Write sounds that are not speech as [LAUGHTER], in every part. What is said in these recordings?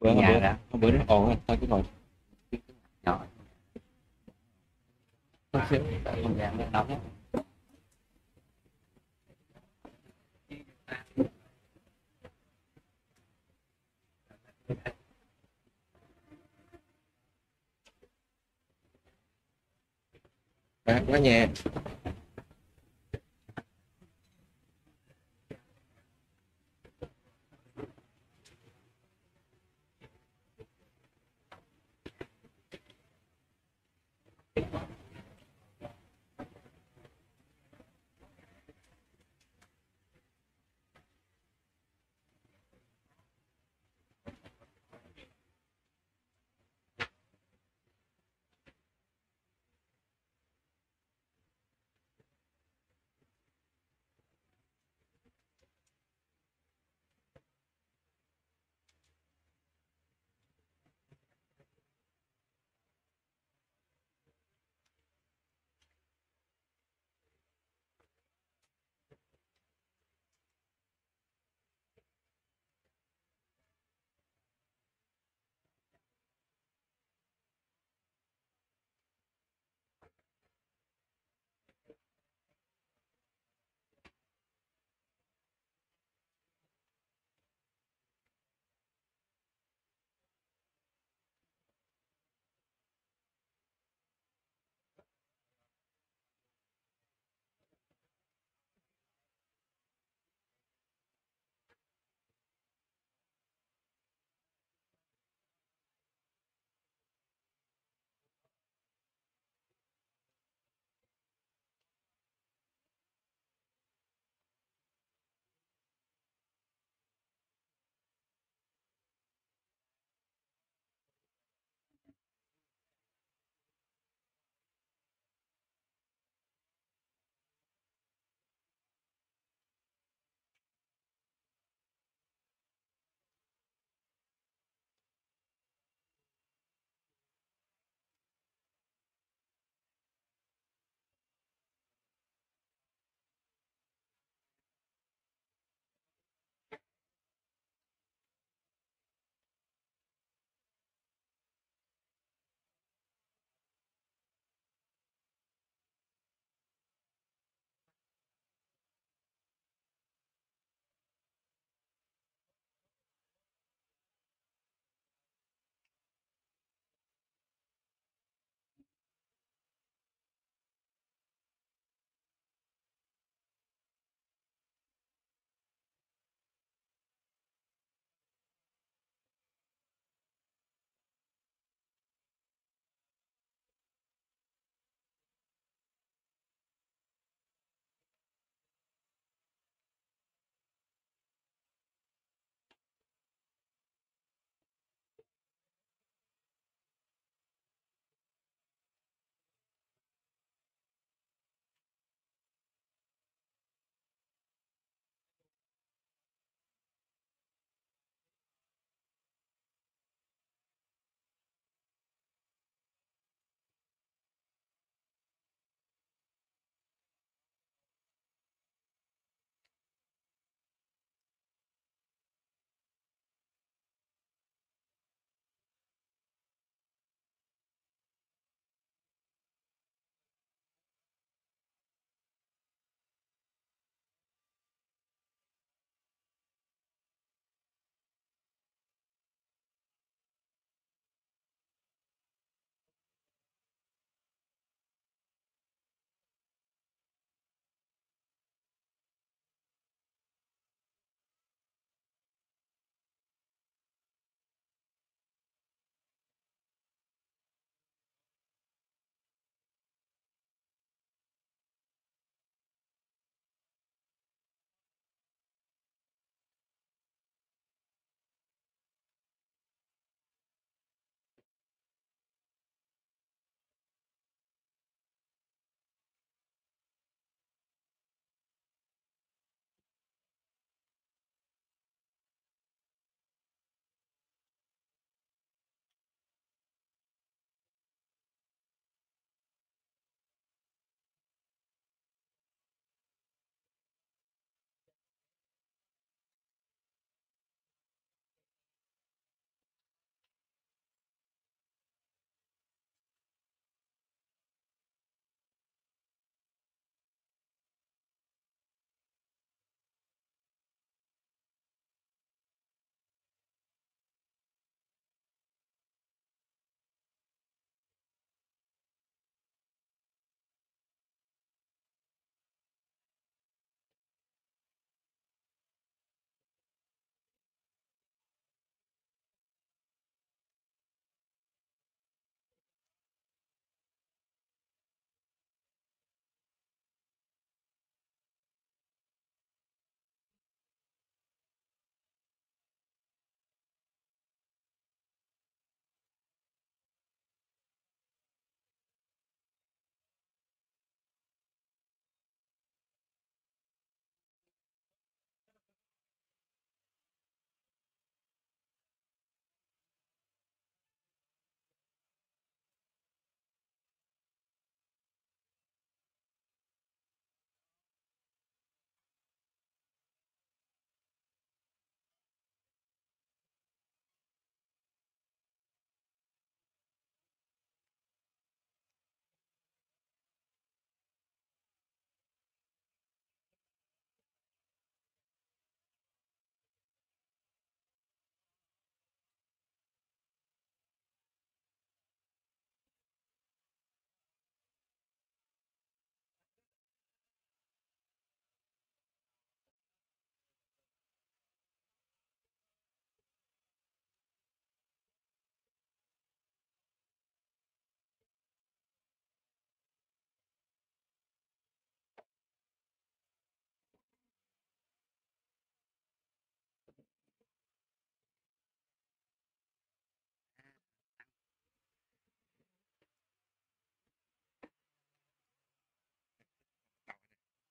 Bữa nhà bữa đã hôm bữa nó ồn thôi cứ ngồi. Nhỏ chút xíu tại không gian nó nóng à, quá nhà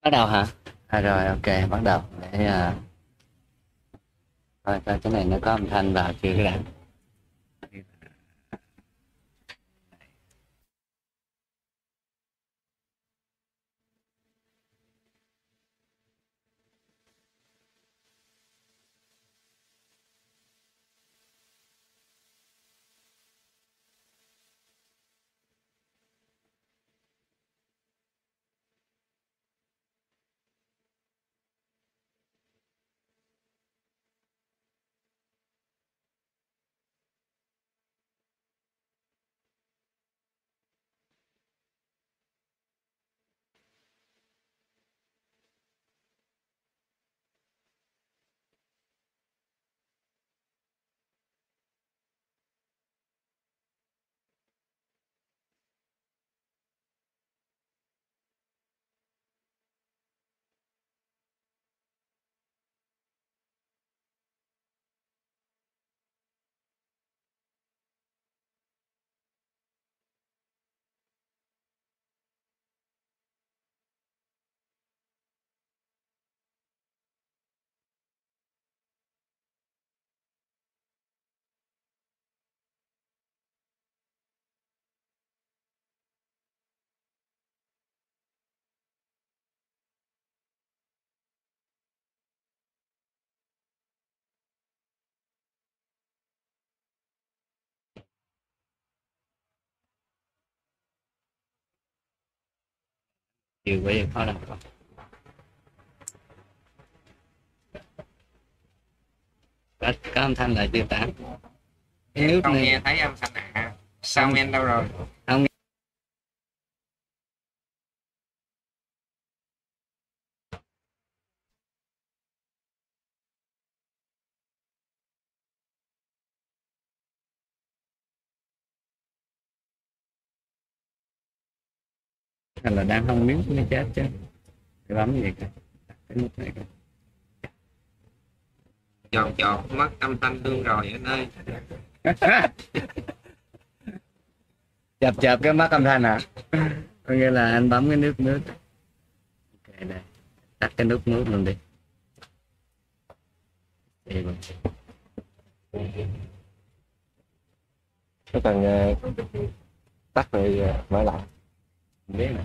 bắt đầu hả? À, rồi ok bắt đầu. Để uh... coi coi cái này nó có âm thanh vào chưa? Cái đã chiều bây giờ khó làm không? Có, có âm thanh lại tiêu tán. Nếu không nghe thấy âm thanh à Sao men đâu rồi không hay là đang không miếng mới chết chứ. Cái bấm gì cả cái nút này coi Chọt chọt mất âm thanh luôn rồi anh ơi. [LAUGHS] Chập chập cái mắt âm thanh à. Có nghĩa là anh bấm cái nút nước. Ok đây. Tắt cái nút nước luôn đi. Đây rồi. Có cần uh, tắt rồi uh, mở lại biết nè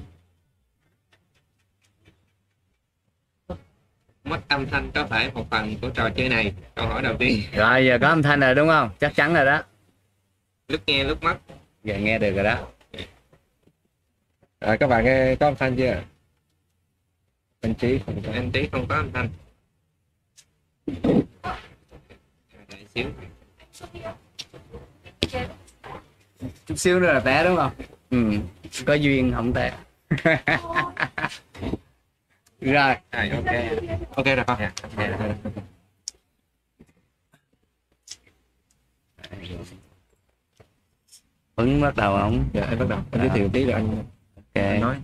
Mất âm thanh có phải một phần của trò chơi này? Câu hỏi đầu tiên. Rồi giờ có âm thanh rồi đúng không? Chắc chắn rồi đó. Lúc nghe lúc mất. Giờ nghe được rồi đó. À, Các bạn nghe có âm thanh chưa? Anh Trí không có. Anh Trí không có âm thanh. Đợi xíu. Chút xíu nữa là té đúng không? Ừ có duyên không té [LAUGHS] rồi à, ok ok rồi con. Tuấn bắt đầu không? dạ em bắt đầu anh giới thiệu tí rồi anh, Ok. anh nói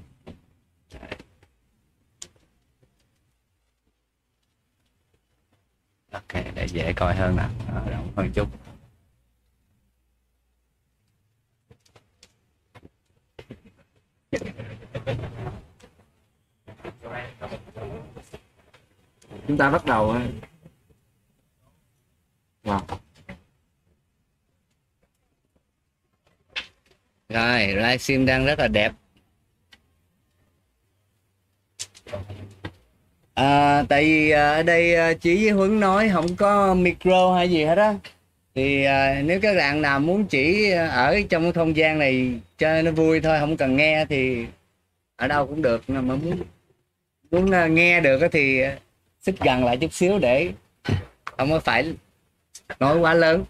Ok, để dễ coi hơn nè. Đó, Rộng hơn chút. Chúng ta bắt đầu ha. wow. Rồi, livestream đang rất là đẹp. À, tại vì à, ở đây à, chỉ với Huấn nói không có micro hay gì hết á. Thì à, nếu các bạn nào muốn chỉ ở trong cái không gian này cho nó vui thôi, không cần nghe thì ở đâu cũng được. Mà muốn muốn à, nghe được á thì xích gần lại chút xíu để không có phải nói quá lớn.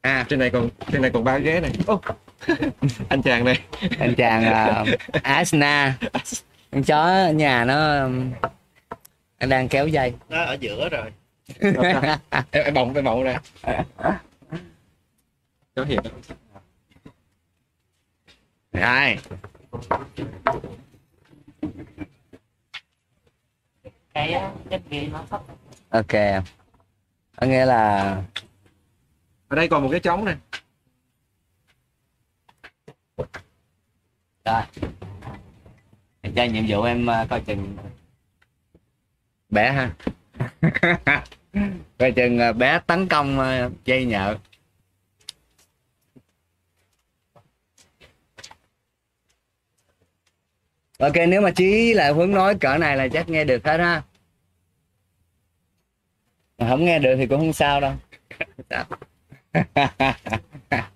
À, trên này còn trên này còn ba ghế này. Ô, [LAUGHS] anh chàng này. Anh chàng uh, Asna. Con chó nhà nó nó đang kéo dây. Nó ở giữa rồi. Em, em bồng em bồng ra [LAUGHS] có hiệp rồi cái cái kia nó thấp ok có nghĩa là ở đây còn một cái trống này rồi. Cho nhiệm vụ em uh, coi chừng bé ha. [LAUGHS] Coi chừng à, bé tấn công à, dây nhợ ok nếu mà chí lại hướng nói cỡ này là chắc nghe được hết ha. Mà không nghe được thì cũng không sao đâu. [LAUGHS]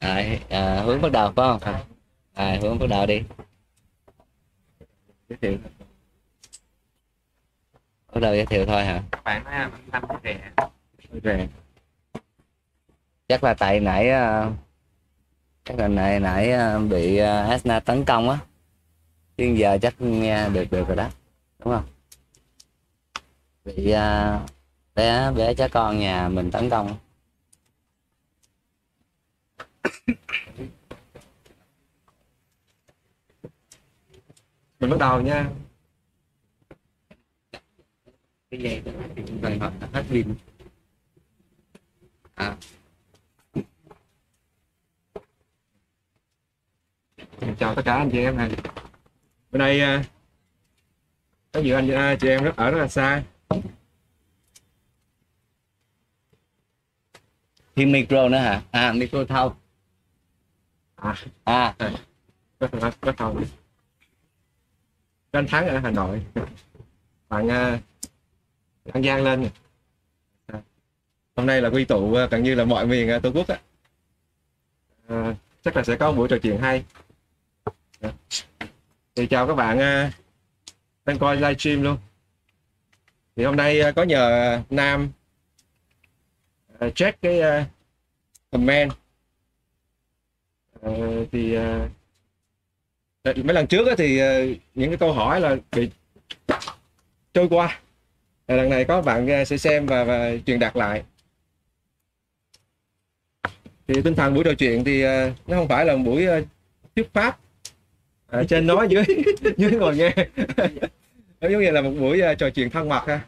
Đấy, à, hướng bắt đầu phải không? À, hướng bắt đầu đi. Giới thiệu. Bắt đầu giới thiệu thôi hả? Bạn nói là thanh rẻ rè chắc là tại nãy ờ, chắc là nãy nãy ờ, bị ờ, Asna tấn công á. Chứ giờ chắc nghe được được rồi đó đúng không? Bị ờ, bé bé cháu con nhà mình tấn công mình bắt đầu nha. Cái dây hết pin. À chào tất cả anh chị em này. Bên đây à, có nhiều anh à, chị em rất ở rất là xa. Thêm micro nữa hả? À micro thâu à. À. Có có có anh thắng ở hà nội. Bạn à, an giang lên nè. Hôm nay là quy tụ gần như là mọi miền tổ quốc á. À, chắc là sẽ có một buổi trò chuyện hay thì chào các bạn à, đang coi livestream luôn. Thì hôm nay à, có nhờ nam à, check cái comment. Ờ, thì mấy lần trước thì những cái câu hỏi là bị trôi qua. Lần này có bạn sẽ xem và, và truyền đạt lại. Thì tinh thần buổi trò chuyện thì nó không phải là một buổi thuyết pháp ở trên nói dưới [LAUGHS] dưới ngồi nghe. Giống như là một buổi à, trò chuyện thân mật ha.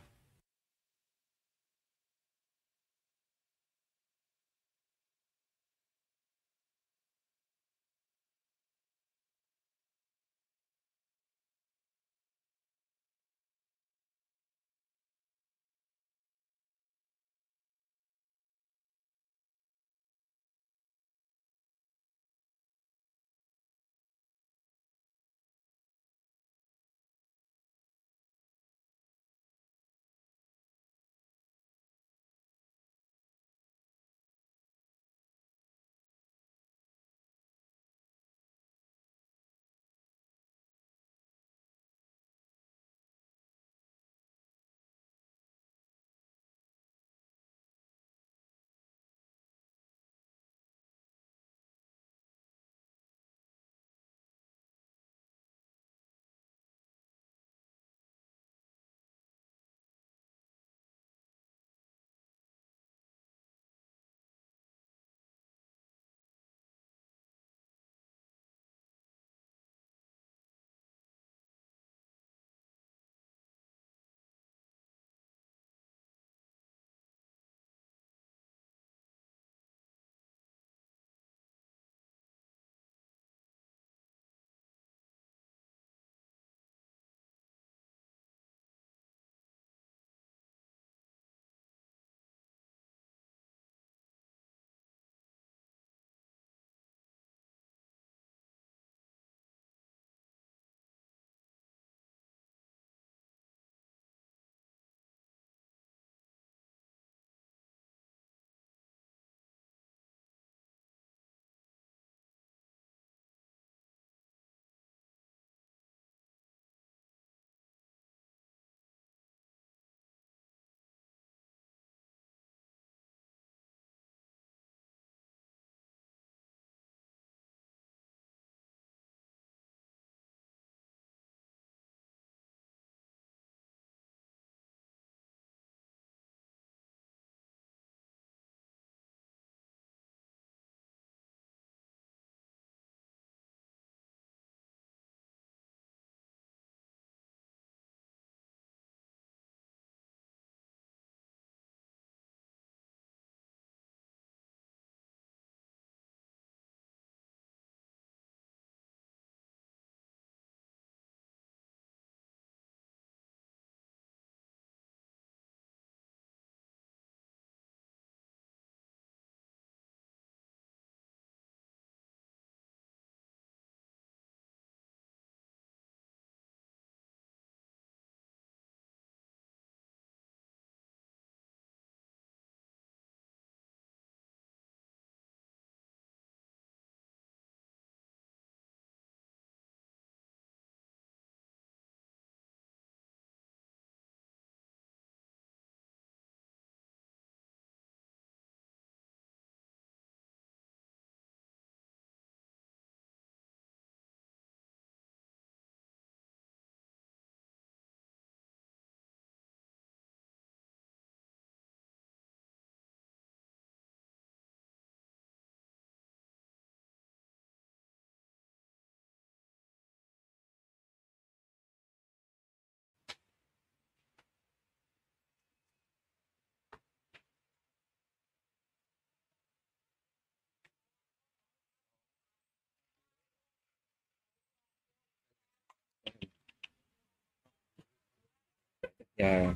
Và,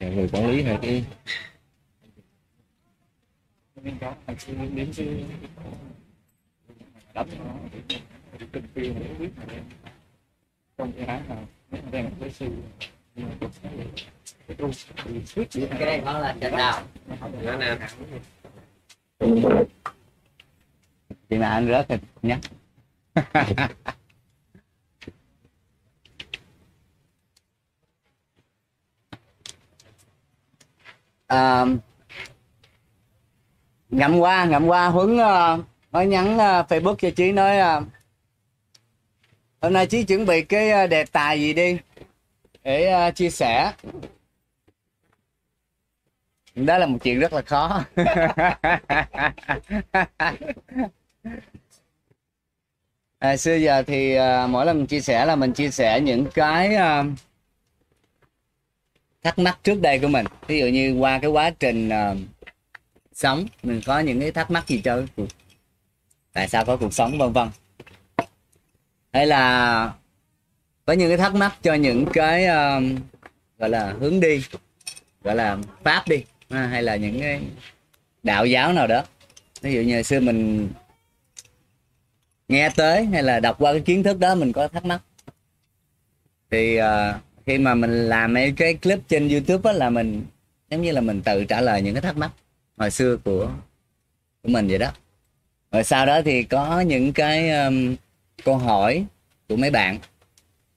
và người quản lý hay cái có là đến cái đất nó để kinh phí để quyết mà trong cái án mà đang với sư nhưng mà cũng sẽ cái cái này nó là trận nào? Đó nè. Thì mà anh rớt thì nhắc [LAUGHS] à, ngậm qua ngậm qua huấn ờ, uh, nói nhắn uh, facebook cho chí nói uh, hôm nay chí chuẩn bị cái uh, đề tài gì đi để uh, chia sẻ? Đó là một chuyện rất là khó. [LAUGHS] À, xưa giờ thì uh, mỗi lần chia sẻ là mình chia sẻ những cái uh, thắc mắc trước đây của mình. Ví dụ như qua cái quá trình uh, sống mình có những cái thắc mắc gì cho cuộc tại sao có cuộc sống vân vân. Hay là có những cái thắc mắc cho những cái uh, gọi là hướng đi gọi là pháp đi à, hay là những cái đạo giáo nào đó. Ví dụ như xưa mình nghe tới hay là đọc qua cái kiến thức đó mình có thắc mắc. Thì uh, khi mà mình làm mấy cái clip trên youtube á là mình giống như là mình tự trả lời những cái thắc mắc hồi xưa của của mình vậy đó. Rồi sau đó thì có những cái um, câu hỏi của mấy bạn.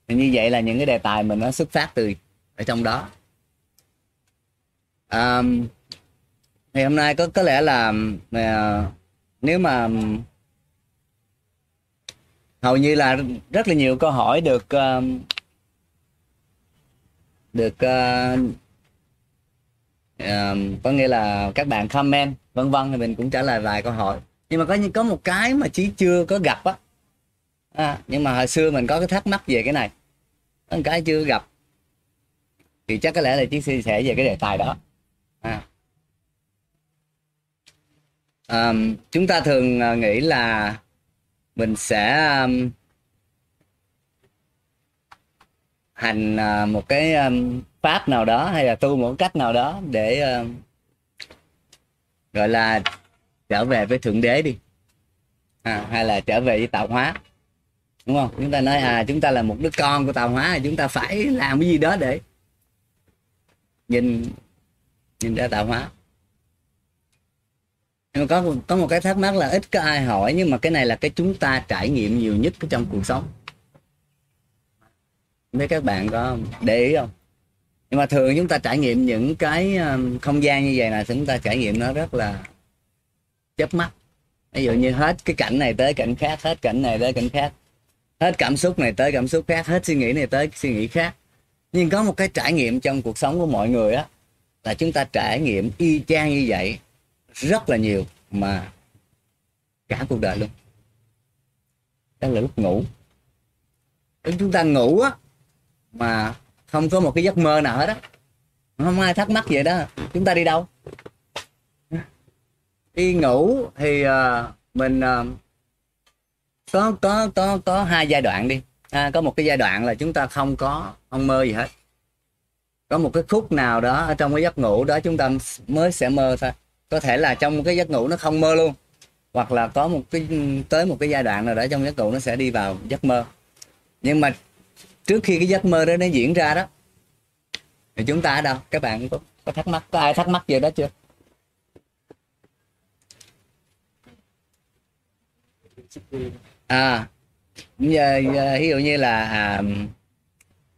Thì như vậy là những cái đề tài mình nó xuất phát từ ở trong đó. Um, thì hôm nay có có lẽ là uh, nếu mà um, hầu như là rất là nhiều câu hỏi được uh, được uh, uh, có nghĩa là các bạn comment vân vân thì mình cũng trả lời vài câu hỏi. Nhưng mà có có một cái mà chí chưa có gặp á. À, nhưng mà hồi xưa mình có cái thắc mắc về cái này. Có một cái chưa gặp. Thì chắc có lẽ là chí chia sẻ về cái đề tài đó. À. Um, chúng ta thường ờ, nghĩ là mình sẽ um, hành à, một cái à, pháp nào đó hay là tu một cách nào đó để à, gọi là trở về với thượng đế đi. À, hay là trở về với tạo hóa. Đúng không? Chúng ta nói à chúng ta là một đứa con của tạo hóa chúng ta phải làm cái gì đó để nhìn nhìn ra tạo hóa. Nhưng mà có có một cái thắc mắc là ít có ai hỏi nhưng mà cái này là cái chúng ta trải nghiệm nhiều nhất trong cuộc sống mấy các bạn có để ý không? Nhưng mà thường chúng ta trải nghiệm những cái um, không gian như vậy là chúng ta trải nghiệm nó rất là chớp mắt. Ví dụ như hết cái cảnh này tới cảnh khác, hết cảnh này tới cảnh khác, hết cảm xúc này tới cảm xúc khác, hết suy nghĩ này tới suy nghĩ khác. Nhưng có một cái trải nghiệm trong cuộc sống của mọi người á, là chúng ta trải nghiệm y chang như vậy rất là nhiều mà cả cuộc đời luôn. Đó là lúc ngủ. Lúc chúng ta ngủ á mà không có một cái giấc mơ nào hết á. Không ai thắc mắc vậy đó chúng ta đi đâu? Đi ngủ thì uh, mình uh, có có có có hai giai đoạn đi. À, có một cái giai đoạn là chúng ta không có không mơ gì hết. Có một cái khúc nào đó ở trong cái giấc ngủ đó chúng ta mới sẽ mơ thôi. Có thể là trong cái giấc ngủ nó không mơ luôn. Hoặc là có một cái tới một cái giai đoạn nào đó trong giấc ngủ nó sẽ đi vào giấc mơ. Nhưng mà trước khi cái giấc mơ đó nó diễn ra đó thì chúng ta ở đâu? Các bạn có, có thắc mắc có ai thắc mắc về đó chưa? À giờ, giờ à, ví dụ như là à,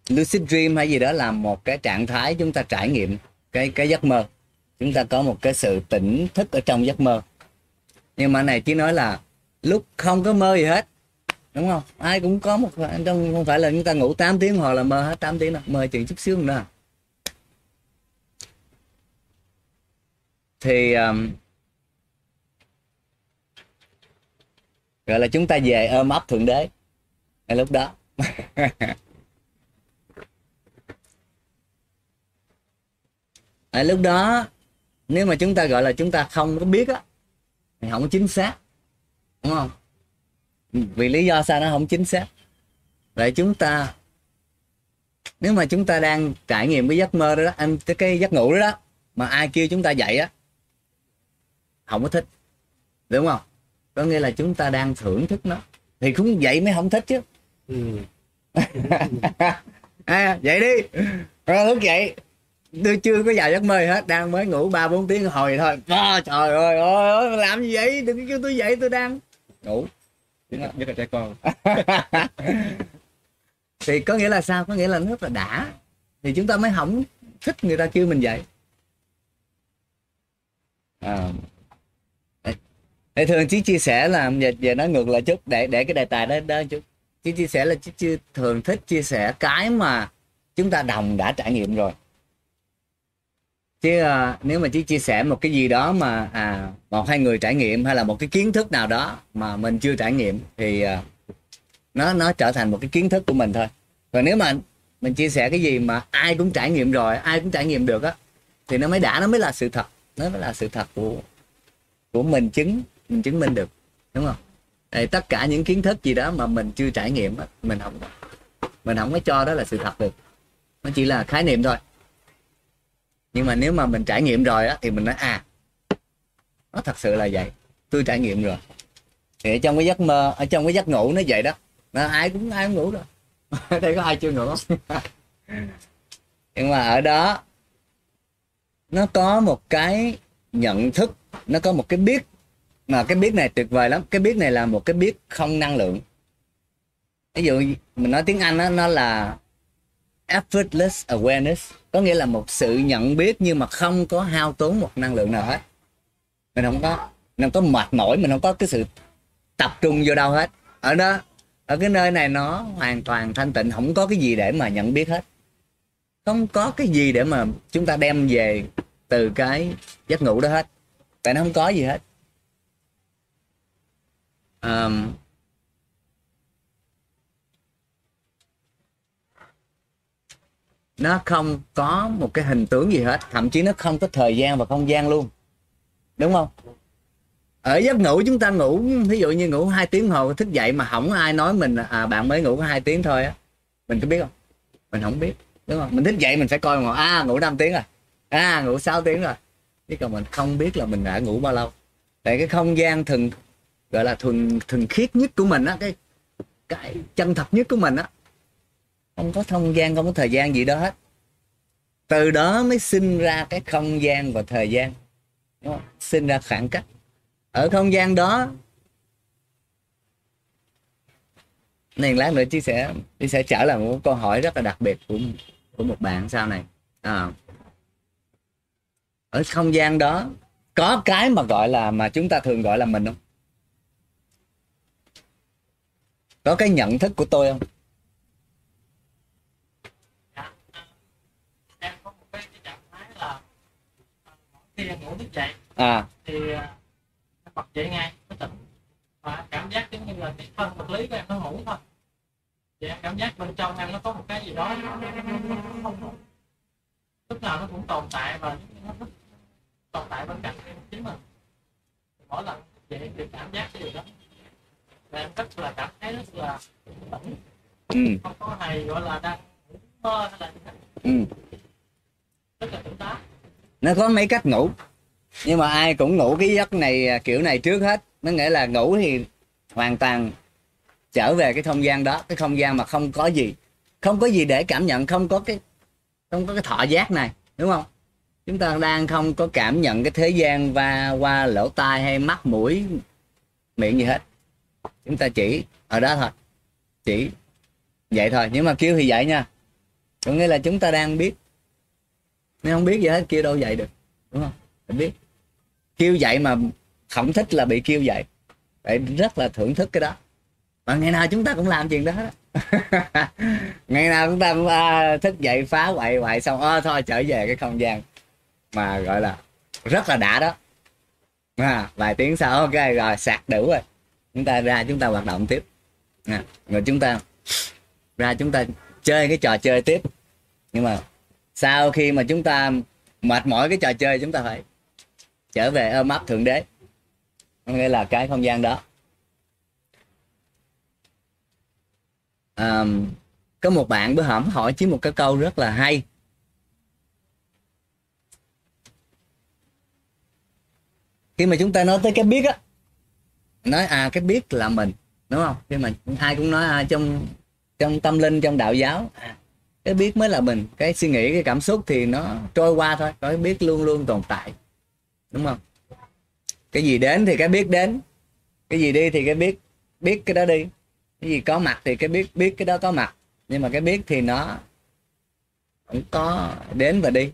lucid dream hay gì đó là một cái trạng thái chúng ta trải nghiệm cái cái giấc mơ. Chúng ta có một cái sự tỉnh thức ở trong giấc mơ. Nhưng mà này chỉ nói là lúc không có mơ gì hết đúng không? Ai cũng có một trong không phải là chúng ta ngủ 8 tiếng hoặc là mơ hết 8 tiếng đâu mơ chuyện chút xíu nữa thì um, gọi là chúng ta về ôm ấp thượng đế. Ngay lúc đó. [LAUGHS] Ở lúc đó nếu mà chúng ta gọi là chúng ta không có biết á thì không có chính xác. Đúng không? Vì lý do sao nó không chính xác. Vậy chúng ta nếu mà chúng ta đang trải nghiệm cái giấc mơ đó, đó anh cái, cái giấc ngủ đó, đó mà ai kêu chúng ta dậy á không có thích. Đúng không? Có nghĩa là chúng ta đang thưởng thức nó. Thì cũng dậy mới không thích chứ. Ừ. [LAUGHS] à, dậy đi. Rồi thức dậy. Tôi chưa có vào giấc mơ hết. Đang mới ngủ ba bốn tiếng hồi thôi. À, trời ơi ơi ơi làm gì vậy? Đừng kêu tôi dậy tôi đang ngủ nhất là, trẻ con. [LAUGHS] Thì có nghĩa là sao? Có nghĩa là nó rất là đã. Thì chúng ta mới không thích người ta kêu mình vậy. À. Thì thường chí chia sẻ là về, về nói ngược lại chút để để cái đề tài đó đó chút. Chí chia sẻ là chí chưa thường thích chia sẻ cái mà chúng ta đồng đã trải nghiệm rồi chứ à, nếu mà chỉ chia sẻ một cái gì đó mà à một hai người trải nghiệm hay là một cái kiến thức nào đó mà mình chưa trải nghiệm thì à, nó nó trở thành một cái kiến thức của mình thôi. Còn nếu mà mình chia sẻ cái gì mà ai cũng trải nghiệm rồi ai cũng trải nghiệm được á thì nó mới đã nó mới là sự thật. Nó mới là sự thật của của mình chứng mình chứng minh được đúng không? Thì tất cả những kiến thức gì đó mà mình chưa trải nghiệm á mình không mình không có cho đó là sự thật được. Nó chỉ là khái niệm thôi nhưng mà nếu mà mình trải nghiệm rồi á thì mình nói à nó thật sự là vậy. Tôi trải nghiệm rồi. Thì ở trong cái giấc mơ ở trong cái giấc ngủ nó vậy đó. Nó ai cũng ai cũng ngủ rồi. [LAUGHS] Đây có ai chưa ngủ không? [LAUGHS] Nhưng mà ở đó nó có một cái nhận thức nó có một cái biết. Mà cái biết này tuyệt vời lắm. Cái biết này là một cái biết không năng lượng. Ví dụ mình nói tiếng anh đó, nó là effortless awareness có nghĩa là một sự nhận biết nhưng mà không có hao tốn một năng lượng nào hết. Mình không có mình không có mệt mỏi mình không có cái sự tập trung vô đâu hết. Ở đó ở cái nơi này nó hoàn toàn thanh tịnh không có cái gì để mà nhận biết hết. Không có cái gì để mà chúng ta đem về từ cái giấc ngủ đó hết. Tại nó không có gì hết. Um, nó không có một cái hình tướng gì hết. Thậm chí nó không có thời gian và không gian luôn. Đúng không? Ở giấc ngủ chúng ta ngủ, ví dụ như ngủ hai tiếng hồ thức dậy mà không ai nói mình à bạn mới ngủ có hai tiếng thôi á. Mình có biết không? Mình không biết. Đúng không? Mình thức dậy mình phải coi mà à ngủ 5 tiếng rồi. À ngủ 6 tiếng rồi. Chứ còn mình không biết là mình đã ngủ bao lâu. Tại cái không gian thuần, gọi là thuần thuần khiết nhất của mình á, cái cái chân thật nhất của mình á không có không gian không có thời gian gì đó hết. Từ đó mới sinh ra cái không gian và thời gian. Đúng không? sinh ra khoảng cách. Ở không gian đó này lát nữa chia sẻ chia sẻ trở lại một câu hỏi rất là đặc biệt của của một bạn sau này. À, ở không gian đó có cái mà gọi là mà chúng ta thường gọi là mình không? Có cái nhận thức của tôi không? Khi em ngủ thức dậy à. thì ờ, em bật dậy ngay mới tỉnh và cảm giác giống như là cái thân vật lý của em nó ngủ thôi. Thì em cảm giác bên trong em nó có một cái gì đó nó không lúc nào nó cũng tồn tại và nó tồn tại bên cạnh chính mình. Mỗi lần dậy thì cảm giác cái điều đó. Và em rất là cảm thấy rất là tỉnh ừ, không có hề gọi là đang mơ hay là ừ. rất là tỉnh táo nó có mấy cách ngủ. Nhưng mà ai cũng ngủ cái giấc này à, kiểu này trước hết. Nó nghĩa là ngủ thì hoàn toàn trở về cái không gian đó, cái không gian mà không có gì, không có gì để cảm nhận, không có cái, không có cái thọ giác này, đúng không? Chúng ta đang không có cảm nhận cái thế gian và qua lỗ tai hay mắt, mũi, miệng gì hết. Chúng ta chỉ ở đó thôi. Chỉ vậy thôi. Nhưng mà kêu thì vậy nha. Có nghĩa là chúng ta đang biết nếu không biết gì hết kêu đâu dạy được đúng không? Phải biết. Kêu dạy mà không thích là bị kêu dạy. Phải rất là thưởng thức cái đó. Mà ngày nào chúng ta cũng làm chuyện đó. Đó. [LAUGHS] ngày nào chúng ta cũng à, thức dậy phá hoại hoại xong à, thôi trở về cái không gian mà gọi là rất là đã đó. À, vài tiếng sau ok rồi sạc đủ rồi. Chúng ta ra chúng ta hoạt động tiếp. À, rồi chúng ta ra chúng ta chơi cái trò chơi tiếp. Nhưng mà sau khi mà chúng ta mệt mỏi cái trò chơi chúng ta phải trở về ôm ấp thượng đế. Nghĩa là cái không gian đó. À, có một bạn bữa hổm hỏi chỉ một cái câu rất là hay. Khi mà chúng ta nói tới cái biết á nói à cái biết là mình đúng không? Khi mà ai cũng nói à, trong trong tâm linh trong đạo giáo à, cái biết mới là mình cái suy nghĩ cái cảm xúc thì nó trôi qua thôi cái biết luôn luôn tồn tại đúng không? Cái gì đến thì cái biết đến cái gì đi thì cái biết biết cái đó đi. Cái gì có mặt thì cái biết biết cái đó có mặt. Nhưng mà cái biết thì nó cũng có đến và đi.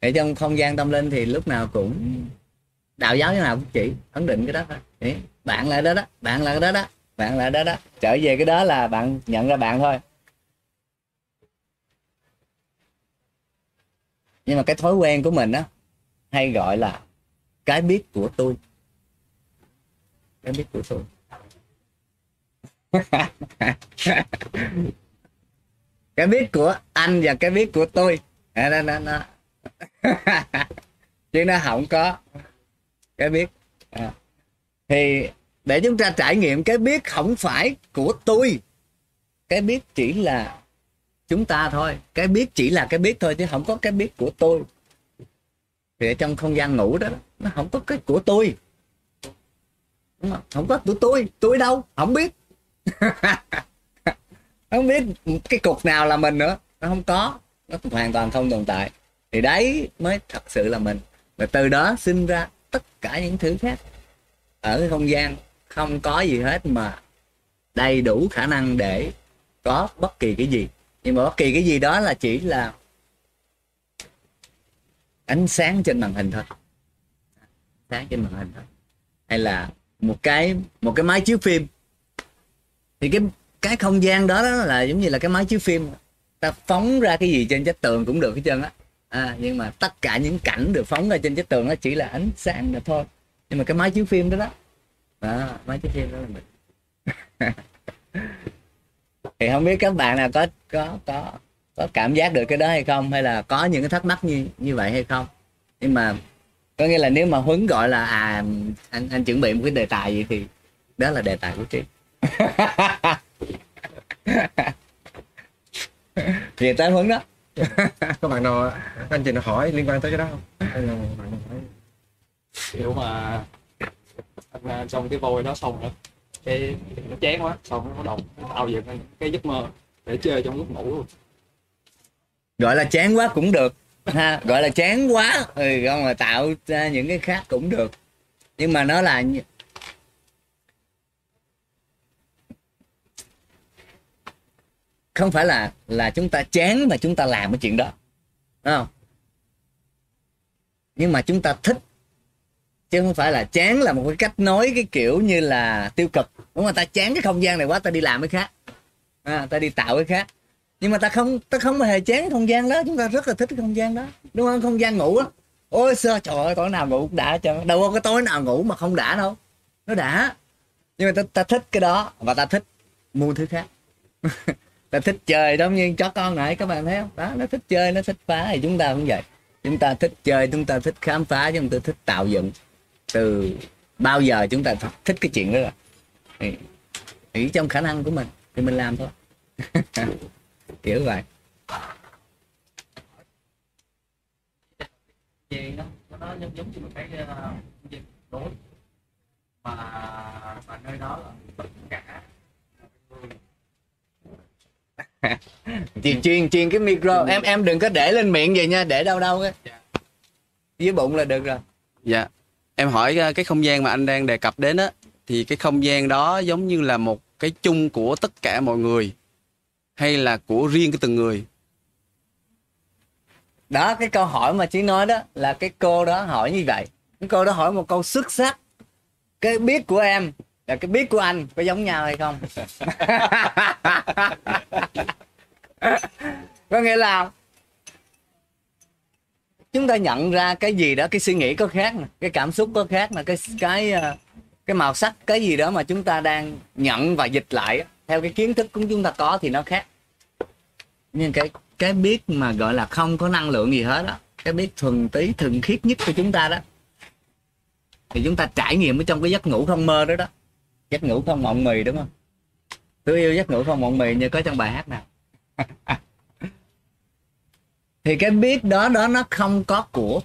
Ở trong không gian tâm linh thì lúc nào cũng đạo giáo thế nào cũng chỉ ấn định cái đó thôi. Đấy, bạn là đó đó bạn là đó đó bạn là đó đó. Trở về cái đó là bạn nhận ra bạn thôi. Nhưng mà cái thói quen của mình á hay gọi là cái biết của tôi cái biết của tôi [LAUGHS] cái biết của anh và cái biết của tôi à, đó, đó, đó. [LAUGHS] chứ nó không có cái biết à. thì để chúng ta trải nghiệm cái biết không phải của tôi cái biết chỉ là chúng ta thôi. Cái biết chỉ là cái biết thôi chứ không có cái biết của tôi. Thì ở trong không gian ngủ đó, nó không có cái của tôi. Đúng không? không có của tôi tôi đâu, không biết. [LAUGHS] Không biết cái cục nào là mình nữa. Nó không có, nó hoàn toàn không tồn tại. Thì đấy mới thật sự là mình. Và từ đó sinh ra tất cả những thứ khác. Ở cái không gian không có gì hết mà đầy đủ khả năng để có bất kỳ cái gì nhưng mà bất kỳ cái gì đó là chỉ là ánh sáng trên màn hình thôi. Sáng trên màn hình thôi. Hay là một cái một cái máy chiếu phim. Thì cái cái không gian đó, đó là giống như là cái máy chiếu phim. Ta phóng ra cái gì trên chất tường cũng được hết trơn á. À, nhưng mà tất cả những cảnh được phóng ra trên chất tường nó chỉ là ánh sáng đó thôi. Nhưng mà cái máy chiếu phim đó đó, à, máy chiếu phim đó là mình. [LAUGHS] thì không biết các bạn nào có có có có cảm giác được cái đó hay không? Hay là có những cái thắc mắc như như vậy hay không? Nhưng mà có nghĩa là nếu mà huấn gọi là à anh anh chuẩn bị một cái đề tài gì thì đó là đề tài của trí về [LAUGHS] tới huấn đó. Có [LAUGHS] bạn nào anh chị nào hỏi liên quan tới cái đó không? Hay là bạn nào hỏi? Kiểu mà anh à, trong cái vôi đó xong rồi cái nó chán quá, xong nó đồng đầu tạo dựng cái giấc mơ để chơi trong lúc ngủ luôn. Gọi là chán quá cũng được, ha, gọi là chán quá ừ không mà tạo ra những cái khác cũng được. Nhưng mà nó là không phải là là chúng ta chán mà chúng ta làm cái chuyện đó Đúng không? Nhưng mà chúng ta thích chứ không phải là chán là một cái cách nói cái kiểu như là tiêu cực. Đúng không? Ta chán cái không gian này quá ta đi làm cái khác. À, ta đi tạo cái khác. Nhưng mà ta không ta không hề chán cái không gian đó. Chúng ta rất là thích cái không gian đó. Đúng không? Không gian ngủ á. Ôi sơ trời ơi tối nào ngủ cũng đã cho đâu có cái tối nào ngủ mà không đã đâu. Nó đã. Nhưng mà ta, ta thích cái đó và ta thích mua thứ khác. [LAUGHS] Ta thích chơi giống như chó con này các bạn thấy không? Đó nó thích chơi nó thích phá thì chúng ta cũng vậy. Chúng ta thích chơi chúng ta thích khám phá chúng ta thích tạo dựng từ bao giờ chúng ta thích, thích cái chuyện đó rồi? Thì, thì trong khả năng của mình thì mình làm thôi. [LAUGHS] Kiểu vậy. Về nó nó giống giống như một cái gì đối mà mà nơi đó là tất cả. Chuyên chuyên chuyên cái micro. Em em đừng có để lên miệng vậy nha để đâu đâu á. Dạ. dưới bụng là được rồi. Dạ. Em hỏi ờ, cái không gian mà anh đang đề cập đến á thì cái không gian đó giống như là một cái chung của tất cả mọi người hay là của riêng cái từng người? đó cái câu hỏi mà chị nói đó là cái cô đó hỏi như vậy. Cái cô đó hỏi một câu xuất sắc. Cái biết của em là cái biết của anh có giống nhau hay không? [LAUGHS] [LAUGHS] Có nghĩa là chúng ta nhận ra cái gì đó, cái suy nghĩ có khác nè, cái cảm xúc có khác nè, cái cái ờ, cái màu sắc, cái gì đó mà chúng ta đang nhận và dịch lại theo cái kiến thức của chúng ta có thì nó khác. Nhưng cái cái biết mà gọi là không có năng lượng gì hết đó cái biết thuần tí thuần khiết nhất của chúng ta đó, thì chúng ta trải nghiệm ở trong cái giấc ngủ không mơ đó đó. Giấc ngủ không mộng mì, đúng không? Tôi yêu giấc ngủ không mộng mị như có trong bài hát nào? [LAUGHS] thì cái biết đó đó nó không có của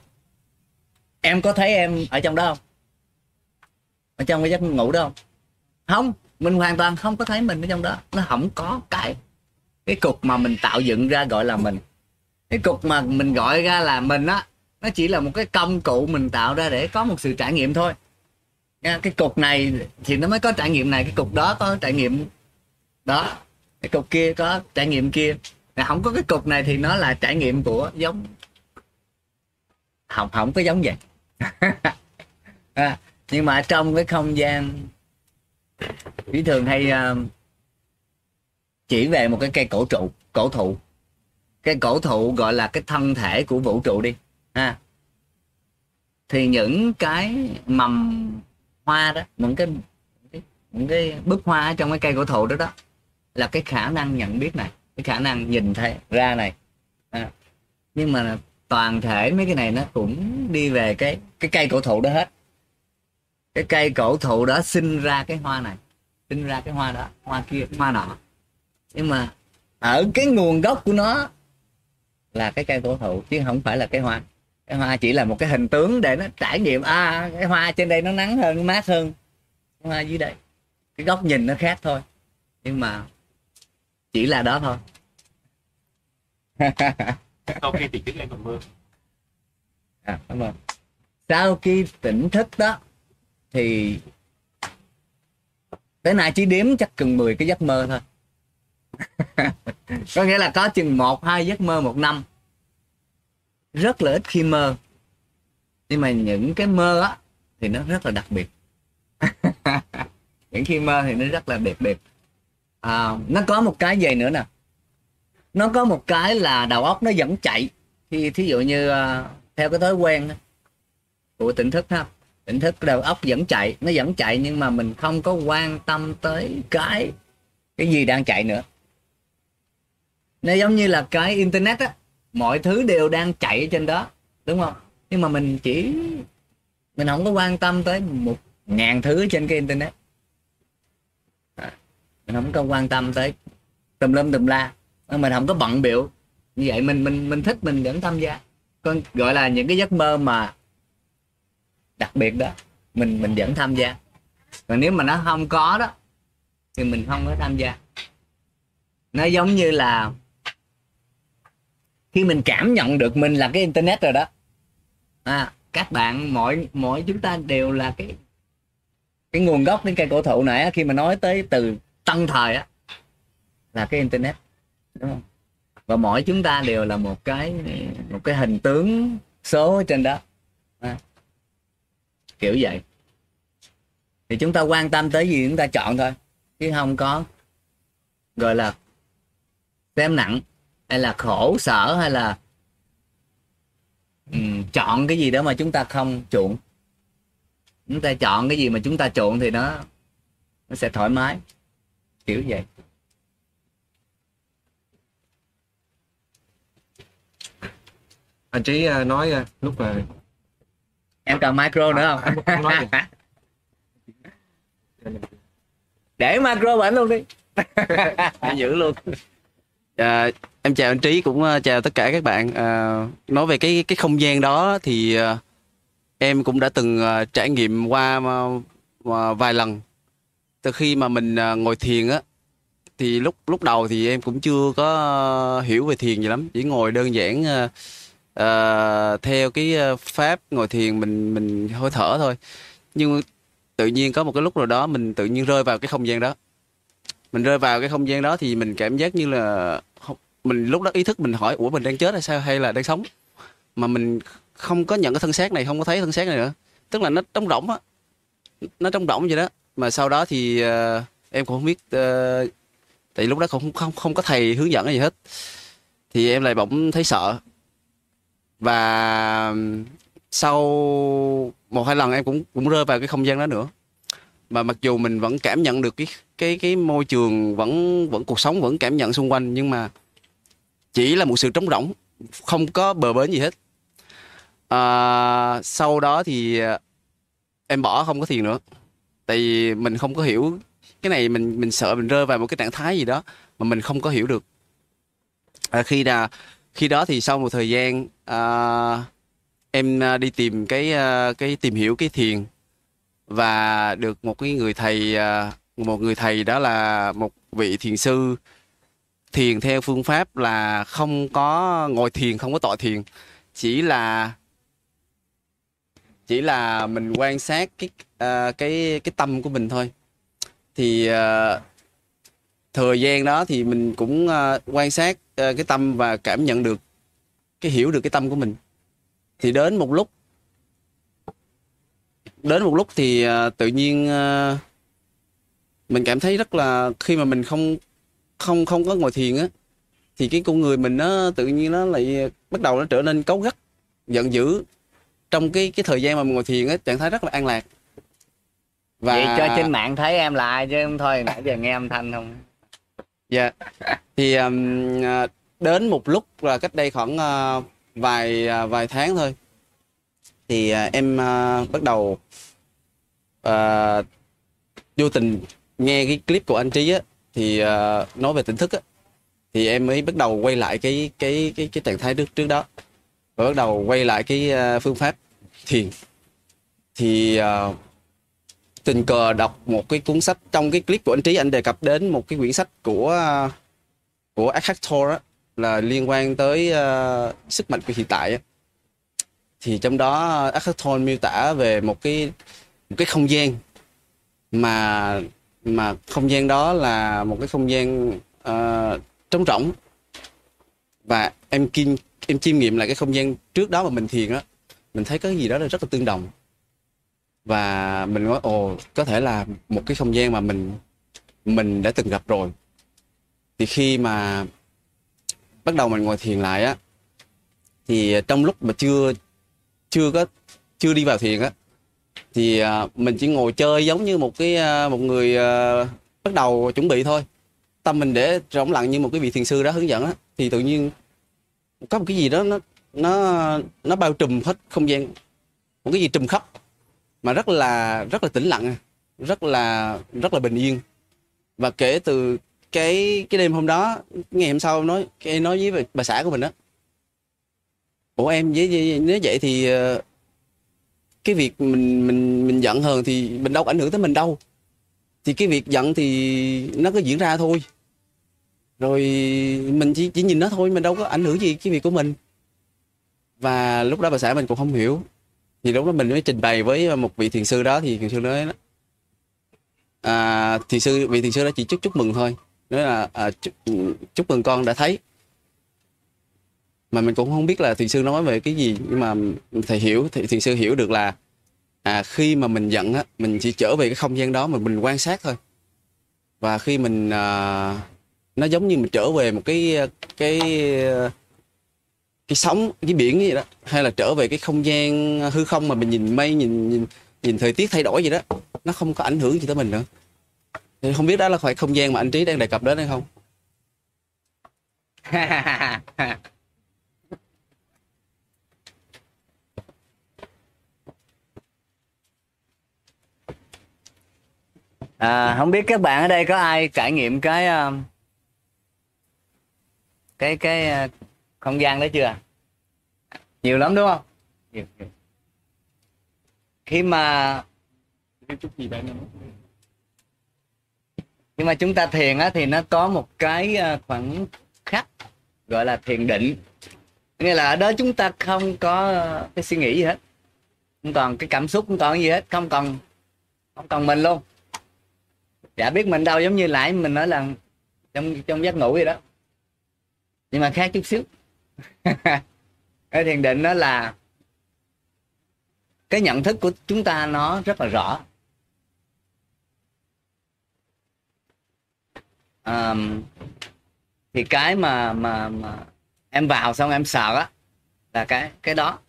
em có thấy em ở trong đó không? Ở trong cái giấc ngủ đó không? Không, mình hoàn toàn không có thấy mình ở trong đó. Nó không có cái cái cục mà mình tạo dựng ra gọi là mình. Cái cục mà mình gọi ra là mình á, nó chỉ là một cái công cụ mình tạo ra để có một sự trải nghiệm thôi. Nha, cái cục này thì nó mới có trải nghiệm này. Cái cục đó có trải nghiệm đó. Cái cục kia có trải nghiệm kia. Mà không có cái cục này thì nó là trải nghiệm của giống không không có giống vậy. [LAUGHS] À, nhưng mà trong cái không gian Thủy thường hay uh, chỉ về một cái cây cổ trụ cổ thụ. Cái cổ thụ gọi là cái thân thể của vũ trụ đi ha. Thì những cái mầm hoa đó những cái những cái búp hoa ở trong cái cây cổ thụ đó đó là cái khả năng nhận biết này cái khả năng nhìn thấy, ra này. À. nhưng mà toàn thể mấy cái này nó cũng đi về cái cái cây cổ thụ đó hết. Cái cây cổ thụ đó sinh ra cái hoa này, sinh ra cái hoa đó, hoa kia, hoa nọ. Nhưng mà ở cái nguồn gốc của nó là cái cây cổ thụ, chứ không phải là cái hoa. Cái hoa chỉ là một cái hình tướng để nó trải nghiệm. À cái hoa trên đây nó nắng hơn, nó mát hơn. Hoa dưới đây, cái góc nhìn nó khác thôi. Nhưng mà chỉ là đó thôi. [LAUGHS] Sau khi tỉnh thức em còn mơ. À, cảm ơn. Sau khi tỉnh thức đó thì tới nay chỉ đếm chắc chừng 10 cái giấc mơ thôi. [LAUGHS] Có nghĩa là có chừng một hai giấc mơ một năm. Rất là ít khi mơ. Nhưng mà những cái mơ á thì nó rất là đặc biệt. [LAUGHS] Những khi mơ thì nó rất là đặc biệt à, nó có một cái gì nữa nè? Nó có một cái là đầu óc nó vẫn chạy. Thì thí dụ như uh, theo cái thói quen đó, của tỉnh thức ha tỉnh thức đầu óc vẫn chạy nó vẫn chạy nhưng mà mình không có quan tâm tới cái cái gì đang chạy nữa. Nó giống như là cái internet á mọi thứ đều đang chạy ở trên đó đúng không? Nhưng mà mình chỉ mình không có quan tâm tới một ngàn thứ trên cái internet mình không có quan tâm tới tùm lum tùm la. Mình không có bận biểu. Như vậy mình mình mình thích mình vẫn tham gia. Con gọi là những cái giấc mơ mà đặc biệt đó. Mình mình vẫn tham gia. Còn nếu mà nó không có đó thì mình không có tham gia. Nó giống như là khi mình cảm nhận được mình là cái internet rồi đó. À, các bạn mỗi mỗi chúng ta đều là cái cái nguồn gốc đến cây cổ thụ này khi mà nói tới từ tân thời á là cái internet đúng không? Và mỗi chúng ta đều là một cái một cái hình tướng số ở trên đó. À, kiểu vậy. Thì chúng ta quan tâm tới gì chúng ta chọn thôi. Chứ không có gọi là xem nặng hay là khổ sở hay là um, chọn cái gì đó mà chúng ta không chuộng. Chúng ta chọn cái gì mà chúng ta chuộng thì nó nó sẽ thoải mái kiểu vậy. Anh trí à, nói à, lúc mà em cần micro nữa không? Gì. [LAUGHS] để micro bệnh luôn đi. [LAUGHS] Để giữ luôn. À, em chào anh trí cũng chào tất cả các bạn. À, nói về cái cái không gian đó thì em cũng đã từng ờ, trải nghiệm qua mà vài lần từ khi mà mình à, ngồi thiền á thì lúc lúc đầu thì em cũng chưa có hiểu về thiền gì lắm. Chỉ ngồi đơn giản uh, theo cái pháp ngồi thiền mình mình hơi thở thôi. Nhưng tự nhiên có một cái lúc nào đó mình tự nhiên rơi vào cái không gian đó. Mình rơi vào cái không gian đó thì mình cảm giác như là không- mình lúc đó ý thức mình hỏi ủa mình đang chết hay sao? Hay là đang sống? Mà mình không có nhận cái thân xác này không có thấy thân xác này nữa. Tức là nó trống rỗng á. Nó trống rỗng vậy đó mà sau đó thì uh, em cũng không biết uh, tại lúc đó không không không có thầy hướng dẫn gì hết. Thì em lại bỗng thấy sợ. Và sau một hai lần em cũng cũng rơi vào cái không gian đó nữa. Mà mặc dù mình vẫn cảm nhận được cái cái cái môi trường vẫn vẫn cuộc sống vẫn cảm nhận xung quanh nhưng mà chỉ là một sự trống rỗng không có bờ bến gì hết. À, sau đó thì em bỏ không có thiền nữa tại vì mình không có hiểu cái này mình mình sợ mình rơi vào một cái trạng thái gì đó mà mình không có hiểu được. À, khi là khi đó thì sau một thời gian à, em à, đi tìm cái à, cái tìm hiểu cái thiền và được một cái người thầy à, một người thầy đó là một vị thiền sư thiền theo phương pháp là không có ngồi thiền không có tọa thiền. Chỉ là chỉ là mình quan sát cái à, cái cái tâm của mình thôi. Thì à, thời gian đó thì mình cũng à, quan sát à, cái tâm và cảm nhận được cái hiểu được cái tâm của mình. Thì đến một lúc đến một lúc thì à, tự nhiên à, mình cảm thấy rất là khi mà mình không không không có ngồi thiền á thì cái con người mình nó tự nhiên nó lại bắt đầu nó trở nên cấu gắt giận dữ. Trong cái cái thời gian mà mình ngồi thiền á trạng thái rất là an lạc và vậy cho trên mạng thấy em là ai chứ không thôi nãy giờ nghe âm thanh không Dạ. Thì um, đến một lúc là cách đây khoảng à, vài à, vài tháng thôi. Thì à, em à, bắt đầu à, vô tình nghe cái clip của anh Trí á thì à, nói về tỉnh thức á thì em mới bắt đầu quay lại cái cái cái cái trạng thái trước trước đó và bắt đầu quay lại cái à, phương pháp thiền thì à, tình cờ đọc một cái cuốn sách. Trong cái clip của anh Trí anh đề cập đến một cái quyển sách của của Eckhart Tolle là liên quan tới uh, sức mạnh của hiện tại thì trong đó Eckhart Tolle miêu tả về một cái một cái không gian mà mà không gian đó là một cái không gian uh, trống rỗng. Và em kim em chiêm nghiệm lại cái không gian trước đó mà mình thiền á mình thấy cái gì đó là rất là tương đồng và mình nói, ồ, có thể là một cái không gian mà mình mình đã từng gặp rồi. Thì khi mà bắt đầu mình ngồi thiền lại á, thì trong lúc mà chưa chưa có, chưa đi vào thiền á, thì à, mình chỉ ngồi chơi giống như một cái à, một người à, bắt đầu chuẩn bị thôi. Tâm mình để rỗng lặng như một cái vị thiền sư đó hướng dẫn á, thì tự nhiên có một cái gì đó nó nó nó bao trùm hết không gian, một cái gì trùm khắp mà rất là rất là tĩnh lặng rất là rất là bình yên. Và kể từ cái cái đêm hôm đó ngày hôm sau nói em nói với bà, bà xã của mình đó ủa em với, với nếu vậy thì ờ, cái việc mình mình mình giận hờn thì mình đâu có ảnh hưởng tới mình đâu. Thì cái việc giận thì nó cứ diễn ra thôi. Rồi mình chỉ chỉ nhìn nó thôi mình đâu có ảnh hưởng gì cái việc của mình. Và lúc đó bà xã mình cũng không hiểu thì lúc đó mình mới trình bày với ờ, một vị thiền sư đó thì thiền sư nói à, thiền sư vị thiền sư đó chỉ chúc chúc mừng thôi. Nói là à, chúc, chúc mừng con đã thấy. Mà mình cũng không biết là thiền sư nói về cái gì nhưng mà thầy hiểu thì thiền sư hiểu được là à khi mà mình giận á mình chỉ trở về cái không gian đó mà mình quan sát thôi. Và khi mình à, nó giống như mình trở về một cái cái cái sóng cái biển gì đó hay là trở về cái không gian hư không mà mình nhìn mây nhìn nhìn nhìn thời tiết thay đổi gì đó nó không có ảnh hưởng gì tới mình nữa. Thì không biết đó là phải không gian mà anh trí đang đề cập đến hay không? [LAUGHS] À, không biết các bạn ở đây có ai trải nghiệm cái ờ, cái cái ờ, không gian đó chưa? Nhiều lắm đúng không? Nhiều, nhiều. khi mà nhưng khi mà chúng ta thiền á thì nó có một cái ờ, khoảng khắc gọi là thiền định. Nghĩa là ở đó chúng ta không có ờ, cái suy nghĩ gì hết. Không còn cái cảm xúc không còn gì hết. Không còn không còn mình luôn. Chả biết mình đâu giống như lại mình nói là trong trong giấc ngủ vậy đó. Nhưng mà khác chút xíu. [LAUGHS] cái thiền định đó là cái nhận thức của chúng ta nó rất là rõ. Um, thì cái mà mà mà em vào xong em sợ á là cái cái đó.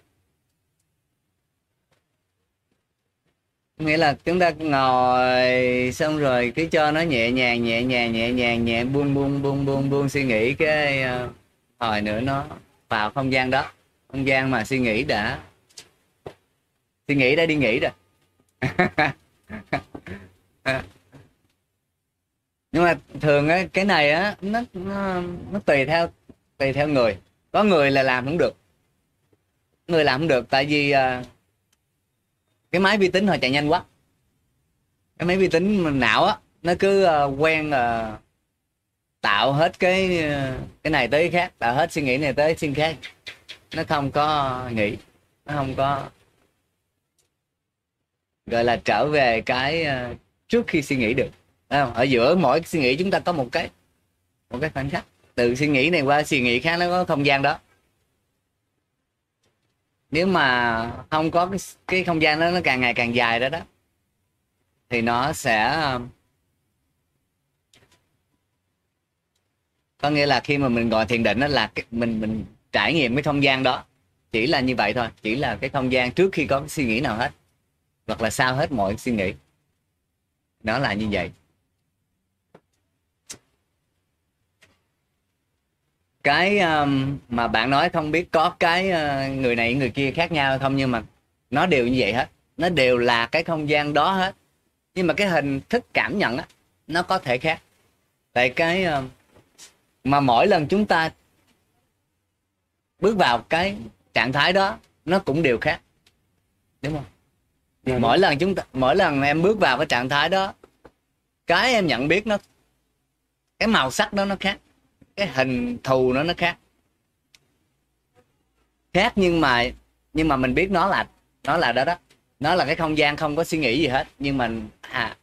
Nghĩa là chúng ta ngồi xong rồi cứ cho nó nhẹ nhàng nhẹ nhàng nhẹ nhàng nhẹ buông buông buông buông buông suy nghĩ cái uh, hồi nữa nó vào không gian đó. Không gian mà suy nghĩ đã suy nghĩ đã đi nghỉ rồi. [LAUGHS] Nhưng mà thường á cái này á nó, nó nó tùy theo tùy theo người. Có người là làm không được. Người làm không được tại vì à, cái máy vi tính họ chạy nhanh quá. Cái máy vi tính mà não á nó cứ à, quen à, tạo hết cái cái này tới cái khác tạo hết suy nghĩ này tới suy nghĩ khác. Nó không có nghĩ nó không có gọi là trở về cái ờ, trước khi suy nghĩ được. Không? ở giữa mỗi suy nghĩ chúng ta có một cái một cái khoảnh khắc. Từ suy nghĩ này qua suy nghĩ khác nó có không gian đó. Nếu mà không có cái, cái không gian đó nó càng ngày càng dài đó đó thì nó sẽ có nghĩa là khi mà mình gọi thiền định đó là cái, mình mình trải nghiệm cái không gian đó. Chỉ là như vậy thôi chỉ là cái không gian trước khi có cái suy nghĩ nào hết hoặc là sau hết mọi suy nghĩ. Nó là như vậy. Cái um, mà bạn nói không biết có cái uh, người này người kia khác nhau hay không nhưng mà nó đều như vậy hết. Nó đều là cái không gian đó hết. Nhưng mà cái hình thức cảm nhận á nó có thể khác. Tại cái uh, mà mỗi lần chúng ta bước vào cái trạng thái đó nó cũng đều khác. Đúng không? Dạ, mỗi lần chúng ta mỗi lần em bước vào cái trạng thái đó cái em nhận biết nó cái màu sắc đó nó khác cái hình thù nó nó khác. Khác nhưng mà nhưng mà mình biết nó là nó là đó đó. Nó là cái không gian không có suy nghĩ gì hết. Nhưng mà à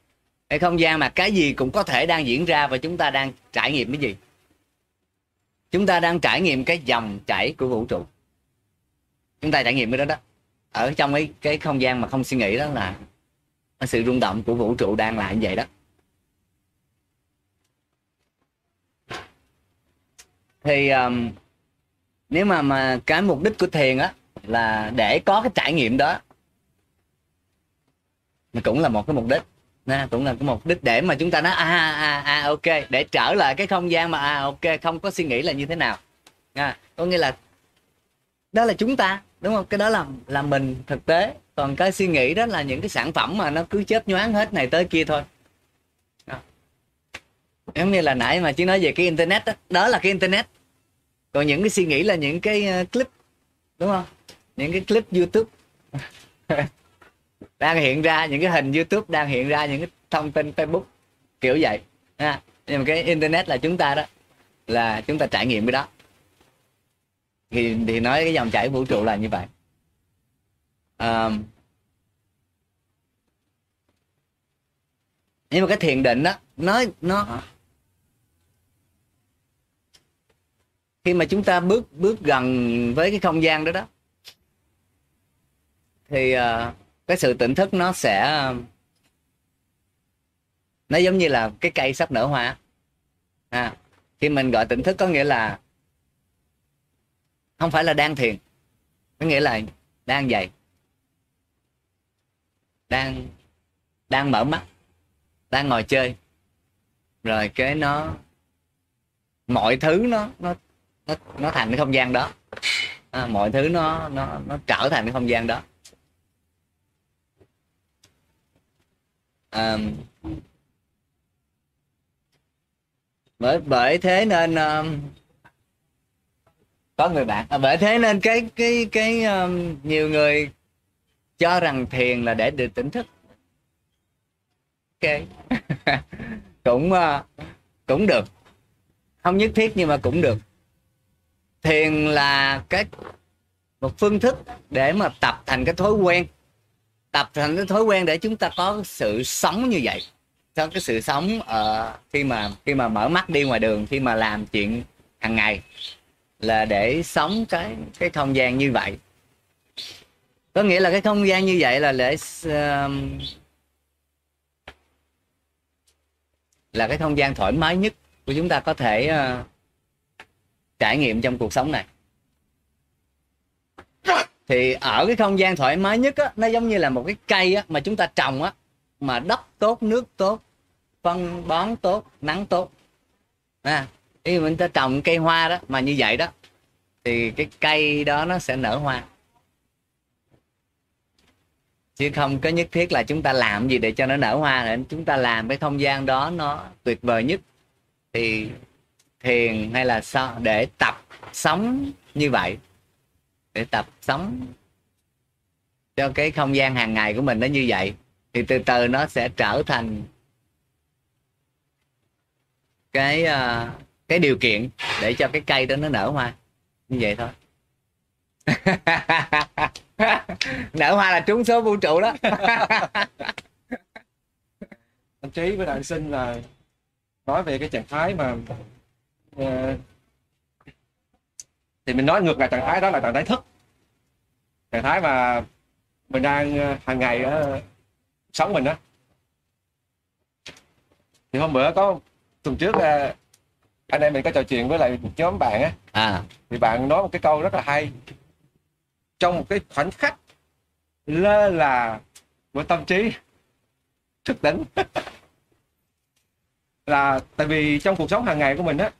cái không gian mà cái gì cũng có thể đang diễn ra và chúng ta đang trải nghiệm cái gì chúng ta đang trải nghiệm cái dòng chảy của vũ trụ. Chúng ta trải nghiệm cái đó đó. Ở trong cái cái không gian mà không suy nghĩ đó là sự rung động của vũ trụ đang là như vậy đó. Thì um, nếu mà mà cái mục đích của thiền á là để có cái trải nghiệm đó thì cũng là một cái mục đích. Nè, cũng là cái mục đích để mà chúng ta nói à, à à à ok để trở lại cái không gian mà à ok không có suy nghĩ là như thế nào. À, có nghĩa là đó là chúng ta đúng không? Cái đó là là mình thực tế. Còn cái suy nghĩ đó là những cái sản phẩm mà nó cứ chớp nhoáng hết này tới kia thôi. Giống như là nãy mà chỉ nói về cái internet đó, đó là cái internet. Còn những cái suy nghĩ là những cái ờ, clip đúng không? Những cái clip youtube. [LAUGHS] đang hiện ra những cái hình youtube đang hiện ra những cái thông tin facebook kiểu vậy. Ha nhưng mà cái internet là chúng ta đó là chúng ta trải nghiệm cái đó. Thì thì nói cái dòng chảy vũ trụ là như vậy. À, nhưng mà cái thiền định đó nó nó khi mà chúng ta bước bước gần với cái không gian đó đó thì uh, cái sự tỉnh thức nó sẽ nó giống như là cái cây sắp nở hoa à, khi mình gọi tỉnh thức có nghĩa là không phải là đang thiền có nghĩa là đang dậy đang đang mở mắt đang ngồi chơi. Rồi cái nó mọi thứ nó nó nó nó thành cái không gian đó. À, mọi thứ nó nó nó trở thành cái không gian đó. Um, bởi bởi thế nên um, có người bạn à, bởi thế nên cái cái cái um, nhiều người cho rằng thiền là để được tỉnh thức. Ok. [LAUGHS] Cũng uh, cũng được. Không nhất thiết nhưng mà cũng được. Thiền là cái một phương thức để mà tập thành cái thói quen tập thành cái thói quen để chúng ta có sự sống như vậy. Có cái sự sống ở khi mà khi mà mở mắt đi ngoài đường khi mà làm chuyện hàng ngày là để sống cái cái không gian như vậy. Có nghĩa là cái không gian như vậy là để uh, là cái không gian thoải mái nhất của chúng ta có thể uh, trải nghiệm trong cuộc sống này thì ở cái không gian thoải mái nhất á, nó giống như là một cái cây á, mà chúng ta trồng á mà đất tốt nước tốt phân bón tốt nắng tốt. À, ý mình ta trồng cây hoa đó mà như vậy đó thì cái cây đó nó sẽ nở hoa. Chứ không có nhất thiết là chúng ta làm gì để cho nó nở hoa nữa chúng ta làm cái không gian đó nó tuyệt vời nhất. Thì thiền hay là sao để tập sống như vậy để tập sống cho cái không gian hàng ngày của mình nó như vậy thì từ từ nó sẽ trở thành cái ờ, cái điều kiện để cho cái cây đó nó nở hoa. Như vậy thôi. [LAUGHS] Nở hoa là trúng số vũ trụ đó. [LAUGHS] Anh trí với đại sinh là nói về cái trạng thái mà uh, thì mình nói ngược lại trạng thái đó là trạng thái thức. Trạng thái mà mình đang ờ, hàng ngày ở sống mình đó thì hôm bữa có tuần trước ờ, anh em mình có trò chuyện với lại một nhóm bạn á. À. Thì bạn nói một cái câu rất là hay. Trong một cái khoảnh khắc lơ là của tâm trí thức tỉnh. [LAUGHS] Là tại vì trong cuộc sống hàng ngày của mình á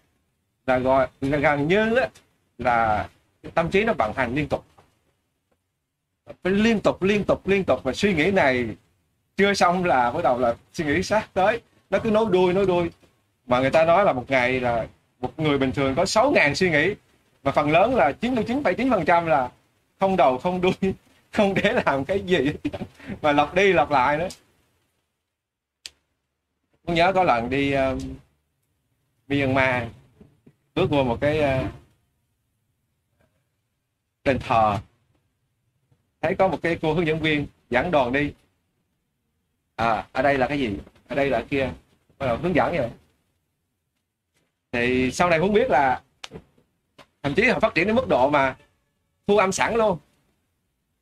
là gọi là gần như á là tâm trí nó vận hành liên tục. Liên tục liên tục liên tục và suy nghĩ này chưa xong là bắt đầu là suy nghĩ sát tới. Nó cứ nối đuôi nối đuôi. Mà người ta nói là một ngày là một người bình thường có 6.000 suy nghĩ. Và phần lớn là 99,9% là không đầu không đuôi [LAUGHS] không để làm cái gì. Mà lặp đi lặp lại nữa. Tôi nhớ có lần đi uh, Myanmar bước qua một cái uh, đền thờ. Thấy có một cái cô hướng dẫn viên dẫn đoàn đi. À ở đây là cái gì? Ở đây là kia. Bắt đầu hướng dẫn vậy. Thì sau này muốn biết là thậm chí họ phát triển đến mức độ mà thu âm sẵn luôn.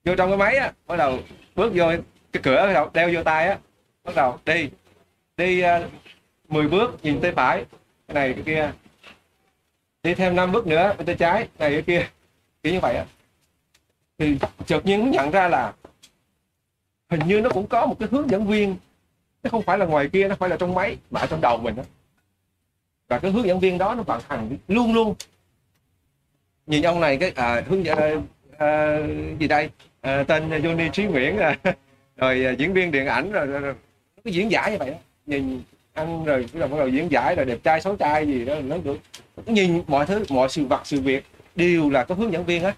Vô trong cái máy á bắt đầu bước vô cái cửa bắt đầu đeo vô tay á bắt đầu đi. Đi ờ, uh, 10 bước nhìn tay phải cái này cái kia. Đi thêm 5 bước nữa bên tay trái này cái kia kiểu như vậy á. Thì chợt nhiên nhận ra là hình như nó cũng có một cái hướng dẫn viên. Nó không phải là ngoài kia nó phải là trong máy mà ở trong đầu mình đó và cái hướng dẫn viên đó nó vận hành luôn luôn. Nhìn ông này cái à, hướng dẫn à, gì đây? À, tên Johnny Trí Nguyễn à, [LAUGHS] rồi à, diễn viên điện ảnh rồi, rồi, rồi. Cái diễn giải như vậy đó. nhìn ăn rồi bắt đầu bắt đầu diễn giải rồi đẹp trai xấu trai gì đó nó được. Nhìn mọi thứ mọi sự vật sự việc đều là có hướng dẫn viên á.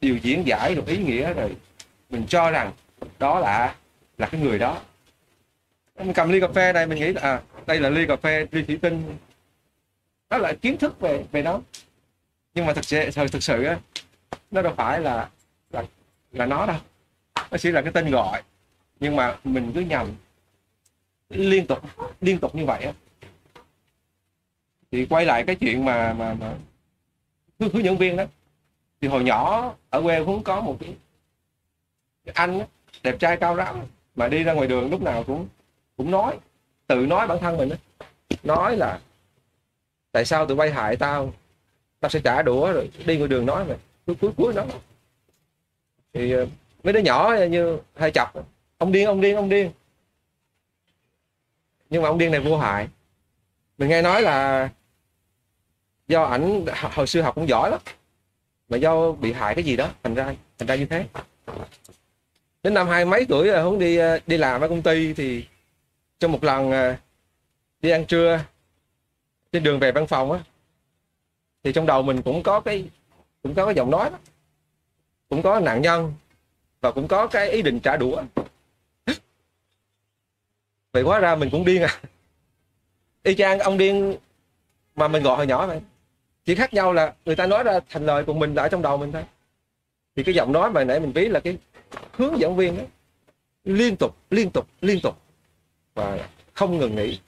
Điều diễn giải được ý nghĩa rồi. Mình cho rằng đó là là cái người đó. Mình cầm ly cà phê này mình nghĩ là à, đây là ly cà phê ly thủy tinh. Đó là kiến thức về về nó. Nhưng mà thực sự thực sự á nó đâu phải là là là nó đâu. Nó chỉ là cái tên gọi. Nhưng mà mình cứ nhầm. Liên tục liên tục như vậy á. Thì quay lại cái chuyện mà mà, mà hướng, hướng dẫn viên đó. Thì hồi nhỏ ở quê cũng có một cái, anh đẹp trai cao ráo mà đi ra ngoài đường lúc nào cũng cũng nói tự nói bản thân mình đó. nói là tại sao tụi bay hại tao? Tao sẽ trả đũa rồi đi ngoài đường nói mà cuối cuối cuối nó thì ờ, mấy đứa nhỏ như hay chọc ông điên ông điên ông điên. Nhưng mà ông điên này vô hại. Mình nghe nói là do ảnh hồi xưa học cũng giỏi lắm, mà do bị hại cái gì đó, thành ra thành ra như thế. Đến năm hai mấy tuổi à, rồi không đi à, đi làm ở công ty thì trong một lần à, đi ăn trưa trên đường về văn phòng á, thì trong đầu mình cũng có cái, cũng có cái giọng nói đó. Cũng có nạn nhân và cũng có cái ý định trả đũa. Vậy quá ra mình cũng điên à. Y chang ông điên mà mình gọi hồi nhỏ vậy chỉ khác nhau là người ta nói ra thành lời của mình lại trong đầu mình thôi. Thì cái giọng nói mà nãy mình ví là cái hướng dẫn viên đó. Liên tục liên tục liên tục. Và không ngừng nghỉ.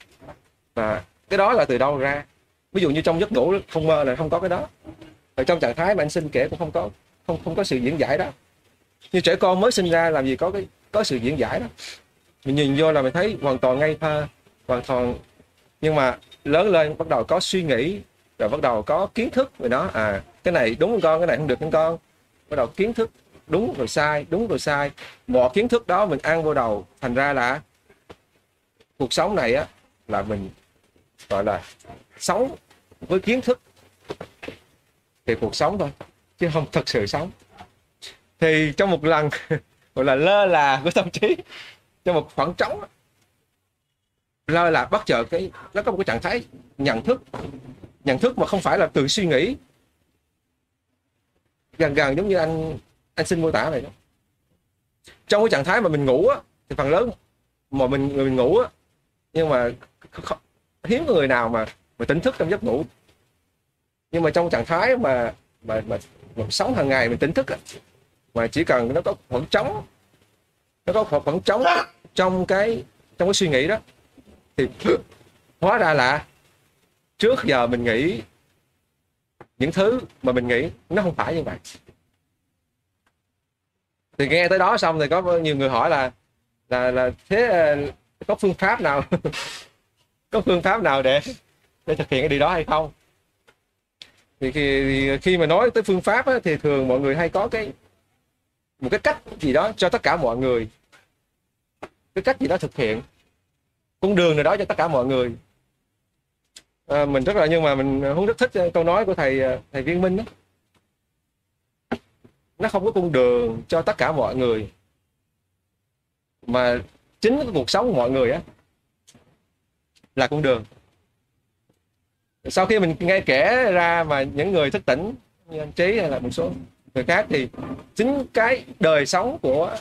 Và cái đó là từ đâu ra? Ví dụ như trong giấc ngủ không mơ là không có cái đó. Ở trong trạng thái mà anh sinh kể cũng không có, không không có sự diễn giải đó. Như trẻ con mới sinh ra làm gì có cái, có sự diễn giải đó. Mình nhìn vô là mình thấy hoàn toàn ngây thơ, hoàn toàn. Nhưng mà lớn lên bắt đầu có suy nghĩ rồi bắt đầu có kiến thức về nó à cái này đúng con, cái này không được con. Con bắt đầu kiến thức đúng rồi sai, đúng rồi sai. Mọi kiến thức đó mình ăn vô đầu, thành ra là cuộc sống này á, là mình, gọi là, sống với kiến thức thì cuộc sống thôi, chứ không thật sự sống. Thì trong một lần, [LAUGHS] gọi là lơ là của tâm trí, trong một khoảng trống lơ là bất chợt cái, nó có một cái trạng thái nhận thức nhận thức mà không phải là tự suy nghĩ. Gần gần giống như anh anh xin mô tả này đó. Trong cái trạng thái mà mình ngủ á thì phần lớn mà mình người mình ngủ á nhưng mà hiếm người nào mà mà tỉnh thức trong giấc ngủ. Nhưng mà trong trạng thái mà mà mà, mà sống hàng ngày mình tỉnh thức á, mà chỉ cần nó có khoảng trống nó có khoảng khoảng trống trong cái trong cái suy nghĩ đó thì hóa ra là trước giờ mình nghĩ những thứ mà mình nghĩ nó không phải như vậy. Thì nghe tới đó xong thì có nhiều người hỏi là là là thế ờ, có phương pháp nào [LAUGHS] có phương pháp nào để để thực hiện cái điều đó hay không? Thì khi, thì khi mà nói tới phương pháp á, thì thường mọi người hay có cái một cái cách gì đó cho tất cả mọi người. Cái cách gì đó thực hiện. Con đường nào đó cho tất cả mọi người à, mình rất là nhưng mà mình không rất thích ờ, câu nói của thầy ờ, thầy viên minh đó. Nó không có con đường cho tất cả mọi người. Mà chính cái cuộc sống của mọi người á là con đường. Sau khi mình nghe kể ra mà những người thức tỉnh như anh trí hay là một số người khác thì chính cái đời sống của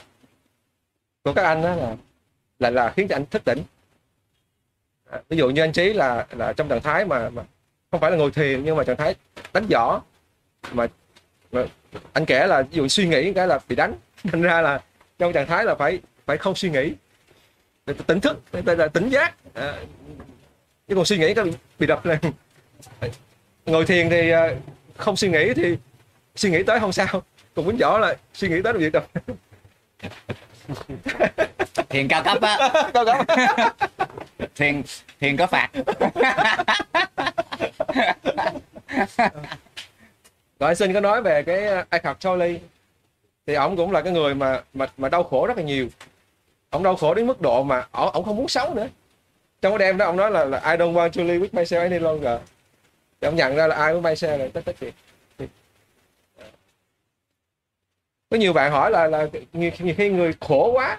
của các anh đó là là là khiến cho anh thức tỉnh. À, ví dụ như anh trí là là trong trạng thái mà, mà không phải là ngồi thiền nhưng mà trạng thái đánh giỏ mà, mà anh kể là ví dụ suy nghĩ cái là bị đánh. [LAUGHS] Thành ra là trong trạng thái là phải phải không suy nghĩ. Để tỉnh thức đây là tỉnh giác. À, chứ còn suy nghĩ cái bị, bị đập lên. [LAUGHS] Ngồi thiền thì à, không suy nghĩ thì suy nghĩ tới không sao. Còn quýnh võ là suy nghĩ tới là bị đập. [LAUGHS] thiền cao cấp á. [LAUGHS] Cao cấp. Thiền thiền có phạt. [LAUGHS] Rồi xin có nói về cái uh, Eckhart Tolle thì ông cũng là cái người mà mà mà đau khổ rất là nhiều. Ông đau khổ đến mức độ mà ông không muốn sống nữa. Trong cái đêm đó ông nói là, là I don't want to live with myself any longer. Thì ông nhận ra là ai với myself là tất tất Thiệt. có nhiều bạn hỏi là là nhiều, nhiều khi người khổ quá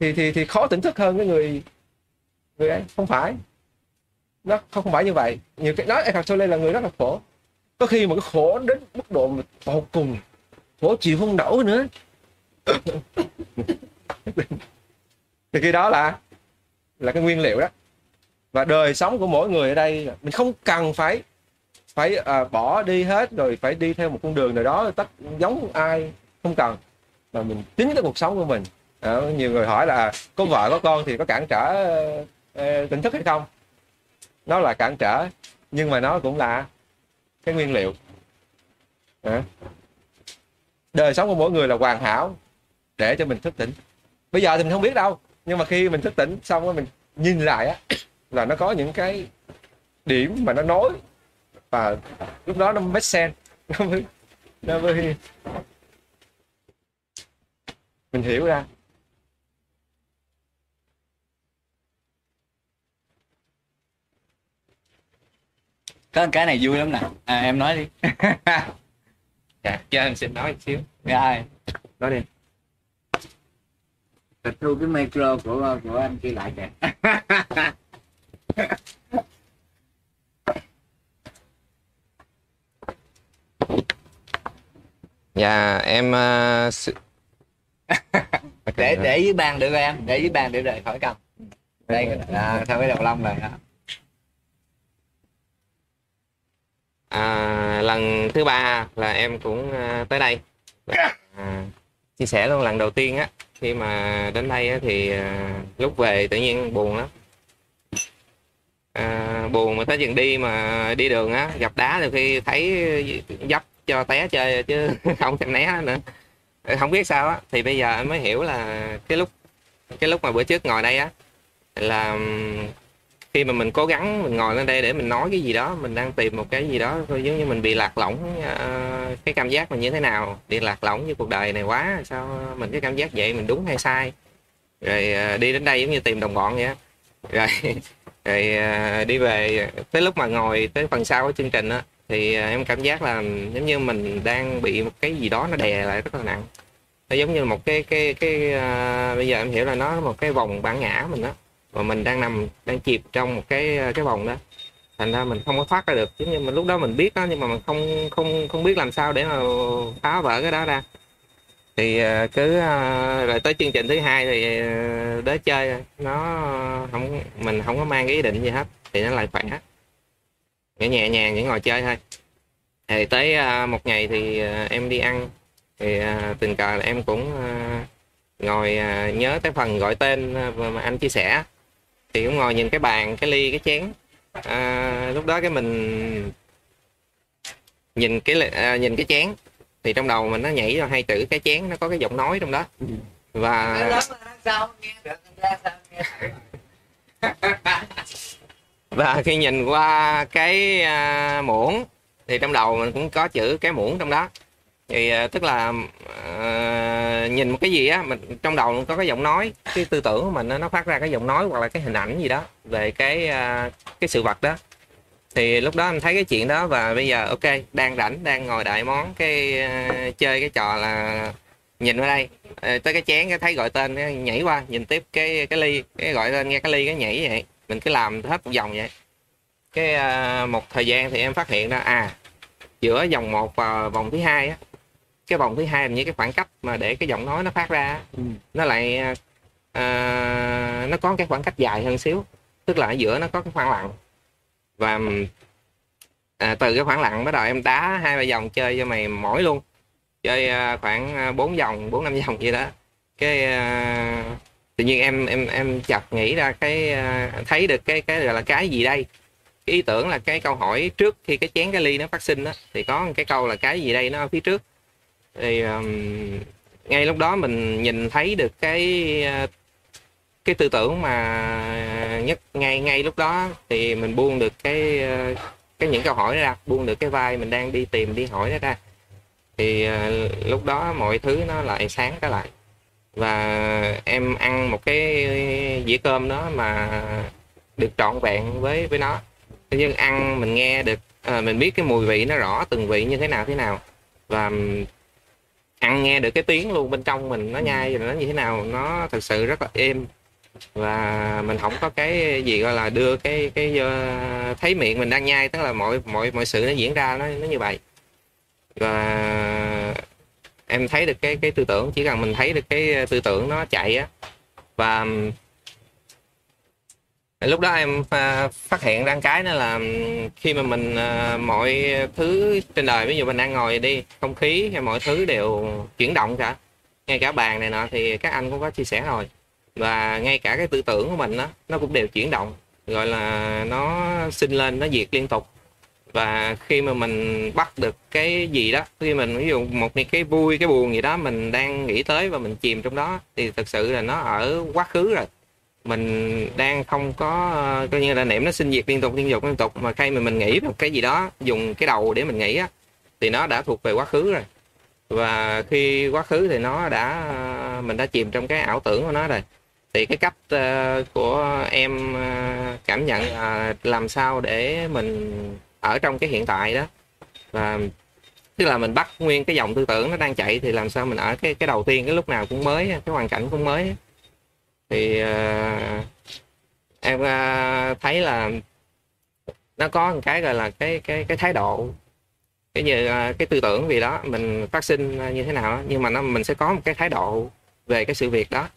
thì thì thì khó tỉnh thức hơn cái người người ấy không phải. Nó không không phải như vậy. Nhiều cái nói Eckhart Tolle là người rất là khổ. Có khi mà cái khổ đến mức độ mà tột cùng khổ chịu không nổi nữa. [LAUGHS] Thì khi đó là là cái nguyên liệu đó. Và đời sống của mỗi người ở đây mình không cần phải phải à, bỏ đi hết rồi phải đi theo một con đường nào đó tất giống ai không cần. Mà mình chính cái cuộc sống của mình à, nhiều người hỏi là có vợ có con thì có cản trở uh, tỉnh thức hay không? Nó là cản trở nhưng mà nó cũng là cái nguyên liệu. À. đời sống của mỗi người là hoàn hảo để cho mình thức tỉnh. Bây giờ thì mình không biết đâu nhưng mà khi mình thức tỉnh xong rồi mình nhìn lại á [COUGHS] là nó có những cái điểm mà nó nối và lúc đó nó make sense [LAUGHS] nó mới nó mới mình hiểu ra. Có cái này vui lắm nè. À, em nói đi. [LAUGHS] Dạ cho anh xin nói một xíu. Rồi nói đi. Tịch thu cái micro của của anh kia lại kìa. [LAUGHS] Dạ em sự- [LAUGHS] để để dưới bàn được rồi em. Để dưới bàn để rời khỏi cầm. Đây là theo cái đầu lông rồi đó à, lần thứ ba là em cũng à, tới đây. À, chia sẻ luôn lần đầu tiên á khi mà đến đây á, thì à, lúc về tự nhiên buồn lắm. À, buồn mà tới chừng đi mà đi đường á gặp đá thì khi thấy dấp cho té chơi chứ [LAUGHS] không thèm né nữa. Không biết sao á thì bây giờ em mới hiểu là cái lúc cái lúc mà bữa trước ngồi đây á là khi mà mình cố gắng mình ngồi lên đây để mình nói cái gì đó mình đang tìm một cái gì đó thôi giống như mình bị lạc lõng à, cái cảm giác mình như thế nào? Bị lạc lõng với cuộc đời này quá sao mình cái cảm giác vậy? Mình đúng hay sai? Rồi à, đi đến đây giống như tìm đồng bọn vậy rồi [LAUGHS] rồi à, đi về tới lúc mà ngồi tới phần sau của chương trình á thì em cảm giác là giống như mình đang bị một cái gì đó nó đè lại rất là nặng. Nó giống như một cái cái cái uh, bây giờ em hiểu là nó một cái vòng bản ngã mình đó và mình đang nằm đang chìm trong một cái cái vòng đó. Thành ra mình không có thoát ra được. Chứ như mình lúc đó mình biết đó nhưng mà mình không không không biết làm sao để mà phá vỡ cái đó ra. Thì ờ, cứ ờ, rồi tới chương trình thứ hai thì ờ, à, đến chơi nó không mình không có mang cái ý định gì hết thì nó lại khỏe. Nhẹ nhẹ nhàng những ngồi chơi thôi. Thì tới một ngày thì em đi ăn. Thì tình cờ là em cũng ngồi nhớ tới phần gọi tên mà anh chia sẻ thì cũng ngồi nhìn cái bàn cái ly cái chén. À, lúc đó cái mình nhìn cái à, nhìn cái chén. Thì trong đầu mình nó nhảy ra hai chữ cái chén nó có cái giọng nói trong đó. Và [LAUGHS] và khi nhìn qua cái à, muỗng thì trong đầu mình cũng có chữ cái muỗng trong đó thì ờ, tức là uh, nhìn một cái gì á mình trong đầu có cái giọng nói cái tư tưởng của mình nó, phát ra cái giọng nói hoặc là cái hình ảnh gì đó về cái uh, cái sự vật đó. Thì lúc đó anh thấy cái chuyện đó và bây giờ ok đang rảnh đang ngồi đại món cái uh, chơi cái trò là nhìn qua đây. Tới cái chén cái thấy gọi tên cái nhảy qua nhìn tiếp cái cái ly cái gọi tên nghe cái ly cái nhảy vậy. Mình cứ làm hết một vòng vậy. Cái uh, một thời gian thì em phát hiện ra à giữa vòng một và vòng thứ hai á cái vòng thứ hai là như cái khoảng cách mà để cái giọng nói nó phát ra á, nó lại à, nó có cái khoảng cách dài hơn xíu tức là ở giữa nó có cái khoảng lặng. Và à, từ cái khoảng lặng bắt đầu em đá hai ba vòng chơi cho mày mỏi luôn. Chơi à, khoảng à, bốn vòng bốn năm vòng gì đó. Cái à, tự nhiên em em em chợt nghĩ ra cái à, thấy được cái cái gọi là cái gì đây? Cái ý tưởng là cái câu hỏi trước khi cái chén cái ly nó phát sinh đó thì có một cái câu là cái gì đây nó ở phía trước thì um, ngay lúc đó mình nhìn thấy được cái uh, cái tư tưởng mà nhất ngay ngay lúc đó thì mình buông được cái uh, cái những câu hỏi ra buông được cái vai mình đang đi tìm đi hỏi ra. Thì uh, lúc đó mọi thứ nó lại sáng trở lại. Và em ăn một cái dĩa cơm đó mà được trọn vẹn với với nó. Nhưng ăn mình nghe được à, mình biết cái mùi vị nó rõ từng vị như thế nào thế nào. Và ăn nghe được cái tiếng luôn, bên trong mình nó nhai rồi nó như thế nào, nó thật sự rất là êm. Và mình không có cái gì gọi là đưa cái cái ờ, thấy miệng mình đang nhai, tức là mọi mọi mọi sự nó diễn ra nó nó như vậy. Và em thấy được cái cái tư tưởng, chỉ cần mình thấy được cái ờ, tư tưởng nó chạy á, và lúc đó em phát hiện ra cái nữa là khi mà mình à, mọi thứ trên đời ví dụ mình đang ngồi đi không khí hay mọi thứ đều chuyển động cả. Ngay cả bàn này nọ thì các anh cũng có chia sẻ rồi. Và ngay cả cái tư tưởng của mình đó nó cũng đều chuyển động gọi là nó sinh lên nó diệt liên tục. Và khi mà mình bắt được cái gì đó khi mình ví dụ một cái vui cái buồn gì đó mình đang nghĩ tới và mình chìm trong đó thì thực sự là nó ở quá khứ rồi mình đang không có, coi như là niệm nó sinh diệt liên tục liên tục liên tục, mà khi mà mình nghĩ một cái gì đó, dùng cái đầu để mình nghĩ á, thì nó đã thuộc về quá khứ rồi. Và khi quá khứ thì nó đã, mình đã chìm trong cái ảo tưởng của nó rồi. Thì cái cách ờ, của em ờ, cảm nhận là làm sao để mình ở trong cái hiện tại đó. Và tức là mình bắt nguyên cái dòng tư tưởng nó đang chạy thì làm sao mình ở cái cái đầu tiên, cái lúc nào cũng mới, cái hoàn cảnh cũng mới thì uh, em uh, thấy là nó có một cái gọi là cái cái cái thái độ cái như uh, cái tư tưởng gì đó mình phát sinh như thế nào đó, nhưng mà nó mình sẽ có một cái thái độ về cái sự việc đó.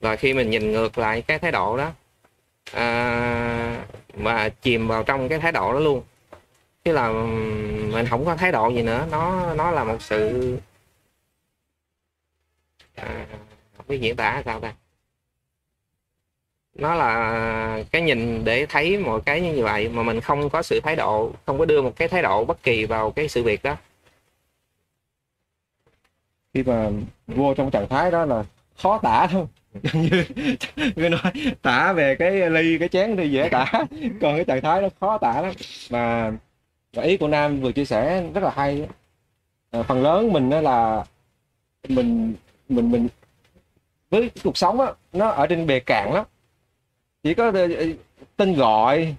Và khi mình nhìn ngược lại cái thái độ đó à, và chìm vào trong cái thái độ đó luôn chứ là mình không có thái độ gì nữa. Nó nó là một sự à, không biết diễn tả sao ta nó là cái nhìn để thấy mọi cái như vậy mà mình không có sự thái độ không có đưa một cái thái độ bất kỳ vào cái sự việc đó. Khi mà vô trong trạng thái đó là khó tả thôi. Gần [LAUGHS] như như nói tả về cái ly cái chén thì dễ tả. [LAUGHS] Còn cái trạng thái nó khó tả lắm. Mà và ý của Nam vừa chia sẻ rất là hay à, phần lớn mình đó là mình mình mình với cuộc sống á nó ở trên bề cạn lắm chỉ có ờ, ờ, tên gọi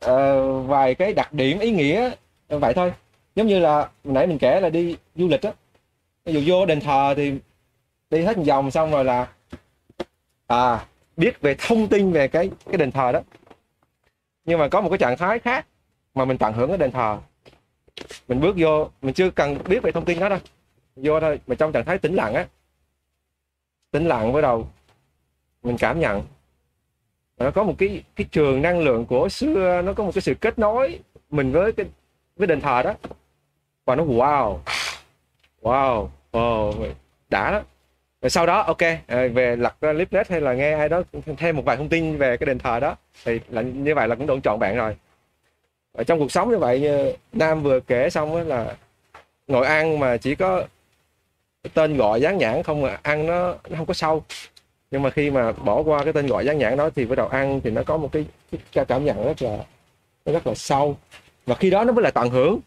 ờ, vài cái đặc điểm, ý nghĩa vậy thôi. Giống như là hồi nãy mình kể là đi du lịch á. Ví dụ vô đền thờ thì đi hết một vòng xong rồi là à biết về thông tin về cái cái đền thờ đó. Nhưng mà có một cái trạng thái khác mà mình tận hưởng ở đền thờ. Mình bước vô, mình chưa cần biết về thông tin đó đâu. Vô thôi, mà trong trạng thái tĩnh lặng á. Tĩnh lặng bắt đầu, mình cảm nhận nó có một cái cái trường năng lượng của xưa nó có một cái sự kết nối mình với cái với đền thờ đó. Và nó wow wow wow đã đó. Rồi sau đó ok ờ, về lật ra net hay là nghe ai đó thêm một vài thông tin về cái đền thờ đó thì là như vậy là cũng đủ chọn bạn rồi. Ở trong cuộc sống như vậy như nam vừa kể xong là ngồi ăn mà chỉ có tên gọi dán nhãn không mà ăn nó, nó không có sâu nhưng mà khi mà bỏ qua cái tên gọi dán nhãn đó thì bắt đầu ăn thì nó có một cái, cái cảm nhận rất là nó rất là sâu. Và khi đó nó mới là tận hưởng.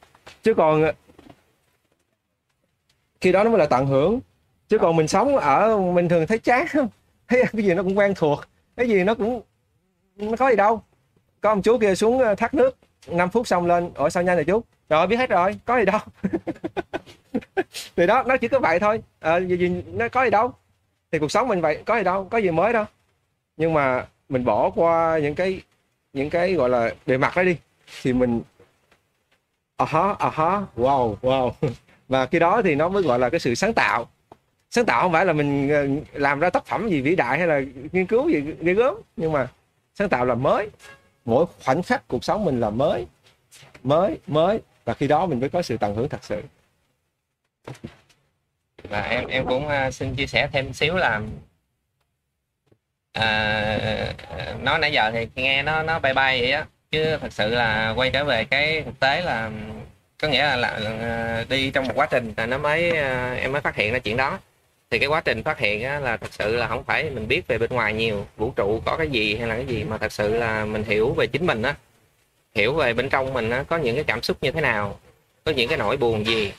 Chứ còn khi đó nó mới là tận hưởng. Chứ còn mình sống ở mình thường thấy chán không [LAUGHS] thấy cái gì nó cũng quen thuộc. Cái gì nó cũng nó có gì đâu. Có ông chú kia xuống ờ, thác nước. 5 phút xong lên ở sao nhanh rồi chú? Rồi biết hết rồi. Có gì đâu. [LAUGHS] Thì đó nó chỉ có vậy thôi. À, gì, gì nó có gì đâu thì cuộc sống mình vậy, có gì đâu, có gì mới đâu. Nhưng mà mình bỏ qua những cái những cái gọi là bề mặt đó đi, thì mình à ha à ha wow wow. [LAUGHS] Và khi đó thì nó mới gọi là cái sự sáng tạo. Sáng tạo không phải là mình ờ, làm ra tác phẩm gì vĩ đại hay là nghiên cứu gì ghê gớm, nhưng mà sáng tạo là mới. Mỗi khoảnh khắc cuộc sống mình là mới mới mới. Và khi đó mình mới có sự tận hưởng thật sự và em em cũng à, xin chia sẻ thêm xíu là à, nói nãy giờ thì nghe nó nó bay bay vậy á. Chứ thật sự là quay trở về cái thực tế là có nghĩa là, là, là đi trong một quá trình là nó mới à, em mới phát hiện ra chuyện đó. Thì cái quá trình phát hiện á, là thật sự là không phải mình biết về bên ngoài nhiều vũ trụ có cái gì hay là cái gì mà thật sự là mình hiểu về chính mình á. Hiểu về bên trong mình á, có những cái cảm xúc như thế nào có những cái nỗi buồn gì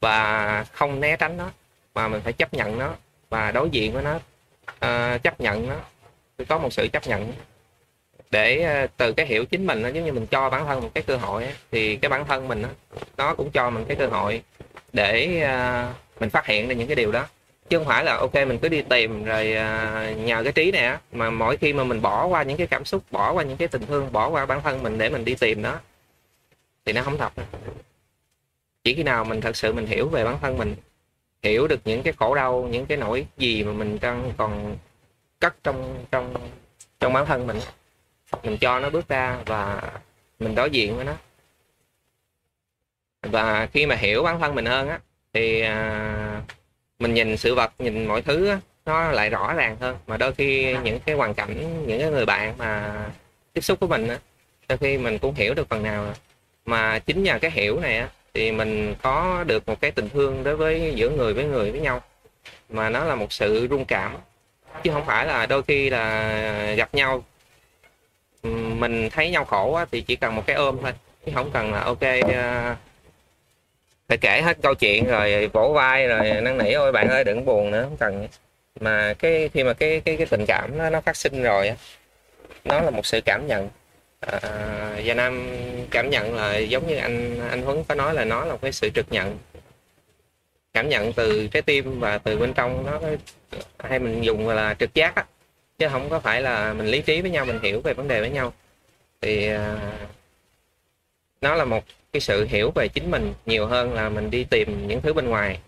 và không né tránh nó mà mình phải chấp nhận nó và đối diện với nó uh, chấp nhận nó có một sự chấp nhận để uh, từ cái hiểu chính mình nó giống như mình cho bản thân một cái cơ hội ấy, thì cái bản thân mình đó, nó cũng cho mình cái cơ hội để uh, mình phát hiện ra những cái điều đó chứ không phải là ok mình cứ đi tìm rồi uh, nhờ cái trí này á mà mỗi khi mà mình bỏ qua những cái cảm xúc bỏ qua những cái tình thương bỏ qua bản thân mình để mình đi tìm nó thì nó không thật chỉ khi nào mình thật sự mình hiểu về bản thân mình hiểu được những cái khổ đau những cái nỗi gì mà mình đang còn cất trong trong trong bản thân mình mình cho nó bước ra và mình đối diện với nó. Và khi mà hiểu bản thân mình hơn á thì à, mình nhìn sự vật nhìn mọi thứ á, nó lại rõ ràng hơn. Mà đôi khi những cái hoàn cảnh những cái người bạn mà tiếp xúc với mình á, đôi khi mình cũng hiểu được phần nào. Mà chính nhờ cái hiểu này á, thì mình có được một cái tình thương đối với giữa người với người với nhau. Mà nó là một sự rung cảm. Chứ không phải là đôi khi là gặp nhau mình thấy nhau khổ quá thì chỉ cần một cái ôm thôi. Chứ không cần là ok ờ, phải kể hết câu chuyện rồi vỗ vai rồi năn nỉ ôi bạn ơi đừng buồn nữa không cần mà cái khi mà cái cái cái tình cảm nó, nó phát sinh rồi nó là một sự cảm nhận. Ờ, à, và nam cảm nhận là giống như anh anh huấn có nói là nó là một cái sự trực nhận. Cảm nhận từ trái tim và từ bên trong nó hay mình dùng là trực giác á chứ không có phải là mình lý trí với nhau mình hiểu về vấn đề với nhau. Thì à, nó là một cái sự hiểu về chính mình nhiều hơn là mình đi tìm những thứ bên ngoài.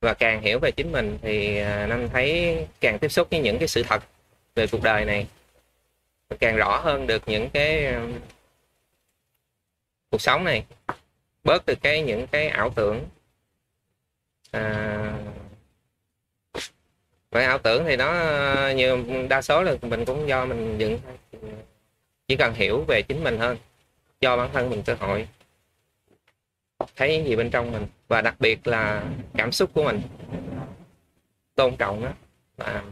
Và càng hiểu về chính mình thì ờ, à, năm thấy càng tiếp xúc với những cái sự thật về cuộc đời này càng rõ hơn được những cái um, cuộc sống này. Bớt được cái những cái ảo tưởng. À, với ảo tưởng thì nó uh, như đa số là mình cũng do mình dựng chỉ cần hiểu về chính mình hơn cho bản thân mình cơ hội thấy gì bên trong mình. Và đặc biệt là cảm xúc của mình tôn trọng nó và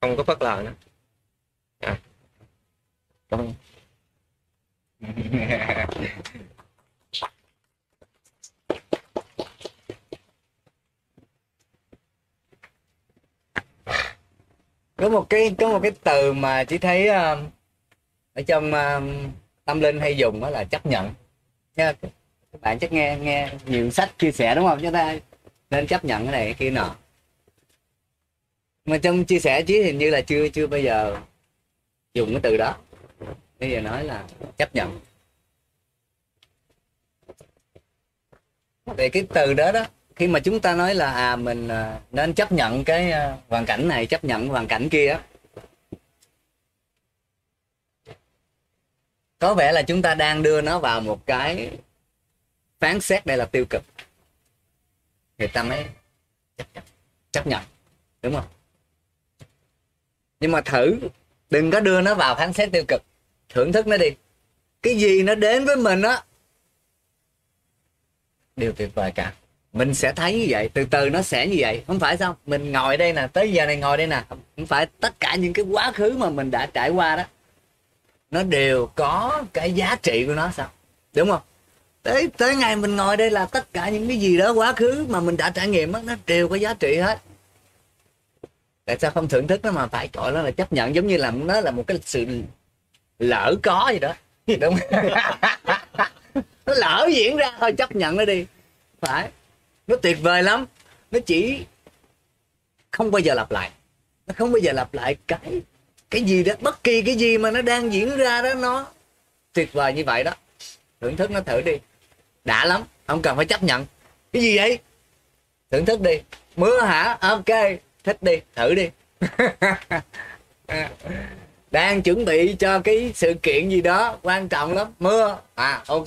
không có phớt lờ nó. À. Cảm ơn. có một cái có một cái từ mà chỉ thấy uh, ở trong uh, tâm linh hay dùng đó là chấp nhận. Nha các bạn chắc nghe nghe nhiều sách chia sẻ đúng không? Chúng ta nên chấp nhận cái này cái kia nọ. Mà trong chia sẻ chứ hình như là chưa chưa bao giờ dùng cái từ đó bây giờ nói là chấp nhận. Thì cái từ đó đó khi mà chúng ta nói là à mình à, nên chấp nhận cái à, hoàn cảnh này chấp nhận hoàn cảnh kia á có vẻ là chúng ta đang đưa nó vào một cái phán xét đây là tiêu cực. Người ta mới chấp nhận, chấp nhận đúng không? Nhưng mà thử đừng có đưa nó vào phán xét tiêu cực thưởng thức nó đi. Cái gì nó đến với mình á đều tuyệt vời cả. Mình sẽ thấy như vậy từ từ nó sẽ như vậy. Không phải sao mình ngồi đây nè tới giờ này ngồi đây nè. Không phải tất cả những cái quá khứ mà mình đã trải qua đó nó đều có cái giá trị của nó sao? Đúng không? Tới tới ngày mình ngồi đây là tất cả những cái gì đó quá khứ mà mình đã trải nghiệm đó, nó đều có giá trị hết. Tại sao không thưởng thức nó mà phải gọi nó là chấp nhận giống như là nó là một cái sự lỡ có gì đó. Đúng. Không? [LAUGHS] nó lỡ diễn ra thôi, chấp nhận nó đi. Phải. Nó tuyệt vời lắm. Nó chỉ không bao giờ lặp lại. Nó không bao giờ lặp lại cái cái gì đó, bất kỳ cái gì mà nó đang diễn ra đó, nó tuyệt vời như vậy đó. Thưởng thức nó thử đi. Đã lắm. Không cần phải chấp nhận. Cái gì vậy? Thưởng thức đi. Mưa hả? Ok. Thích đi. Thử đi. [LAUGHS] đang chuẩn bị cho cái sự kiện gì đó quan trọng lắm. Mưa. À ok.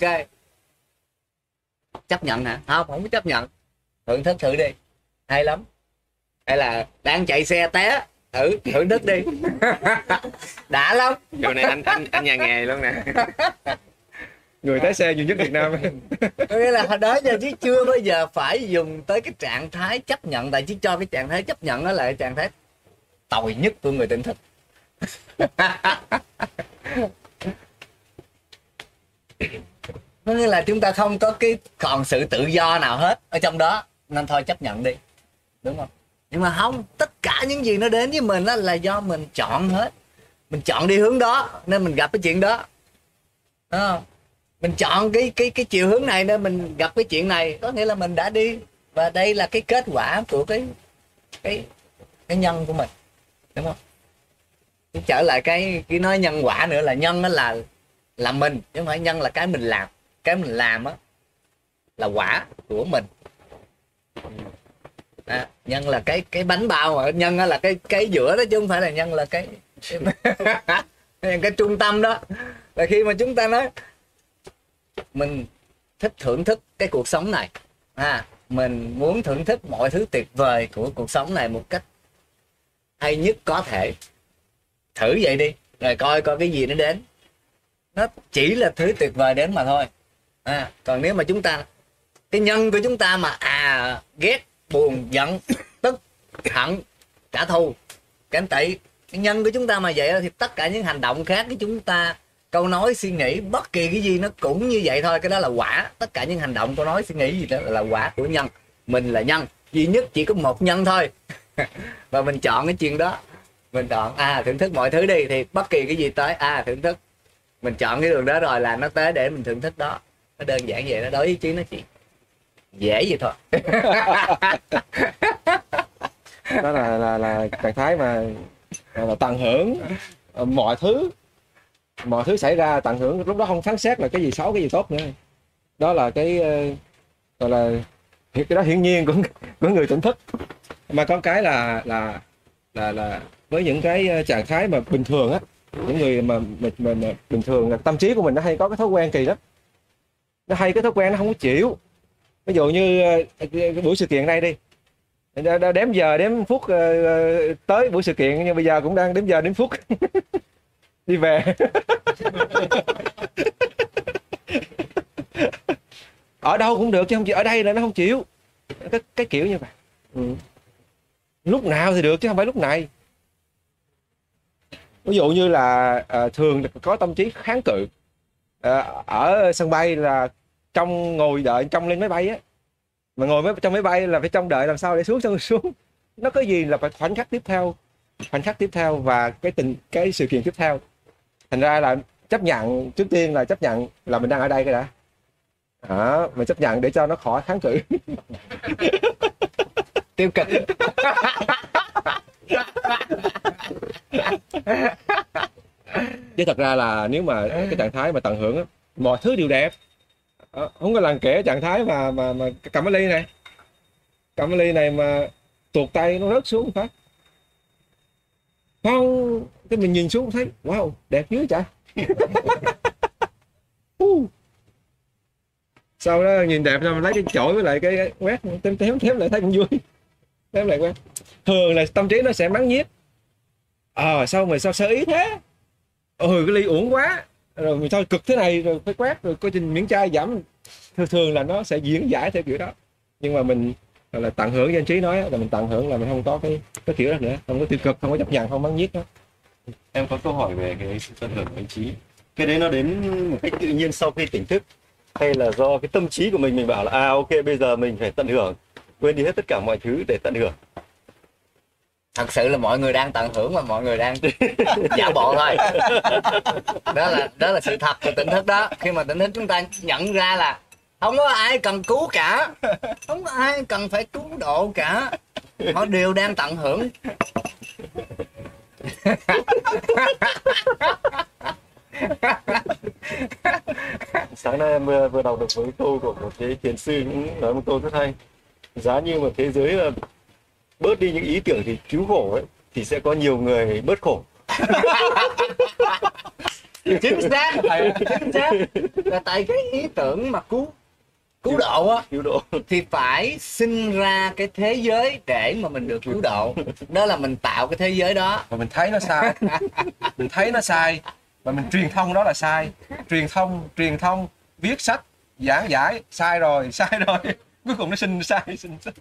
Chấp nhận hả? Không không có chấp nhận. Thưởng thức thử đi. Hay lắm. Hay là đang chạy xe té. Thử thưởng thức đi. [LAUGHS] Đã lắm. Chỗ này anh anh anh nhà nghề luôn nè. Người lái xe nhiều nhất Việt Nam. Nghĩa là đó giờ chứ chưa bao giờ phải dùng tới cái trạng thái chấp nhận. Tại chứ cho cái trạng thái chấp nhận đó là cái trạng thái tồi nhất của người tỉnh thức có nghĩa là chúng ta không có cái còn sự tự do nào hết ở trong đó. Nên thôi chấp nhận đi. Đúng không? Nhưng mà không, tất cả những gì nó đến với mình đó là do mình chọn hết. Mình chọn đi hướng đó, nên mình gặp cái chuyện đó. Đúng không? mình chọn cái cái cái chiều hướng này nên mình gặp cái chuyện này. Có nghĩa là mình đã đi. Và đây là cái kết quả của cái cái cái nhân của mình. Đúng không? Trở lại cái cái nói nhân quả nữa là nhân đó là là mình chứ không phải nhân là cái mình làm. Cái mình làm á là quả của mình. Ừ. À, nhân là cái cái bánh bao mà nhân là cái cái giữa đó chứ không phải là nhân là cái cái, [LAUGHS] cái trung tâm đó. Là khi mà chúng ta nói mình thích thưởng thức cái cuộc sống này à mình muốn thưởng thức mọi thứ tuyệt vời của cuộc sống này một cách hay nhất có thể thử vậy đi rồi coi coi cái gì nó đến. Nó chỉ là thứ tuyệt vời đến mà thôi. À, còn nếu mà chúng ta cái nhân của chúng ta mà à ghét buồn giận tức hận trả thù cảnh tị cái nhân của chúng ta mà vậy thì tất cả những hành động khác của chúng ta câu nói suy nghĩ bất kỳ cái gì nó cũng như vậy thôi. Cái đó là quả. Tất cả những hành động câu nói suy nghĩ gì đó là quả của nhân. Mình là nhân. Duy nhất chỉ có một nhân thôi. [LAUGHS] Và mình chọn cái chuyện đó mình chọn à thưởng thức mọi thứ đi thì bất kỳ cái gì tới à thưởng thức. Mình chọn cái đường đó rồi là nó tới để mình thưởng thức đó. Nó đơn giản vậy đó đối với trí nó chỉ dễ vậy thôi. [LAUGHS] Đó là là là trạng thái mà là, là tận hưởng ờ, mọi thứ. Mọi thứ xảy ra tận hưởng lúc đó không phán xét là cái gì xấu cái gì tốt nữa. Đó là cái ờ, gọi là cái đó hiển nhiên của của người tỉnh thức. Mà có cái là là là là với những cái ờ, trạng thái mà bình thường á những người mà mình, mình, mình bình thường là tâm trí của mình nó hay có cái thói quen kỳ lắm. Nó hay cái thói quen nó không có chịu. Ví dụ như ờ, buổi sự kiện này đi Đã- đã đếm giờ đếm phút ờ, tới buổi sự kiện nhưng bây giờ cũng đang đếm giờ đếm phút. [LAUGHS] Đi về. [LAUGHS] Ở đâu cũng được chứ không chịu ở đây là nó không chịu. Cái, cái kiểu như vậy. Ừ. lúc nào thì được chứ không phải lúc này ví dụ như là à, thường có tâm trí kháng cự à, ở sân bay là trong ngồi đợi trong lên máy bay á. Mà ngồi máy, trong máy bay là phải trong đợi làm sao để xuống rồi xuống. Nó có gì là phải khoảnh khắc tiếp theo khoảnh khắc tiếp theo và cái tình cái sự kiện tiếp theo. Thành ra là chấp nhận trước tiên là chấp nhận là mình đang ở đây cái đã. Đó, mình chấp nhận để cho nó khỏi kháng cự. Tiêu cực [LAUGHS] chứ thật ra là nếu mà cái trạng thái mà tận hưởng á, mọi thứ đều đẹp. Ờ, không có lần kể trạng thái mà mà mà cầm cái ly này. Cầm cái ly này mà tuột tay nó rớt xuống phát không cái mình nhìn xuống thấy wow đẹp dữ chả [LAUGHS] Uh. sau đó nhìn đẹp xong lấy cái chổi với lại cái, cái quét tém tém tém lại thấy cũng vui. Tém lại quét thường là tâm trí nó sẽ mắng nhiếc. Ờ sao mà sao sơ ý thế? Ừ cái ly uổng quá. Rồi mình thôi, cực thế này rồi phải quét, rồi có trình miễn chai giảm. Thường thường là nó sẽ diễn giải theo kiểu đó. Nhưng mà mình là tận hưởng danh anh trí nói là mình tận hưởng là mình không có cái cái kiểu đó nữa. Không có tiêu cực, không có chấp nhận không mắng nhiếc đó. Em có câu hỏi về cái sự tận hưởng của anh trí. Cái đấy nó đến một cách tự nhiên sau khi tỉnh thức, hay là do cái tâm trí của mình mình bảo là à ok, bây giờ mình phải tận hưởng, quên đi hết tất cả mọi thứ để tận hưởng? Thật sự là mọi người đang tận hưởng mà mọi người đang [LAUGHS] giả bộ thôi. Đó là đó là sự thật của tỉnh thức đó. Khi mà tỉnh thức chúng ta nhận ra là không có ai cần cứu cả. Không có ai cần phải cứu độ cả. Họ đều đang tận hưởng. [LAUGHS] Sáng nay em ờ, vừa, đọc được một cái câu của một cái thiền sư cũng nói một câu rất hay. Giá như mà thế giới là bớt đi những ý tưởng thì cứu khổ ấy thì sẽ có nhiều người bớt khổ. Chính xác chính xác. Là tại cái ý tưởng mà cứu cứu độ á cứu độ. thì phải sinh ra cái thế giới để mà mình được cứu độ. Đó là mình tạo cái thế giới đó. Mà mình thấy nó sai. Mình thấy nó sai mà mình truyền thông đó là sai. Truyền thông truyền thông viết sách giảng giải sai rồi sai rồi. Cuối cùng nó sinh sai sinh sai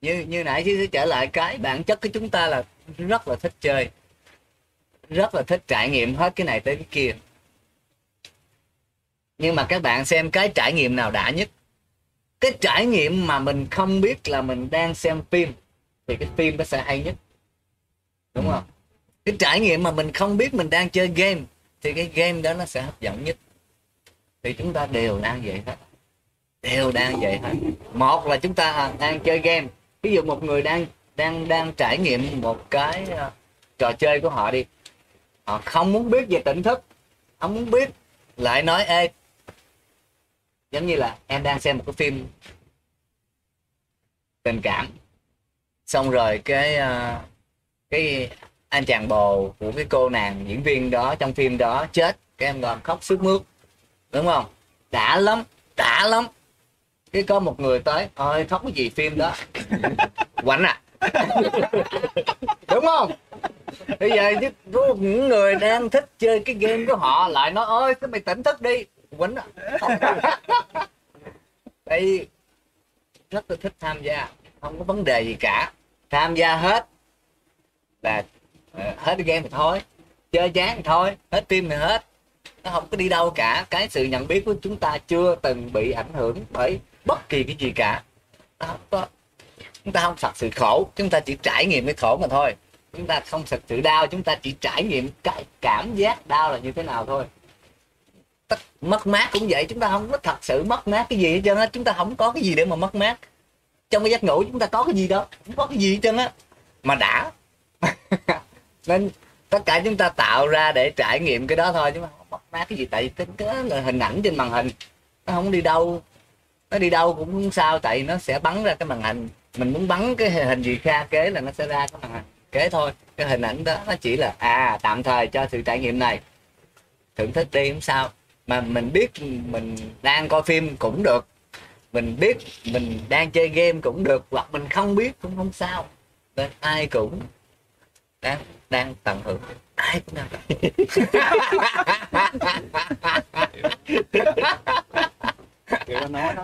như như nãy chứ trở lại, cái bản chất của chúng ta là rất là thích chơi, rất là thích trải nghiệm hết cái này tới cái kia. Nhưng mà các bạn xem cái trải nghiệm nào đã nhất. Cái trải nghiệm mà mình không biết là mình đang xem phim, thì cái phim nó sẽ hay nhất. Đúng không? Cái trải nghiệm mà mình không biết mình đang chơi game, thì cái game đó nó sẽ hấp dẫn nhất. Thì chúng ta đều đang vậy hết đều đang vậy hết một là chúng ta à, đang chơi game ví dụ một người đang đang đang trải nghiệm một cái uh, trò chơi của họ đi. Họ không muốn biết về tỉnh thức không muốn biết lại nói ê giống như là em đang xem một cái phim tình cảm. Xong rồi cái uh, cái anh chàng bồ của cái cô nàng diễn viên đó trong phim đó chết. Cái em còn khóc sướt mướt đúng không? Đã lắm đã lắm cái có một người tới ơi khóc cái gì phim đó. [LAUGHS] Quạnh à. [LAUGHS] Đúng không? Bây giờ chứ có những người đang thích chơi cái game của họ lại nói ơi cái mày tỉnh thức đi. Quýnh à. [LAUGHS] Đây rất là thích tham gia không có vấn đề gì cả. Tham gia hết là ờ, hết game thì thôi chơi chán thì thôi hết phim thì hết. Nó không có đi đâu cả. Cái sự nhận biết của chúng ta chưa từng bị ảnh hưởng bởi bất kỳ cái gì cả. Đó, không có chúng ta không thật sự khổ chúng ta chỉ trải nghiệm cái khổ mà thôi. Chúng ta không thật sự đau chúng ta chỉ trải nghiệm cái cảm giác đau là như thế nào thôi. Tất, mất mát cũng vậy chúng ta không có thật sự mất mát cái gì hết trơn á. Chúng ta không có cái gì để mà mất mát. Trong cái giấc ngủ chúng ta có cái gì đâu không có cái gì hết trơn á. Mà đã. [LAUGHS] Nên tất cả chúng ta tạo ra để trải nghiệm cái đó thôi chứ mà không mất mát cái gì. Tại vì cái là hình ảnh trên màn hình nó không đi đâu nó đi đâu cũng không sao, tại nó sẽ bắn ra cái màn hình mình muốn bắn cái hình gì kha kế là nó sẽ ra cái màn hình kế thôi. Cái hình ảnh đó nó chỉ là à tạm thời cho sự trải nghiệm này. Thưởng thức đi, không sao. Mà mình biết mình đang coi phim cũng được. Mình biết mình đang chơi game cũng được. Hoặc mình không biết cũng không sao. Nên ai cũng đang đang tận hưởng. Ai cũng đang tận hưởng. [LAUGHS]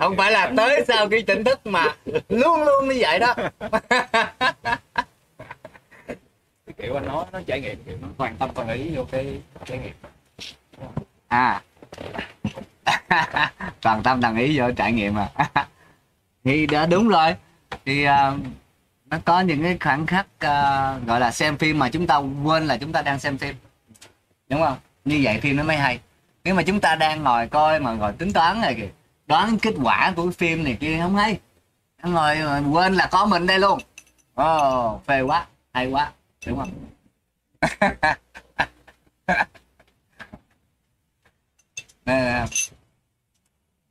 không phải là tới sau khi tỉnh thức mà luôn luôn như vậy đó. Kiểu anh nói nó trải nghiệm kiểu nó toàn tâm toàn ý vô cái trải nghiệm. À. Toàn tâm đồng ý vô trải nghiệm à. Thì đã đúng rồi. Thì uh, nó có những cái khoảnh khắc uh, gọi là xem phim mà chúng ta quên là chúng ta đang xem phim. Đúng không? Như vậy phim nó mới hay. Nếu mà chúng ta đang ngồi coi mà ngồi tính toán này kìa đoán kết quả của cái phim này kia không hay. Ngồi quên là có mình đây luôn. Ồ phê quá hay quá đúng không? [LAUGHS] Nè,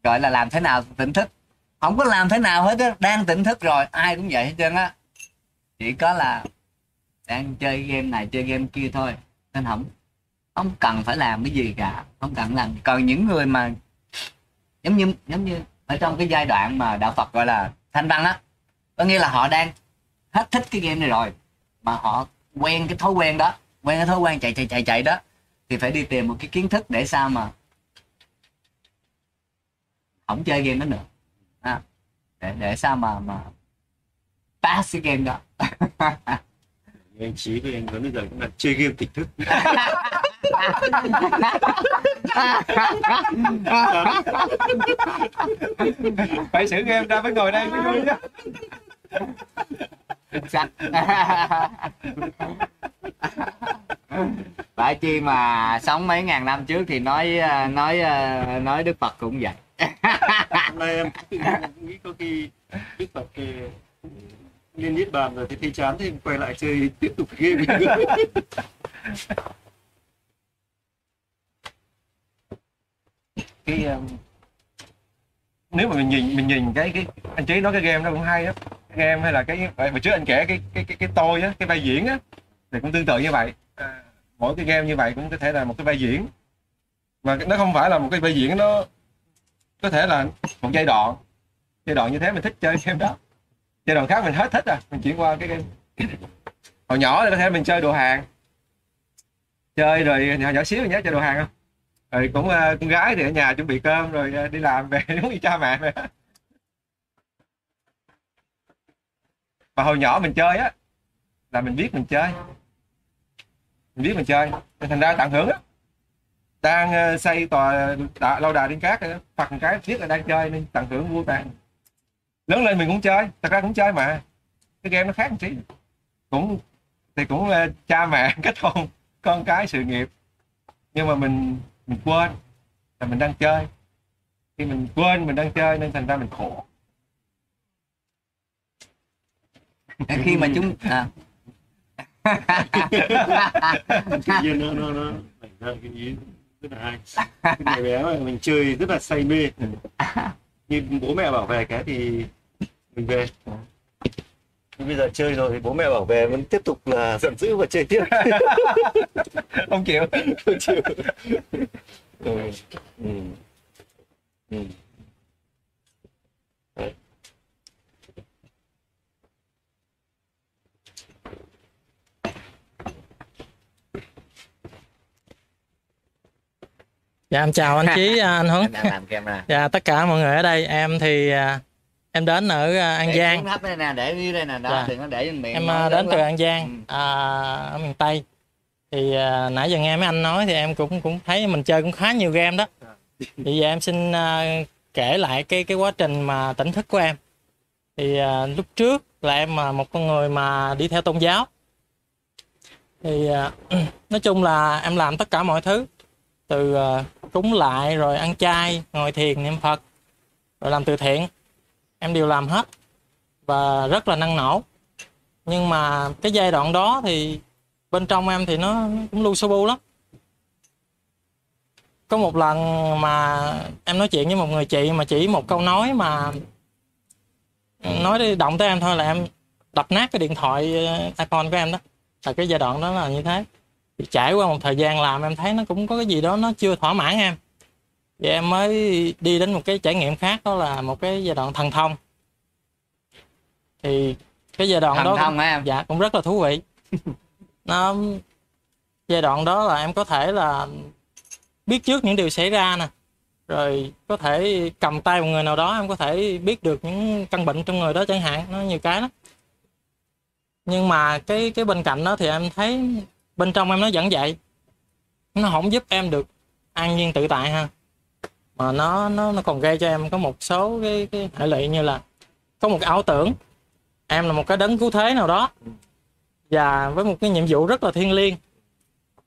gọi là làm thế nào tỉnh thức. Không có làm thế nào hết á đang tỉnh thức rồi ai cũng vậy hết trơn á. Chỉ có là đang chơi game này chơi game kia thôi. Nên không không cần phải làm cái gì cả không cần làm. Còn những người mà giống như giống như ở trong cái giai đoạn mà đạo Phật gọi là thanh văn á có nghĩa là họ đang hết thích cái game này rồi mà họ quen cái thói quen đó quen cái thói quen chạy chạy chạy chạy đó thì phải đi tìm một cái kiến thức để sao mà không chơi game đó nữa. À, để để sao mà mà pass cái game đó. [LAUGHS] anh trí với anh Tuấn bây giờ cũng là chơi game tỉnh thức. Phải xử game ra mới ngồi đây mới vui đó sạch. Phải chi mà sống mấy ngàn năm trước thì nói nói nói đức phật cũng vậy. Hôm nay em nghĩ có khi đức phật thì lên niết bàn rồi thì thấy chán thì quay lại chơi tiếp tục game. [LAUGHS] Cái um, nếu mà mình nhìn mình nhìn cái cái anh trí nói cái game nó cũng hay á. Game hay là cái hồi trước anh kể cái cái cái cái tôi á cái vai diễn á thì cũng tương tự như vậy. À, mỗi cái game như vậy cũng có thể là một cái vai diễn. Mà nó không phải là một cái vai diễn nó có thể là một giai đoạn giai đoạn như thế mình thích chơi [LAUGHS] game đó giai đoạn khác mình hết thích rồi, mình chuyển qua cái game. Hồi nhỏ thì có thể mình chơi đồ hàng. Chơi rồi nhỏ nhỏ xíu mình nhớ chơi đồ hàng không? Rồi cũng uh, con gái thì ở nhà chuẩn bị cơm rồi uh, đi làm về [LAUGHS] giống như cha mẹ vậy và hồi nhỏ mình chơi á là mình biết mình chơi. Mình biết mình chơi. Nên thành ra tận hưởng á. Đang uh, xây tòa đà, lâu đài điên cát phật một cái biết là đang chơi nên tận hưởng vui vẻ lớn lên mình cũng chơi thật ra cũng chơi mà. Cái game nó khác một tí. Cũng thì cũng uh, cha mẹ [LAUGHS] kết hôn con cái sự nghiệp. Nhưng mà mình mình quên là mình đang chơi. Khi mình quên mình đang chơi nên thành ra mình khổ. Khi mà chúng à. [LAUGHS] nhiên nó nó nó nảy ra cái ý rất là hay. Cái bé mình chơi rất là say mê [LAUGHS] như bố mẹ bảo về cái thì mình về nhưng bây giờ chơi rồi thì bố mẹ bảo về vẫn tiếp tục là giận dữ và chơi tiếp [LAUGHS] không chịu không chịu [LAUGHS] ừ. Ừ. Ừ. Dạ em chào anh Chí, anh Huấn. [LAUGHS] Dạ tất cả mọi người ở đây, em thì à, em đến ở à, An để Giang. đây nè để dưới đây nè đó Dạ. đừng có để trên miệng Em à, đến từ lắm. An Giang, Ừ. à, ở miền Tây. Thì à, nãy giờ nghe mấy anh nói thì em cũng cũng thấy mình chơi cũng khá nhiều game đó. Thì giờ em xin à, kể lại cái cái quá trình mà tỉnh thức của em. Thì à, lúc trước là em là một con người mà đi theo tôn giáo. Thì à, [CLEARS THROAT] nói chung là em làm tất cả mọi thứ từ à, cúng lại rồi ăn chay, ngồi thiền niệm Phật, rồi làm từ thiện. Em đều làm hết và rất là năng nổ. Nhưng mà cái giai đoạn đó thì bên trong em thì nó cũng lu su bu lắm. Có một lần mà em nói chuyện với một người chị mà chỉ một câu nói mà nói đi động tới em thôi là em đập nát cái điện thoại ờ, iPhone của em đó. Là cái giai đoạn đó là như thế thì trải qua một thời gian làm em thấy nó cũng có cái gì đó nó chưa thỏa mãn em. Thì em mới đi đến một cái trải nghiệm khác đó là một cái giai đoạn thần thông. Thì cái giai đoạn thần đó thông hả em? Dạ cũng rất là thú vị. [LAUGHS] Nó giai đoạn đó là em có thể là biết trước những điều xảy ra nè. Rồi có thể cầm tay một người nào đó em có thể biết được những căn bệnh trong người đó chẳng hạn nó nhiều cái lắm. Nhưng mà cái cái bên cạnh đó thì em thấy bên trong em nó vẫn vậy. Nó không giúp em được an nhiên tự tại ha. Mà nó nó nó còn gây cho em có một số cái cái hệ lụy như là có một cái ảo tưởng. Em là một cái đấng cứu thế nào đó. Và với một cái nhiệm vụ rất là thiêng liêng.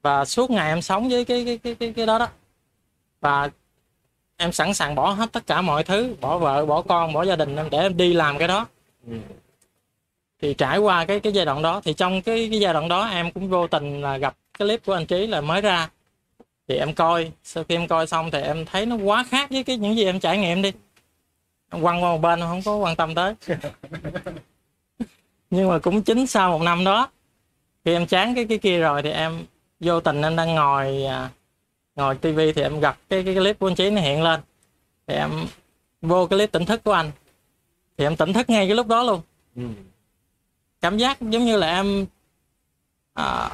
Và suốt ngày em sống với cái cái cái cái, cái đó đó. Và em sẵn sàng bỏ hết tất cả mọi thứ bỏ vợ bỏ con bỏ gia đình em để em đi làm cái đó. Ừ thì trải qua cái cái giai đoạn đó thì trong cái cái giai đoạn đó em cũng vô tình là gặp cái clip của anh trí là mới ra. Thì em coi sau khi em coi xong thì em thấy nó quá khác với cái những gì em trải nghiệm đi. Em quăng qua một bên không có quan tâm tới. [LAUGHS] Nhưng mà cũng chính sau một năm đó khi em chán cái cái kia rồi thì em vô tình em đang ngồi à, ngồi tivi thì em gặp cái cái clip của anh trí nó hiện lên. Thì em vô cái clip tỉnh thức của anh. Thì em tỉnh thức ngay cái lúc đó luôn. Ừ cảm giác giống như là em à,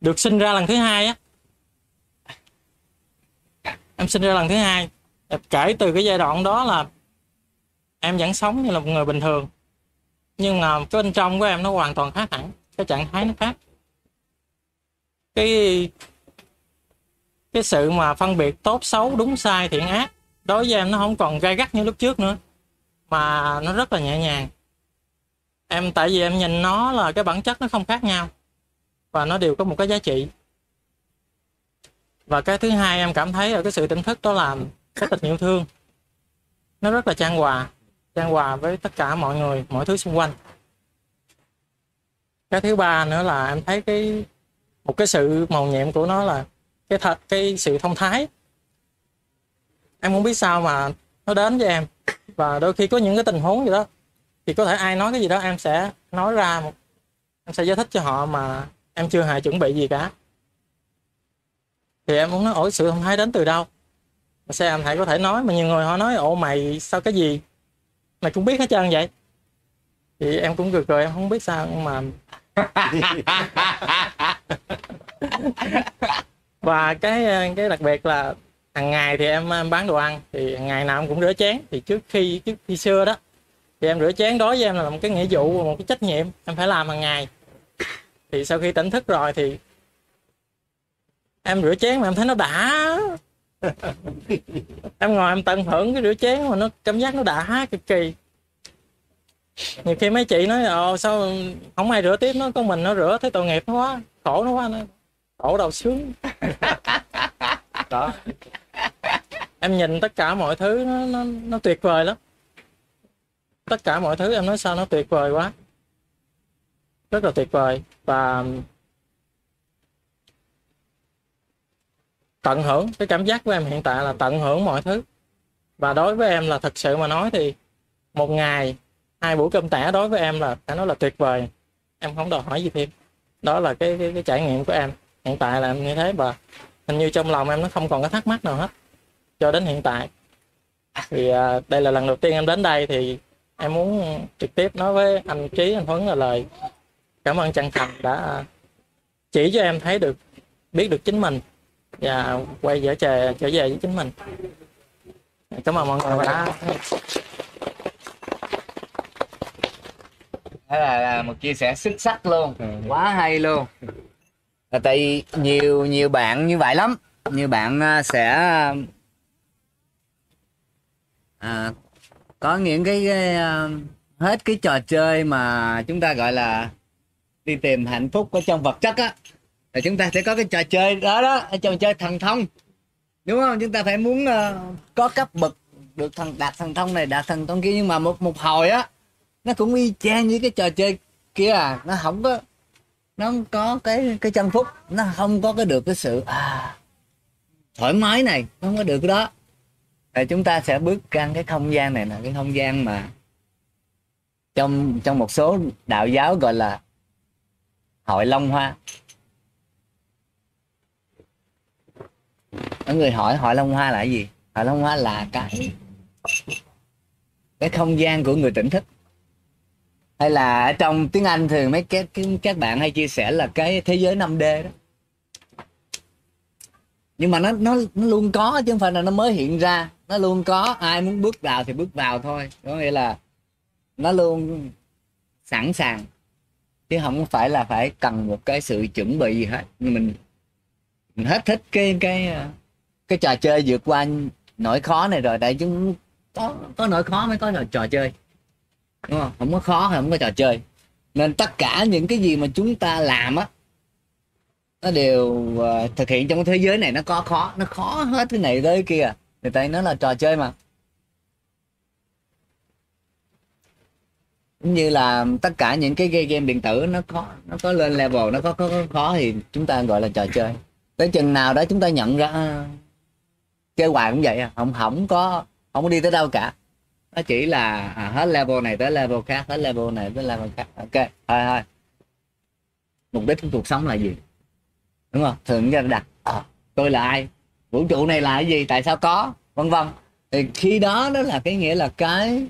được sinh ra lần thứ hai á. Em sinh ra lần thứ hai kể từ cái giai đoạn đó là em vẫn sống như là một người bình thường nhưng mà cái bên trong của em nó hoàn toàn khác hẳn cái trạng thái nó khác. Cái cái sự mà phân biệt tốt xấu đúng sai thiện ác đối với em nó không còn gai gắt như lúc trước nữa mà nó rất là nhẹ nhàng em, tại vì em nhìn nó là cái bản chất nó không khác nhau. Và nó đều có một cái giá trị. Và cái thứ hai, em cảm thấy ở cái sự tỉnh thức đó là cái tình yêu thương. Nó rất là trang hòa trang hòa với tất cả mọi người, mọi thứ xung quanh. Cái thứ ba nữa là em thấy cái, một cái sự màu nhiệm của nó là cái thật, cái sự thông thái. Em không biết sao mà nó đến với em. Và đôi khi có những cái tình huống gì đó thì có thể ai nói cái gì đó em sẽ nói ra một em sẽ giải thích cho họ mà em chưa hề chuẩn bị gì cả. Thì em muốn nói ủa sự thông thái đến từ đâu? Mà sao em thầy có thể nói? Mà nhiều người họ nói ồ mày sao cái gì? Mày cũng biết hết trơn vậy. Thì em cũng cười cười em không biết sao nhưng mà [LAUGHS] và cái cái đặc biệt là hàng ngày thì em, em bán đồ ăn thì ngày nào em cũng rửa chén. Thì trước khi trước khi xưa đó thì em rửa chén đối với em là một cái nghĩa vụ một cái trách nhiệm. Em phải làm hàng ngày. Thì sau khi tỉnh thức rồi thì em rửa chén mà em thấy nó đã. Em ngồi em tận hưởng cái rửa chén mà nó cảm giác nó đã cực kỳ. Nhiều khi mấy chị nói ồ sao không ai rửa tiếp nó con mình nó rửa thấy tội nghiệp nó quá khổ nó quá. Nó khổ đầu sướng đó. Em nhìn tất cả mọi thứ nó, nó, nó tuyệt vời lắm tất cả mọi thứ em nói sao nó tuyệt vời quá. Rất là tuyệt vời. Và tận hưởng cái cảm giác của em hiện tại là tận hưởng mọi thứ. Và đối với em là thật sự mà nói thì một ngày hai buổi cơm tẻ đối với em là phải nói là tuyệt vời. Em không đòi hỏi gì thêm. Đó là cái cái, cái trải nghiệm của em. Hiện tại là em như thế và hình như trong lòng em nó không còn cái thắc mắc nào hết. Cho đến hiện tại. Thì à, đây là lần đầu tiên em đến đây thì em muốn trực tiếp nói với anh trí anh huấn là lời cảm ơn chân thành đã chỉ cho em thấy được biết được chính mình và quay trở về trở về với chính mình. Cảm ơn mọi người đã đó là, là một chia sẻ xuất sắc luôn quá hay luôn. Là tại vì nhiều nhiều bạn như vậy lắm. Nhiều bạn à, sẽ à, có những cái, cái ờ, hết cái trò chơi mà chúng ta gọi là đi tìm hạnh phúc ở trong vật chất á thì chúng ta sẽ có cái trò chơi đó đó ở trò chơi thần thông. Đúng không? Chúng ta phải muốn uh, có cấp bậc được thần đạt thần thông này đạt thần thông kia nhưng mà một một hồi á nó cũng y chang như cái trò chơi kia à. Nó không có nó không có cái cái chân phúc nó không có cái được cái sự à, thoải mái này nó không có được cái đó thì chúng ta sẽ bước sang cái không gian này là cái không gian mà trong trong một số đạo giáo gọi là hội long hoa. Có người hỏi hội long hoa là cái gì? Hội long hoa là cái cái không gian của người tỉnh thức. Hay là ở trong tiếng Anh thường mấy các các bạn hay chia sẻ là cái thế giới 5D đó. Nhưng mà nó nó nó luôn có chứ không phải là nó mới hiện ra nó luôn có ai muốn bước vào thì bước vào thôi. Có nghĩa là nó luôn sẵn sàng. Chứ không phải là phải cần một cái sự chuẩn bị gì hết. Mình, mình hết thích cái cái cái trò chơi vượt qua nỗi khó này rồi. Tại chúng có có nỗi khó mới có trò, trò chơi. Đúng không? Không có khó thì không có trò chơi. Nên tất cả những cái gì mà chúng ta làm á nó đều uh, thực hiện trong cái thế giới này nó có khó. Nó khó hết cái này tới kia người ta nói là trò chơi mà. Cũng như là tất cả những cái game, điện tử nó có nó có lên level nó có, có, có khó thì chúng ta gọi là trò chơi. Tới chừng nào đó chúng ta nhận ra chơi hoài cũng vậy à. Không không có không có đi tới đâu cả. Nó chỉ là à, hết level này tới level khác hết level này tới level khác. Ok thôi thôi. Mục đích của cuộc sống là gì? Đúng không? Thường ra đặt à, tôi là ai? Vũ trụ này là cái gì? Tại sao có? Vân vân. Thì khi đó đó là cái nghĩa là cái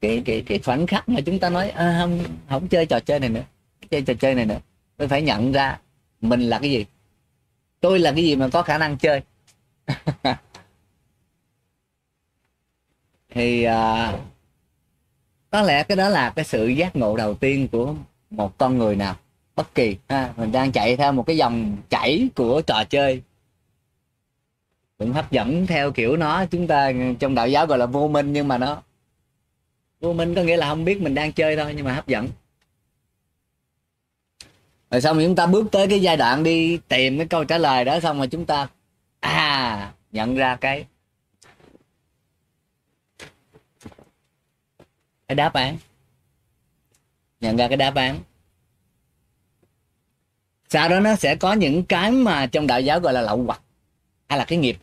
cái cái cái khoảnh khắc mà chúng ta nói à, không không chơi trò chơi này nữa chơi trò chơi này nữa. Tôi phải nhận ra mình là cái gì. Tôi là cái gì mà có khả năng chơi? [LAUGHS] Thì à, có lẽ cái đó là cái sự giác ngộ đầu tiên của một con người nào bất kỳ ha. Mình đang chạy theo một cái dòng chảy của trò chơi cũng hấp dẫn theo kiểu nó, chúng ta trong đạo giáo gọi là vô minh nhưng mà nó, vô minh có nghĩa là không biết mình đang chơi thôi nhưng mà hấp dẫn. Rồi xong rồi chúng ta bước tới cái giai đoạn đi tìm cái câu trả lời đó xong rồi chúng ta à nhận ra cái cái đáp án. Nhận ra cái đáp án. Sau đó nó sẽ có những cái mà trong đạo giáo gọi là lậu hoặc hay là cái nghiệp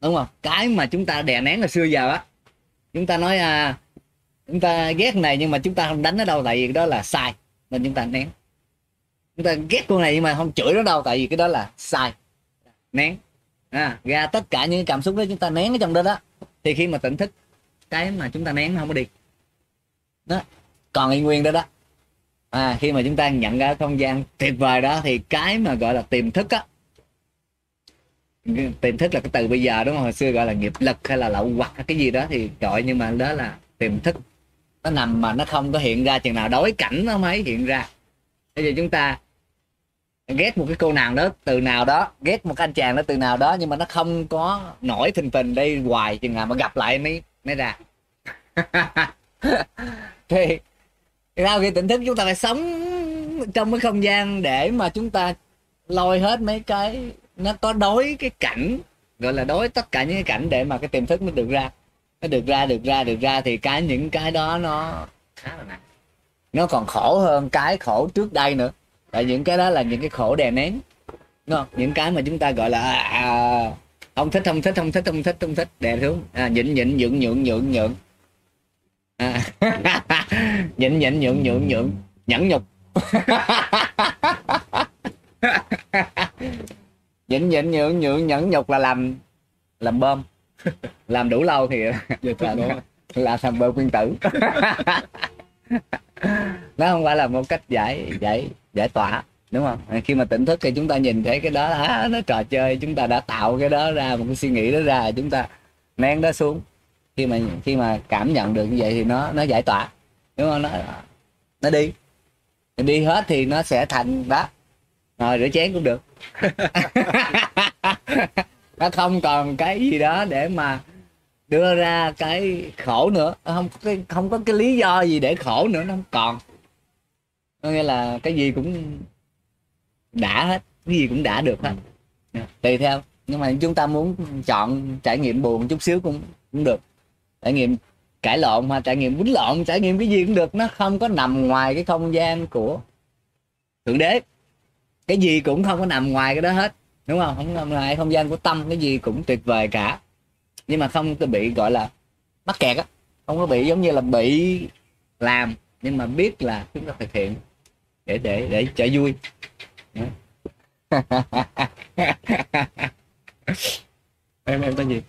đúng không? Cái mà chúng ta đè nén là xưa giờ á chúng ta nói à chúng ta ghét này nhưng mà chúng ta không đánh nó đâu tại vì đó là sai nên chúng ta nén. Chúng ta ghét con này nhưng mà không chửi nó đâu tại vì cái đó là sai. Nén. À, ra tất cả những cảm xúc đó chúng ta nén ở trong đó đó. Thì khi mà tỉnh thức cái mà chúng ta nén nó không có đi. Đó. Còn y nguyên đó đó. À, khi mà chúng ta nhận ra không gian tuyệt vời đó thì cái mà gọi là tiềm thức á tiềm thức là cái từ bây giờ, đúng không? Hồi xưa gọi là nghiệp lực hay là lậu hoặc hay cái gì đó thì gọi, nhưng mà đó là tiềm thức. Nó nằm mà nó không có hiện ra chừng nào. Đối cảnh nó mới hiện ra. Bây giờ chúng ta ghét một cái cô nàng đó từ nào đó, ghét một anh chàng đó từ nào đó, nhưng mà nó không có nổi thình phình đây hoài chừng nào mà gặp lại mới mới ra. [LAUGHS] Thì sau khi tỉnh thức chúng ta phải sống trong cái không gian để mà chúng ta lôi hết mấy cái nó có đối cái cảnh gọi là đối tất cả những cái cảnh để mà cái tiềm thức nó được ra. Nó được ra được ra được ra thì cái những cái đó nó khá là nặng. Nó còn khổ hơn cái khổ trước đây nữa. Tại những cái đó là những cái khổ đè nén. Đúng không? Những cái mà chúng ta gọi là à, à không thích không thích không thích không thích không thích đè xuống. À, nhịn nhịn nhượng nhượng nhượng nhượng. À, [LAUGHS] nhịn nhịn nhượng nhượng nhượng. Nhẫn nhục. [LAUGHS] nhịn nhịn nhượng nhượng nhẫn nhục là làm làm bơm. [LAUGHS] Làm đủ lâu thì [LAUGHS] là, [LAUGHS] là làm bơm nguyên tử. Nó không phải là một cách giải giải giải tỏa đúng không? Khi mà tỉnh thức thì chúng ta nhìn thấy cái đó à, nó trò chơi chúng ta đã tạo cái đó ra một cái suy nghĩ đó ra chúng ta nén nó xuống. Khi mà khi mà cảm nhận được như vậy thì nó nó giải tỏa đúng không? Nó nó đi. Đi hết thì nó sẽ thành đó. Rồi rửa chén cũng được [LAUGHS] nó không còn cái gì đó để mà đưa ra cái khổ nữa. Không, cái, không có cái lý do gì để khổ nữa, nó không còn. Có nghĩa là cái gì cũng đã hết, cái gì cũng đã được hết. Dạ, tùy theo. Nhưng mà chúng ta muốn chọn trải nghiệm buồn chút xíu cũng cũng được. Trải nghiệm cãi lộn mà, trải nghiệm quýnh lộn, trải nghiệm cái gì cũng được. Nó không có nằm ngoài cái không gian của thượng đế cái gì cũng không có nằm ngoài cái đó hết đúng không? Không nằm ngoài không gian của tâm cái gì cũng tuyệt vời cả. Nhưng mà không có bị gọi là mắc kẹt á. Không có bị giống như là bị làm nhưng mà biết là chúng ta thực hiện để để để cho vui. [LAUGHS] Em em tên gì?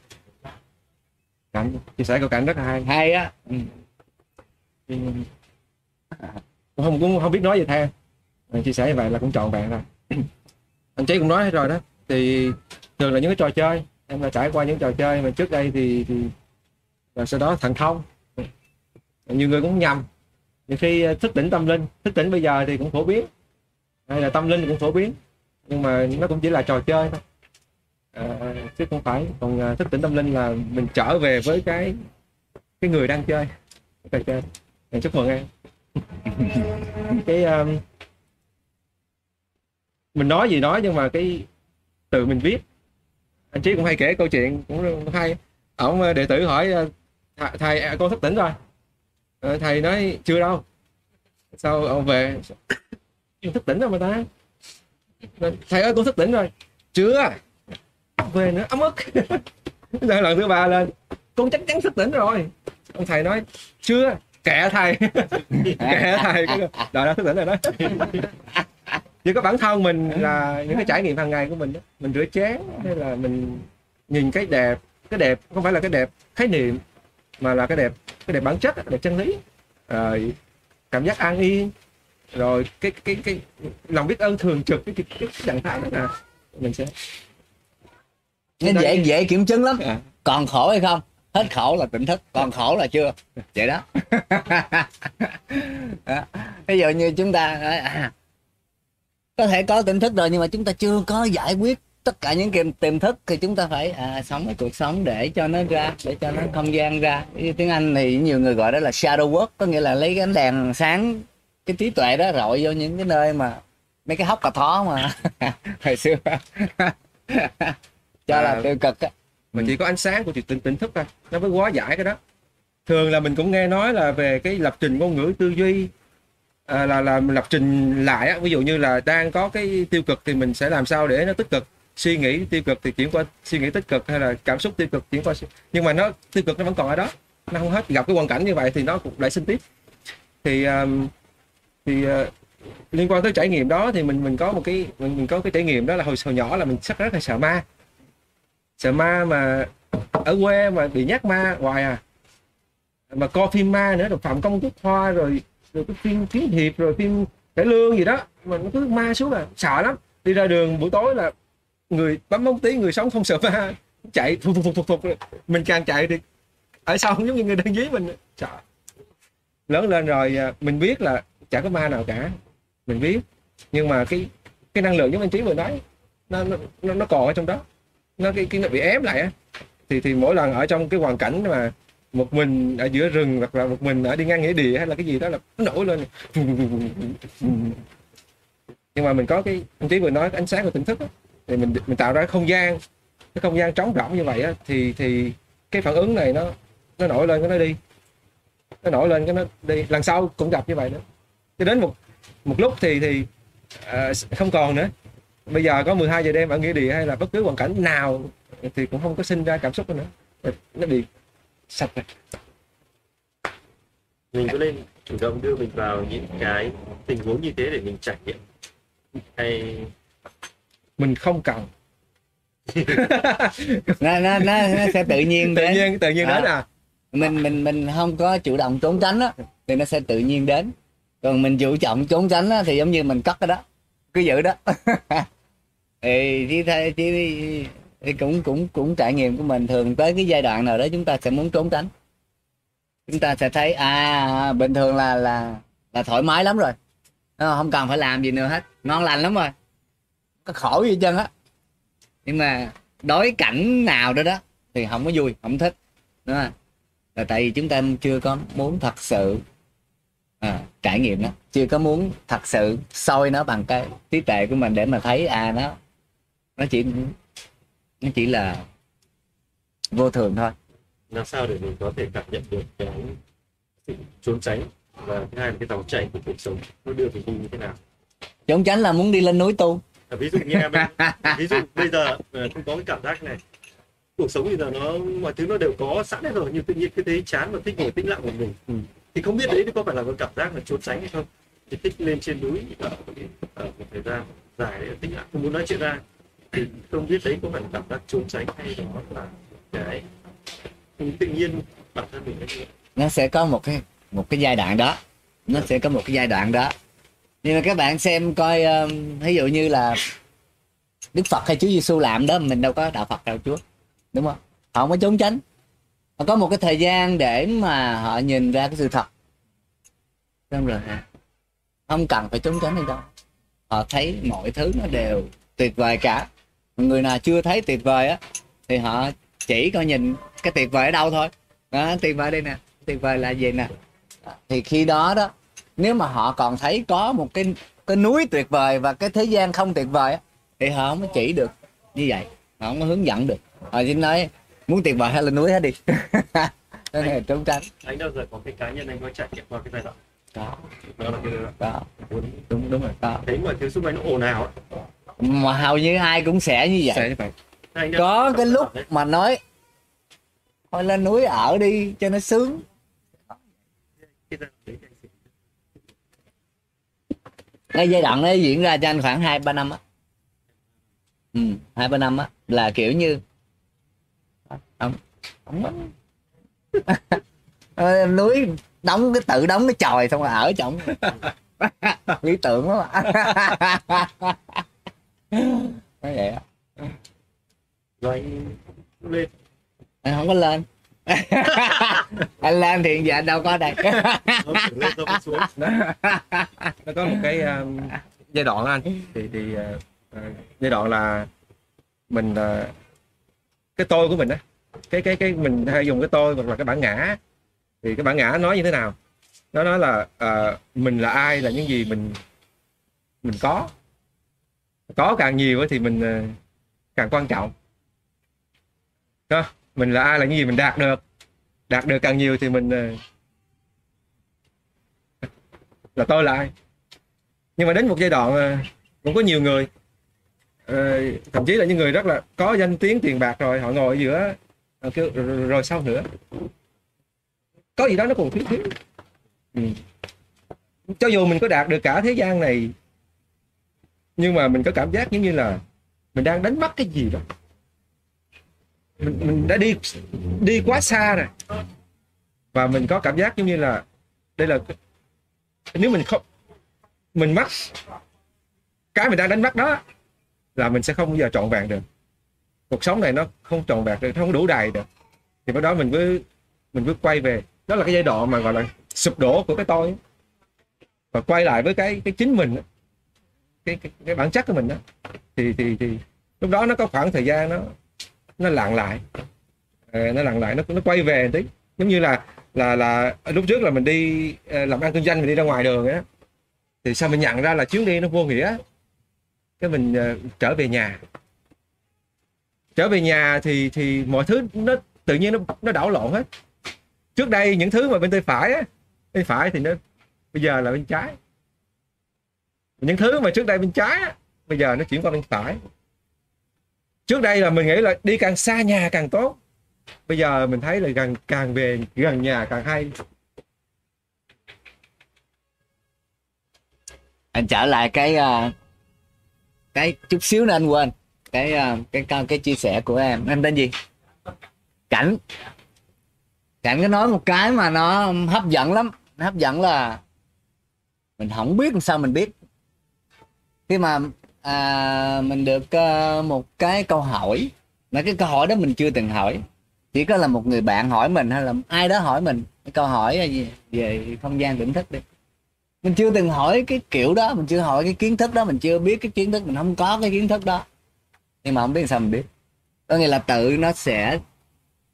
Cảnh chia sẻ câu cảnh rất là hay. Hay á. Ừ. Thì, không cũng không biết nói gì theo chia sẻ như vậy là cũng trọn vẹn rồi [CLEARS THROAT] anh chí cũng nói hết rồi đó. Thì thường là những cái trò chơi em là trải qua những trò chơi mà trước đây thì thì và sau đó thành thông. Nhiều người cũng nhầm. Nhiều khi ờ, thức tỉnh tâm linh thức tỉnh bây giờ thì cũng phổ biến. Hay là tâm linh cũng phổ biến nhưng mà nó cũng chỉ là trò chơi thôi. À, chứ không phải còn ờ, thức tỉnh tâm linh là mình trở về với cái cái người đang chơi trò chơi. Chúc mừng em. [LAUGHS] Cái um, mình nói gì nói nhưng mà cái từ mình viết. Anh chí cũng hay kể câu chuyện cũng hay. Ông ờ, đệ tử hỏi ờ, thầy, à, con thức tỉnh rồi. Ờ, thầy nói chưa đâu. Sau ông về? "Con thức tỉnh rồi mà ta? Thầy ơi con thức tỉnh rồi. Chưa. Về nữa ấm ức. [LAUGHS] Rồi lần thứ ba lên. Con chắc chắn thức tỉnh rồi. Ông thầy nói chưa. Kệ thầy. [LAUGHS] Kệ thầy. Đó đó thức tỉnh rồi đó chỉ có bản thân mình là những cái trải nghiệm hàng ngày của mình đó. mình rửa chén hay là mình nhìn cái đẹp cái đẹp không phải là cái đẹp khái niệm mà là cái đẹp cái đẹp bản chất cái đẹp chân lý. Rồi cảm giác an yên rồi cái cái cái lòng biết ơn thường trực cái cái, cái trạng thái đó là mình sẽ nó dễ dễ kiểm chứng lắm. À, còn khổ hay không? Hết khổ là tỉnh thức. Còn khổ là chưa? Vậy đó. [LAUGHS] Đó. ví dụ như chúng ta nói, à, có thể có tỉnh thức rồi nhưng mà chúng ta chưa có giải quyết tất cả những kiềm tiềm thức thì chúng ta phải à, sống cái cuộc sống để cho nó ra để cho nó không gian ra. Ý tiếng anh thì nhiều người gọi đó là shadow work có nghĩa là lấy cái ánh đèn sáng cái trí tuệ đó rọi vô những cái nơi mà mấy cái hốc cà thó mà [LAUGHS] hồi xưa. Cho là À. tiêu cực á. Mà chỉ có ánh sáng của tỉnh tỉnh thức thôi nó mới quá giải cái đó. Thường là mình cũng nghe nói là về cái lập trình ngôn ngữ tư duy à, là là lập trình lại á. Ví dụ như là đang có cái tiêu cực thì mình sẽ làm sao để nó tích cực? Suy nghĩ tiêu cực thì chuyển qua suy nghĩ tích cực hay là cảm xúc tiêu cực chuyển qua nhưng mà nó tiêu cực nó vẫn còn ở đó. Nó không hết. Gặp cái hoàn cảnh như vậy thì nó cũng lại sinh tiếp. Thì um, thì uh, liên quan tới trải nghiệm đó thì mình mình có một cái mình, mình có cái trải nghiệm đó là hồi hồi nhỏ là mình rất rất là sợ ma. Sợ ma mà ở quê mà bị nhắc ma hoài à. Mà coi phim ma nữa rồi phạm công quốc hoa rồi rồi cái phim kiếm hiệp rồi phim cải lương gì đó. Mà nó cứ ma xuống à sợ lắm. Đi ra đường buổi tối là người bấm bóng tí người sống không sợ ma chạy phục phục phục phục phục mình càng chạy thì ở sau giống như người đang dí mình. Sợ. Lớn lên rồi à, mình biết là chả có ma nào cả. Mình biết. Nhưng mà cái cái năng lượng giống anh trí vừa nói nó nó nó, nó còn ở trong đó. Nó cái, cái nó bị ém lại á. Thì thì mỗi lần ở trong cái hoàn cảnh mà một mình ở giữa rừng hoặc là một mình ở đi ngang nghĩa địa hay là cái gì đó là nó nổi lên. Nhưng mà mình có cái anh trí vừa nói cái ánh sáng của tỉnh thức đó, thì mình mình tạo ra không gian cái không gian trống rỗng như vậy á, thì thì cái phản ứng này nó nó nổi lên cái nó đi. Nó nổi lên cái nó đi. Lần sau cũng gặp như vậy nữa. Cho đến một một lúc thì thì à, không còn nữa. Bây giờ có 12 giờ đêm ở nghĩa địa hay là bất cứ hoàn cảnh nào thì cũng không có sinh ra cảm xúc nữa. Nó bị sạch rồi. Mình có nên chủ động đưa mình vào những cái tình huống như thế để mình trải nghiệm. Hay mình không cần. [LAUGHS] Nó, nó, nó, nó sẽ tự nhiên tự đến. nhiên tự nhiên đến À. mình mình mình không có chủ động trốn tránh á thì nó sẽ tự nhiên đến. Còn mình chủ động trốn tránh á thì giống như mình cất cái đó. Cứ giữ đó. [LAUGHS] Thì chỉ chỉ thì cũng cũng cũng trải nghiệm của mình thường tới cái giai đoạn nào đó chúng ta sẽ muốn trốn tránh. Chúng ta sẽ thấy à bình thường là là là thoải mái lắm rồi. Ờ, không cần phải làm gì nữa hết. Ngon lành lắm rồi. Có khổ gì chân á. Nhưng mà đối cảnh nào đó đó thì không có vui không thích. Đúng không? Là tại vì chúng ta chưa có muốn thật sự à, trải nghiệm nó chưa có muốn thật sự soi nó bằng cái trí tuệ của mình để mà thấy à nó nó chỉ nó chỉ là vô thường thôi. Làm sao để mình có thể cảm nhận được cái sự trốn tránh và thứ hai là cái dòng chảy của cuộc sống nó đưa mình đi như thế nào? Trốn tránh là muốn đi lên núi tu. À, ví dụ như em ấy, [LAUGHS] ví dụ bây giờ ờ, không có cái cảm giác này. Cuộc sống bây giờ nó mọi thứ nó đều có sẵn hết rồi nhưng tự nhiên cứ thấy chán và thích ngồi tĩnh lặng một mình. Ừ. thì không biết đấy có phải là một cảm giác là trốn tránh hay không? Thì thích lên trên núi ở, ở một thời gian dài để tĩnh lặng không muốn nói chuyện ra thì không biết đấy có phải cảm giác trốn tránh hay đó là cái tự nhiên bản thân mình ấy. nó sẽ có một cái một cái giai đoạn đó. Nó sẽ có một cái giai đoạn đó. Nhưng mà các bạn xem coi um, ví dụ như là Đức Phật hay Chúa Giêsu làm đó mình đâu có đạo Phật đạo Chúa đúng không? Họ không có trốn tránh. Họ có một cái thời gian để mà họ nhìn ra cái sự thật. Xong rồi hả? không cần phải trốn tránh hay đâu. Họ thấy mọi thứ nó đều tuyệt vời cả người nào chưa thấy tuyệt vời á thì họ chỉ coi nhìn cái tuyệt vời ở đâu thôi. Đó, tuyệt vời đây nè tuyệt vời là gì nè? Thì khi đó đó nếu mà họ còn thấy có một cái cái núi tuyệt vời và cái thế gian không tuyệt vời á, thì họ không có chỉ được như vậy họ không có hướng dẫn được. Họ chỉ nói muốn tuyệt vời hay là núi hết đi. [LAUGHS] Nó là trốn tránh. anh bao giờ có cái cá nhân anh có trải nghiệm qua cái giai đoạn? Có. Đó là cái có. Đúng đúng rồi có. Thấy mọi thứ xung quanh nó ồn ào ấy. Mà hầu như ai cũng sẽ như vậy. Sẽ như vậy. Có cái lúc mà nói thôi lên núi ở đi cho nó sướng. Cái giai đoạn đấy diễn ra cho anh khoảng hai ba năm á. Ừ hai ba năm á là kiểu như ông ông [LAUGHS] núi đóng cái tự đóng cái chòi xong rồi ở trong lý tưởng ạ [LAUGHS] nói vậy á. Rồi lên. Anh không có lên. [LAUGHS] Anh lên thì giờ anh đâu có đây. Nó thử lên xong xuống. Nó có một cái um, giai đoạn anh. Thì thì uh, giai đoạn là mình uh, cái tôi của mình á. Cái cái cái mình hay dùng cái tôi hoặc là cái bản ngã. Thì cái bản ngã nói như thế nào? Nó nói là uh, mình là ai là những gì mình mình có có càng nhiều thì mình ờ, càng quan trọng. Đó mình là ai là những gì mình đạt được. Đạt được càng nhiều thì mình ờ, là tôi là ai. Nhưng mà đến một giai đoạn ờ, cũng có nhiều người thậm chí là những người rất là có danh tiếng tiền bạc rồi họ ngồi ở giữa kêu rồi, rồi, rồi sao nữa. Có gì đó nó còn thiếu thiếu ừ. cho dù mình có đạt được cả thế gian này nhưng mà mình có cảm giác giống như là mình đang đánh mất cái gì đó. Mình, mình đã đi đi quá xa rồi. Và mình có cảm giác giống như là đây là nếu mình không mình mất cái mình đang đánh mất đó là mình sẽ không bao giờ trọn vẹn được. Cuộc sống này nó không trọn vẹn được nó không đủ đầy được. Thì bắt đó mình mới mình mới quay về. Đó là cái giai đoạn mà gọi là sụp đổ của cái tôi. Và quay lại với cái cái chính mình cái cái, cái bản chất của mình đó. Thì thì thì lúc đó nó có khoảng thời gian nó nó lặng lại. À, nó lặng lại nó nó quay về tí. Giống như là là là lúc trước là mình đi ờ, làm ăn kinh doanh mình đi ra ngoài đường á thì sao mình nhận ra là chuyến đi nó vô nghĩa. Cái mình uh, trở về nhà. Trở về nhà thì thì mọi thứ nó tự nhiên nó nó đảo lộn hết. Trước đây những thứ mà bên tay phải á bên phải thì nó bây giờ là bên trái những thứ mà trước đây bên trái á, bây giờ nó chuyển qua bên phải. Trước đây là mình nghĩ là đi càng xa nhà càng tốt. Bây giờ mình thấy là gần càng về gần nhà càng hay. Anh trở lại cái ờ, cái chút xíu nữa anh quên. Cái ờ, cái cái, cái chia sẻ của em. Em tên gì? Cảnh. Cảnh có nói một cái mà nó hấp dẫn lắm. Nó hấp dẫn là mình không biết làm sao mình biết khi mà à, mình được uh, một cái câu hỏi mà cái câu hỏi đó mình chưa từng hỏi. Chỉ có là một người bạn hỏi mình hay là ai đó hỏi mình cái câu hỏi ờ, gì về không gian tỉnh thức đi. Mình chưa từng hỏi cái kiểu đó mình chưa hỏi cái kiến thức đó mình chưa biết cái kiến thức mình không có cái kiến thức đó. Nhưng mà không biết sao mình biết. Có nghĩa là tự nó sẽ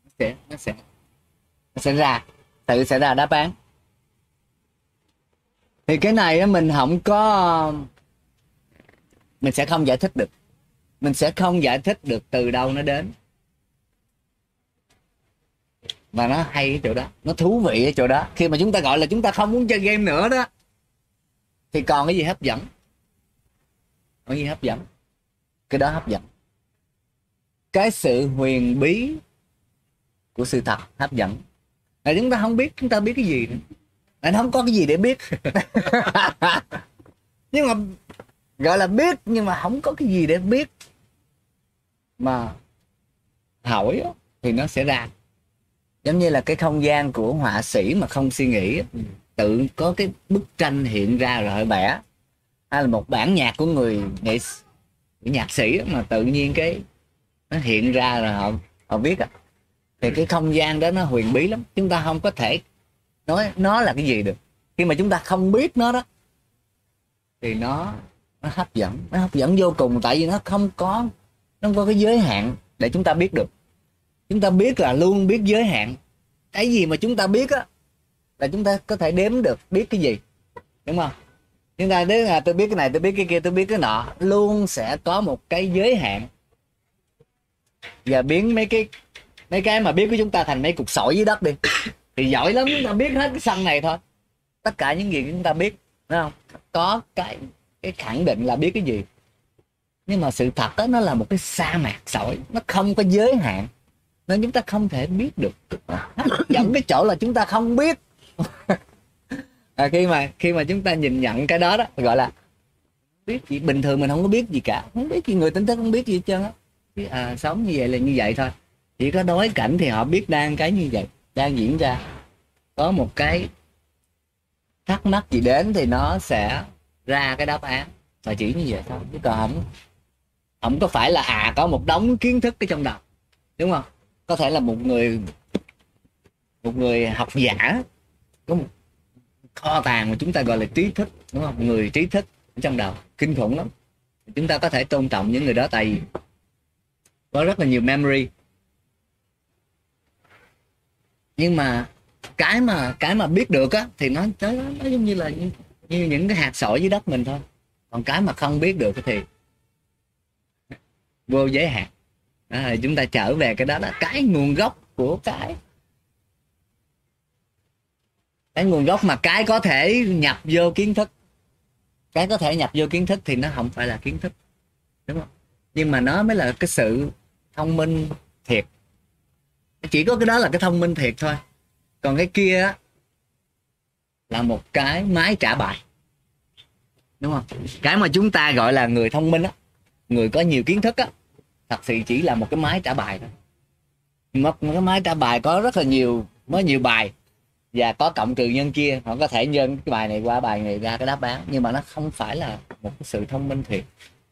nó sẽ nó sẽ nó sẽ ra tự sẽ ra đáp án. Thì cái này mình không có mình sẽ không giải thích được. Mình sẽ không giải thích được từ đâu nó đến. Và nó hay ở chỗ đó. Nó thú vị ở chỗ đó. Khi mà chúng ta gọi là chúng ta không muốn chơi game nữa đó, thì còn cái gì hấp dẫn? Có gì hấp dẫn? Cái đó hấp dẫn. Cái sự huyền bí của sự thật hấp dẫn. Là chúng ta không biết, chúng ta biết cái gì nữa. Là không có cái gì để biết. [LAUGHS] Nhưng mà gọi là biết nhưng mà không có cái gì để biết. Mà hỏi thì nó sẽ ra. Giống như là cái không gian của họa sĩ mà không suy nghĩ á, tự có cái bức tranh hiện ra rồi bẻ. Hay là một bản nhạc của người nghệ nhạc sĩ mà tự nhiên cái nó hiện ra rồi họ họ viết á thì cái không gian đó nó huyền bí lắm. Chúng ta không có thể nói nó là cái gì được. Khi mà chúng ta không biết nó đó thì nó nó hấp dẫn, nó hấp dẫn vô cùng, tại vì nó không có, nó không có cái giới hạn để chúng ta biết được. Chúng ta biết là luôn biết giới hạn. Cái gì mà chúng ta biết á, là chúng ta có thể đếm được biết cái gì, đúng không? Chúng ta đến là tôi biết cái này, tôi biết cái kia, tôi biết cái nọ, luôn sẽ có một cái giới hạn. Và biến mấy cái mấy cái mà biết của chúng ta thành mấy cục sỏi dưới đất đi. Thì giỏi lắm, chúng ta biết hết cái sân này thôi. Tất cả những gì chúng ta biết, đúng không? Có cái cái khẳng định là biết cái gì. Nhưng mà sự thật đó nó là một cái sa mạc sỏi nó không có giới hạn nên chúng ta không thể biết được. [COUGHS] Dẫn cái chỗ là chúng ta không biết. [LAUGHS] À, khi mà khi mà chúng ta nhìn nhận cái đó đó gọi là biết gì bình thường mình không có biết gì cả không biết gì người tính thức không biết gì hết trơn á. À, sống như vậy là như vậy thôi. Chỉ có đối cảnh thì họ biết đang cái như vậy đang diễn ra. Có một cái thắc mắc gì đến thì nó sẽ ra cái đáp án. Và chỉ như vậy thôi chứ còn không không có phải là à có một đống kiến thức ở trong đầu đúng không? Có thể là một người một người học giả có một kho tàng mà chúng ta gọi là trí thức đúng không? Người trí thức ở trong đầu kinh khủng lắm. Chúng ta có thể tôn trọng những người đó tại vì có rất là nhiều memory. Nhưng mà cái mà cái mà biết được á thì nó nó, nó giống như là như, những cái hạt sỏi dưới đất mình thôi. Còn cái mà không biết được thì vô giới hạn. À, chúng ta trở về cái đó là cái nguồn gốc của cái. Cái nguồn gốc mà cái có thể nhập vô kiến thức. Cái có thể nhập vô kiến thức thì nó không phải là kiến thức đúng không? Nhưng mà nó mới là cái sự thông minh thiệt. Chỉ có cái đó là cái thông minh thiệt thôi. Còn cái kia á, là một cái máy trả bài. Đúng không? Cái mà chúng ta gọi là người thông minh á người có nhiều kiến thức á thật sự chỉ là một cái máy trả bài thôi. Một cái máy trả bài có rất là nhiều mới nhiều bài và có cộng trừ nhân kia họ có thể nhân cái bài này qua bài này ra cái đáp án nhưng mà nó không phải là một cái sự thông minh thiệt.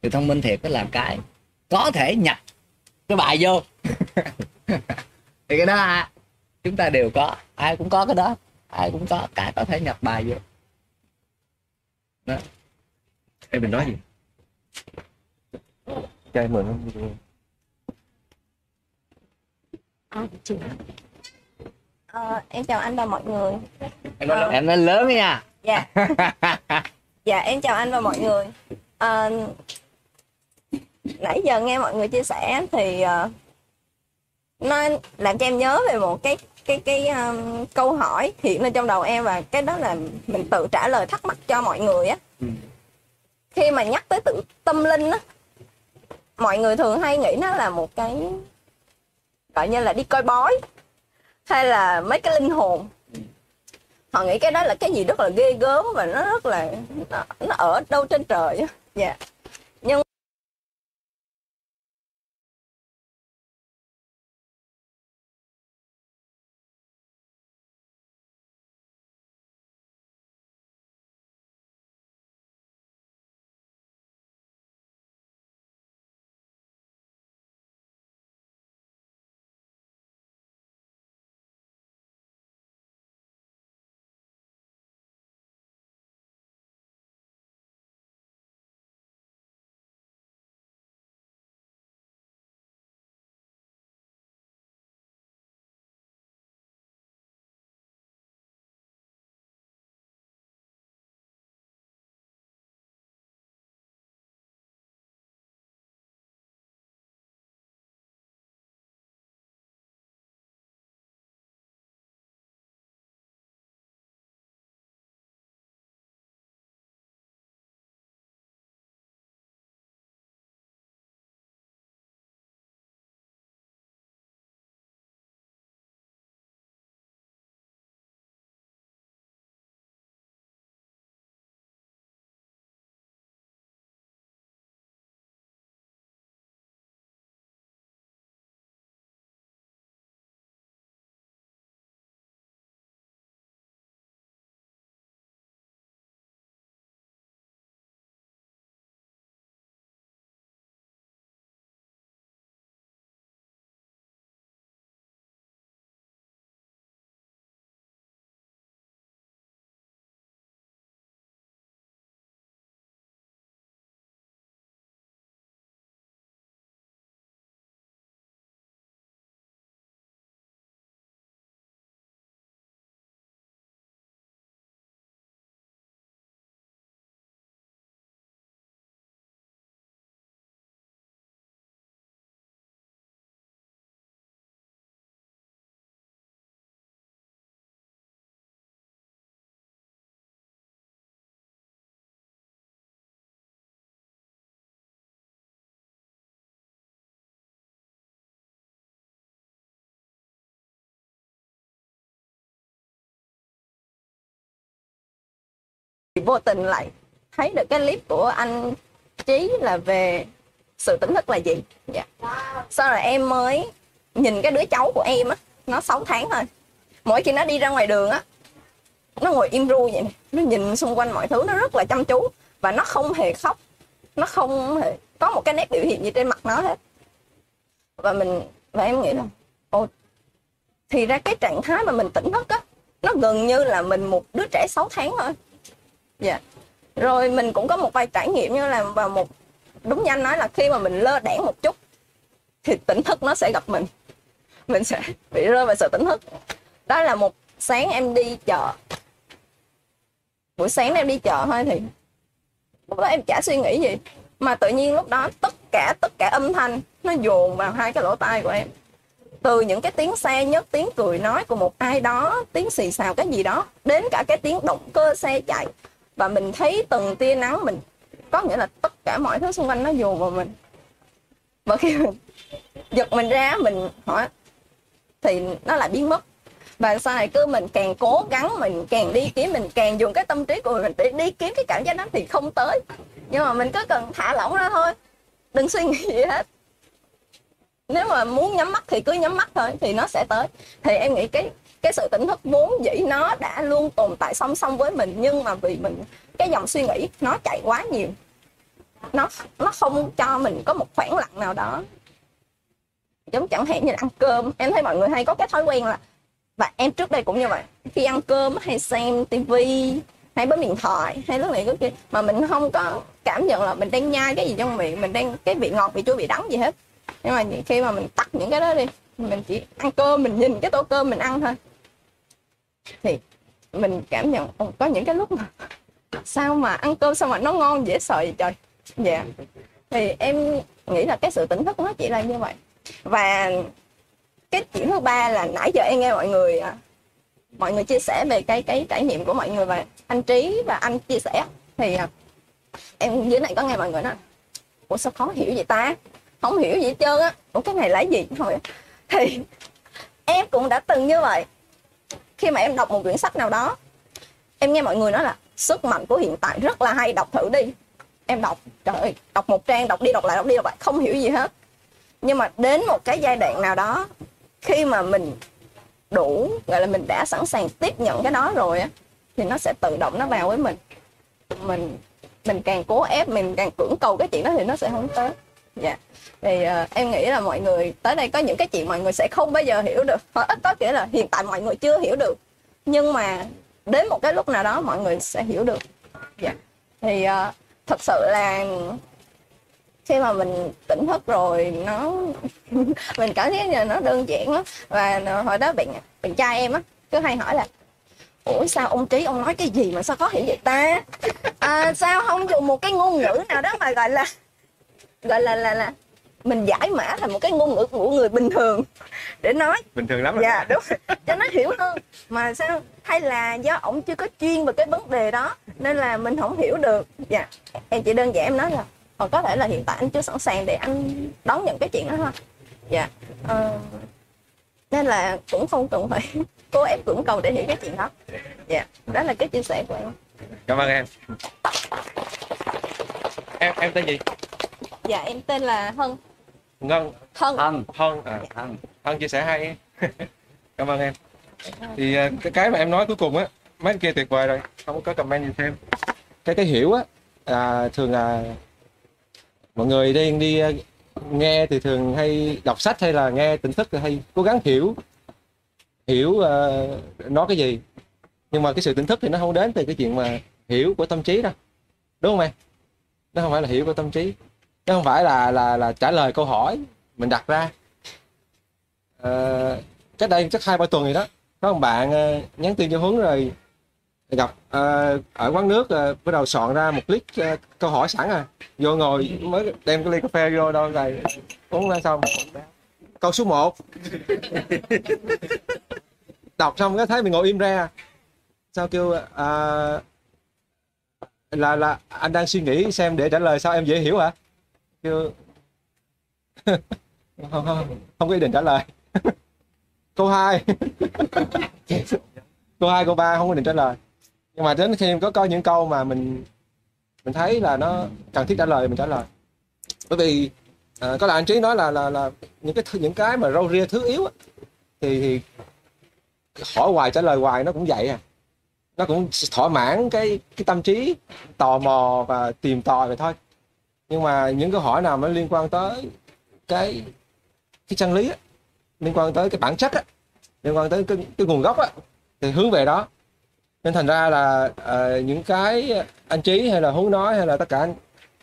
Sự thông minh thiệt đó là cái có thể nhập cái bài vô. [LAUGHS] Thì cái đó à, chúng ta đều có ai cũng có cái đó ai cũng có cái có thể nhập bài vô đó em mình nói gì cho em mượn À, chị. Ờ, em chào anh và mọi người. em nói, em nói lớn nha Dạ. [LAUGHS] dạ em chào anh và mọi người. Ờ, nãy giờ nghe mọi người chia sẻ thì ờ, nó làm cho em nhớ về một cái cái cái um, câu hỏi hiện lên trong đầu em và cái đó là mình tự trả lời thắc mắc cho mọi người á. Khi mà nhắc tới tự tâm linh á, mọi người thường hay nghĩ nó là một cái gọi như là đi coi bói hay là mấy cái linh hồn. Họ nghĩ cái đó là cái gì rất là ghê gớm và nó rất là nó, nó ở đâu trên trời á. Dạ. nhưng vô tình lại thấy được cái clip của anh Trí là về sự tỉnh thức là gì. Dạ. sau rồi em mới nhìn cái đứa cháu của em á, nó 6 tháng thôi. Mỗi khi nó đi ra ngoài đường á, nó ngồi im ru vậy nè, nó nhìn xung quanh mọi thứ, nó rất là chăm chú và nó không hề khóc. Nó không hề có một cái nét biểu hiện gì trên mặt nó hết. Và mình, và em nghĩ là, ồ, thì ra cái trạng thái mà mình tỉnh thức á, nó gần như là mình một đứa trẻ 6 tháng thôi dạ. Rồi mình cũng có một vài trải nghiệm như là vào một, đúng như anh nói là khi mà mình lơ đảng một chút thì tỉnh thức nó sẽ gặp mình. Mình sẽ bị rơi vào sự tỉnh thức. Đó là một sáng em đi chợ. Buổi sáng em đi chợ thôi thì lúc đó em chả suy nghĩ gì. Mà tự nhiên lúc đó tất cả tất cả âm thanh nó dồn vào hai cái lỗ tai của em. Từ những cái tiếng xe nhất tiếng cười nói của một ai đó, tiếng xì xào cái gì đó, đến cả cái tiếng động cơ xe chạy và mình thấy từng tia nắng mình, có nghĩa là tất cả mọi thứ xung quanh nó dồn vào mình. Và khi mình [LAUGHS] giật mình ra, mình hỏi, thì nó lại biến mất. Và sau này cứ mình càng cố gắng, mình càng đi kiếm, mình càng dùng cái tâm trí của mình để đi kiếm cái cảm giác đó thì không tới. Nhưng mà mình cứ cần thả lỏng ra thôi, đừng suy nghĩ gì hết. Nếu mà muốn nhắm mắt thì cứ nhắm mắt thôi, thì nó sẽ tới. Thì em nghĩ cái cái sự tỉnh thức vốn dĩ nó đã luôn tồn tại song song với mình, nhưng mà vì mình, cái dòng suy nghĩ nó chạy quá nhiều. Nó nó không cho mình có một khoảng lặng nào đó. Giống chẳng hạn như ăn cơm, em thấy mọi người hay có cái thói quen là, và em trước đây cũng như vậy, khi ăn cơm hay xem tivi hay bấm điện thoại, hay lúc này lúc kia, mà mình không có cảm nhận là mình đang nhai cái gì trong miệng, mình đang, cái vị ngọt, vị chua, vị đắng gì hết. Nhưng mà khi mà mình tắt những cái đó đi, mình chỉ ăn cơm, mình nhìn cái tô cơm mình ăn thôi thì mình cảm nhận có những cái lúc mà sao mà ăn cơm sao mà nó ngon dễ sợ vậy trời. Dạ. Thì em nghĩ là cái sự tỉnh thức nó chỉ là như vậy. Và cái chuyện thứ ba là nãy giờ em nghe mọi người à, mọi người chia sẻ về cái cái trải nghiệm của mọi người và anh trí và anh chia sẻ. Thì à, em dưới này có nghe mọi người nói, ủa, sao khó hiểu vậy ta? Không hiểu gì hết trơn á. Ủa, cái này là gì? Thôi thì em cũng đã từng như vậy khi mà em đọc một quyển sách nào đó, em nghe mọi người nói là sức mạnh của hiện tại rất là hay, đọc thử đi. Em đọc, trời ơi, đọc một trang, đọc đi, đọc lại, đọc đi, đọc lại, không hiểu gì hết. Nhưng mà đến một cái giai đoạn nào đó, khi mà mình đủ, gọi là mình đã sẵn sàng tiếp nhận cái đó rồi á, thì nó sẽ tự động nó vào với mình. Mình mình càng cố ép, mình càng cưỡng cầu cái chuyện đó thì nó sẽ không tới. Dạ thì uh, em nghĩ là mọi người tới đây có những cái chuyện mọi người sẽ không bao giờ hiểu được. Hoặc ít có nghĩa là hiện tại mọi người chưa hiểu được. Nhưng mà đến một cái lúc nào đó mọi người sẽ hiểu được. Dạ. Thì uh, thật sự là khi mà mình tỉnh thức rồi nó [LAUGHS] mình cảm thấy là nó đơn giản lắm. Và hồi đó bạn bạn trai em á cứ hay hỏi là ủa sao ông trí ông nói cái gì mà sao khó hiểu vậy ta? À, sao không dùng một cái ngôn ngữ nào đó mà gọi là gọi là là là mình giải mã thành một cái ngôn ngữ của người bình thường để nói. Bình thường lắm rồi. Dạ đúng cho nó hiểu hơn. Mà sao? Hay là do ổng chưa có chuyên về cái vấn đề đó nên là mình không hiểu được. Dạ. Em chỉ đơn giản em nói là hoặc có thể là hiện tại anh chưa sẵn sàng để anh đón nhận cái chuyện đó thôi. Dạ. Ờ, nên là cũng không cần phải [LAUGHS] cố ép cưỡng cầu để hiểu cái chuyện đó. Dạ. Đó là cái chia sẻ của em. Cảm ơn em. Em em tên gì? Dạ em tên là hân ngân. Hân. Thân hân. À thân hân. Chia sẻ hay [LAUGHS] cảm ơn em. Thì à, cái cái mà em nói cuối cùng á mấy anh kia tuyệt vời rồi. Không có comment gì thêm. Cái cái hiểu á à, thường là mọi người đi đi à, nghe thì thường hay đọc sách hay là nghe tỉnh thức thì hay cố gắng hiểu. Hiểu uh, nói cái gì. Nhưng mà cái sự tỉnh thức thì nó không đến từ cái chuyện mà hiểu của tâm trí đâu. Đúng không em? Nó không phải là hiểu của tâm trí chứ không phải là là là trả lời câu hỏi mình đặt ra. À, cách đây chắc hai ba tuần rồi đó. Có một bạn ờ, nhắn tin cho huấn rồi gặp ờ, ở quán nước ờ, bắt đầu soạn ra một clip ờ, câu hỏi sẵn à. Vô ngồi mới đem cái ly cà phê vô đâu rồi uống ra xong. Câu số 1 [LAUGHS] đọc xong cái thấy mình ngồi im ra. Sao kêu à, là là anh đang suy nghĩ xem để trả lời sao em dễ hiểu hả? Chưa [LAUGHS] không không không có ý định trả lời. [LAUGHS] Câu 2 [LAUGHS] câu 2 câu 3 không có ý định trả lời. Nhưng mà đến khi em có coi những câu mà mình mình thấy là nó cần thiết trả lời mình trả lời. Bởi vì à, có là anh trí nói là là là những cái những cái mà râu ria thứ yếu á, thì thì hỏi hoài trả lời hoài nó cũng vậy à. Nó cũng thỏa mãn cái cái tâm trí tò mò và tìm tòi vậy thôi nhưng mà những câu hỏi nào nó liên quan tới cái cái chân lý á, liên quan tới cái bản chất á, liên quan tới cái, cái nguồn gốc á, thì hướng về đó. Nên thành ra là uh, những cái anh trí hay là hướng nói hay là tất cả anh,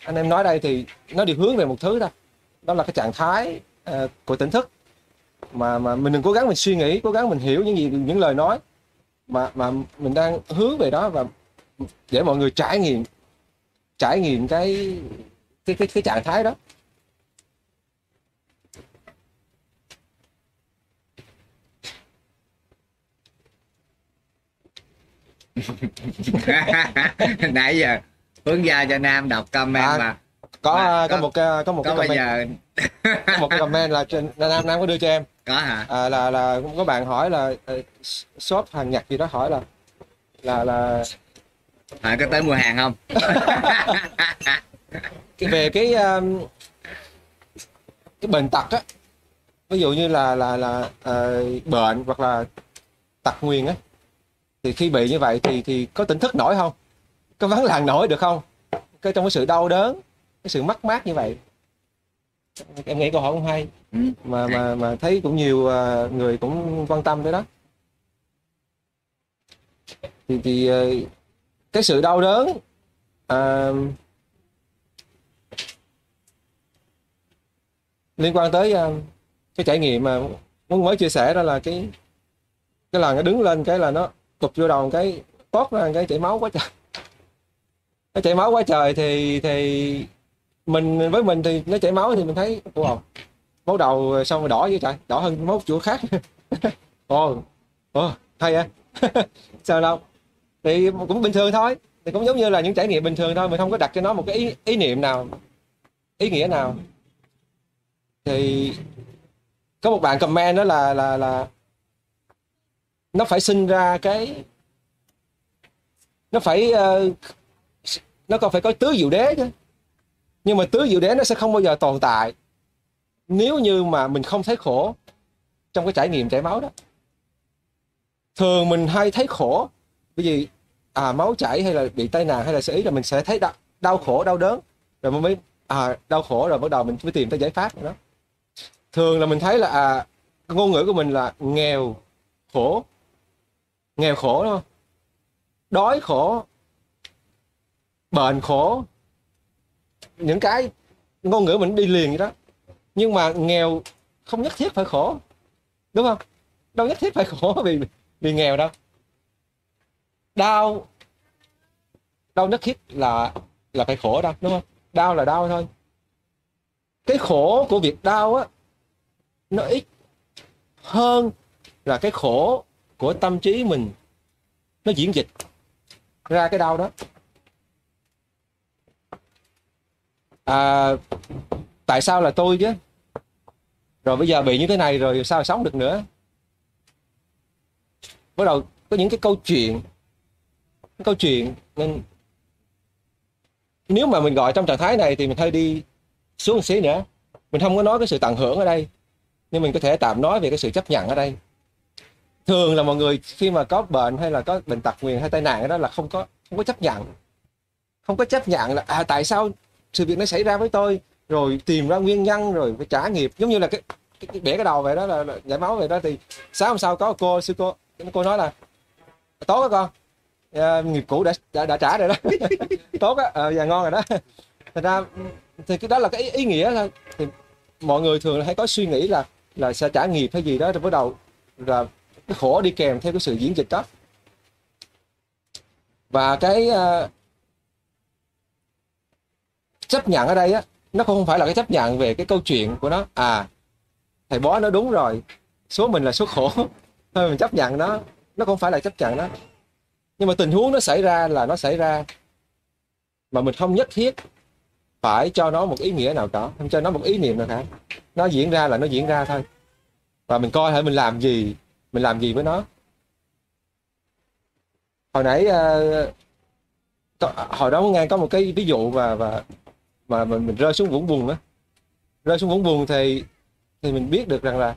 anh em nói đây thì nó đều hướng về một thứ thôi. Đó là cái trạng thái uh, của tỉnh thức. Mà mà mình đừng cố gắng mình suy nghĩ cố gắng mình hiểu những gì những lời nói. Mà mà mình đang hướng về đó và để mọi người trải nghiệm trải nghiệm cái cái cái, cái trạng thái đó. [LAUGHS] Nãy giờ hướng gia cho nam đọc comment À, mà. có Mà có, có- một cái có một có cái comment giờ có một cái comment là trên nam nam có đưa cho em. Có hả? À, là là có bạn hỏi là ờ, shop hàng nhật gì đó hỏi là là là à, có tới mua hàng không [LAUGHS] về cái um, cái bệnh tật á ví dụ như là là là ờ, bệnh hoặc là tật nguyền á thì khi bị như vậy thì thì có tỉnh thức nổi không? Có vắng làng nổi được không? Cái trong cái sự đau đớn cái sự mất mát như vậy. Em nghĩ câu hỏi cũng hay Ừ. mà mà mà thấy cũng nhiều ờ, người cũng quan tâm tới đó. Thì thì ờ, cái sự đau đớn ờ, liên quan tới ờ, cái trải nghiệm mà muốn mới chia sẻ đó là cái cái lần nó đứng lên cái là nó tụt vô đầu cái tốt ra cái chảy máu quá trời. Nó chảy máu quá trời thì thì mình với mình thì nó chảy máu thì mình thấy wow, máu đầu xong rồi đỏ với trời đỏ hơn máu chỗ khác. [LAUGHS] Ồ ồ hay à [LAUGHS] sao đâu? Thì cũng bình thường thôi thì cũng giống như là những trải nghiệm bình thường thôi mình không có đặt cho nó một cái ý, ý niệm nào ý nghĩa nào thì có một bạn comment đó là là là nó phải sinh ra cái nó phải uh, nó còn phải có tứ diệu đế chứ. Nhưng mà tứ diệu đế nó sẽ không bao giờ tồn tại nếu như mà mình không thấy khổ trong cái trải nghiệm chảy máu đó. Thường mình hay thấy khổ bởi vì à máu chảy hay là bị tai nạn hay là sơ ý là mình sẽ thấy đau, đau khổ đau đớn rồi mới à đau khổ rồi bắt đầu mình mới tìm tới giải pháp đó thường là mình thấy là à ngôn ngữ của mình là nghèo khổ. Nghèo khổ đúng không? Đói khổ, bệnh khổ. Những cái ngôn ngữ mình đi liền vậy đó. Nhưng mà nghèo không nhất thiết phải khổ, đúng không? Đâu nhất thiết phải [LAUGHS] khổ vì vì nghèo đâu. Đau đau nhất thiết là là phải khổ đâu, đúng không? Đau là đau thôi. Cái khổ của việc đau á nó ít hơn là cái khổ của tâm trí mình. Nó diễn dịch ra cái đau đó. À, tại sao là tôi chứ? Rồi bây giờ bị như thế này rồi sao sống được nữa? Bắt đầu có những cái câu chuyện. Cái câu chuyện nên nếu mà mình gọi trong trạng thái này thì mình hơi đi xuống một xí nữa. Mình không có nói cái sự tận hưởng ở đây nhưng mình có thể tạm nói về cái sự chấp nhận ở đây. Thường là mọi người khi mà có bệnh hay là có bệnh tật nguyền hay tai nạn đó là không có không có chấp nhận. Không có chấp nhận là à tại sao sự việc nó xảy ra với tôi? Rồi tìm ra nguyên nhân rồi phải trả nghiệp. Giống như là cái, cái, cái bẻ cái đầu vậy đó là, là giải máu vậy đó thì sáng hôm sau có cô sư cô cô nói là tốt đó con. À, nghiệp cũ đã, đã đã trả rồi đó. [LAUGHS] Tốt á à, giờ ngon rồi đó. Thật ra thì cái đó là cái ý, ý nghĩa thôi. Thì mọi người thường hay có suy nghĩ là là sẽ trả nghiệp hay gì đó rồi bắt đầu. Là cái khổ đi kèm theo cái sự diễn dịch đó. Và cái uh, chấp nhận ở đây á nó không phải là cái chấp nhận về cái câu chuyện của nó. À thầy bó nó đúng rồi số mình là số khổ. [LAUGHS] Thôi mình chấp nhận nó nó không phải là chấp nhận đó. Nhưng mà tình huống nó xảy ra là nó xảy ra mà mình không nhất thiết phải cho nó một ý nghĩa nào cả, không cho nó một ý niệm nào cả. Nó diễn ra là nó diễn ra thôi. Và mình coi thử mình làm gì mình làm gì với nó. Hồi nãy uh, hồi đó nghe có một cái ví dụ và và mà mình mình rơi xuống vũng bùn á. Rơi xuống vũng bùn thì thì mình biết được rằng là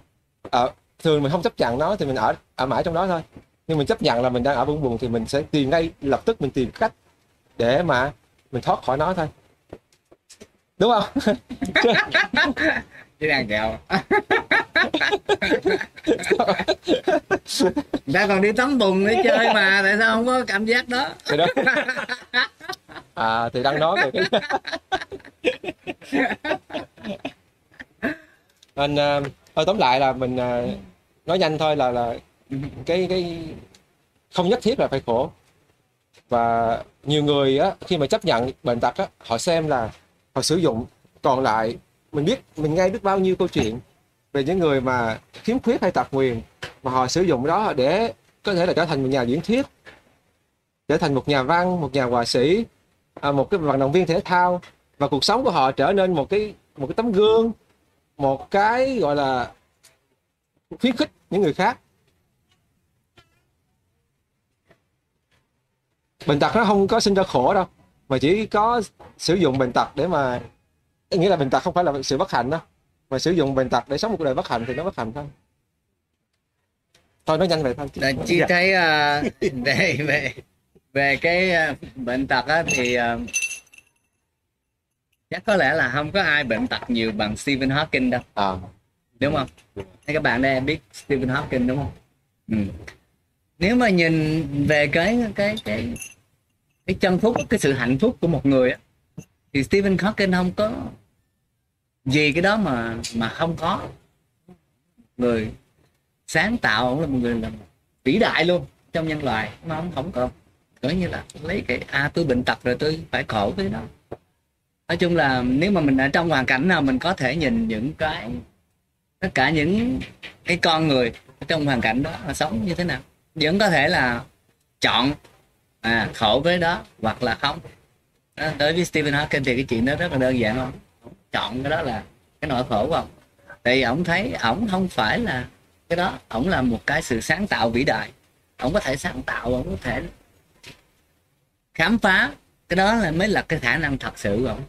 ở thường mình không chấp nhận nó thì mình ở ở mãi trong đó thôi. Nhưng mình chấp nhận là mình đang ở vũng bùn thì mình sẽ tìm ngay lập tức mình tìm cách để mà mình thoát khỏi nó thôi đúng không? [LAUGHS] Chứ đang kẹo. [LAUGHS] Ta còn đi tắm bùn để chơi mà tại sao không có cảm giác đó? Thì đó. [LAUGHS] À thì đang nói về cái nên ờ, thôi tóm lại là mình ờ, nói nhanh thôi là là cái cái không nhất thiết là phải khổ. Và nhiều người á khi mà chấp nhận bệnh tật á họ xem là họ sử dụng còn lại, mình biết, mình nghe biết bao nhiêu câu chuyện về những người mà khiếm khuyết hay tật nguyền mà họ sử dụng đó để có thể là trở thành một nhà diễn thuyết, trở thành một nhà văn, một nhà họa sĩ à, một cái vận động viên thể thao. Và cuộc sống của họ trở nên một cái một cái tấm gương, một cái, gọi là, khuyến khích những người khác. Bệnh tật nó không có sinh ra khổ đâu mà chỉ có sử dụng bệnh tật để mà nghĩa là bệnh tật không phải là sự bất hạnh đâu mà sử dụng bệnh tật để sống một cuộc đời bất hạnh thì nó bất hạnh thôi thôi nói nhanh vậy thôi Là chị Dạ. thấy à, về về về cái à, bệnh tật á, thì à, chắc có lẽ là không có ai bệnh tật nhiều bằng Stephen Hawking đâu à, đúng không? Hay các bạn đây biết Stephen Hawking đúng không? Ừ. Nếu mà nhìn về cái cái cái cái chân phúc cái sự hạnh phúc của một người á, thì Stephen Hawking không có gì cái đó mà mà không có. Người sáng tạo ông là một người là vĩ đại luôn trong nhân loại mà ông không có coi như là lấy cái à tôi bệnh tật rồi tôi phải khổ với đó. Nói chung là nếu mà mình ở trong hoàn cảnh nào mình có thể nhìn những cái tất cả những cái con người trong hoàn cảnh đó mà sống như thế nào. Vẫn có thể là chọn à, khổ với đó hoặc là không. Đó, đối với Stephen Hawking thì cái chuyện đó rất là đơn giản không chọn cái đó là cái nỗi khổ của ông. Tại vì ông thấy ổng không phải là cái đó ổng là một cái sự sáng tạo vĩ đại. Ổng có thể sáng tạo ổng có thể khám phá. Cái đó là mới là cái khả năng thật sự của ổng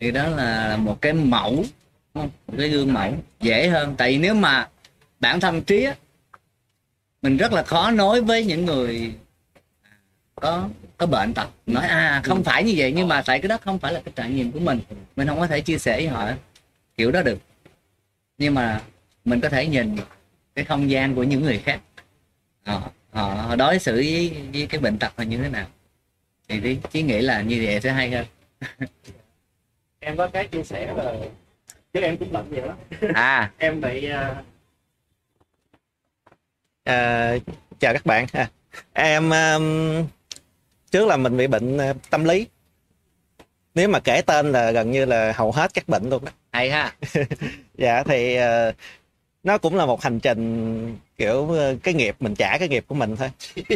thì đó là một cái mẫu một cái gương mẫu dễ hơn. Tại vì nếu mà bản thân trí á, mình rất là khó nói với những người có có bệnh tật nói à không phải như vậy nhưng mà tại cái đó không phải là cái trải nghiệm của mình. Mình không có thể chia sẻ với họ kiểu đó được. Nhưng mà mình có thể nhìn cái không gian của những người khác. Họ họ, họ đối xử với, với cái bệnh tật là như thế nào? Thì tí chí nghĩ là như vậy sẽ hay hơn. [LAUGHS] Em có cái chia sẻ là chứ em cũng làm vậy đó à. [LAUGHS] Em bị uh, À, chào các bạn ha. Em um, trước là mình bị bệnh uh, tâm lý. Nếu mà kể tên là gần như là hầu hết các bệnh luôn đó. hay ha [LAUGHS] Dạ thì uh, nó cũng là một hành trình kiểu uh, cái nghiệp mình trả cái nghiệp của mình thôi. [LAUGHS]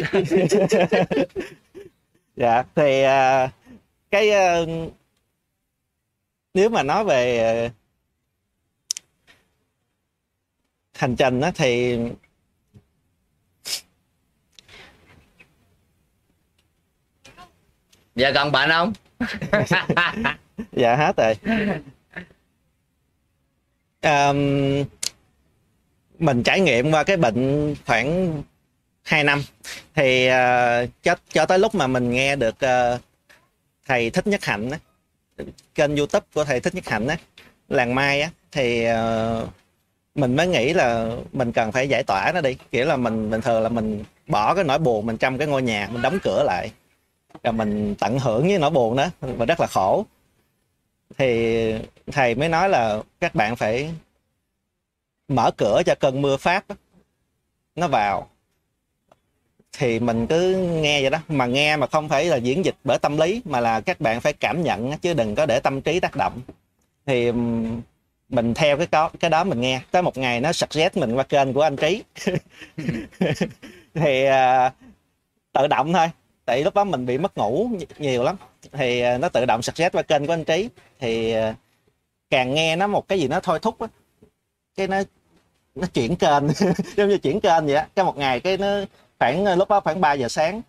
dạ thì uh, cái uh, nếu mà nói về uh, hành trình đó thì giờ còn bệnh không? [LAUGHS] Dạ hết rồi. Um, mình trải nghiệm qua cái bệnh khoảng 2 năm. Thì uh, cho cho tới lúc mà mình nghe được uh, thầy thích nhất hạnh á, kênh youtube của thầy thích nhất hạnh á làng mai á thì uh, mình mới nghĩ là mình cần phải giải tỏa nó đi. Kiểu là mình bình thường là mình bỏ cái nỗi buồn mình trong cái ngôi nhà mình đóng cửa lại là mình tận hưởng với nỗi buồn đó và rất là khổ. Thì thầy mới nói là các bạn phải mở cửa cho cơn mưa pháp nó vào. Thì mình cứ nghe vậy đó mà nghe mà không phải là diễn dịch bởi tâm lý mà là các bạn phải cảm nhận chứ đừng có để tâm trí tác động. Thì mình theo cái đó cái đó mình nghe. Tới một ngày nó suggest mình qua kênh của anh trí. [LAUGHS] Thì uh, tự động thôi tại lúc đó mình bị mất ngủ nhiều lắm. Thì ờ, nó tự động suggest qua kênh của anh trí. Thì ờ, càng nghe nó một cái gì nó thôi thúc á cái nó nó chuyển kênh. [LAUGHS] Giống như chuyển kênh vậy á. Cái một ngày cái nó khoảng ờ, lúc đó khoảng 3 giờ sáng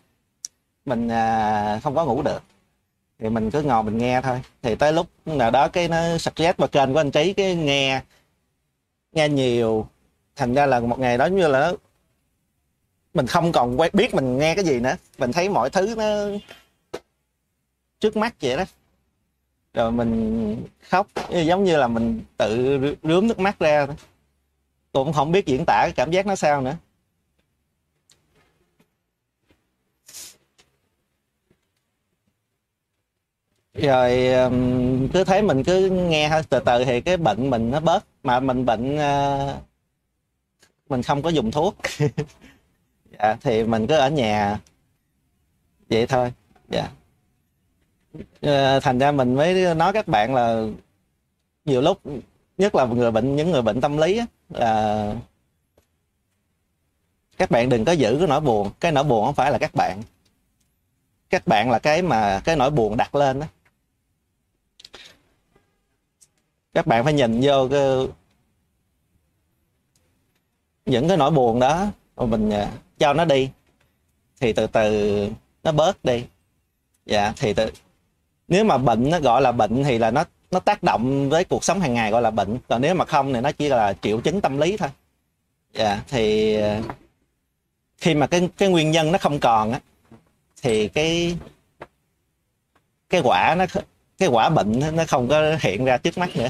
mình à, không có ngủ được. Thì mình cứ ngồi mình nghe thôi. Thì tới lúc nào đó cái nó suggest qua kênh của anh trí cái nghe nghe nhiều. Thành ra là một ngày đó như là nó mình không còn quen biết mình nghe cái gì nữa. Mình thấy mọi thứ nó trước mắt vậy đó. Rồi mình khóc, giống như là mình tự rướm nước mắt ra. Tôi cũng không biết diễn tả cái cảm giác nó sao nữa. Rồi cứ thấy mình cứ nghe thôi. Từ từ thì cái bệnh mình nó bớt. Mà mình bệnh ờ, mình không có dùng thuốc. [LAUGHS] dạ thì mình cứ ở nhà. Vậy thôi. Dạ. Ờ, thành ra mình mới nói các bạn là nhiều lúc nhất là người bệnh những người bệnh tâm lý á, là các bạn đừng có giữ cái nỗi buồn. Cái nỗi buồn không phải là các bạn. Các bạn là cái mà cái nỗi buồn đặt lên đó các bạn phải nhìn vô cái, những cái nỗi buồn đó. Mình à, cho nó đi. Thì từ từ nó bớt đi. Dạ thì từ, nếu mà bệnh nó gọi là bệnh thì là nó nó tác động với cuộc sống hàng ngày gọi là bệnh. Còn nếu mà không thì nó chỉ là triệu chứng tâm lý thôi. Dạ thì ờ, khi mà cái cái nguyên nhân nó không còn á, thì cái cái quả nó cái quả bệnh nó- không có hiện ra trước mắt nữa.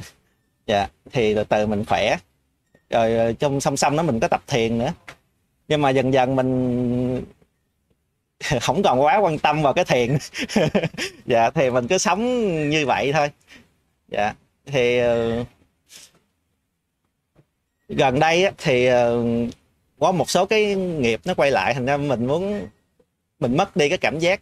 Dạ thì từ từ mình khỏe. Rồi ờ, trong song song đó mình có tập thiền nữa nhưng mà dần dần mình không còn quá quan tâm vào cái thiền. [LAUGHS] Dạ thì mình cứ sống như vậy thôi. Dạ thì ờ, gần đây thì ờ, có một số cái nghiệp nó quay lại, thành ra mình muốn, mình mất đi cái cảm giác.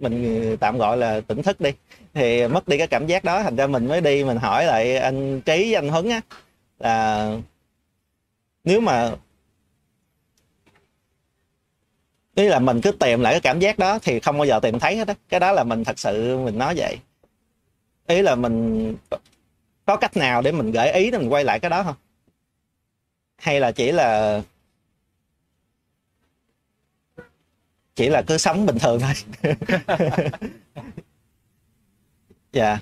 Mình ờ, tạm gọi là tỉnh thức đi. Thì mất đi cái cảm giác đó, thành ra mình mới đi, mình hỏi lại anh trí, anh huấn á, là nếu mà tức là mình cứ tìm lại cái cảm giác đó thì không bao giờ tìm thấy hết đó cái đó là mình thật sự mình nói vậy. Ý là mình có cách nào để mình gợi ý để mình quay lại cái đó không? Hay là chỉ là chỉ là cứ sống bình thường thôi? [LAUGHS] Dạ.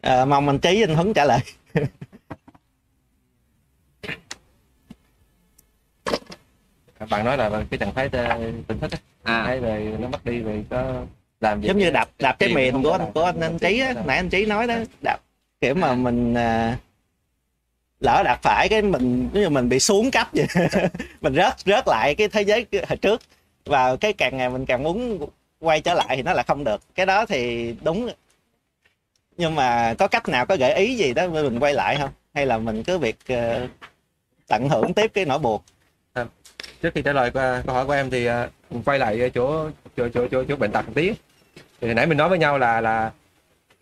À, mong anh trí anh huấn trả lời. Bạn nói là cái trạng thái ờ, tỉnh thức á à. thấy về nó mất đi về có làm gì giống như đạp đạp cái không của anh của anh anh trí á. nãy anh trí nói đó đạp kiểu mà mình à, lỡ đạp phải cái mình giống như mình bị xuống cấp vậy. [LAUGHS] Mình rớt rớt lại cái thế giới hồi trước. Và cái càng ngày mình càng muốn quay trở lại thì nó là không được. Cái đó thì đúng. Nhưng mà có cách nào có gợi ý gì đó để mình quay lại không? Hay là mình cứ việc ờ, tận hưởng tiếp cái nỗi buồn trước khi trả lời câu hỏi của em thì à, mình quay lại chỗ chỗ chỗ chỗ, chỗ bệnh tật một tí. Thì nãy mình nói với nhau là là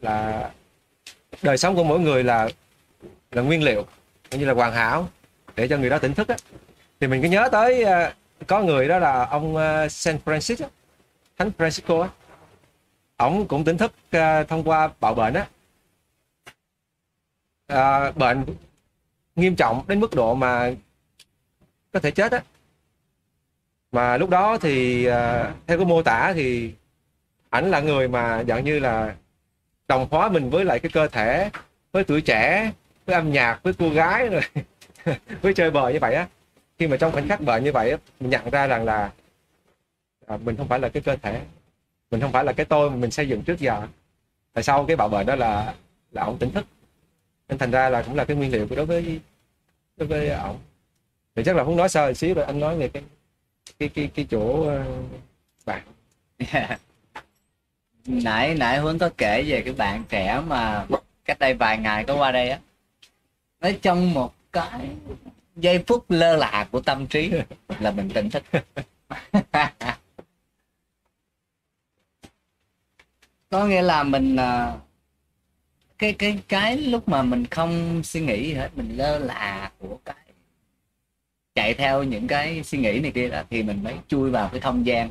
là đời sống của mỗi người là là nguyên liệu như là hoàn hảo để cho người đó tỉnh thức á. Thì mình cứ nhớ tới à, có người đó là ông à, Saint Francis đó, Thánh Francisco á. Ông cũng tỉnh thức thông qua bạo bệnh á. Ờ, bệnh nghiêm trọng đến mức độ mà có thể chết á mà lúc đó thì à, theo cái mô tả thì ảnh là người mà dạng như là đồng hóa mình với lại cái cơ thể với tuổi trẻ với âm nhạc với cô gái rồi [LAUGHS] với chơi bời như vậy á. Khi mà trong khoảnh khắc bệnh như vậy á mình nhận ra rằng là à, mình không phải là cái cơ thể mình không phải là cái tôi mà mình xây dựng trước giờ. Tại sau cái bạo bệnh đó là là ông tỉnh thức? Nên thành ra là cũng là cái nguyên liệu của đối với đối với ổng. Thì chắc là không nói sơ một xíu rồi anh nói về cái cái cái cái chỗ ờ, bạn. [LAUGHS] Nãy nãy huấn có kể về cái bạn trẻ mà cách đây vài ngày có qua đây á. Nói trong một cái giây phút lơ là của tâm trí là mình tỉnh thức. [LAUGHS] Có nghĩa là mình ờ, cái cái cái lúc mà mình không suy nghĩ gì hết, mình lơ là của cái chạy theo những cái suy nghĩ này kia đó, thì mình mới chui vào cái không gian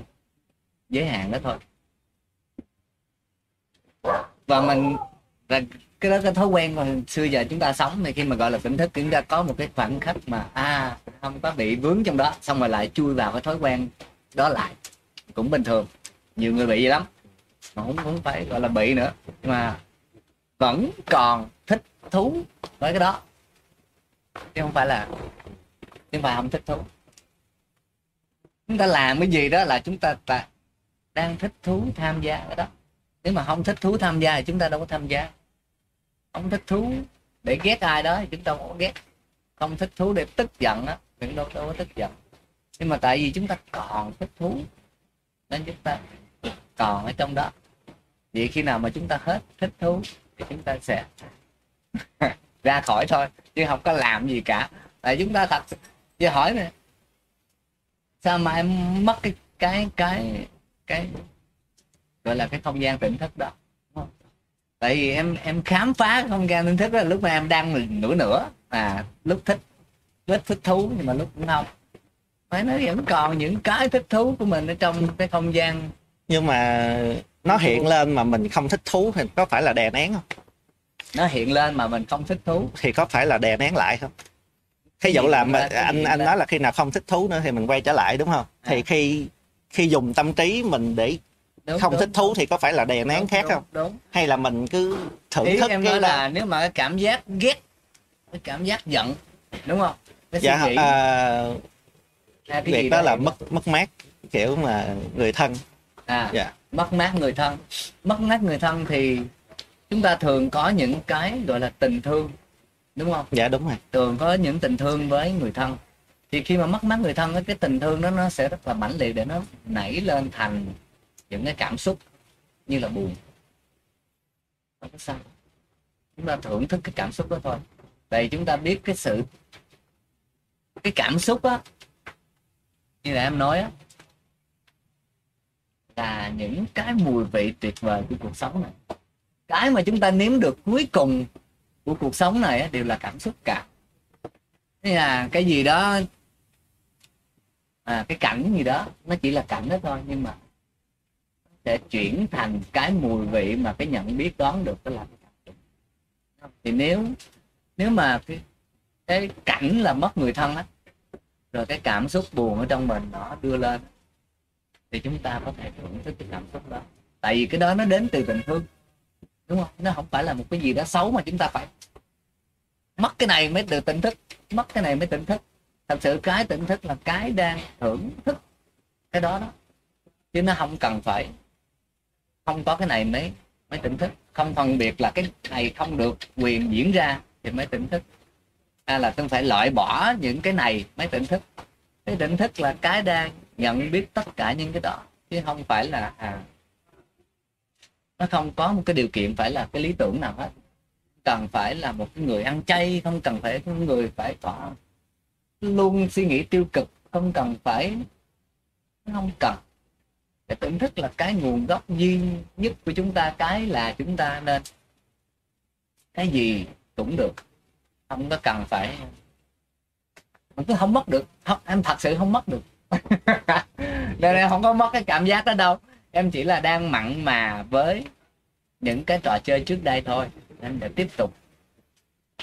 giới hạn đó thôi. Và mình là cái đó cái thói quen mà xưa giờ chúng ta sống thì khi mà gọi là tỉnh thức, chúng ta có một cái khoảnh khắc mà à không có bị vướng trong đó, xong rồi lại chui vào cái thói quen đó lại. Cũng bình thường, nhiều người bị vậy lắm, mà không không phải gọi là bị nữa, nhưng mà vẫn còn thích thú với cái đó. Chứ không phải là nhưng mà không thích thú. Chúng ta làm cái gì đó là chúng ta, ta đang thích thú tham gia cái đó. Nếu mà không thích thú tham gia thì chúng ta đâu có tham gia. Không thích thú để ghét ai đó thì chúng ta không có ghét. Không thích thú để tức giận á thì cũng đâu, đâu có tức giận. Nhưng mà tại vì chúng ta còn thích thú nên chúng ta còn ở trong đó. Vậy khi nào mà chúng ta hết thích thú thì chúng ta sẽ [LAUGHS] ra khỏi thôi chứ không có làm gì cả. Tại chúng ta thật giờ hỏi nè sao mà em mất cái cái cái cái gọi là cái không gian tỉnh thức đó tại vì em em khám phá cái không gian tỉnh thức đó là lúc mà em đang nửa nửa à lúc thích rất thích thú nhưng mà lúc cũng không. Phải nó vẫn còn những cái thích thú của mình ở trong cái không gian. Nhưng mà nó hiện lên mà mình không thích thú thì có phải là đè nén không? Nó hiện lên mà mình không thích thú. Thì có phải là đè nén lại không thí dụ là mà anh anh nói là khi nào không thích thú nữa thì mình quay trở lại đúng không? Thì À. khi khi dùng tâm trí mình để đúng, không đúng, thích thú thì có phải là đè nén đúng, khác đúng, không? đúng. Hay là mình cứ thưởng ý thức em cái nói đó là nếu mà cái cảm giác ghét cái cảm giác giận đúng không? Cái suy dạ nghĩ. à, à, cái gì việc đó là mất mất mát kiểu mà người thân. À dạ. mất mát người thân. Mất mát người thân thì chúng ta thường có những cái gọi là tình thương đúng không? Dạ đúng rồi. Thường có những tình thương với người thân. Thì khi mà mất mát người thân cái tình thương đó nó sẽ rất là mãnh liệt để nó nảy lên thành những cái cảm xúc như là buồn. Không có sao. Chúng ta thưởng thức cái cảm xúc đó thôi. Tại vì chúng ta biết cái sự cái cảm xúc á như là em nói á là những cái mùi vị tuyệt vời của cuộc sống này. Cái mà chúng ta nếm được cuối cùng của cuộc sống này đều là cảm xúc cả. Thế là cái gì đó à, cái cảnh gì đó nó chỉ là cảnh đó thôi nhưng mà sẽ chuyển thành cái mùi vị mà cái nhận biết đoán được đó là cái cảm xúc. Thì nếu nếu mà cái cái cảnh là mất người thân á rồi cái cảm xúc buồn ở trong mình nó đưa lên thì chúng ta có thể thưởng thức cái cảm xúc đó. Tại vì cái đó nó đến từ tình thương đúng không? Nó không phải là một cái gì đó xấu mà chúng ta phải mất cái này mới được tỉnh thức. Mất cái này mới tỉnh thức. Thật sự cái tỉnh thức là cái đang thưởng thức cái đó đó. Chứ nó không cần phải, không có cái này mới mới tỉnh thức. Không phân biệt là cái này không được quyền diễn ra thì mới tỉnh thức. Hay là không phải loại bỏ những cái này mới tỉnh thức. Cái tỉnh thức là cái đang nhận biết tất cả những cái đó. Chứ không phải là à nó không có một cái điều kiện phải là cái lý tưởng nào hết. Cần phải là một cái người ăn chay không cần phải một người phải có luôn suy nghĩ tiêu cực không cần phải không cần. Cái tưởng thức là cái nguồn gốc duy nhất của chúng ta cái là chúng ta nên cái gì cũng được. Không có cần phải mình cứ không mất được. Không, em thật sự không mất được. [LAUGHS] Nên em không có mất cái cảm giác đó đâu em chỉ là đang mặn mà với những cái trò chơi trước đây thôi. Em để tiếp tục.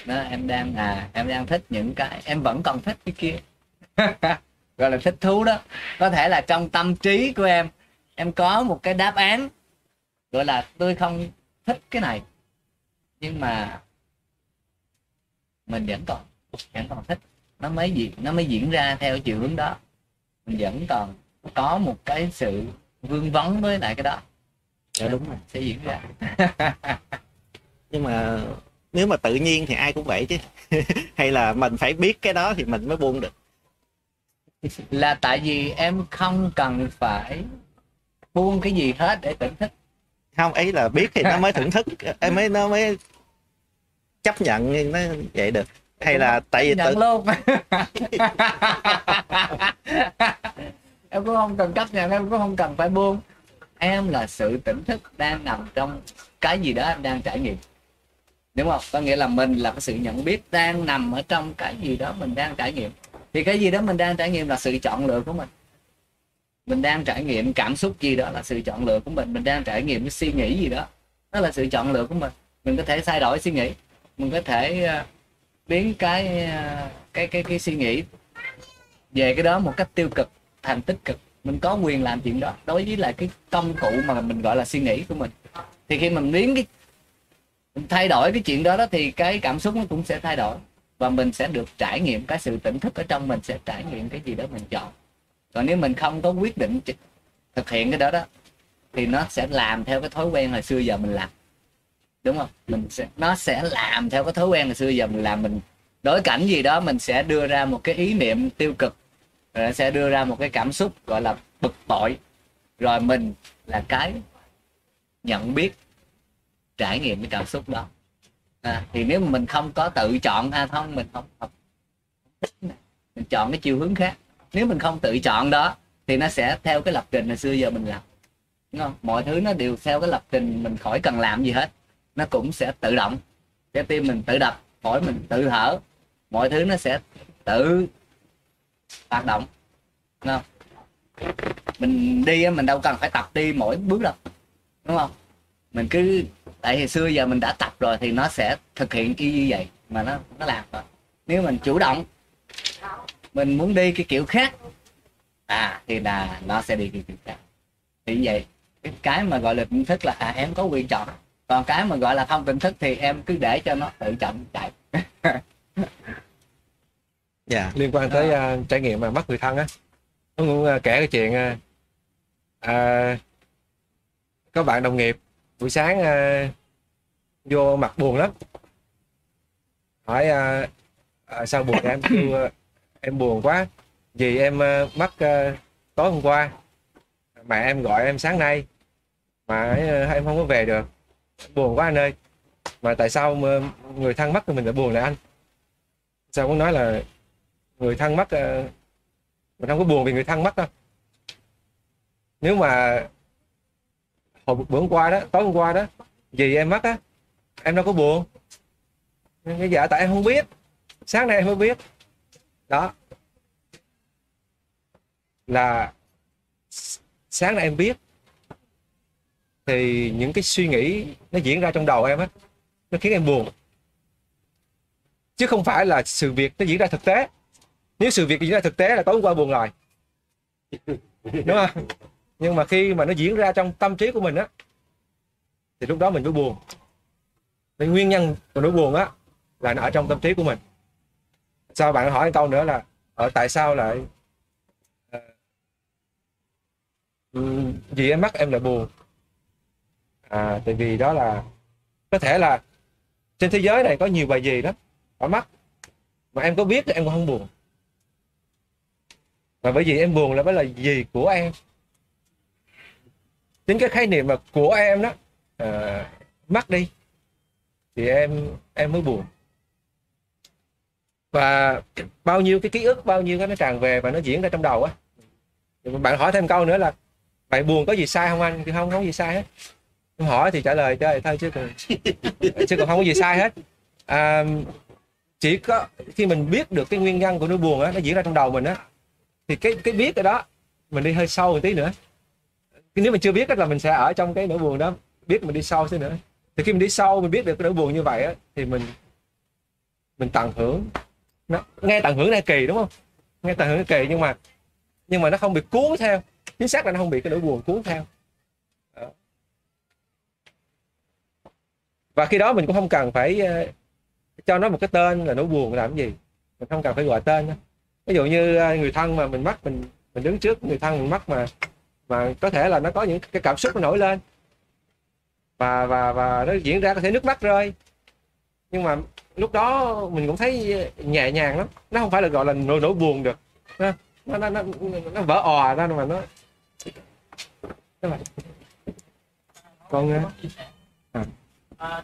Đó, em đang à em đang thích những cái em vẫn còn thích cái kia. [LAUGHS] Gọi là thích thú đó. Có thể là trong tâm trí của em em có một cái đáp án gọi là tôi không thích cái này. Nhưng mà mình vẫn còn vẫn còn thích. Nó mới diễn nó mới diễn ra theo chiều hướng đó. Mình vẫn còn có một cái sự vương vấn với lại cái đó. Dạ đúng rồi. Sẽ diễn ra. [LAUGHS] Nhưng mà nếu mà tự nhiên thì ai cũng vậy chứ. [LAUGHS] Hay là mình phải biết cái đó thì mình mới buông được. Là tại vì em không cần phải buông cái gì hết để tỉnh thức. Không ấy là biết thì nó mới thưởng thức. [LAUGHS] Em mới nó mới chấp nhận nó vậy được. Hay là tại vì tự, luôn em cũng không cần chấp nhận em cũng không cần phải buông. Em là sự tỉnh thức đang nằm trong cái gì đó em đang trải nghiệm. Đúng không? Có nghĩa là mình là cái sự nhận biết đang nằm ở trong cái gì đó mình đang trải nghiệm. Thì cái gì đó mình đang trải nghiệm là sự chọn lựa của mình. Mình đang trải nghiệm cảm xúc gì đó là sự chọn lựa của mình. Mình đang trải nghiệm cái suy nghĩ gì đó đó là sự chọn lựa của mình. Mình có thể thay đổi suy nghĩ. Mình có thể ờ, biến cái ờ, cái cái cái suy nghĩ về cái đó một cách tiêu cực thành tích cực. Mình có quyền làm chuyện đó. Đối với lại cái công cụ mà mình gọi là suy nghĩ của mình. Thì khi mình biến cái, mình thay đổi cái chuyện đó đó thì cái cảm xúc nó cũng sẽ thay đổi. Và mình sẽ được trải nghiệm cái sự tỉnh thức ở trong mình, sẽ trải nghiệm cái gì đó mình chọn. Còn nếu mình không có quyết định thực hiện cái đó đó, thì nó sẽ làm theo cái thói quen hồi xưa giờ mình làm. Đúng không? Mình sẽ, nó sẽ làm theo cái thói quen hồi xưa giờ mình làm. Mình, đối cảnh gì đó mình sẽ đưa ra một cái ý niệm tiêu cực rồi nó sẽ đưa ra một cái cảm xúc gọi là bực bội. Rồi mình là cái nhận biết trải nghiệm cái cảm xúc đó. À, thì nếu mà mình không có tự chọn ha không mình không, không mình chọn cái chiều hướng khác. Nếu mình không tự chọn đó thì nó sẽ theo cái lập trình hồi xưa giờ mình làm. Đúng không? Mọi thứ nó đều theo cái lập trình mình khỏi cần làm gì hết. Nó cũng sẽ tự động. Trái tim mình tự đập phổi mình tự thở. Mọi thứ nó sẽ tự hoạt động. Đúng không? Mình đi mình đâu cần phải tập đi mỗi bước đâu. Đúng không? Mình cứ tại hồi xưa giờ mình đã tập rồi thì nó sẽ thực hiện y như vậy mà nó nó làm rồi. Nếu mình chủ động mình muốn đi cái kiểu khác à thì là nó sẽ đi cái kiểu khác. Thì như vậy cái cái mà gọi là tỉnh thức là à, em có quyền chọn. Còn cái mà gọi là không tỉnh thức thì em cứ để cho nó tự chọn chạy. [LAUGHS] dạ. Liên quan tới à, trải nghiệm mà mất người thân á. Tôi cũng à, kể cái chuyện à, à, có bạn đồng nghiệp buổi sáng à, vô mặt buồn lắm. Hỏi à, à, sao buồn em kêu, à, em buồn quá. Vì em à, mất à, tối hôm qua. Mẹ em gọi em sáng nay. Mà à, em không có về được. Buồn quá anh ơi. Mà tại sao mà người thân mất thì mình lại buồn lại anh? Sao cũng nói là người thân mất mình không có buồn vì người thân mất đâu nếu mà hồi bữa hôm qua đó, tối hôm qua đó gì em mất á, em đâu có buồn. Cái dạ tại em không biết. Sáng nay em mới biết. Đó. Là sáng nay em biết. Thì những cái suy nghĩ nó diễn ra trong đầu em á, nó khiến em buồn. Chứ không phải là sự việc nó diễn ra thực tế nếu sự việc diễn ra thực tế là tối hôm qua buồn rồi. Đúng không? Nhưng mà khi mà nó diễn ra trong tâm trí của mình á, thì lúc đó mình mới buồn. Nên nguyên nhân của nỗi buồn á, là nó ở trong tâm trí của mình. Sao bạn hỏi câu nữa là ở tại sao lại ờ, vì em mắc em lại buồn? À tại vì đó là, có thể là trên thế giới này có nhiều bài gì đó ở mắt mà em có biết thì em cũng không buồn và bởi vì em buồn là bởi là gì của em. Chính cái khái niệm mà của em đó à, mất đi thì em em mới buồn. Và bao nhiêu cái ký ức bao nhiêu cái nó tràn về và nó diễn ra trong đầu á. Bạn hỏi thêm câu nữa là bạn buồn có gì sai không anh? Thì không không có gì sai hết. Em hỏi thì trả lời chơi thôi chứ còn [LAUGHS] chứ còn không có gì sai hết. À, chỉ có khi mình biết được cái nguyên nhân của nỗi buồn á nó diễn ra trong đầu mình á thì cái cái biết cái đó, mình đi hơi sâu một tí nữa. Nếu mình chưa biết là mình sẽ ở trong cái nỗi buồn đó, biết mình đi sâu thế nữa. Thì khi mình đi sâu, mình biết được cái nỗi buồn như vậy á, thì mình mình tận hưởng nó. Nghe tận hưởng này kỳ, đúng không? Nghe tận hưởng kỳ, nhưng mà nhưng mà nó không bị cuốn theo. Chính xác là nó không bị cái nỗi buồn cuốn theo. Đó. và khi đó mình cũng không cần phải ờ, cho nó một cái tên là nỗi buồn làm cái gì. Mình không cần phải gọi tên nữa ví dụ như à, người thân mà mình mắc mình mình đứng trước người thân mình mắc mà mà có thể là nó có những cái cảm xúc nó nổi lên. Và và và nó diễn ra có thể nước mắt rơi. Nhưng mà lúc đó mình cũng thấy nhẹ nhàng lắm. Nó không phải là gọi là nỗi nỗi buồn được. Nó nó nó, nó, nó vỡ òa ra mà nó con vậy. còn À, à.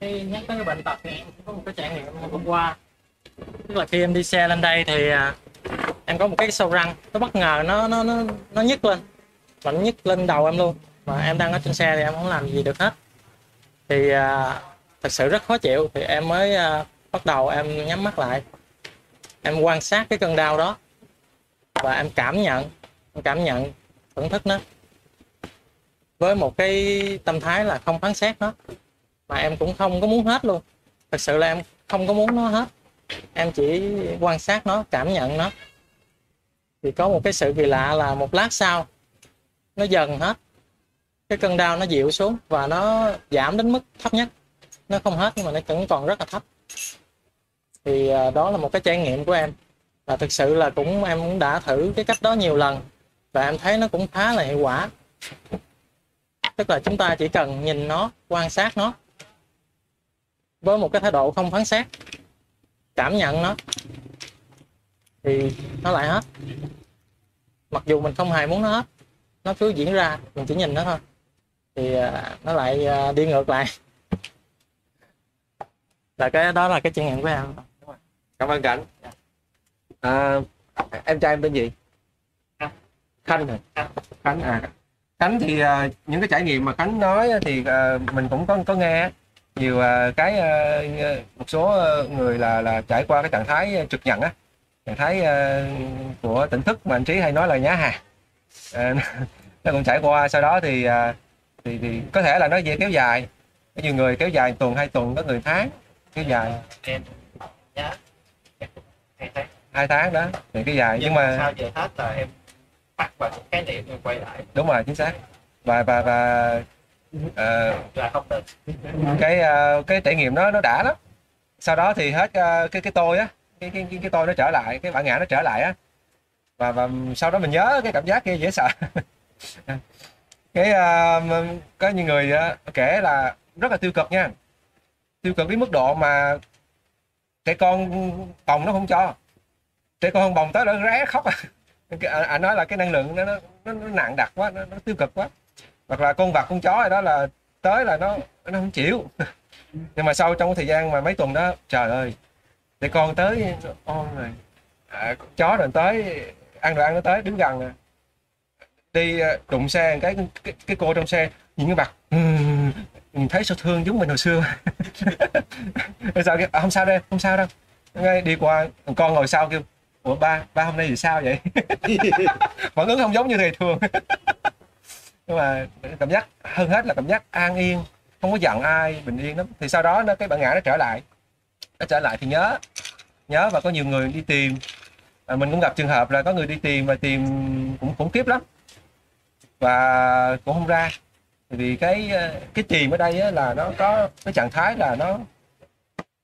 khi nhắc tới cái bệnh tật thì em có một cái trải nghiệm hôm qua tức là khi em đi xe lên đây thì à, em có một cái sâu răng nó bất ngờ nó nó nó nó nhức lên. Và nó nhức lên đầu em luôn. Mà em đang ở trên xe thì em không làm gì được hết. Thì à, thật sự rất khó chịu. Thì em mới à, bắt đầu em nhắm mắt lại. Em quan sát cái cơn đau đó. Và em cảm nhận em cảm nhận thưởng thức nó. Với một cái tâm thái là không phán xét nó. Mà em cũng không có muốn hết luôn. Thật sự là em không có muốn nó hết em chỉ quan sát nó, cảm nhận nó. Thì có một cái sự kỳ lạ là một lát sau, nó dần hết. Cái cơn đau nó dịu xuống và nó giảm đến mức thấp nhất. Nó không hết nhưng mà nó vẫn còn rất là thấp. Thì à, đó là một cái trải nghiệm của em. Và thực sự là cũng em cũng đã thử cái cách đó nhiều lần và em thấy nó cũng khá là hiệu quả. Tức là chúng ta chỉ cần nhìn nó, quan sát nó với một cái thái độ không phán xét cảm nhận nó. Thì nó lại hết. Mặc dù mình không hề muốn nó hết. Nó cứ diễn ra mình chỉ nhìn nó thôi. Thì à, nó lại à, đi ngược lại. Là cái đó là cái trải nghiệm của em. Cảm ơn cảnh. À, em trai em tên gì? Khanh hả? Khánh. À. Khánh thì à, những cái trải nghiệm mà khánh nói thì mình cũng có có nghe nhiều à, cái à, một số à, người là là trải qua cái trạng thái trực nhận á. Trạng thái của tỉnh thức mà anh trí hay nói là nhá hà. [LAUGHS] Nó cũng trải qua sau đó thì thì thì có thể là nó dễ kéo dài. Có nhiều người kéo dài tuần hai tuần có người tháng kéo dài. Hai tháng. Đó thì cái dài. Nhưng mà sau giờ hết là em bắt vào khái niệm quay lại. Đúng rồi chính xác. Và và và ờ, là không được. Cái ờ, cái trải nghiệm đó nó đã lắm. Sau đó thì hết ờ, cái cái tôi á cái cái cái, cái tôi nó trở lại cái bản ngã nó trở lại á. Và và sau đó mình nhớ cái cảm giác kia dễ sợ. [LAUGHS] Cái uh, có những người uh, kể là rất là tiêu cực nha. Tiêu cực đến mức độ mà trẻ con bồng nó không cho. Trẻ con không bồng tới nó ré khóc. À [LAUGHS] anh nói là cái năng lượng nó nó, nó, nó nặng đặc quá nó, nó tiêu cực quá hoặc là con vật con chó này đó là tới là nó nó không chịu. [LAUGHS] Nhưng mà sau trong cái thời gian mà mấy tuần đó trời ơi để con tới ôm rồi à, con chó rồi tới ăn đồ ăn nó tới đứng gần nè đi ờ, đụng xe cái cái, cái cô trong xe nhìn cái mặt "Ừm, nhìn thấy sao thương giống mình hồi xưa. [LAUGHS] Rồi sao kêu, "À, không sao đây không sao đâu. Ngay đi qua con ngồi sau kêu ủa ba ba hôm nay thì sao vậy? [LAUGHS] Phản ứng không giống như ngày thường nhưng mà cảm giác hơn hết là cảm giác an yên không có giận ai bình yên lắm. Thì sau đó nó cái bản ngã nó trở lại. Nó trở lại thì nhớ nhớ và có nhiều người đi tìm. À, mình cũng gặp trường hợp là có người đi tìm và tìm cũng khủng khiếp lắm. Và cũng không ra. Vì cái ờ, cái tìm ở đây là nó có cái trạng thái là nó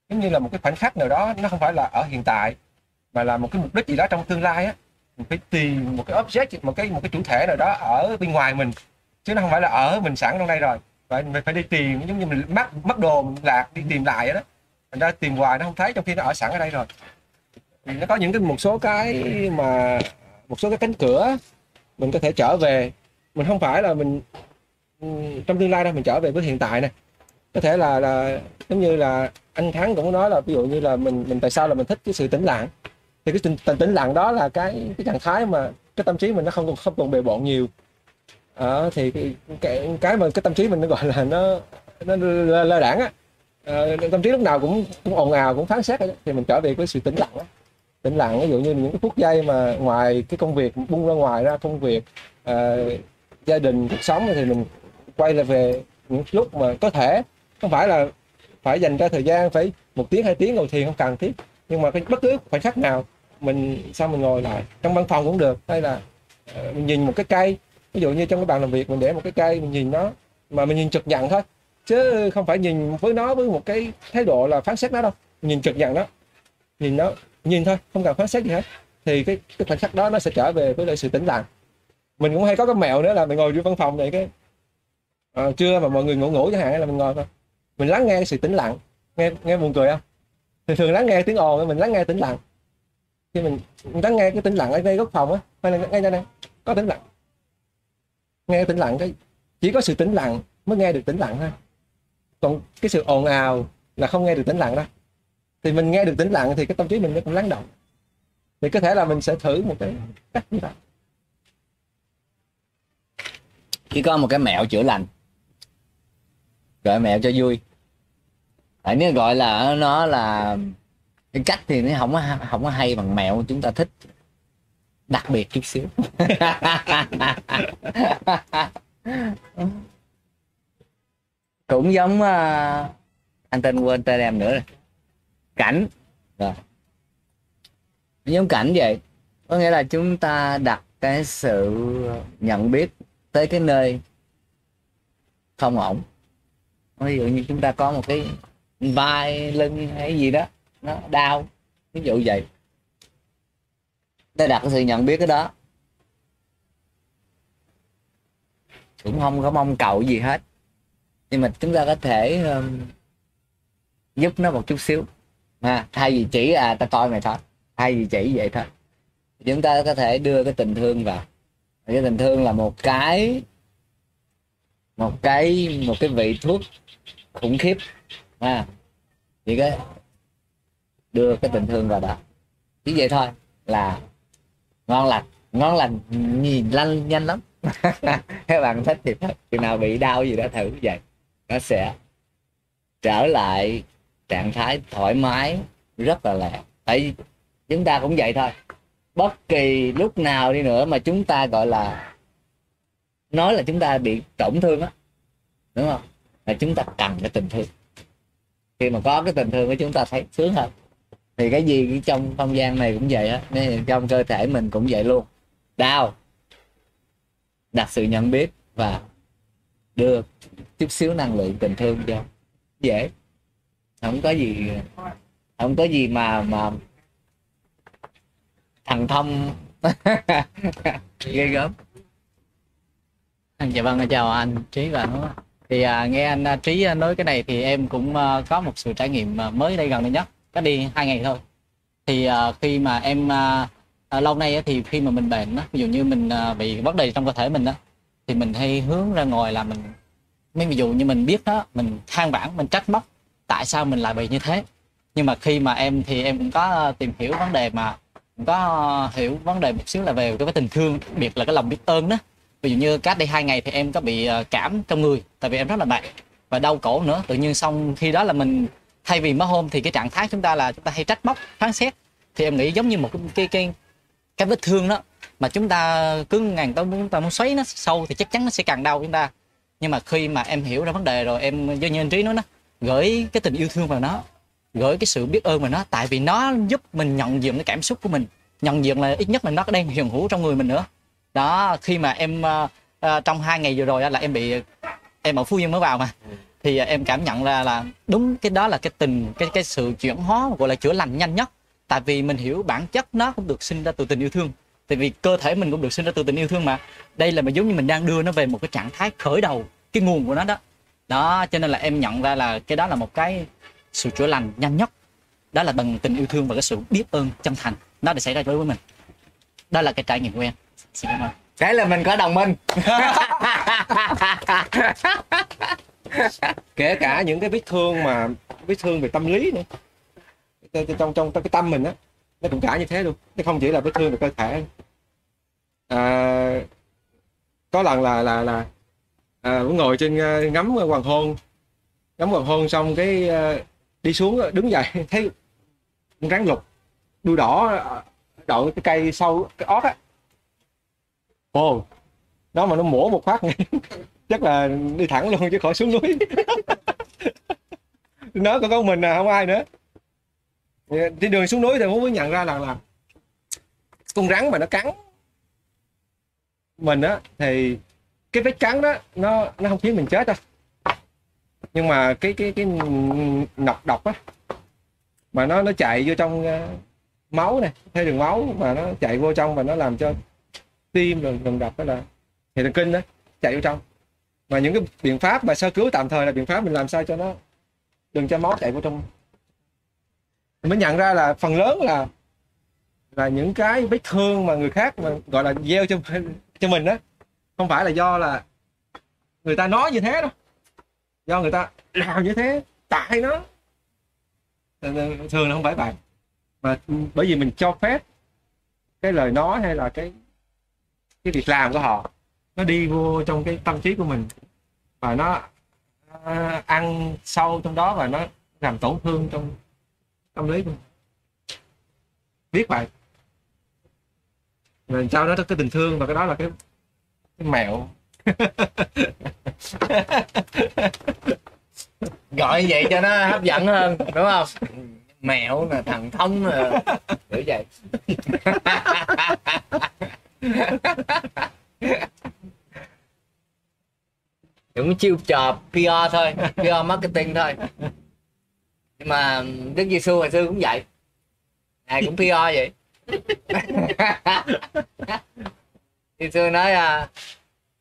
giống như là một cái khoảnh khắc nào đó nó không phải là ở hiện tại mà là một cái mục đích gì đó trong tương lai á. Mình phải tìm một cái object một cái một cái chủ thể nào đó ở bên ngoài mình chứ nó không phải là ở mình sẵn trong đây rồi. Phải mình phải đi tìm giống như mình mất mất đồ mình lạc đi tìm lại đó. Thành ra tìm hoài nó không thấy trong khi nó ở sẵn ở đây rồi. Thì nó có những cái một số cái mà một số cái cánh cửa mình có thể trở về. Mình không phải là mình trong tương lai đâu mình trở về với hiện tại này có thể là là giống như là anh thắng cũng nói là ví dụ như là mình mình tại sao là mình thích cái sự tĩnh lặng. Thì cái tình, tình tĩnh lặng đó là cái cái trạng thái mà cái tâm trí mình nó không còn không còn bề bộn nhiều. Ờ, thì cái, cái cái mà cái tâm trí mình nó gọi là nó nó lơ, lơ á Ờ, tâm trí lúc nào cũng cũng ồn ào cũng phán xét đó. thì mình trở về với sự tĩnh lặng đó. tĩnh lặng ví dụ như những cái phút giây mà ngoài cái công việc bung ra ngoài ra công việc ờ, gia đình cuộc sống thì mình quay lại về những lúc mà có thể không phải là phải dành ra thời gian phải một tiếng hai tiếng ngồi thiền không cần thiết nhưng mà cái bất cứ khoảnh khắc nào mình sao mình ngồi lại trong văn phòng cũng được hay là ờ, mình nhìn một cái cây ví dụ như trong cái bàn làm việc mình để một cái cây mình nhìn nó mà mình nhìn trực nhận thôi. Chứ không phải nhìn với nó với một cái thái độ là phán xét nó đâu. Mình nhìn trực nhận nó nhìn nó nhìn thôi không cần phán xét gì hết. Thì cái cái khoảnh khắc đó nó sẽ trở về với lại sự tĩnh lặng. Mình cũng hay có cái mẹo nữa là mình ngồi trong văn phòng này cái à, trưa mà mọi người ngủ ngủ chẳng hạn là mình ngồi thôi. Mình lắng nghe cái sự tĩnh lặng. Nghe nghe buồn cười không? Thường thường lắng nghe tiếng ồn mình lắng nghe tĩnh lặng. Khi mình, mình lắng nghe cái tĩnh lặng ở ngay góc phòng á hay là ngay đây này có tĩnh lặng nghe tĩnh lặng cái, chỉ có sự tĩnh lặng mới nghe được tĩnh lặng thôi. Còn cái sự ồn ào là không nghe được tĩnh lặng đâu thì mình nghe được tĩnh lặng thì cái tâm trí mình nó cũng lắng động. Thì có thể là mình sẽ thử một cái cách như vậy. Chỉ có một cái mẹo chữa lành. Gọi mẹo cho vui. Tại nếu gọi là nó là cái cách thì nó không có không có hay bằng mẹo chúng ta thích đặc biệt chút xíu. [LAUGHS] Cũng giống uh, anh tên quên tên em nữa. Rồi cảnh. Rồi. Giống cảnh vậy. Có nghĩa là chúng ta đặt cái sự nhận biết tới cái nơi không ổn. Ví dụ như chúng ta có một cái vai lưng hay gì đó nó đau ví dụ vậy ta đặt cái sự nhận biết cái đó. Cũng không có mong cầu gì hết. Nhưng mà chúng ta có thể um, giúp nó một chút xíu. Ha thay vì chỉ à ta coi mày thôi. Thay vì chỉ vậy thôi. Chúng ta có thể đưa cái tình thương vào. Cái tình thương là một cái một cái một cái vị thuốc khủng khiếp. Ha chỉ cái đưa cái tình thương vào đó. Chỉ vậy thôi là ngon lành ngon lành, nhìn lanh, nhanh lắm. [LAUGHS] Các bạn thích thì thật khi nào bị đau gì đó thử vậy. Nó sẽ trở lại trạng thái thoải mái, rất là lẹ. Tại vì chúng ta cũng vậy thôi. Bất kỳ lúc nào đi nữa mà chúng ta gọi là, nói là chúng ta bị tổn thương á, đúng không? Là chúng ta cần cái tình thương. Khi mà có cái tình thương của chúng ta thấy sướng hơn thì cái gì trong không gian này cũng vậy á nên trong cơ thể mình cũng vậy luôn. Đau. Đặt sự nhận biết và đưa chút xíu năng lượng tình thương cho dễ. Không có gì không có gì mà mà thằng thông [LAUGHS] ghê gớm. Dạ vâng chào anh trí và nó thì à, nghe anh trí nói cái này thì em cũng à, có một sự trải nghiệm à, mới đây gần đây nhất cách đi hai ngày thôi. Thì uh, khi mà em uh, lâu nay thì khi mà mình bệnh đó ví dụ như mình uh, bị vấn đề trong cơ thể mình đó thì mình hay hướng ra ngoài là mình mấy ví dụ như mình biết đó mình than vãn mình trách móc tại sao mình lại bị như thế. Nhưng mà khi mà em thì em cũng có tìm hiểu vấn đề mà cũng có hiểu vấn đề một xíu là về cái tình thương đặc biệt là cái lòng biết ơn đó. Ví dụ như cách đây hai ngày thì em có bị cảm trong người tại vì em rất là mệt và đau cổ nữa. Tự nhiên xong khi đó là mình thay vì mấy hôm thì cái trạng thái chúng ta là chúng ta hay trách móc phán xét. Thì em nghĩ giống như một cái cái cái, cái vết thương đó mà chúng ta cứ ngàn tao chúng ta muốn xoáy nó sâu thì chắc chắn nó sẽ càng đau chúng ta. Nhưng mà khi mà em hiểu ra vấn đề rồi em giống như anh trí nói nó gửi cái tình yêu thương vào nó gửi cái sự biết ơn vào nó tại vì nó giúp mình nhận diện cái cảm xúc của mình. Nhận diện là ít nhất là nó đang hiện hữu trong người mình nữa. Đó khi mà em uh, trong hai ngày vừa rồi là em bị em ở phú yên mới vào mà thì ờ, em cảm nhận ra là đúng cái đó là cái tình cái cái sự chuyển hóa gọi là chữa lành nhanh nhất. Tại vì mình hiểu bản chất nó cũng được sinh ra từ tình yêu thương. Tại vì cơ thể mình cũng được sinh ra từ tình yêu thương mà. Đây là mình giống như mình đang đưa nó về một cái trạng thái khởi đầu cái nguồn của nó đó. Đó cho nên là em nhận ra là cái đó là một cái sự chữa lành nhanh nhất. Đó là bằng tình yêu thương và cái sự biết ơn chân thành. Nó đã xảy ra đối với mình. Đó là cái trải nghiệm của em. Xin cảm ơn. Cái là mình có đồng minh [LAUGHS] kể cả những cái vết thương mà vết thương về tâm lý nữa. Trong trong, cái tâm mình á nó cũng cả như thế luôn. Nó không chỉ là vết thương về cơ thể. À, có lần là là là à, cũng ngồi trên à, ngắm hoàng hôn. Ngắm hoàng hôn xong cái à, đi xuống đứng dậy [LAUGHS] thấy con rắn lục đuôi đỏ à, đậu cái cây sâu cái ót á. Ồ nó mà nó mổ một phát. này [LAUGHS] chắc là đi thẳng luôn chứ khỏi xuống núi. [LAUGHS] Nó có con mình à không ai nữa. Đi đường xuống núi thì muốn mới nhận ra là là con rắn mà nó cắn mình á thì cái vết cắn đó nó nó không khiến mình chết đâu. Nhưng mà cái cái cái nọc độc á mà nó nó chạy vô trong uh, máu này theo đường máu mà nó chạy vô trong và nó làm cho tim rồi đường đập đó là hệ thần kinh đó chạy vô trong mà những cái biện pháp mà sơ cứu tạm thời là biện pháp mình làm sao cho nó đừng cho máu chạy vô trong. Mình mới nhận ra là phần lớn là là những cái vết thương mà người khác mà gọi là gieo cho cho mình đó không phải là do là người ta nói như thế đâu. Do người ta làm như thế, tại nó. Thường là không phải vậy mà bởi vì mình cho phép cái lời nói hay là cái cái việc làm của họ, nó đi vô trong cái tâm trí của mình và nó à, ăn sâu trong đó và nó làm tổn thương trong tâm lý của mình. Biết vậy. Rồi sau đó cái tình thương và cái đó là cái, cái mẹo. [LAUGHS] Gọi vậy cho nó hấp dẫn hơn đúng không? Mẹo nè thằng thông nè. Kiểu vậy [LAUGHS] cũng chiêu trò PR thôi PR marketing thôi. Nhưng mà Đức Giêsu hồi xưa cũng vậy. Ngài cũng PR vậy. [LAUGHS] Giêsu nói à,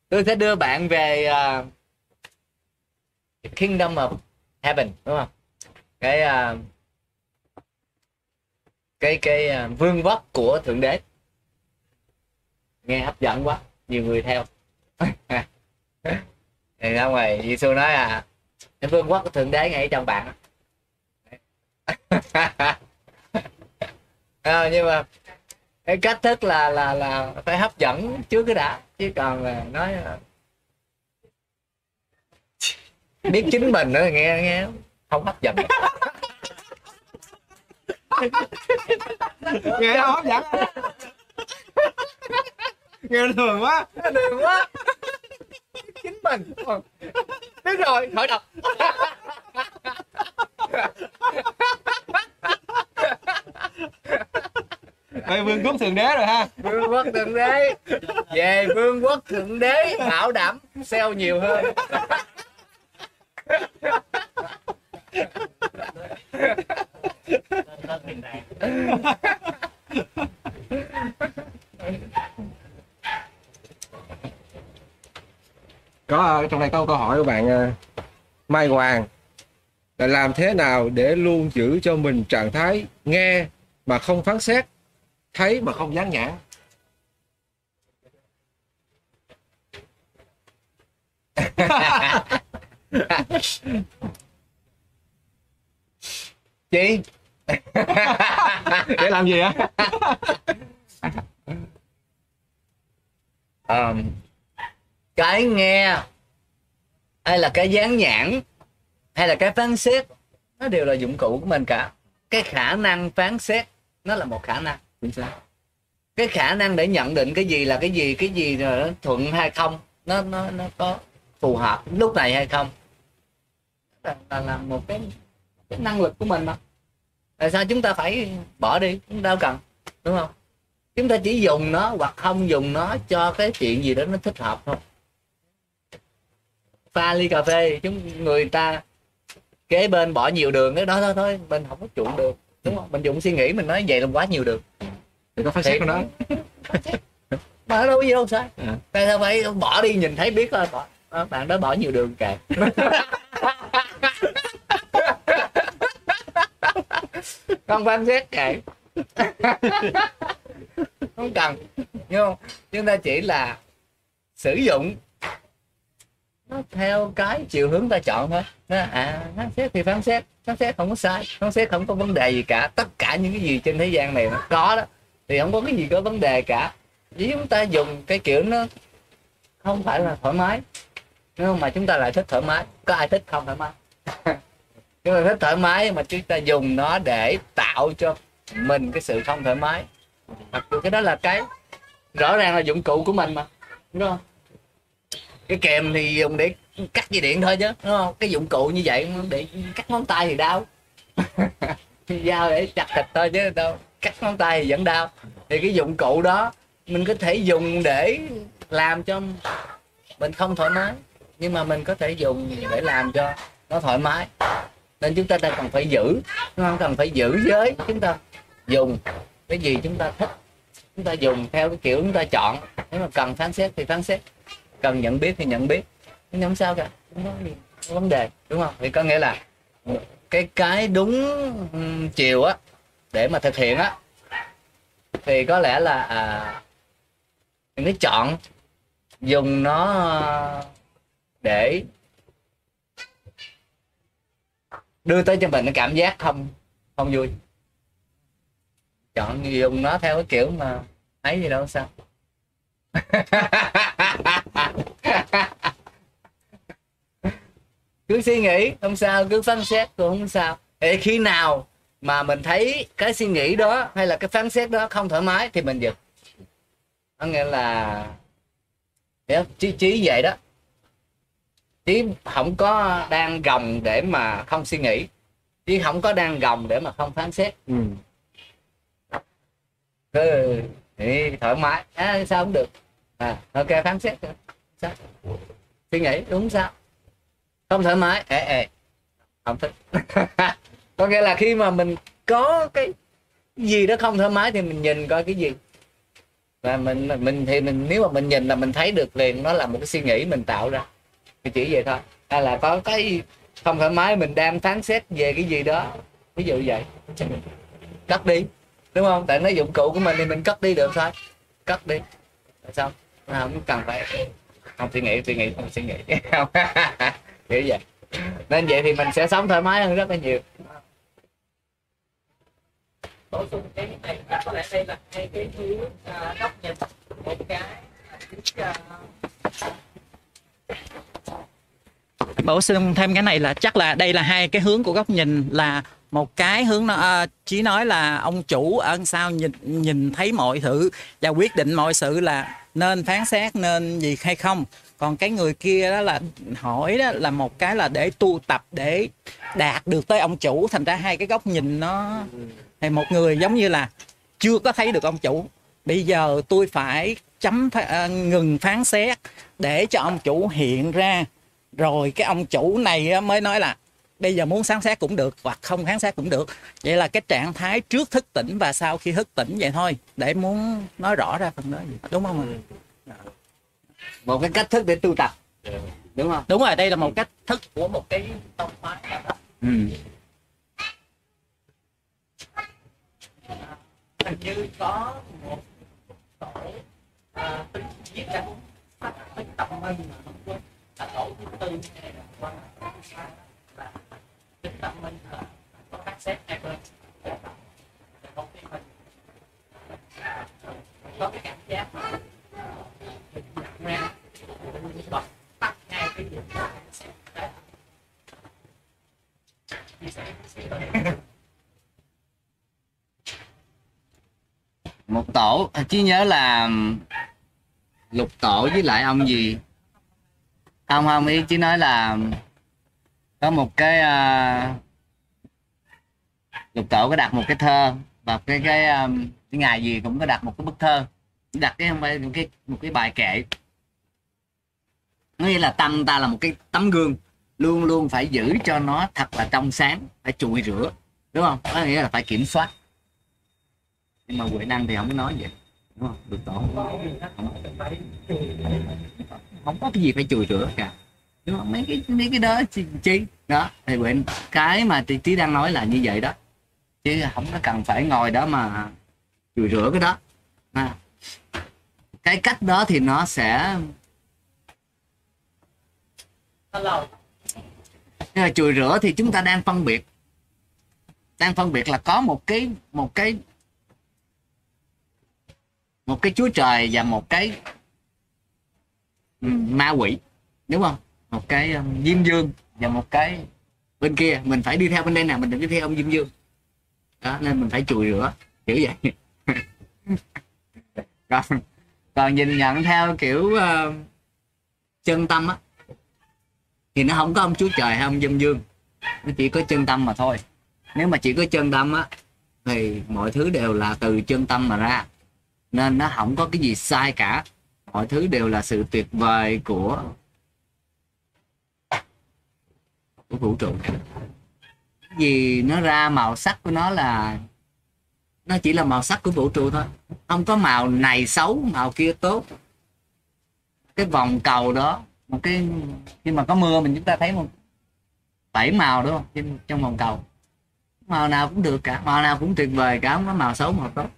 tôi sẽ đưa bạn về à, the kingdom of heaven đúng không? Cái à, cái cái à, vương quốc của thượng đế. Nghe hấp dẫn quá nhiều người theo. [LAUGHS] ra ngoài Giêsu nói à cái vương quốc của thượng đế ngay trong bạn à, nhưng mà cái cách thức là là là phải hấp dẫn trước cái đã chứ còn là nói là biết chính mình nữa nghe nghe không hấp dẫn. Nghe nó hấp dẫn. Nghe thường quá. Đường quá chính mình. Biết rồi. Khỏi đọc. Đây vương quốc thượng đế rồi ha. Vương quốc thượng đế. Về vương quốc thượng đế bảo đảm sale nhiều hơn có trong đây có câu hỏi của bạn à, Mai Hoàng là làm thế nào để luôn giữ cho mình trạng thái nghe mà không phán xét thấy mà không dán nhãn? [LAUGHS] Chị? [LAUGHS] Để làm gì á? [LAUGHS] Um, cái nghe hay là cái dán nhãn hay là cái phán xét nó đều là dụng cụ của mình cả. Cái khả năng phán xét nó là một khả năng chính xác. Cái khả năng để nhận định cái gì là cái gì cái gì rồi nó thuận hay không nó nó nó có phù hợp lúc này hay không. Là, là, là một cái, cái năng lực của mình mà. Tại sao chúng ta phải bỏ đi? Chúng ta đâu cần đúng không? Chúng ta chỉ dùng nó hoặc không dùng nó cho cái chuyện gì đó nó thích hợp thôi pha ly cà phê chúng người ta kế bên bỏ nhiều đường cái đó thôi thôi mình không có chuộng được đúng không? Mình dùng suy nghĩ mình nói vậy là quá nhiều đường. Thì có phán xét nó mà [LAUGHS] đâu có gì đâu sai À. tại sao phải bỏ đi nhìn thấy biết thôi bỏ Ờ, bạn đó bỏ nhiều đường kệ [LAUGHS] không phán xét kệ [LAUGHS] không cần nhưng không? Chúng ta chỉ là sử dụng nó theo cái chiều hướng ta chọn thôi. Nó, à phán xét thì phán xét phán xét không có sai phán xét không có vấn đề gì cả. Tất cả những cái gì trên thế gian này nó có đó thì không có cái gì có vấn đề cả. Chỉ chúng ta dùng cái kiểu nó không phải là thoải mái nhưng mà chúng ta lại thích thoải mái có ai thích không thoải mái? [LAUGHS] Chúng ta thích thoải mái mà chúng ta dùng nó để tạo cho mình cái sự không thoải mái. Mặc dù cái đó là cái rõ ràng là dụng cụ của mình mà đúng không? Cái kèm thì dùng để cắt dây điện thôi chứ, đúng không? Cái dụng cụ như vậy để cắt ngón tay thì đau. [LAUGHS] Dao để chặt thịt thôi chứ đâu, cắt ngón tay thì vẫn đau. Thì cái dụng cụ đó mình có thể dùng để làm cho mình không thoải mái, nhưng mà mình có thể dùng để làm cho nó thoải mái. Nên chúng ta đang cần phải giữ chúng ta cần phải giữ giới chúng ta dùng cái gì chúng ta thích. Chúng ta dùng theo cái kiểu chúng ta chọn. Nếu mà cần phán xét thì phán xét cần nhận biết thì nhận biết. Nhưng không sao cả không có gì không có vấn đề đúng không? Thì có nghĩa là cái cái đúng chiều á để mà thực hiện á thì có lẽ là à, mình phải chọn dùng nó để đưa tới cho mình cái cảm giác không không vui. Chọn dùng nó theo cái kiểu mà ấy gì đâu sao? [LAUGHS] cứ suy nghĩ không sao cứ phán xét cũng không sao. Thì khi nào mà mình thấy cái suy nghĩ đó hay là cái phán xét đó không thoải mái thì mình dừng có nghĩa là Hiểu chí chí vậy đó chứ không có đang gồng để mà không suy nghĩ chứ không có đang gồng để mà không phán xét. Ừ. ừ, thì thoải mái. À, sao không được? À, ok phán xét. Sao? Suy nghĩ đúng sao không thoải mái. Ê, ê. không thích [LAUGHS] có nghĩa là khi mà mình có cái gì đó không thoải mái thì mình nhìn coi cái gì. Và mình mình thì mình nếu mà mình nhìn là mình thấy được liền nó là một cái suy nghĩ mình tạo ra. Thì chỉ vậy thôi. Hay là có cái không thoải mái mình đang phán xét về cái gì đó. Ví dụ vậy. Cắt đi. Đúng không? Tại nó dụng cụ của mình thì mình cắt đi được thôi. Cắt đi. Tại sao không cần phải không suy nghĩ suy nghĩ không suy nghĩ. [LAUGHS] Không kiểu vậy. Nên vậy thì mình sẽ sống thoải mái hơn rất là nhiều. Bổ sung cái này có lẽ đây là hai cái hướng à, góc nhìn. Một cái à, bổ sung thêm cái này là chắc là đây là hai cái hướng của góc nhìn là một cái hướng nó à, chỉ nói là ông chủ ở sau nhìn nhìn thấy mọi thứ và quyết định mọi sự là nên phán xét nên gì hay không còn cái người kia đó là hỏi đó là một cái là để tu tập để đạt được tới ông chủ. Thành ra hai cái góc nhìn nó, thì một người giống như là chưa có thấy được ông chủ. Bây giờ tôi phải chấm à, ngừng phán xét để cho ông chủ hiện ra. Rồi cái ông chủ này mới nói là bây giờ muốn sáng xét cũng được hoặc không kháng xét cũng được. Vậy là cái trạng thái trước thức tỉnh và sau khi thức tỉnh vậy thôi. Để muốn nói rõ ra phần đó. Đúng không ạ? Ừ một cái cách thức để tu tập. Đúng không? Đúng rồi đây là một cách thức của một cái tông phái ừ. hình như có một tổ à, tính viết ra sách tâm minh mà không quên. Là tổ thứ tư hay là tính tâm minh là có các xét hai bên có cái cảm giác mình nhận ra mình bật tắt ngay cái gì đó xét đấy. Chia sẻ, chia sẻ. [LAUGHS] một tổ à, chỉ nhớ là lục tổ với lại ông gì? Không không ý chỉ nói là có một cái uh, lục tổ có đặt một cái thơ và cái cái, um, cái ngày gì cũng có đặt một cái bức thơ. Đặt cái không phải một cái một cái bài kệ. Nghĩa là tâm ta là một cái tấm gương luôn luôn phải giữ cho nó thật là trong sáng phải chùi rửa đúng không? Có nghĩa là phải kiểm soát. Nhưng mà huệ năng thì không có nói vậy đúng không? Được tổ không, không có cái gì phải chùi rửa cả. Đúng không? Mấy cái mấy cái đó chi, chi? đó thì huệ cái mà tí, tí đang nói là như vậy đó. Chứ không có cần phải ngồi đó mà chùi rửa cái đó. À. cái cách đó thì nó sẽ Hello nhưng mà chùi rửa thì chúng ta đang phân biệt. Đang phân biệt là có một cái một cái một cái chúa trời và một cái ma quỷ đúng không? Một cái um, diêm dương và một cái bên kia. Mình phải đi theo bên đây nào mình đừng đi theo ông diêm dương. Đó nên mình phải chùi rửa kiểu vậy. [LAUGHS] Còn còn nhìn nhận theo kiểu uh, chân tâm á thì nó không có ông chúa trời hay ông dâm dương. Nó chỉ có chân tâm mà thôi. Nếu mà chỉ có chân tâm á, thì mọi thứ đều là từ chân tâm mà ra. Nên nó không có cái gì sai cả. Mọi thứ đều là sự tuyệt vời của của vũ trụ. Cái gì nó ra màu sắc của nó là, nó chỉ là màu sắc của vũ trụ thôi. Không có màu này xấu, màu kia tốt. Cái vòng cầu đó một cái, khi mà có mưa mình chúng ta thấy một bảy màu đúng không? Trên, trong vòng cầu. Màu nào cũng được cả, màu nào cũng tuyệt vời cả, không có màu xấu, màu tốt.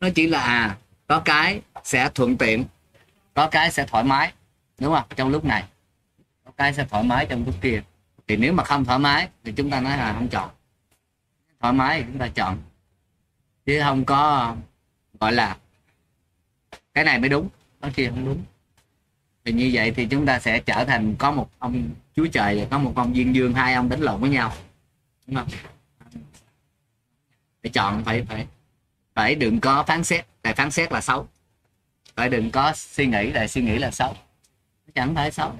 Nó chỉ là à có cái sẽ thuận tiện, có cái sẽ thoải mái, đúng không? Trong lúc này. Có cái sẽ thoải mái trong lúc kia. Thì nếu mà không thoải mái thì chúng ta nói là không chọn. Thoải mái thì chúng ta chọn. Chứ không có, gọi là, cái này mới đúng, cái kia không đúng thì như vậy thì chúng ta sẽ trở thành có một ông chúa trời và có một ông viên dương, hai ông đánh lộn với nhau. Đúng không? Phải chọn, phải phải phải đừng có phán xét. Tại phán xét là xấu. Phải đừng có suy nghĩ, tại suy nghĩ là xấu. Chẳng phải xấu.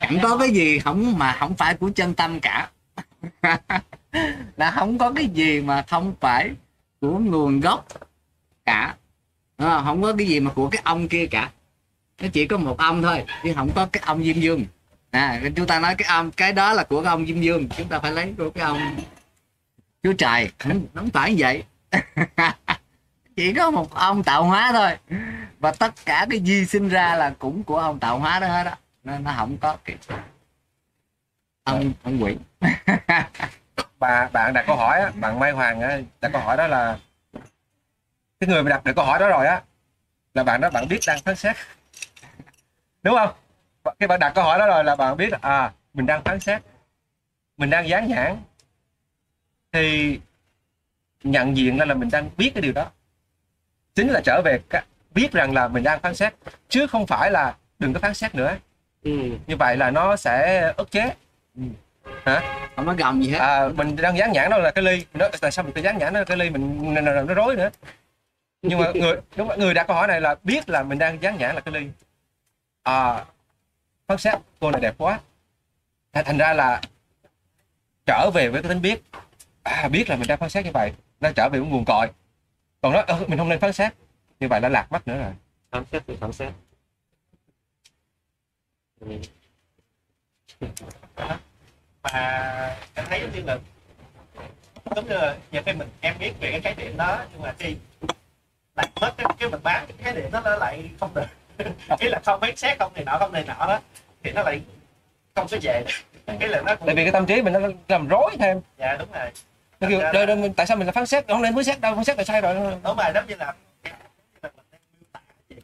Chẳng có cái gì không mà không phải của chân tâm cả. [LAUGHS] Là không có cái gì mà không phải của nguồn gốc cả. Đúng không? có cái gì mà của cái ông kia cả. Nó chỉ có một ông thôi chứ không có cái ông diêm dương. À chúng ta nói cái ông cái đó là của cái ông diêm dương chúng ta phải lấy của cái ông chúa trời. Không, không phải như vậy. [LAUGHS] Chỉ có một ông tạo hóa thôi. Và tất cả cái gì sinh ra là cũng của ông tạo hóa đó hết á. Nên nó không có cái ông ông quỷ. [LAUGHS] Bà bạn đặt câu hỏi bạn Mai Hoàng đặt câu hỏi đó là cái người mà đặt được câu hỏi đó rồi á là bạn đó bạn biết đang phán xét. Đúng không? Cái bạn đặt câu hỏi đó rồi là bạn biết à mình đang phán xét mình đang dán nhãn thì nhận diện ra là mình đang biết cái điều đó. Chính là trở về biết rằng là mình đang phán xét chứ không phải là đừng có phán xét nữa. Ừ. như vậy là nó sẽ ức chế. Không có gồng gì hết. À, mình đang dán nhãn đó là cái ly. Nó tại sao mình phải dán nhãn đó là cái ly mình nó rối nữa nhưng mà người đúng rồi, người đặt câu hỏi này là biết là mình đang dán nhãn là cái ly. À phán xét cô này đẹp quá. Thành, ra là trở về với cái tính biết. À, biết là mình đang phán xét như vậy nó trở về với nguồn cội. Còn nó "Ơ, mình không nên phán xét như vậy là lạc mất nữa rồi. Phán xét thì phán xét. Mà em thấy giống như là giống như là nhiều khi mình em biết về cái khái niệm đó nhưng mà khi lại mất cái, cái mình bán cái đó nó lại không được. Ý là không phán xét không này nọ không này nọ đó thì nó lại không có về. Cái là nó cũng tại vì cái tâm trí mình nó làm rối thêm. Dạ đúng rồi. Nó kêu "Đây, đây, mình- tại sao mình là phán xét? Không nên phán xét đâu phán xét là sai rồi. Đúng rồi giống như là giống như là mình đang miêu tả về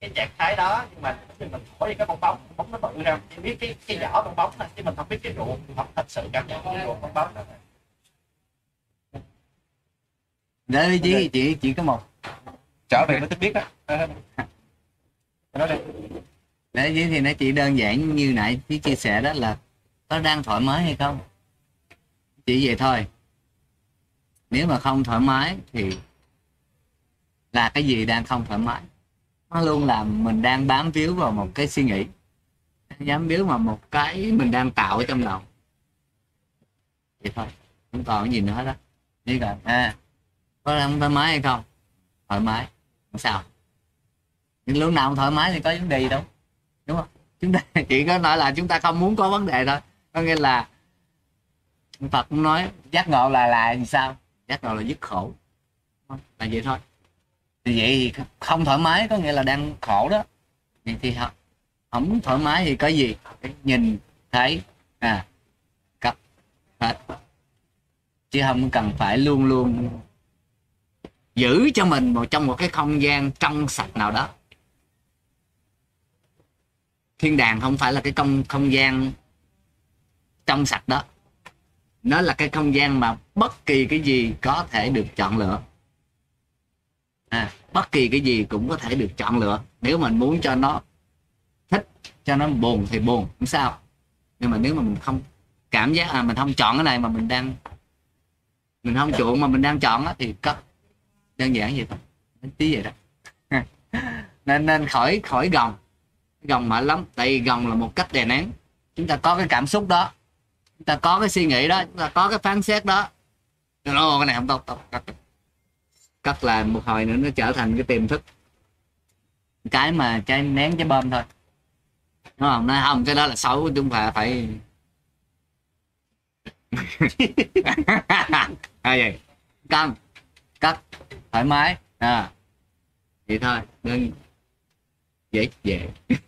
cái trạng thái đó nhưng mà mình thổi cái bong bóng bóng nó bự ra chỉ biết cái cái vỏ bong bóng thôi chứ mình không biết cái ruột không thật sự cảm nhận cái ruột bong bóng đó. Đấy chỉ chỉ chỉ có một trở về với tính biết ờ. đó nói đi đấy vậy thì nó chỉ đơn giản như nãy chị chia sẻ đó là có đang thoải mái hay không? Chỉ vậy thôi. Nếu mà không thoải mái thì là cái gì đang không thoải mái? Nó luôn là mình đang bám víu vào một cái suy nghĩ dám víu vào một cái mình đang tạo ở trong đầu. Vậy thôi, không còn cái gì nữa hết đó chỉ cần à có đang thoải mái hay không? Thoải mái sao? Nhưng lúc nào không thoải mái thì có vấn đề gì đâu. Đúng không? Chúng ta [LAUGHS] chỉ có nói là chúng ta không muốn có vấn đề thôi. Có nghĩa là Phật cũng nói giác ngộ là là gì sao? Giác ngộ là dứt khổ. Là vậy thôi. Thì vậy thì không thoải mái có nghĩa là đang khổ đó. Vậy thì không, không thoải mái thì có gì? Nhìn thấy à cặp hết. Chứ không cần phải luôn luôn giữ cho mình một trong một cái không gian trong sạch nào đó. Thiên đàng không phải là cái không không gian trong sạch đó. Nó là cái không gian mà bất kỳ cái gì có thể được chọn lựa. À, bất kỳ cái gì cũng có thể được chọn lựa. Nếu mình muốn cho nó thích cho nó buồn thì buồn không sao. Nhưng mà nếu mà mình không cảm giác à mình không chọn cái này mà mình đang mình không chuộng mà mình đang chọn á thì cất đơn giản vậy thôi. Tí vậy đó. Nên nên khỏi khỏi gồng. Gồng mệt lắm. Tại vì gồng là một cách đè nén. Chúng ta có cái cảm xúc đó. Chúng ta có cái suy nghĩ đó. Chúng ta có cái phán xét đó. Nó cái này không tốt tốt cắt cắt là một hồi nữa, nó trở thành cái tiềm thức. Cái mà trái nén trái bơm thôi. Đúng không? Nói, không, cái đó là xấu, chúng ta phải [LAUGHS] à vậy? Căng cắt thoải mái. À vậy thôi đơn dễ dễ [LAUGHS]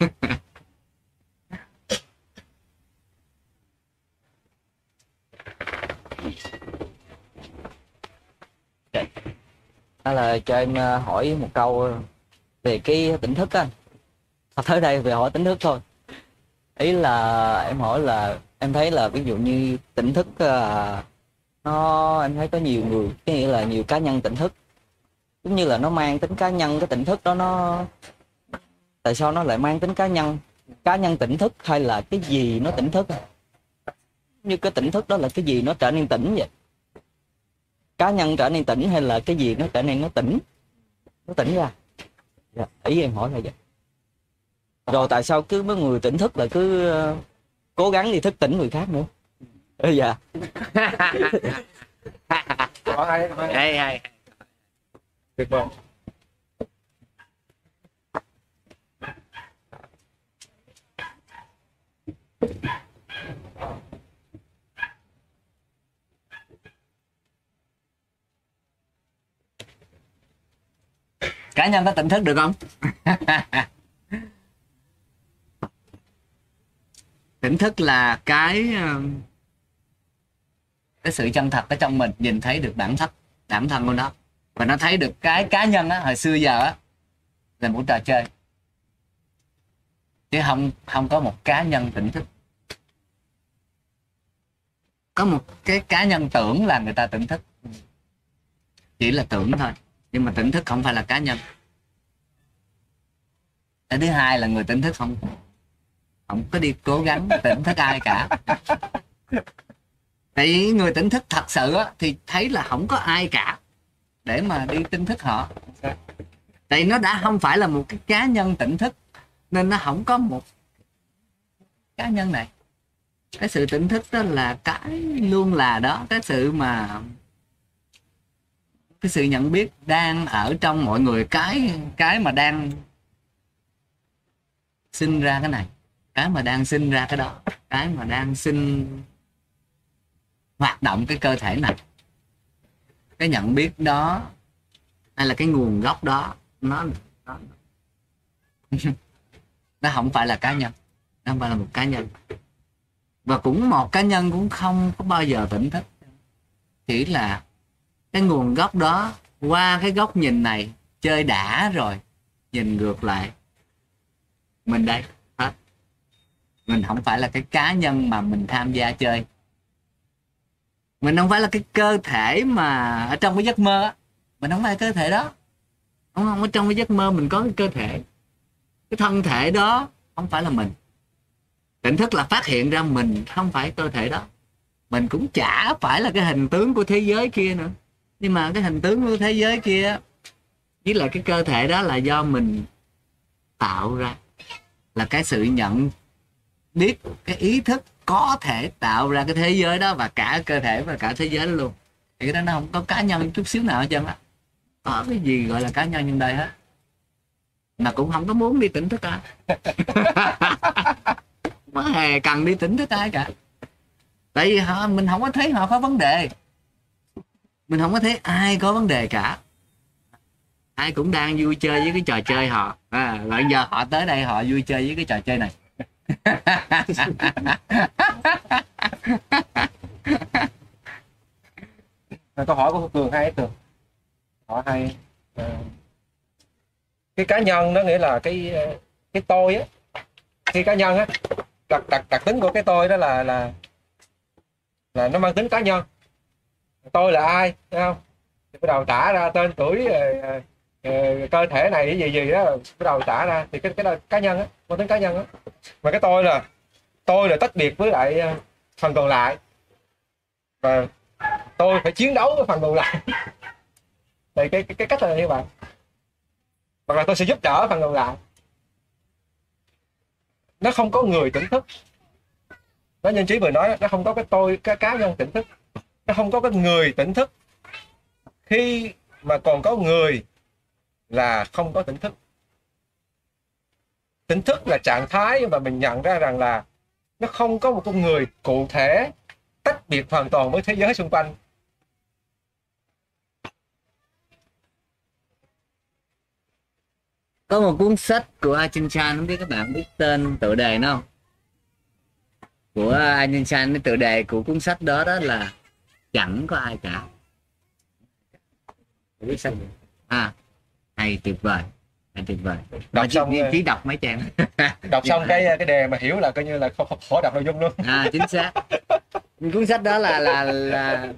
đó là cho em ờ, hỏi một câu về cái tỉnh thức anh. Thật tới đây về hỏi tỉnh thức thôi. Ý là em hỏi là em thấy là ví dụ như tỉnh thức ờ, nó em thấy có nhiều người có nghĩa là nhiều cá nhân tỉnh thức giống như là nó mang tính cá nhân cái tỉnh thức đó nó tại sao nó lại mang tính cá nhân? Cá nhân tỉnh thức hay là cái gì nó tỉnh thức? Như cái tỉnh thức đó là cái gì nó trở nên tỉnh vậy? Cá nhân trở nên tỉnh hay là cái gì nó trở nên nó tỉnh? Nó tỉnh ra. Dạ. ý em hỏi là vậy. Rồi tại sao cứ mấy người tỉnh thức lại cứ ờ, cố gắng đi thức tỉnh người khác nữa? Ừ, dạ [LAUGHS] hay hay hay tuyệt vời. Cá nhân có tỉnh thức được không? [LAUGHS] Tỉnh thức là cái um, cái sự chân thật ở trong mình, nhìn thấy được bản thân bản thân của nó và nó thấy được cái cá nhân á hồi xưa giờ á là một trò chơi. Chứ không không có một cá nhân tỉnh thức. Có một cái cá nhân tưởng là người ta tỉnh thức. Chỉ là tưởng thôi nhưng mà tỉnh thức không phải là cá nhân. Cái thứ hai là người tỉnh thức không không có đi cố gắng tỉnh thức ai cả. Tại vì người tỉnh thức thật sự á, thì thấy là không có ai cả để mà đi tỉnh thức họ. Tại nó đã không phải là một cái cá nhân tỉnh thức, nên nó không có một cá nhân này. Cái sự tỉnh thức đó là cái luôn là đó, cái sự mà, cái sự nhận biết đang ở trong mọi người, cái cái mà đang sinh ra cái này, cái mà đang sinh ra cái đó, cái mà đang sinh hoạt động cái cơ thể này cái nhận biết đó hay là cái nguồn gốc đó nó nó, [LAUGHS] nó không phải là cá nhân nó không phải là một cá nhân. Và cũng một cá nhân cũng không có bao giờ tỉnh thức. Chỉ là cái nguồn gốc đó qua cái góc nhìn này chơi đã rồi nhìn ngược lại. Mình đây hết. Mình không phải là cái cá nhân mà mình tham gia chơi mình không phải là cái cơ thể mà ở trong cái giấc mơ á. Mình không phải cơ thể đó. Không không? Ở trong cái giấc mơ mình có cái cơ thể. Cái thân thể đó không phải là mình. Tỉnh thức là phát hiện ra mình không phải cơ thể đó. Mình cũng chả phải là cái hình tướng của thế giới kia nữa. Nhưng mà cái hình tướng của thế giới kia, với lại cái cơ thể đó là do mình tạo ra. Là cái sự nhận biết, cái ý thức có thể tạo ra cái thế giới đó và cả cơ thể và cả thế giới đó luôn. Thì cái đó nó không có cá nhân chút xíu nào hết trơn á. Có cái gì gọi là cá nhân trong đây hết. Mà cũng không có muốn đi tỉnh thức ai [LAUGHS] có hề cần đi tỉnh thức ai cả. Tại vì họ mình không có thấy họ có vấn đề. Mình không có thấy ai có vấn đề cả. Ai cũng đang vui chơi với cái trò chơi họ. À, bây giờ họ tới đây họ vui chơi với cái trò chơi này câu hỏi của cường hay cường hỏi hay ờ, cái cá nhân nó nghĩa là cái ờ, cái tôi á. Cái cá nhân á, đặc đặc đặc tính của cái tôi đó là là là nó mang tính cá nhân. Tôi là ai, thấy không? Thì bắt đầu tả ra tên tuổi ờ, Ờ, cơ thể này cái gì gì đó bắt đầu tả ra. Thì cái cái đó là cá nhân á mang tính cá nhân á. Mà cái tôi là tôi là tách biệt với lại ờ, phần còn lại. Và tôi phải chiến đấu với phần còn lại. [LAUGHS] Thì cái cái, cái cách là như vậy. Hoặc là tôi sẽ giúp đỡ phần còn lại. Nó không có người tỉnh thức. Nó nhân trí vừa nói nó không có cái tôi cái cá nhân tỉnh thức. Nó không có cái người tỉnh thức. Khi mà còn có người là không có tỉnh thức. Tỉnh thức là trạng thái mà mình nhận ra rằng là nó không có một con người cụ thể tách biệt hoàn toàn với thế giới xung quanh. Có một cuốn sách của Ajahn Chan, không biết các bạn biết tên tựa đề nó không? Của Ajahn Chan, cái tựa đề của cuốn sách đó đó là chẳng có ai cả. Biết sách à hay tuyệt vời. Hay tuyệt vời. Đọc chỉ, xong chỉ, rồi. chỉ đọc mấy trang. đọc xong [LAUGHS] cái cái đề mà hiểu là coi như là không, không khó đọc nội dung luôn. À chính xác. Cuốn sách đó là là là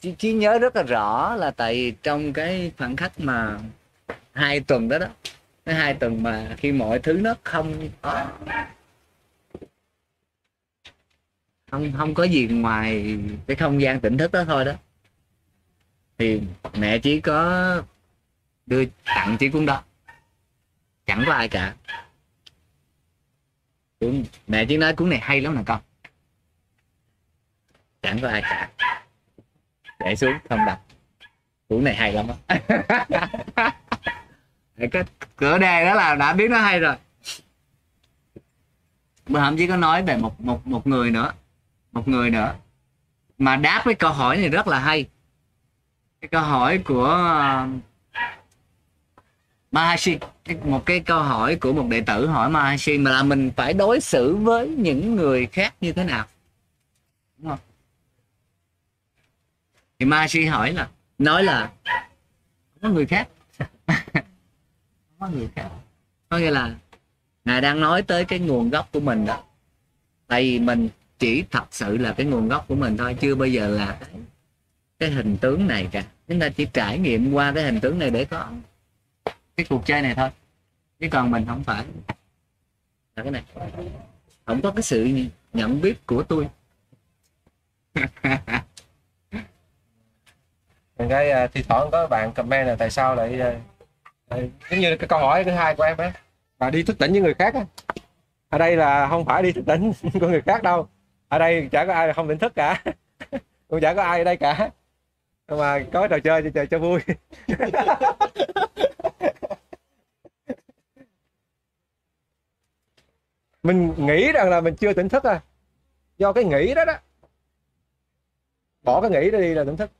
chỉ, chỉ nhớ rất là rõ là tại trong cái khoảnh khắc mà hai tuần đó đó cái hai tuần mà khi mọi thứ nó không có không không có gì ngoài cái không gian tỉnh thức đó thôi đó thì mẹ chỉ có đưa tặng chiếc cuốn đó. Chẳng có ai cả. Cuốn, mẹ chỉ nói cuốn này hay lắm nè con. Chẳng có ai cả. Để xuống, không đọc. Cuốn này hay lắm á. [LAUGHS] Cái cửa đề đó là đã biết nó hay rồi. Bữa hôm chỉ có nói về một một một người nữa. Một người nữa. Mà đáp cái câu hỏi này rất là hay. Cái câu hỏi của uh, một cái câu hỏi của một đệ tử hỏi Mahashi mà là mình phải đối xử với những người khác như thế nào? Đúng không? Thì Mahashi hỏi là nói là không có người khác. [LAUGHS] Không có người khác. Có nghĩa là ngài đang nói tới cái nguồn gốc của mình đó. Tại vì mình chỉ thật sự là cái nguồn gốc của mình thôi chưa bao giờ là cái, cái hình tướng này cả. Chúng ta chỉ trải nghiệm qua cái hình tướng này để có cái cuộc chơi này thôi. Chứ còn mình không phải. Là cái này. Không có cái sự nhận biết của tôi. [LAUGHS] Cái uh, thi thoảng có bạn comment là tại sao lại uh, giống như cái câu hỏi thứ hai của em ấy là đi thức tỉnh với người khác á. Ở đây là không phải đi thức tỉnh [LAUGHS] của người khác đâu. Ở đây chả có ai không tỉnh thức cả. [LAUGHS] Cũng chả có ai ở đây cả. Nhưng mà có trò chơi cho, chơi cho vui. Mình nghĩ rằng là mình chưa tỉnh thức à. Do cái nghĩ đó đó. Bỏ cái nghĩ đó đi là tỉnh thức.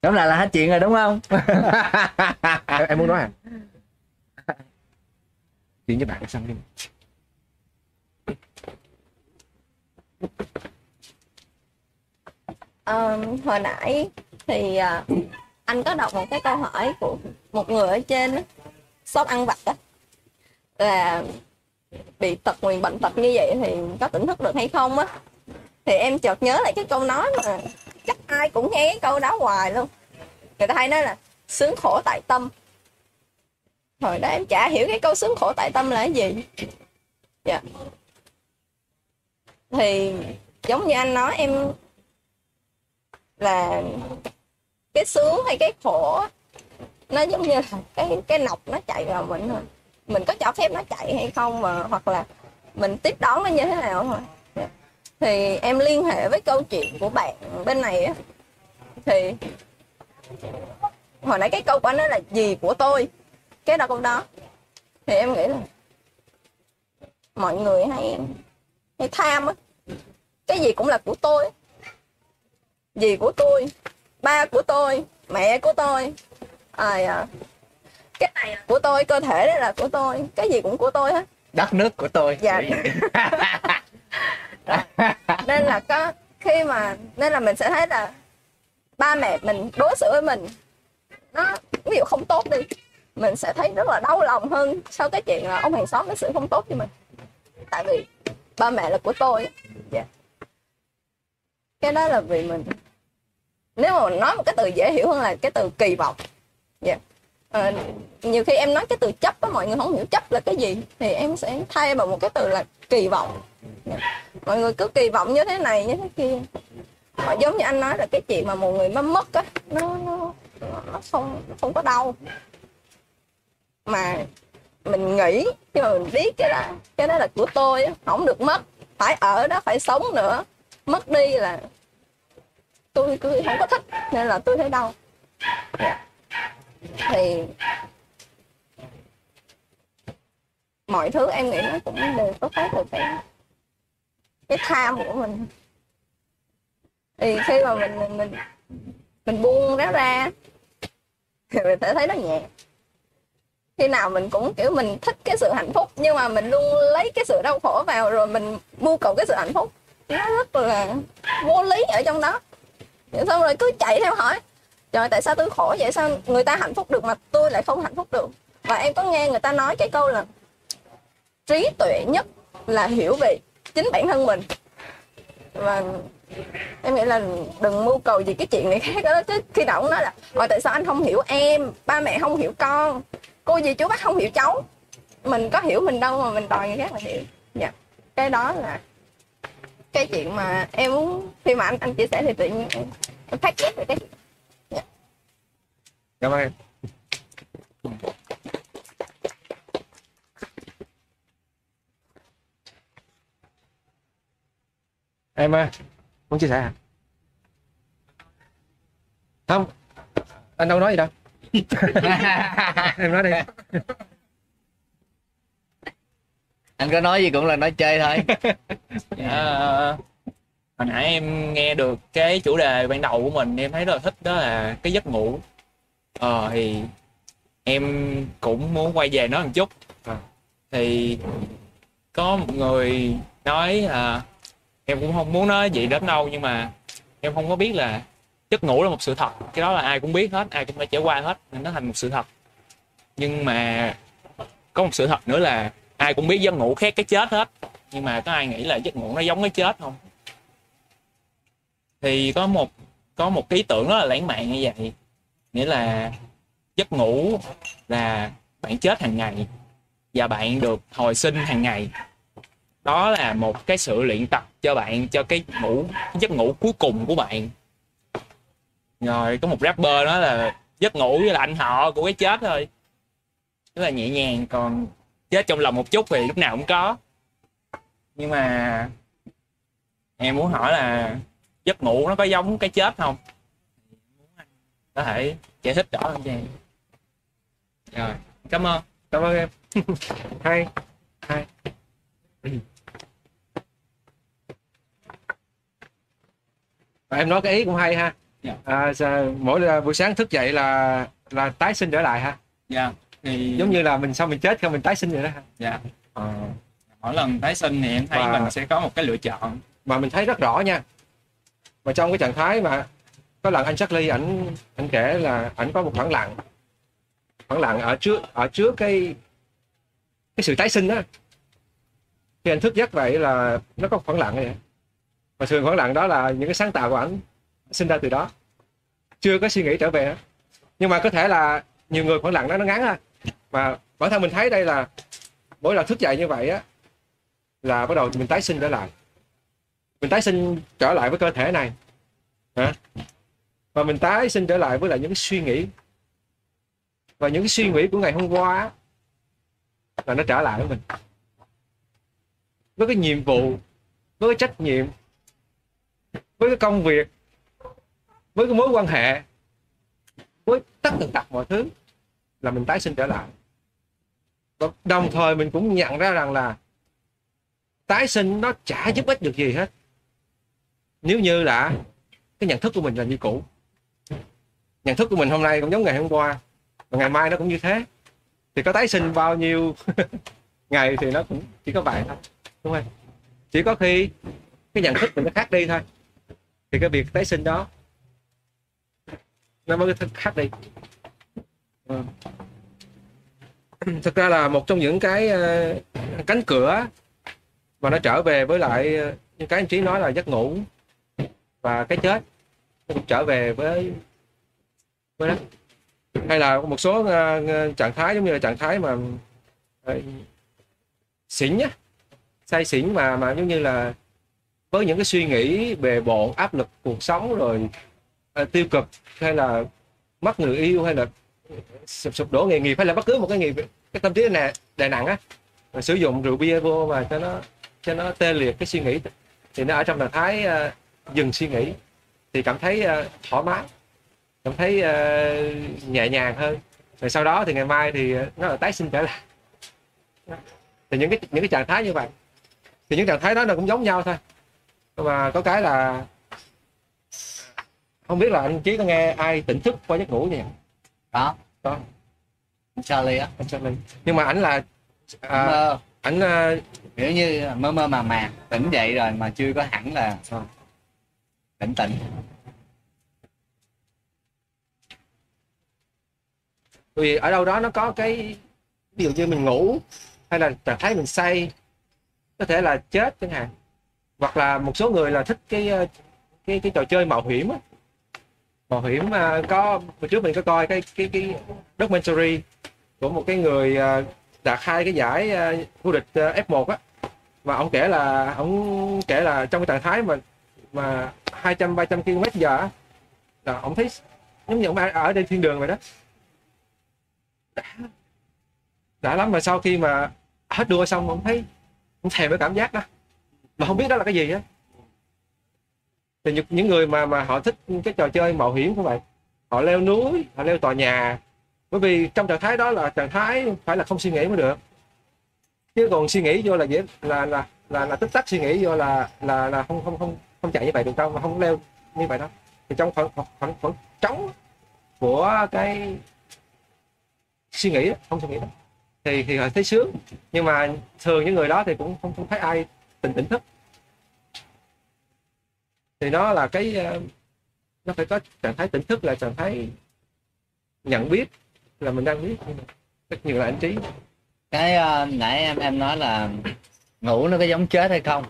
Tóm lại là hết chuyện rồi đúng không? Em, [LAUGHS] em muốn nói à? Chuyện với bạn xong đi Ờ, hồi nãy thì à, anh có đọc một cái câu hỏi của một người ở trên shop ăn vặt á là bị tật nguyền bệnh tật như vậy thì có tỉnh thức được hay không á? Thì em chợt nhớ lại cái câu nói mà chắc ai cũng nghe cái câu đó hoài luôn. Người ta hay nói là sướng khổ tại tâm. Hồi đó em chả hiểu cái câu sướng khổ tại tâm là cái gì. Dạ. Thì giống như anh nói em là cái sướng hay cái khổ nó giống như là cái cái nọc nó chạy vào mình thôi. Mình có cho phép nó chạy hay không mà, hoặc là mình tiếp đón nó như thế nào thôi. Thì em liên hệ với câu chuyện của bạn bên này á. Thì hồi nãy cái câu của anh là gì của tôi? Cái đó câu đó. Thì em nghĩ là mọi người hay hay tham á. Cái gì cũng là của tôi dì của tôi ba của tôi mẹ của tôi. À, cái này của tôi cơ thể đây là của tôi. Cái gì cũng của tôi hết. Đất nước của tôi. Dạ. [LAUGHS] Nên là có khi mà nên là mình sẽ thấy là ba mẹ mình đối xử với mình nó ví dụ không tốt đi mình sẽ thấy rất là đau lòng hơn sau cái chuyện là ông hàng xóm đối xử không tốt với mình. Tại vì ba mẹ là của tôi dạ. Cái đó là vì mình nếu mà nói một cái từ dễ hiểu hơn là cái từ kỳ vọng. Dạ. À, nhiều khi em nói cái từ chấp á mọi người không hiểu chấp là cái gì thì em sẽ thay bằng một cái từ là kỳ vọng. Yeah. mọi người cứ kỳ vọng như thế này như thế kia. Mà giống như anh nói là cái chuyện mà một người mất mất á nó nó nó không nó không có đau. Mà mình nghĩ khi mà mình biết cái đó cái đó là của tôi không được mất. Phải ở đó phải sống nữa. Mất đi là tôi cứ không có thích nên là tôi thấy đau. Thì mọi thứ em nghĩ nó cũng đều có phát từ cái cái tham của mình. Thì khi mà mình mình mình, mình buông nó ra thì mình sẽ thấy nó nhẹ. Khi nào mình cũng kiểu mình thích cái sự hạnh phúc nhưng mà mình luôn lấy cái sự đau khổ vào rồi mình mưu cầu cái sự hạnh phúc. Nó rất là vô lý ở trong đó xong rồi cứ chạy theo hỏi. Trời tại sao tôi khổ vậy? Sao người ta hạnh phúc được mà tôi lại không hạnh phúc được? Và em có nghe người ta nói cái câu là trí tuệ nhất là hiểu về chính bản thân mình. Và em nghĩ là đừng mưu cầu gì cái chuyện này khác đó. Chứ khi nào cũng nói là rồi tại sao anh không hiểu em? Ba mẹ không hiểu con. Cô gì chú bác không hiểu cháu? Mình có hiểu mình đâu mà mình đòi người khác là hiểu. Dạ. Cái đó là cái chuyện mà em muốn khi mà anh anh chia sẻ thì tự nhiên em, em phát giác được cái dạ. cảm ơn em. Em ơi muốn chia sẻ hả? Không anh đâu nói gì đâu. [LAUGHS] Em nói đi anh có nói gì cũng là nói chơi thôi. À, [LAUGHS] hồi nãy em nghe được cái chủ đề ban đầu của mình em thấy rất là thích đó là cái giấc ngủ. Ờ thì em cũng muốn quay về nó một chút. Thì có một người nói là em cũng không muốn nói gì đến đâu nhưng mà em không có biết là giấc ngủ là một sự thật. Cái đó là ai cũng biết hết ai cũng đã trải qua hết nên nó thành một sự thật. Nhưng mà có một sự thật nữa là ai cũng biết giấc ngủ khác cái chết hết. Nhưng mà có ai nghĩ là giấc ngủ nó giống cái chết không? Thì có một có một ý tưởng rất là lãng mạn như vậy. Nghĩa là giấc ngủ là bạn chết hàng ngày và bạn được hồi sinh hàng ngày. Đó là một cái sự luyện tập cho bạn, cho cái ngủ cái giấc ngủ cuối cùng của bạn. Rồi có một rapper nói là giấc ngủ với là anh họ của cái chết thôi. Rất là nhẹ nhàng, còn chết trong lòng một chút thì lúc nào cũng có. Nhưng mà em muốn hỏi là giấc ngủ nó có giống cái chết không? Có thể giải thích rõ hơn cho em. Rồi cảm ơn cảm ơn em. [LAUGHS] Hay hay. Và em nói cái ý cũng hay ha. Dạ. à, mỗi là buổi sáng thức dậy là là tái sinh trở lại ha. Dạ thì giống như là mình sau mình chết không mình tái sinh vậy đó ha dạ. Ờ, mỗi lần tái sinh thì em thấy Và- mình sẽ có một cái lựa chọn. Mà mình thấy rất rõ nha. Mà trong cái trạng thái mà có lần anh Charlie ảnh anh kể là ảnh có một khoảng lặng. Khoảng lặng ở trước ở trước cái cái sự tái sinh đó khi anh thức giấc vậy là nó có khoảng lặng vậy. Và sự khoảng lặng đó là những cái sáng tạo của ảnh sinh ra từ đó. Chưa có suy nghĩ trở về nhưng mà có thể là nhiều người khoảng lặng đó nó ngắn ha và bản thân mình thấy đây là, mỗi lần thức dậy như vậy á, là bắt đầu mình tái sinh trở lại. Mình tái sinh trở lại với cơ thể này, hả? Và mình tái sinh trở lại với lại những suy nghĩ. Và những cái suy nghĩ của ngày hôm qua là nó trở lại với mình. Với cái nhiệm vụ, với cái trách nhiệm, với cái công việc, với cái mối quan hệ, với tất tần tật mọi thứ, là mình tái sinh trở lại đồng thời mình cũng nhận ra rằng là tái sinh nó chả giúp ích được gì hết. Nếu như là cái nhận thức của mình là như cũ. Nhận thức của mình hôm nay cũng giống ngày hôm qua, và ngày mai nó cũng như thế. Thì có tái sinh bao nhiêu [LAUGHS] ngày thì nó cũng chỉ có vậy thôi đúng không? Chỉ có khi cái nhận thức mình nó khác đi thôi. Thì cái việc tái sinh đó nó mới khác đi. Ừ. [CLEARS THROAT] thực ra là một trong những cái ờ, cánh cửa mà nó trở về với lại ờ, những cái anh trí nói là giấc ngủ và cái chết nó cũng trở về với với đó hay là một số ờ, trạng thái giống như là trạng thái mà xỉn nhá, say xỉn mà mà giống như là với những cái suy nghĩ về bộn, áp lực cuộc sống rồi tiêu cực hay là mất người yêu hay là sụp, sụp đổ nghề nghiệp hay là bất cứ một cái nghề cái tâm trí này đè nặng á rồi sử dụng rượu bia vô mà cho nó cho nó tê liệt cái suy nghĩ thì nó ở trong trạng thái uh, dừng suy nghĩ thì cảm thấy uh, thoải mái cảm thấy uh, nhẹ nhàng hơn. Rồi sau đó thì ngày mai thì nó là tái sinh trở lại. Thì những cái những cái trạng thái như vậy thì những trạng thái đó nó cũng giống nhau thôi. Nhưng mà có cái là không biết là anh chí có nghe ai tỉnh thức qua giấc ngủ nhỉ? Đó có. Charlie á. Charlie. Nhưng mà ảnh là à, mơ. ảnh ờ, kiểu như mơ mơ màng màng tỉnh dậy rồi mà chưa có hẳn là tỉnh tỉnh. Vì ở đâu đó nó có cái ví dụ như mình ngủ hay là trạng thái mình say có thể là chết chẳng hạn. Hoặc là một số người là thích cái ờ, cái cái trò chơi mạo hiểm á bảo hiểm uh, có hồi trước mình có coi cái cái cái documentary của một cái người à, uh, đạt hai cái giải ờ, vô địch uh, F1 á. Và ông kể là ông kể là trong cái trạng thái mà mà 200 300 km giờ á, là ông thấy giống như ông ở ở thiên đường vậy đó. Đã, đã lắm mà sau khi mà hết đua xong ông thấy ông thèm cái cảm giác đó. Mà không biết đó là cái gì á thì những, những người mà mà họ thích cái trò chơi mạo hiểm như vậy họ leo núi họ leo tòa nhà. Bởi vì trong trạng thái đó là trạng thái phải là không suy nghĩ mới được. Chứ còn suy nghĩ vô là dễ là là là, là tích tắc suy nghĩ vô là là là không không không không chạy như vậy được đâu mà không leo như vậy đó thì trong khoảng khoảng khoảng, khoảng trống của cái suy nghĩ đó, không suy nghĩ đó thì thì họ thấy sướng. Nhưng mà thường những người đó thì cũng không không thấy ai tỉnh tỉnh thức thì nó là cái ờ, nó phải có trạng thái tỉnh thức là trạng thái nhận biết là mình đang biết. Nhưng mà rất nhiều là anh trí. Cái uh, nãy em em nói là ngủ nó có giống chết hay không?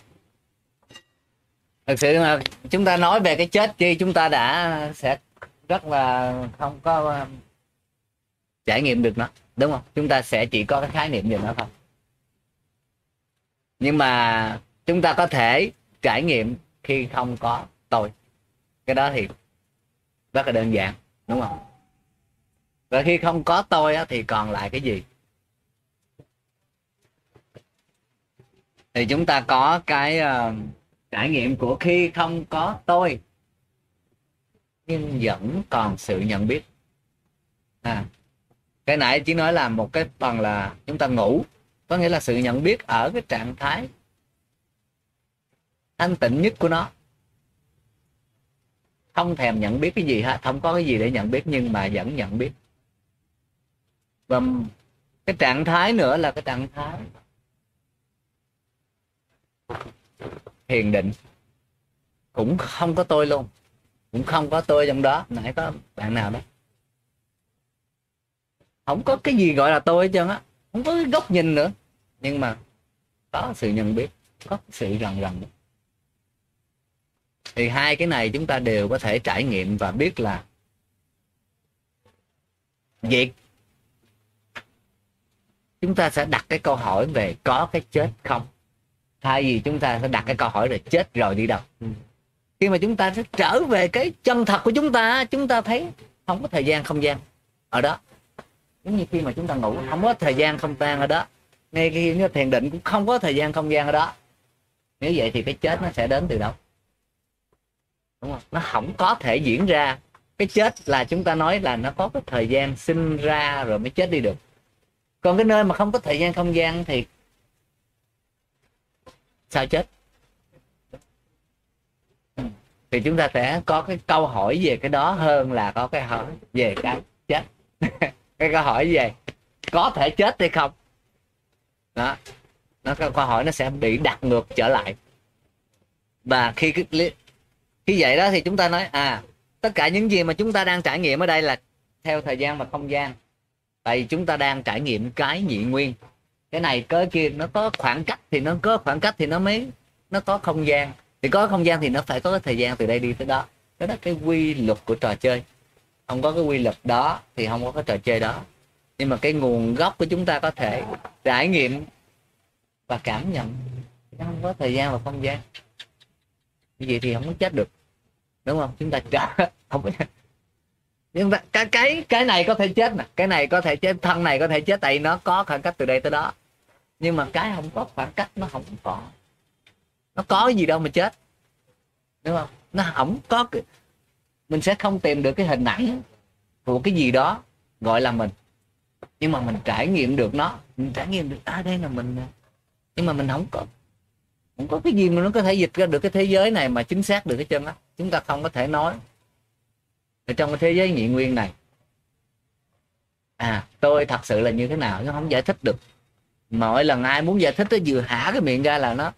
Thực sự là chúng ta nói về cái chết chi chúng ta đã sẽ rất là không có uh, trải nghiệm được nó đúng không? Chúng ta sẽ chỉ có cái khái niệm về nó thôi. Nhưng mà chúng ta có thể trải nghiệm khi không có tôi. Cái đó thì rất là đơn giản đúng không? Và khi không có tôi á, thì còn lại cái gì? Thì chúng ta có cái uh, trải nghiệm của khi không có tôi nhưng vẫn còn sự nhận biết. À cái nãy chỉ nói là một cái phần là chúng ta ngủ có nghĩa là sự nhận biết ở cái trạng thái thanh tịnh nhất của nó. Không thèm nhận biết cái gì hết, không có cái gì để nhận biết, nhưng mà vẫn nhận biết. Và cái trạng thái nữa là cái trạng thái thiền định. Cũng không có tôi luôn, cũng không có tôi trong đó, nãy có bạn nào đó. Không có cái gì gọi là tôi hết trơn á, không có cái góc nhìn nữa. Nhưng mà có sự nhận biết, có sự rần rần thì hai cái này chúng ta đều có thể trải nghiệm và biết là việc chúng ta sẽ đặt cái câu hỏi về có cái chết không? Thay vì chúng ta sẽ đặt cái câu hỏi là chết rồi đi đâu? Ừ. khi mà chúng ta sẽ trở về cái chân thật của chúng ta chúng ta thấy không có thời gian không gian ở đó. Giống như khi mà chúng ta ngủ không có thời gian không gian ở đó. Ngay khi nó thiền định cũng không có thời gian không gian ở đó. Nếu vậy thì cái chết nó sẽ đến từ đâu đúng không? Nó không có thể diễn ra. Cái chết là chúng ta nói là nó có cái thời gian sinh ra rồi mới chết đi được. Còn cái nơi mà không có thời gian không gian thì sao chết? Ừ. Thì chúng ta sẽ có cái câu hỏi về cái đó hơn là có cái hỏi về cái chết. [LAUGHS] Cái câu hỏi về có thể chết hay không? Đó. Nó, cái câu hỏi nó sẽ bị đặt ngược trở lại. Và khi cái khi vậy đó thì chúng ta nói à tất cả những gì mà chúng ta đang trải nghiệm ở đây là theo thời gian và không gian. Tại vì chúng ta đang trải nghiệm cái nhị nguyên. Cái này cái kia, nó có khoảng cách thì nó có khoảng cách thì nó mới, nó có không gian. Thì có không gian thì nó phải có cái thời gian từ đây đi tới đó. Đó là cái quy luật của trò chơi. Không có cái quy luật đó thì không có cái trò chơi đó. Nhưng mà cái nguồn gốc của chúng ta có thể trải nghiệm và cảm nhận. Không có thời gian và không gian như vậy thì không có chết được. Đúng không? Chúng ta trả không có nhưng mà cái cái cái này có thể chết nè. Cái này có thể chết. Thân này có thể chết. Tại nó có khoảng cách từ đây tới đó. Nhưng mà cái không có khoảng cách, nó không có. Nó có gì đâu mà chết. Đúng không? Nó không có cái, mình sẽ không tìm được cái hình ảnh của cái gì đó gọi là mình. Nhưng mà mình trải nghiệm được nó. Mình trải nghiệm được à đây là mình nhưng mà mình không có không có cái gì mà nó có thể dịch ra được cái thế giới này mà chính xác được cái chân á. Chúng ta không có thể nói. Ở trong cái thế giới nhị nguyên này. À tôi thật sự là như thế nào nó không giải thích được. Mỗi lần ai muốn giải thích nó vừa hả cái miệng ra là nó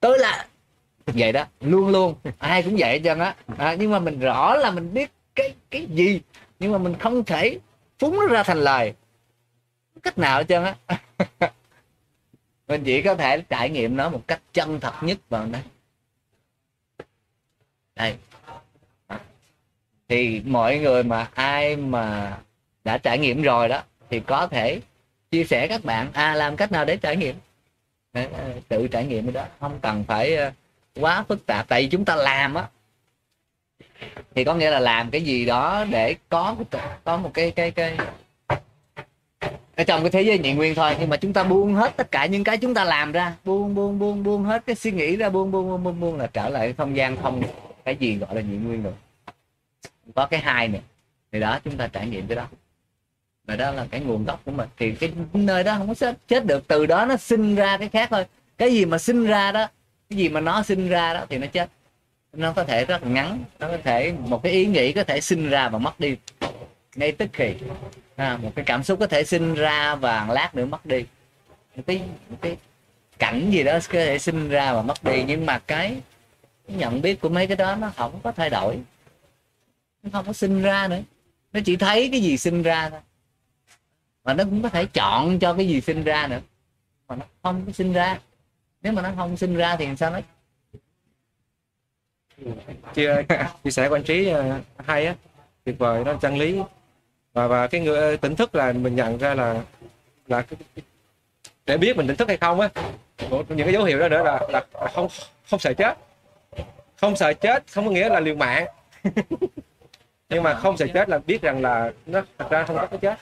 tôi là vậy đó luôn luôn. Ai cũng vậy chân á. À, nhưng mà mình rõ là mình biết cái cái gì nhưng mà mình không thể phúng nó ra thành lời. Cách nào hết trơn á. [LAUGHS] mình chỉ có thể trải nghiệm nó một cách chân thật nhất vào đây đây. Thì mọi người mà ai mà đã trải nghiệm rồi đó thì có thể chia sẻ các bạn. À làm cách nào để trải nghiệm? Để, à, tự trải nghiệm cái đó. Không cần phải à, quá phức tạp. Tại vì chúng ta làm á thì có nghĩa là làm cái gì đó để có có một cái cái cái ở trong cái thế giới nhị nguyên thôi nhưng mà chúng ta buông hết tất cả những cái chúng ta làm ra. Buông buông buông buông hết cái suy nghĩ ra buông buông buông buông, buông là trở lại không gian không cái gì gọi là nhị nguyên rồi. Có cái hai này thì đó chúng ta trải nghiệm cái đó. Và đó là cái nguồn gốc của mình. Thì cái nơi đó không có chết, chết được từ đó nó sinh ra cái khác thôi. Cái gì mà sinh ra đó cái gì mà nó sinh ra đó thì nó chết. Nó có thể rất ngắn nó có thể một cái ý nghĩ có thể sinh ra và mất đi ngay tức thì à, một cái cảm xúc có thể sinh ra và lát nữa mất đi. Một cái một cái cảnh gì đó có thể sinh ra và mất đi. Nhưng mà cái, cái nhận biết của mấy cái đó nó không có thay đổi. Nó không có sinh ra nữa. Nó chỉ thấy cái gì sinh ra thôi. Mà nó cũng có thể chọn cho cái gì sinh ra nữa. Mà nó không có sinh ra. Nếu mà nó không sinh ra thì sao nó chia [LAUGHS] chia sẻ quan trí ờ, hay á. Tuyệt vời nó chân lý và và cái người ờ, tỉnh thức là mình nhận ra là là để biết mình tỉnh thức hay không á những cái dấu hiệu đó nữa là, là không không sợ chết. Không sợ chết không có nghĩa là liều mạng. [LAUGHS] Nhưng mà không sợ chết là biết rằng là nó thật ra không có cái chết.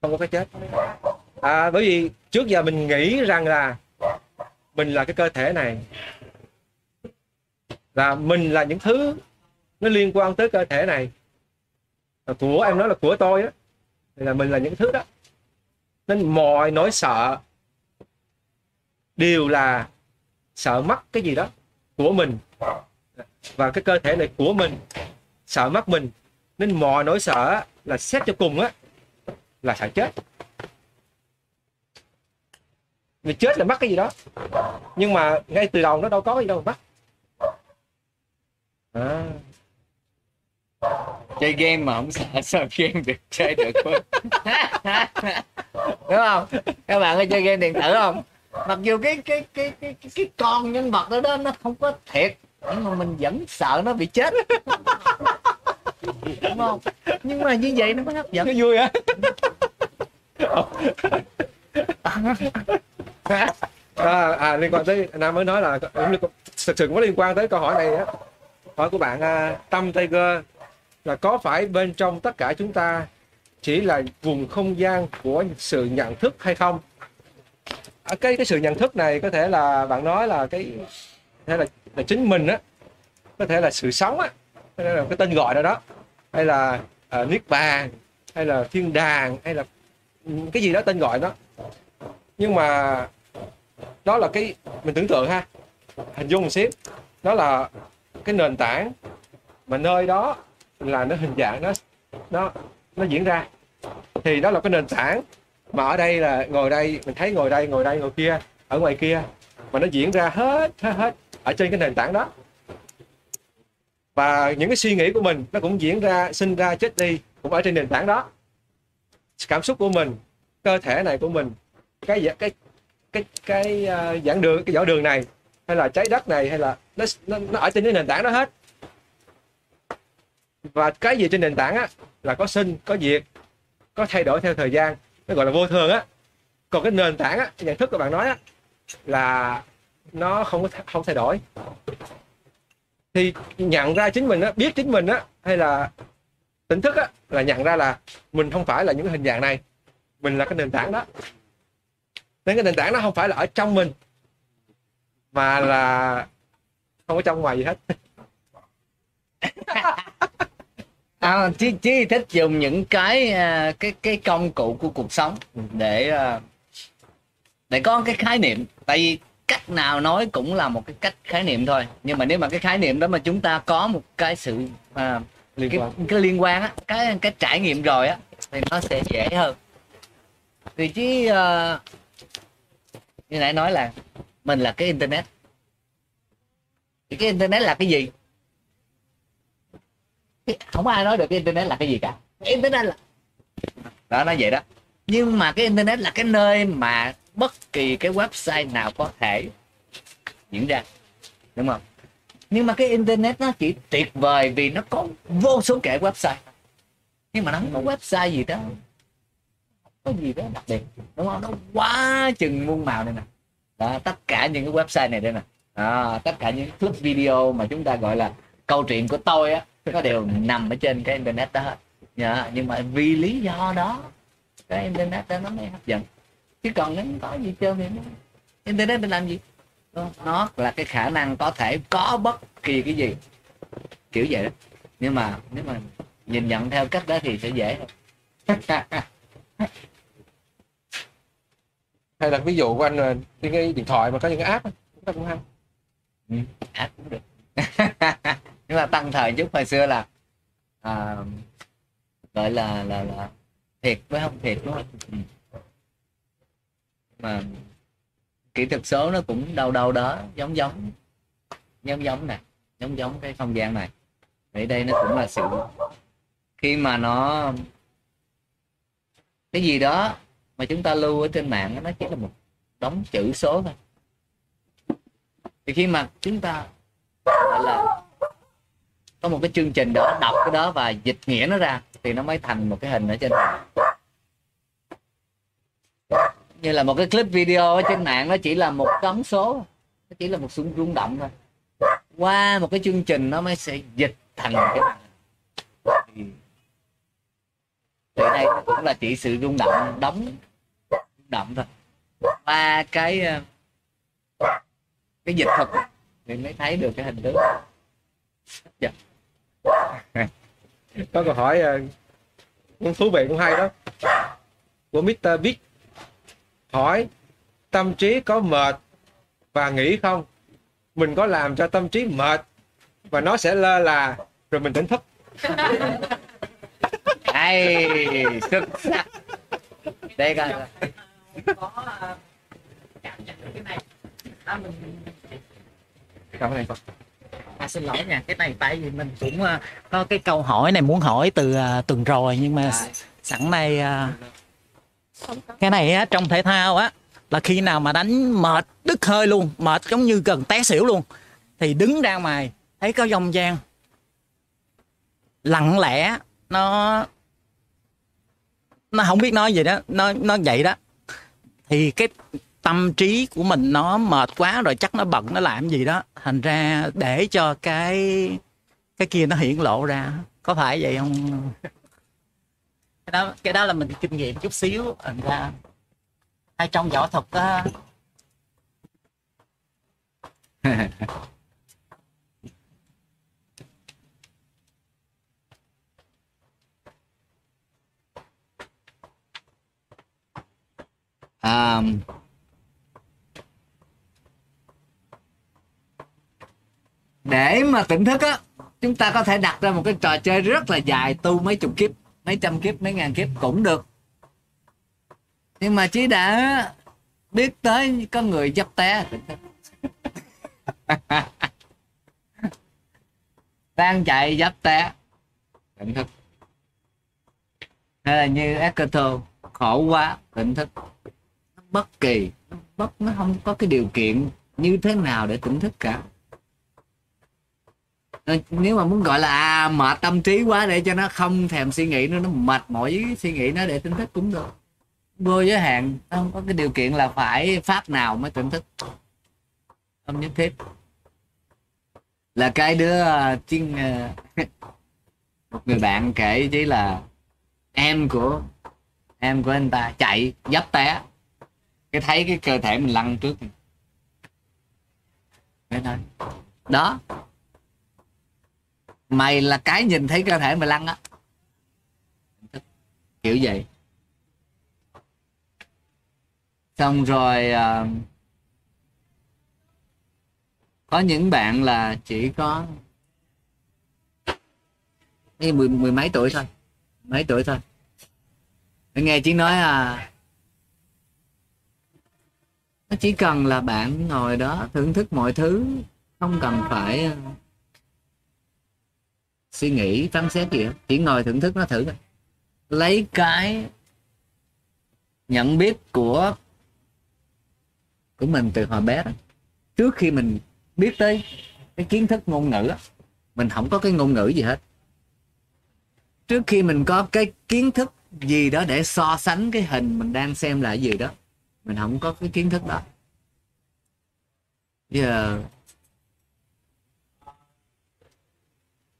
Không có cái chết. À, bởi vì trước giờ mình nghĩ rằng là mình là cái cơ thể này. Là mình là những thứ nó liên quan tới cơ thể này. Là của em nói là của tôi á, thì là mình là những thứ đó. Nên mọi nỗi sợ đều là sợ mất cái gì đó của mình. Và cái cơ thể này của mình, sợ mất mình. Nên mọi nỗi sợ là xét cho cùng á, là sợ chết. Vì chết là mất cái gì đó. Nhưng mà ngay từ đầu nó đâu có gì đâu mà mất à chơi game mà không sợ [LAUGHS] sao game được chơi được [LAUGHS] đúng không? Các bạn có chơi game điện tử không? Mặc dù cái cái cái cái cái, cái con nhân vật đó, đó nó không có thiệt nhưng mà mình vẫn sợ nó bị chết. [LAUGHS] Đúng không? Nhưng mà như vậy nó mới hấp dẫn. Nó vui á. À, à liên quan tới nam mới nói là thực sự có liên quan tới câu hỏi này á. Hỏi của bạn uh, tâm tiger là có phải bên trong tất cả chúng ta chỉ là vùng không gian của sự nhận thức hay không? Ở cái cái sự nhận thức này có thể là bạn nói là cái có thể là, là chính mình á có thể là sự sống á có thể là cái tên gọi nào đó hay là uh, niết bàn hay là thiên đàng hay là cái gì đó tên gọi đó. Nhưng mà đó là cái mình tưởng tượng ha hình dung một xíu đó là cái nền tảng mà nơi đó là nó hình dạng nó nó nó diễn ra. Thì đó là cái nền tảng mà ở đây là ngồi đây mình thấy ngồi đây ngồi đây ngồi kia ở ngoài kia mà nó diễn ra hết hết hết ở trên cái nền tảng đó. Và những cái suy nghĩ của mình nó cũng diễn ra sinh ra chết đi cũng ở trên nền tảng đó. Cảm xúc của mình cơ thể này của mình cái cái cái cái uh, giảng đường cái vỏ đường này hay là trái đất này hay là nó nó, nó ở trên cái nền tảng đó hết và cái gì trên nền tảng á, là có sinh, có diệt, có thay đổi theo thời gian. Nó gọi là vô thường á. Còn cái nền tảng á, nhận thức của bạn nói á, là nó không có không thay đổi. Thì nhận ra chính mình á, biết chính mình á, hay là tỉnh thức á, là nhận ra là mình không phải là những hình dạng này. Mình là cái nền tảng đó. Nên cái nền tảng nó không phải là ở trong mình, mà là không có trong ngoài gì hết. [LAUGHS] à, chí, chí thích dùng những cái à, cái cái công cụ của cuộc sống để à, để có cái khái niệm. Tại vì cách nào nói cũng là một cái cách khái niệm thôi. Nhưng mà nếu mà cái khái niệm đó mà chúng ta có một cái sự à, liên cái, quan. cái liên quan á cái cái trải nghiệm rồi á thì nó sẽ dễ hơn. Thì chứ uh, như nãy nói là mình là cái internet. Thì cái internet là cái gì không ai nói được cái internet là cái gì cả. Internet là đó nói vậy đó. Nhưng mà cái internet là cái nơi mà bất kỳ cái website nào có thể diễn ra. Đúng không? Nhưng mà cái internet nó chỉ tuyệt vời vì nó có vô số kẻ website. Nhưng mà nó không có website gì đó. Có gì đó đặc biệt. Đúng không? Nó quá chừng muôn màu này nè. Đó, tất cả những cái website này đây nè. Đó, tất cả những clip video mà chúng ta gọi là câu chuyện của tôi á nó đều nằm ở trên cái internet đó. Hết dạ, nhưng mà vì lý do đó cái internet đó nó mới hấp dẫn. Chứ còn nếu có gì chơi thì nó- internet để làm gì? Nó là cái khả năng có thể có bất kỳ cái gì. Kiểu vậy đó. Nhưng mà nếu mà nhìn nhận theo cách đó thì sẽ dễ [LAUGHS] hay là ví dụ của anh là cái điện thoại mà có những cái app chúng ta cũng hay. Ác cũng được [LAUGHS] nhưng mà tăng thời chút hồi xưa là à, gọi là là là thiệt với không? Thiệt đúng không? Ừ. mà kỹ thuật số nó cũng đâu đâu đó giống giống giống giống nè giống giống cái không gian này. Vậy đây nó cũng là sự khi mà nó cái gì đó mà chúng ta lưu ở trên mạng nó chỉ là một đống chữ số thôi. Thì khi mà chúng ta gọi là có một cái chương trình đó, đọc cái đó và dịch nghĩa nó ra, thì nó mới thành một cái hình ở trên mạng. Như là một cái clip video ở trên mạng, nó chỉ là một đống số, nó chỉ là một sự rung động thôi. Qua một cái chương trình, nó mới sẽ dịch thành cái thì đây nó cũng là chỉ sự rung động, đóng rung động thôi. Qua cái ờ, cái dịch thuật, thì mới thấy được cái hình tướng. Yeah. [LAUGHS] có câu hỏi ờ, cũng thú vị cũng hay đó. Của Mr. Big hỏi tâm trí có mệt và nghỉ không? Mình có làm cho tâm trí mệt và nó sẽ lơ là rồi mình tỉnh thức. [LAUGHS] Hay xuất sắc. Đây coi. Có cảm nhận được cái này. À, mình cảm ơn anh À, xin lỗi nha cái này tại vì mình cũng uh, có cái câu hỏi này muốn hỏi từ uh, tuần rồi nhưng mà sẵn nay uh, cái này á, trong thể thao á là khi nào mà đánh mệt đứt hơi luôn mệt giống như gần té xỉu luôn thì đứng ra ngoài thấy có dòng gian lặng lẽ nó nó không biết nói gì đó nó nó vậy đó thì cái tâm trí của mình nó mệt quá rồi chắc nó bận nó làm gì đó. Thành ra để cho cái cái kia nó hiển lộ ra. Có phải vậy không? Cái đó cái đó là mình kinh nghiệm chút xíu. Thành ra hay trong võ thuật đó. [LAUGHS] À, để mà tỉnh thức á, chúng ta có thể đặt ra một cái trò chơi rất là dài, tu mấy chục kiếp, mấy trăm kiếp, mấy ngàn kiếp cũng được. Nhưng mà chỉ đã biết tới có người dấp té. Tỉnh [LAUGHS] thức đang chạy dấp té. Tỉnh thức. Hay là như Ecoto khổ quá, tỉnh thức. Bất kỳ bất, nó không có cái điều kiện như thế nào để tỉnh thức cả. Ờ, nếu mà muốn gọi là à, mệt tâm trí quá để cho nó không thèm suy nghĩ nữa nó mệt mỏi với suy nghĩ nó để tỉnh thức cũng được. Vô giới hạn nó không có cái điều kiện là phải pháp nào mới tỉnh thức. Không nhất thiết. Là cái đứa ờ, chuyên ờ, [LAUGHS] một người bạn kể chỉ là em của em của anh ta chạy dấp té. Cái thấy cái cơ thể mình lăn trước. Thế nói đó mày là cái nhìn thấy cơ thể mày lăn á. Kiểu vậy. Xong rồi uh, có những bạn là chỉ có cái mười, mười mấy tuổi thôi mấy tuổi thôi. Nghe chỉ nói à nó chỉ cần là bạn ngồi đó thưởng thức mọi thứ không cần phải ờ, suy nghĩ phán xét gì đó chỉ ngồi thưởng thức nó thử lấy cái nhận biết của của mình từ hồi bé đó. Trước khi mình biết tới cái kiến thức ngôn ngữ đó, mình không có cái ngôn ngữ gì hết. Trước khi mình có cái kiến thức gì đó để so sánh cái hình mình đang xem là gì đó mình không có cái kiến thức đó. Giờ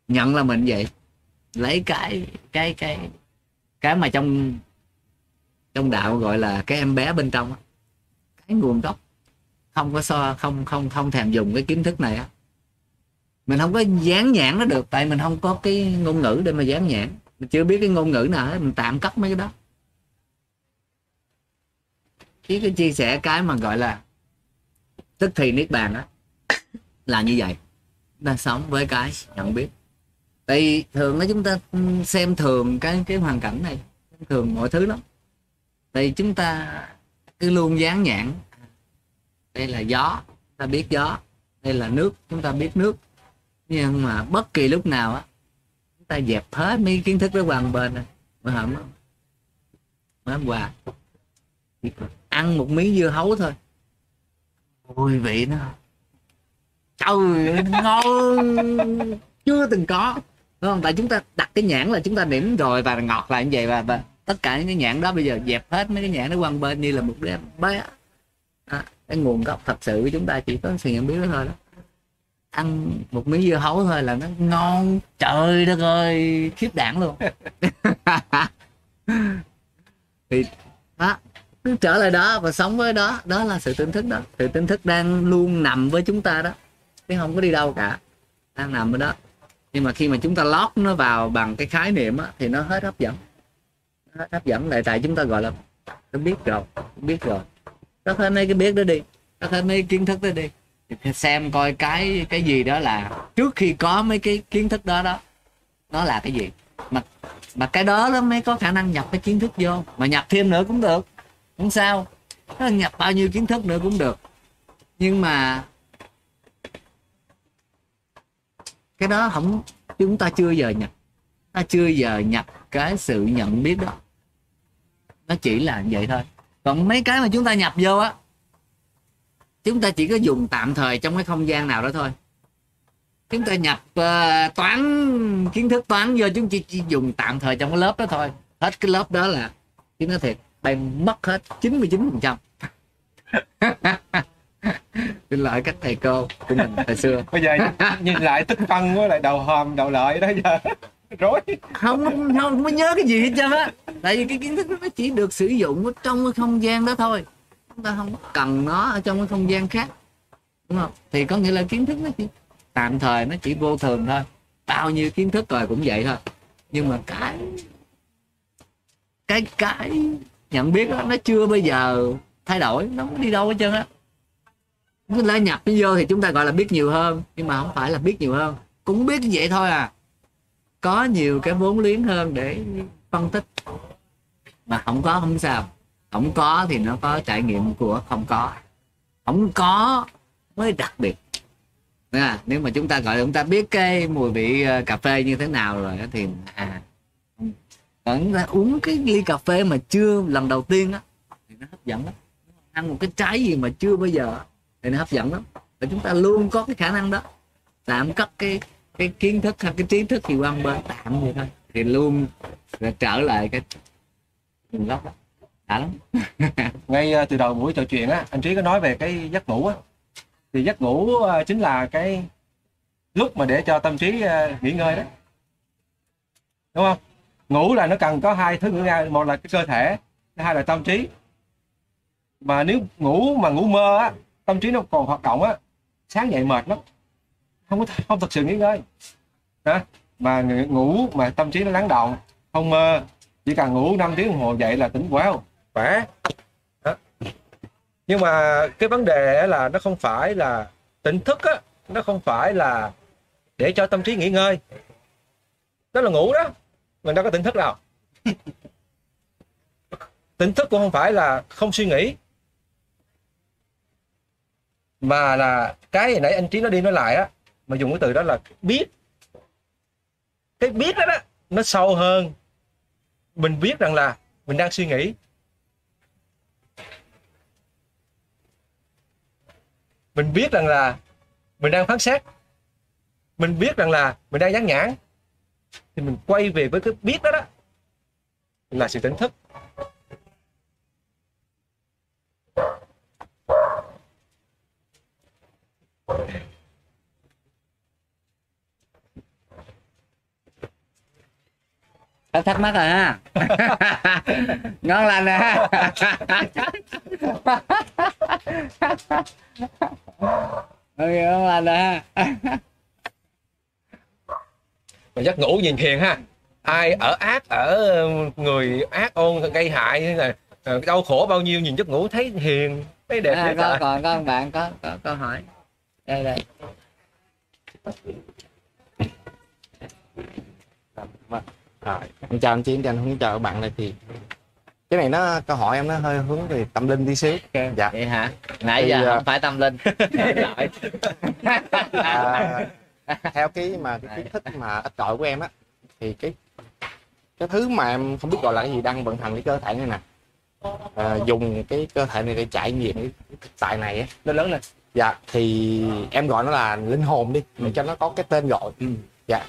nhận là mình vậy. Lấy cái cái cái cái mà trong trong đạo gọi là cái em bé bên trong cái nguồn gốc. Không có so, không không không thèm dùng cái kiến thức này á. Mình không có dán nhãn nó được, tại mình không có cái ngôn ngữ để mà dán nhãn. Mình chưa biết cái ngôn ngữ nào hết, mình tạm cắt mấy cái đó. Chỉ cái chia sẻ cái mà gọi là tức thì niết bàn á, là như vậy. Đang sống với cái nhận biết tại vì thường đó chúng ta ừ, xem thường cái cái hoàn cảnh này thường mọi thứ lắm. Tại vì chúng ta cứ luôn dán nhãn. Đây là gió ta biết gió. Đây là nước chúng ta biết nước. Nhưng mà bất kỳ lúc nào á chúng ta dẹp hết mấy kiến thức đó qua một bên rồi mới hôm á mới hôm qua ăn một miếng dưa hấu thôi. Ôi vị nó. Trời ơi, ngon. Chưa từng có đúng không? Tại chúng ta đặt cái nhãn là chúng ta điểm rồi và ngọt lại như vậy và, và tất cả những cái nhãn đó bây giờ dẹp hết mấy cái nhãn nó quăng bên như là một đứa bé. À, cái nguồn gốc thật sự của chúng ta chỉ có sự nhận biết đó thôi đó. Ăn một miếng dưa hấu thôi là nó ngon trời đất ơi khiếp đảng luôn. [LAUGHS] Thì đó cứ trở lại đó và sống với đó. Đó là sự tỉnh thức đó. Sự tỉnh thức đang luôn nằm với chúng ta đó. Chứ không có đi đâu cả. Đang nằm ở đó nhưng mà khi mà chúng ta lót nó vào bằng cái khái niệm á, thì nó hết hấp dẫn. Nó hết hấp dẫn lại tại chúng ta gọi là nó biết rồi tôi biết rồi. Có hết mấy cái biết đó đi có hết mấy kiến thức đó đi. Thì xem coi cái cái gì đó là trước khi có mấy cái kiến thức đó đó nó là cái gì. Mà mà cái đó nó mới có khả năng nhập cái kiến thức vô. Mà nhập thêm nữa cũng được không sao. Nó nhập bao nhiêu kiến thức nữa cũng được. Nhưng mà cái đó không chúng ta chưa giờ nhập. Ta chưa giờ nhập cái sự nhận biết đó. Nó chỉ là vậy thôi. Còn mấy cái mà chúng ta nhập vô á chúng ta chỉ có dùng tạm thời trong cái không gian nào đó thôi. Chúng ta nhập uh, toán kiến thức toán vô chúng chỉ, chỉ dùng tạm thời trong cái lớp đó thôi. Hết cái lớp đó là chứ nói thiệt bạn mất hết 99 phần trăm. [LAUGHS] xin lỗi các thầy cô của mình hồi xưa. [LAUGHS] Bây giờ nhìn lại tích phân với lại đầu hòm đầu lợi đó giờ. [LAUGHS] Rối. Không không không có nhớ cái gì hết trơn á. Tại vì cái kiến thức nó chỉ được sử dụng ở trong cái không gian đó thôi. Chúng ta không cần nó ở trong cái không gian khác. Đúng không? Thì có nghĩa là kiến thức nó chỉ tạm thời nó chỉ vô thường thôi. Bao nhiêu kiến thức rồi cũng vậy thôi. Nhưng mà cái cái cái nhận biết đó, nó chưa bao giờ thay đổi. Nó không đi đâu hết trơn á nó lại nhập nó vô thì chúng ta gọi là biết nhiều hơn nhưng mà không phải là biết nhiều hơn. Cũng biết như vậy thôi à. Có nhiều cái vốn liếng hơn để phân tích. Mà không có không sao. Không có thì nó có trải nghiệm của không có. Không có mới đặc biệt. À, nếu mà chúng ta gọi chúng ta biết cái mùi vị ờ, cà phê như thế nào rồi thì à còn chúng ta uống cái ly cà phê mà chưa lần đầu tiên á thì nó hấp dẫn lắm. Ăn một cái trái gì mà chưa bao giờ thì nó hấp dẫn lắm. Và chúng ta luôn có cái khả năng đó. Tạm cất cái cái kiến thức hay cái trí thức thì quan bên, tạm vậy thôi. Thì luôn trở lại cái nguồn gốc đó. Đã lắm. [LAUGHS] Ngay ờ, từ đầu buổi trò chuyện á, anh trí có nói về cái giấc ngủ á. Thì giấc ngủ ờ, chính là cái lúc mà để cho tâm trí ờ, nghỉ ngơi đó. Đúng không? Ngủ là nó cần có hai thứ ngủ một là cái cơ thể, hai là tâm trí. Mà nếu ngủ mà ngủ mơ á tâm trí nó còn hoạt động á, sáng dậy mệt lắm. Không có không thật sự nghỉ ngơi. Đó mà ngủ mà tâm trí nó lắng động. Không mơ, chỉ cần ngủ 5 tiếng đồng hồ dậy là tỉnh quá wow khỏe. Đó. nhưng mà cái vấn đề là nó không phải là tỉnh thức á, nó không phải là để cho tâm trí nghỉ ngơi. Đó là ngủ đó. Mình đâu có tỉnh thức đâu. [LAUGHS] Tỉnh thức cũng không phải là không suy nghĩ mà là cái hồi nãy anh trí nó đi nói lại á mà dùng cái từ đó là biết. Cái biết đó, đó nó sâu hơn. Mình biết rằng là mình đang suy nghĩ. Mình biết rằng là mình đang phán xét. Mình biết rằng là mình đang dán nhãn. Thì mình quay về với cái biết đó đó. Là sự tỉnh thức. Hết thắc mắc rồi ha. [LAUGHS] Ngon lành nè. Ha ngon lành ha mà giấc ngủ nhìn thiền ha. Ai ở ác ở người ác ôn gây hại hay là ờ, đau khổ bao nhiêu nhìn giấc ngủ thấy hiền thấy đẹp à, có còn có bạn có có câu hỏi đây đây em chào anh chào anh Huấn, chào các bạn này thì cái này nó câu hỏi em nó hơi hướng về tâm linh tí xíu. Dạ. vậy hả nãy Thì, giờ à, không phải tâm linh Lỗi. [LAUGHS] À, theo cái mà cái kiến thức mà ít ỏi của em á thì cái cái thứ mà em không biết gọi là cái gì đang vận hành cái cơ thể này nè à, dùng cái cơ thể này để trải nghiệm cái thực tại này á lớn lớn lên dạ thì em gọi nó là linh hồn đi để cho nó có cái tên gọi. Dạ.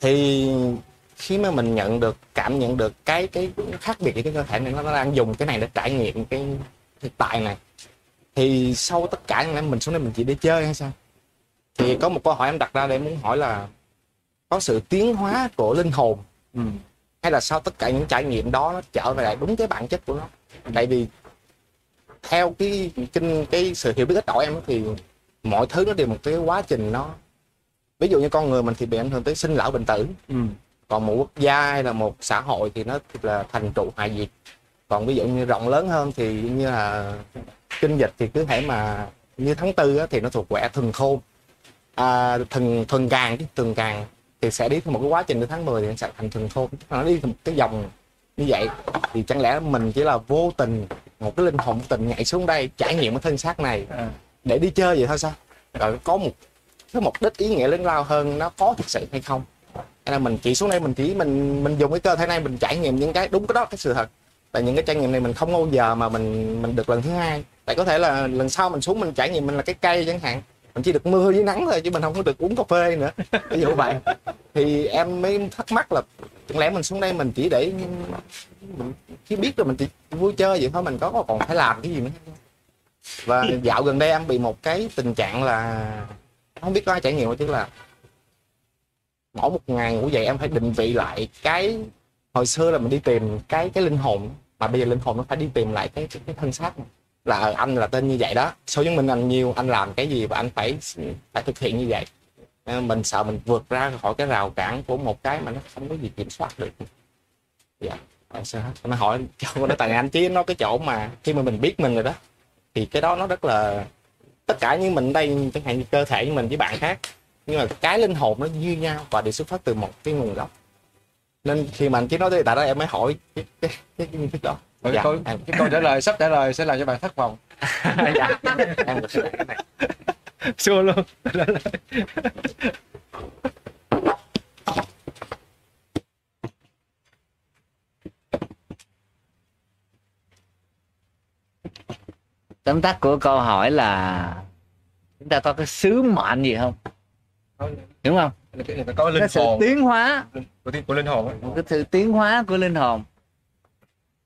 Thì khi mà mình nhận được cảm nhận được cái cái khác biệt cái cơ thể này nó đang dùng cái này để trải nghiệm cái thực tại này thì sau tất cả những mình xuống đây mình chỉ để chơi hay sao? Thì có một câu hỏi em đặt ra để muốn hỏi là có sự tiến hóa của linh hồn hay là sau tất cả những trải nghiệm đó nó trở về lại đúng cái bản chất của nó? Tại vì theo cái kinh cái sự hiểu biết ít ỏi em thì mọi thứ nó đều một cái quá trình nó ví dụ như con người mình thì bị ảnh hưởng tới sinh lão bệnh tử. Còn một quốc gia hay là một xã hội thì nó là thành trụ hại diệt. Còn ví dụ như rộng lớn hơn thì như là kinh dịch thì cứ thể mà như tháng tư thì nó thuộc quẻ thuần khôn à, thuần thuần càng thuần càng thì sẽ đi theo một cái quá trình đến tháng 10 thì sẽ thành thuần khôn nó đi theo một cái dòng như vậy thì chẳng lẽ mình chỉ là vô tình một cái linh hồn tình nhảy xuống đây trải nghiệm cái thân xác này để đi chơi vậy thôi sao? Rồi có một cái mục đích ý nghĩa lớn lao hơn nó có thực sự hay không? Hay là mình chỉ xuống đây mình chỉ mình mình dùng cái cơ thể này mình trải nghiệm những cái đúng cái đó cái sự thật. Tại những cái trải nghiệm này mình không bao giờ mà mình mình được lần thứ hai. Tại có thể là lần sau mình xuống mình trải nghiệm mình là cái cây chẳng hạn mình chỉ được mưa với nắng thôi chứ mình không có được uống cà phê nữa. Ví dụ vậy. Thì em mới thắc mắc là chẳng lẽ mình xuống đây mình chỉ để mình biết rồi mình chỉ vui chơi vậy thôi mình có còn phải làm cái gì nữa và dạo gần đây em bị một cái tình trạng là không biết có ai trải nghiệm không chứ là mỗi một ngày ngủ dậy em phải định vị lại cái hồi xưa là mình đi tìm cái cái linh hồn mà bây giờ linh hồn nó phải đi tìm lại cái cái, cái thân xác này là anh là tên như vậy đó. Số với mình anh nhiều anh làm cái gì và anh phải phải thực hiện như vậy. Ờ, mình sợ mình vượt ra khỏi cái rào cản của một cái mà nó không có gì kiểm soát được. Dạ Ờ, sao nó hỏi [LAUGHS] cho nó tại anh chứ nó cái chỗ mà khi mà mình biết mình rồi đó thì cái đó nó rất là tất cả như mình đây chẳng hạn như cơ thể như mình với bạn khác nhưng mà cái linh hồn nó như nhau và đều xuất phát từ một cái nguồn gốc. Nên khi mà anh chỉ nói tới tại đó em mới hỏi cái cái cái, cái, cái đó. Dạ, cái, câu, em- cái câu trả lời sắp trả lời sẽ làm cho bạn thất vọng. [LAUGHS] Dạ, em được cái này xua luôn. Tóm tắt của câu hỏi là chúng ta có cái sứ mệnh gì không? Đúng không? Linh cái sự tiến hóa. Của, của linh hồn cái sự tiến hóa của linh hồn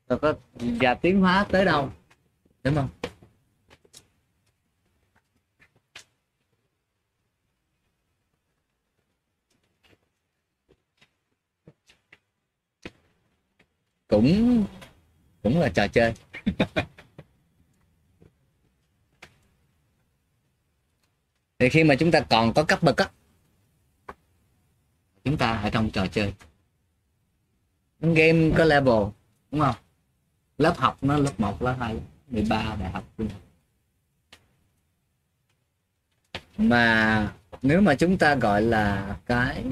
rồi có và tiến hóa tới đâu. Đúng không? Cũng cũng là trò chơi. [LAUGHS] Thì khi mà chúng ta còn có cấp bậc á, chúng ta ở trong trò chơi. Game có level, đúng không? Lớp học nó lớp 1, lớp 2, 13 đại học trung học. mà nếu mà chúng ta gọi là cái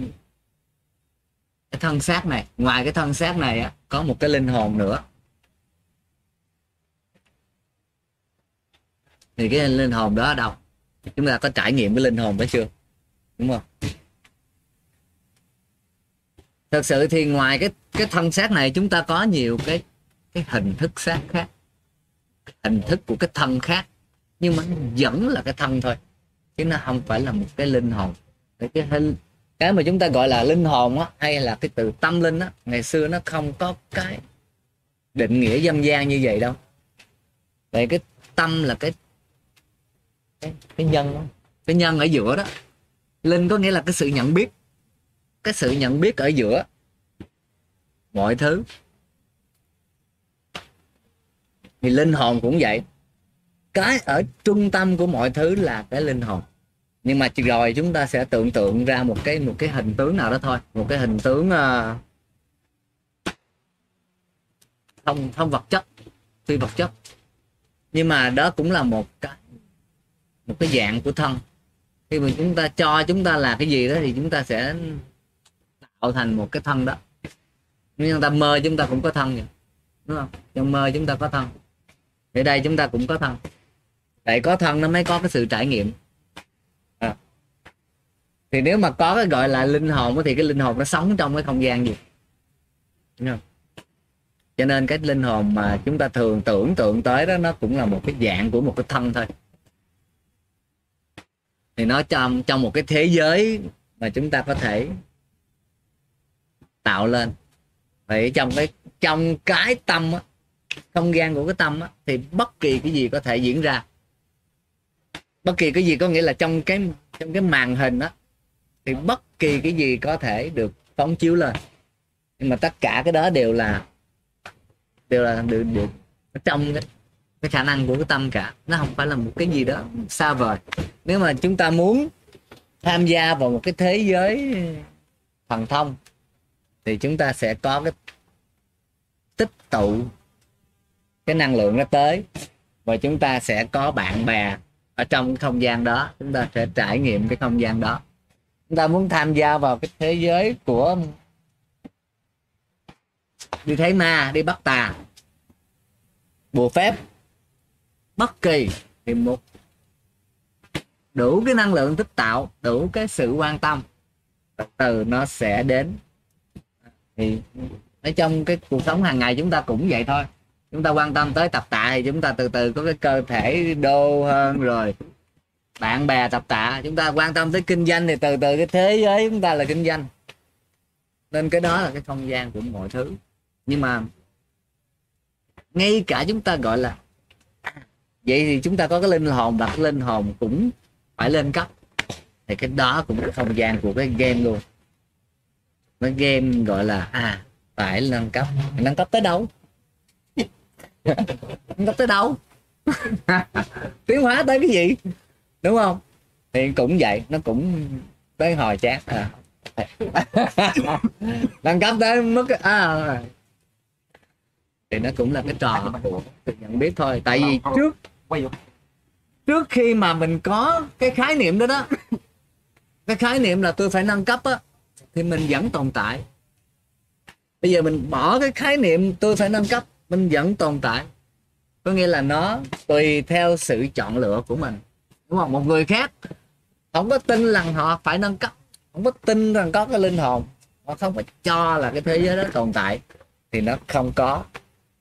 cái thân xác này ngoài cái thân xác này á có một cái linh hồn nữa. Thì cái linh hồn đó ở đâu? Chúng ta có trải nghiệm cái linh hồn đó chưa? Đúng không? Thật sự thì ngoài cái cái thân xác này chúng ta có nhiều cái cái hình thức xác khác hình thức của cái thân khác nhưng mà vẫn là cái thân thôi chứ nó không phải là một cái linh hồn. Cái cái hình cái mà chúng ta gọi là linh hồn á hay là cái từ tâm linh á ngày xưa nó không có cái định nghĩa dân gian như vậy đâu. Vậy cái tâm là cái cái, cái nhân đó. cái nhân ở giữa đó. Linh có nghĩa là cái sự nhận biết cái sự nhận biết ở giữa mọi thứ thì linh hồn cũng vậy. Cái ở trung tâm của mọi thứ là cái linh hồn. Nhưng mà rồi chúng ta sẽ tưởng tượng ra một cái một cái hình tướng nào đó thôi. Một cái hình tướng ờ, uh, không không vật chất phi vật chất. Nhưng mà đó cũng là một cái một cái dạng của thân. Khi mà chúng ta cho chúng ta là cái gì đó thì chúng ta sẽ tạo thành một cái thân đó. Nếu chúng ta mơ chúng ta cũng có thân vậy đúng không? Trong mơ chúng ta có thân ở đây chúng ta cũng có thân. Tại có thân nó mới có cái sự trải nghiệm. À. thì nếu mà có cái gọi là linh hồn thì cái linh hồn nó sống trong cái không gian gì? Đúng không? Cho nên cái linh hồn mà chúng ta thường tưởng tượng tới đó nó cũng là một cái dạng của một cái thân thôi. Thì nó trong trong một cái thế giới mà chúng ta có thể tạo lên. Vậy trong cái trong cái tâm á, không gian của cái tâm á, thì bất kỳ cái gì có thể diễn ra. Bất kỳ cái gì có nghĩa là trong cái trong cái màn hình á thì bất kỳ cái gì có thể được phóng chiếu lên. Nhưng mà tất cả cái đó đều là đều là được được trong cái, cái khả năng của cái tâm cả. Nó không phải là một cái gì đó xa vời. Nếu mà chúng ta muốn tham gia vào một cái thế giới thần thông thì chúng ta sẽ có cái tích tụ cái năng lượng nó tới và chúng ta sẽ có bạn bè ở trong cái không gian đó. Chúng ta sẽ trải nghiệm cái không gian đó. Chúng ta muốn tham gia vào cái thế giới của đi thấy ma, đi bắt tà. Bùa phép, bất kỳ thì một đủ cái năng lượng tích tạo, đủ cái sự quan tâm. Từ từ nó sẽ đến. Thì ở trong cái cuộc sống hàng ngày chúng ta cũng vậy thôi chúng ta quan tâm tới tập tạ thì chúng ta từ từ có cái cơ thể đô hơn rồi. Bạn bè tập tạ, chúng ta quan tâm tới kinh doanh thì từ từ cái thế giới chúng ta là kinh doanh. Nên cái đó là cái không gian của mọi thứ. Nhưng mà ngay cả chúng ta gọi là vậy thì chúng ta có cái linh hồn và cái linh hồn cũng phải lên cấp. Thì cái đó cũng là không gian của cái game luôn. Cái game gọi là à phải nâng cấp. Nâng cấp tới đâu? Nâng cấp tới đâu. [LAUGHS] Tiến hóa tới cái gì? Đúng không? Thì cũng vậy nó cũng tới hồi chán à. [LAUGHS] nâng cấp tới mức à, thì nó cũng là cái trò của tự nhận biết thôi. Tại vì trước trước khi mà mình có cái khái niệm đó đó cái khái niệm là tôi phải nâng cấp á thì mình vẫn tồn tại. Bây giờ mình bỏ cái khái niệm tôi phải nâng cấp mình vẫn tồn tại. Có nghĩa là nó tùy theo sự chọn lựa của mình. Đúng không? Một người khác không có tin rằng họ phải nâng cấp, không có tin rằng có cái linh hồn, họ không phải cho là cái thế giới đó tồn tại, thì nó không có.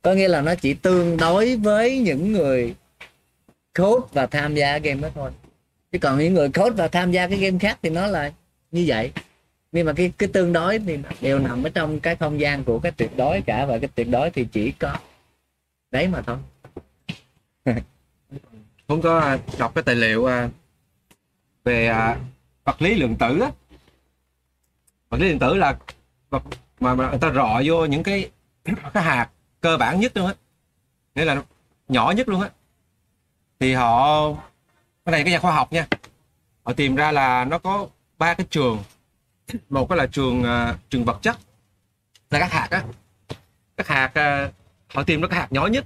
Có nghĩa là nó chỉ tương đối với những người code và tham gia game đó thôi. Chứ còn những người code và tham gia cái game khác thì nó là như vậy nhưng mà cái cái tương đối thì đều nằm ở trong cái không gian của cái tuyệt đối cả. Và cái tuyệt đối thì chỉ có đấy mà thôi. [LAUGHS] Không có à, đọc cái tài liệu à, về à, vật lý lượng tử á. Vật lý lượng tử là vật mà, mà người ta rọ vô những cái [CLEARS THROAT] cái hạt cơ bản nhất luôn á. Nghĩa là nhỏ nhất luôn á. Thì họ cái này cái nhà khoa học nha. Họ tìm ra là nó có ba cái trường một cái là trường uh, trường vật chất. Là các hạt á. Các hạt uh, họ tìm ra cái hạt nhỏ nhất.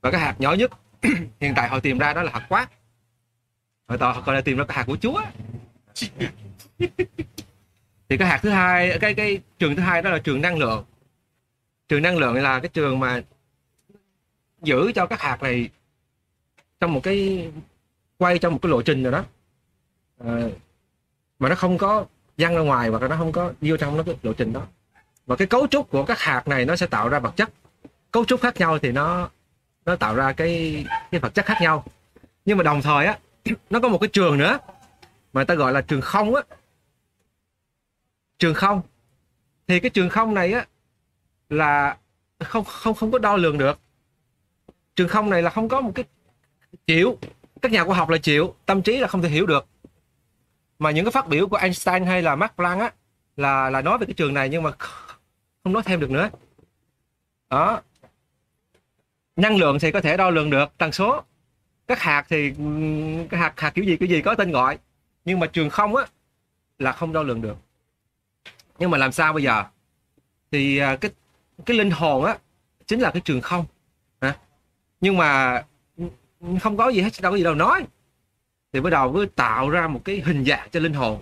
Và cái hạt nhỏ nhất [CLEARS THROAT] hiện tại họ tìm ra đó là hạt quát. Họ tỏ còn là tìm ra cái hạt của chúa. [LAUGHS] Thì cái hạt thứ hai cái cái trường thứ hai đó là trường năng lượng. Trường năng lượng là cái trường mà giữ cho các hạt này trong một cái quay trong một cái lộ trình nào đó. À, mà nó không có văng ra ngoài và nó không có vô trong, nó cái lộ trình đó. Và cái cấu trúc của các hạt này nó sẽ tạo ra vật chất. Cấu trúc khác nhau thì nó nó tạo ra cái cái vật chất khác nhau. Nhưng mà đồng thời á, [CLEARS THROAT] nó có một cái trường nữa, mà ta gọi là trường không á. Trường không. Thì cái trường không này á, là không không không có đo lường được. Trường không này là không có một cái chịu. Các nhà khoa học là chịu, tâm trí là không thể hiểu được mà những cái phát biểu của Einstein hay là Max Planck á là là nói về cái trường này nhưng mà không nói thêm được nữa. Đó. Năng lượng thì có thể đo lường được tần số. Các hạt thì các cái hạt hạt kiểu gì kiểu gì có tên gọi. Nhưng mà trường không á là không đo lường được. Nhưng mà làm sao bây giờ? Thì à, cái cái linh hồn á chính là cái trường không. À, nhưng mà không có gì hết đâu có gì đâu nói thì bắt đầu mới tạo ra một cái hình dạng cho linh hồn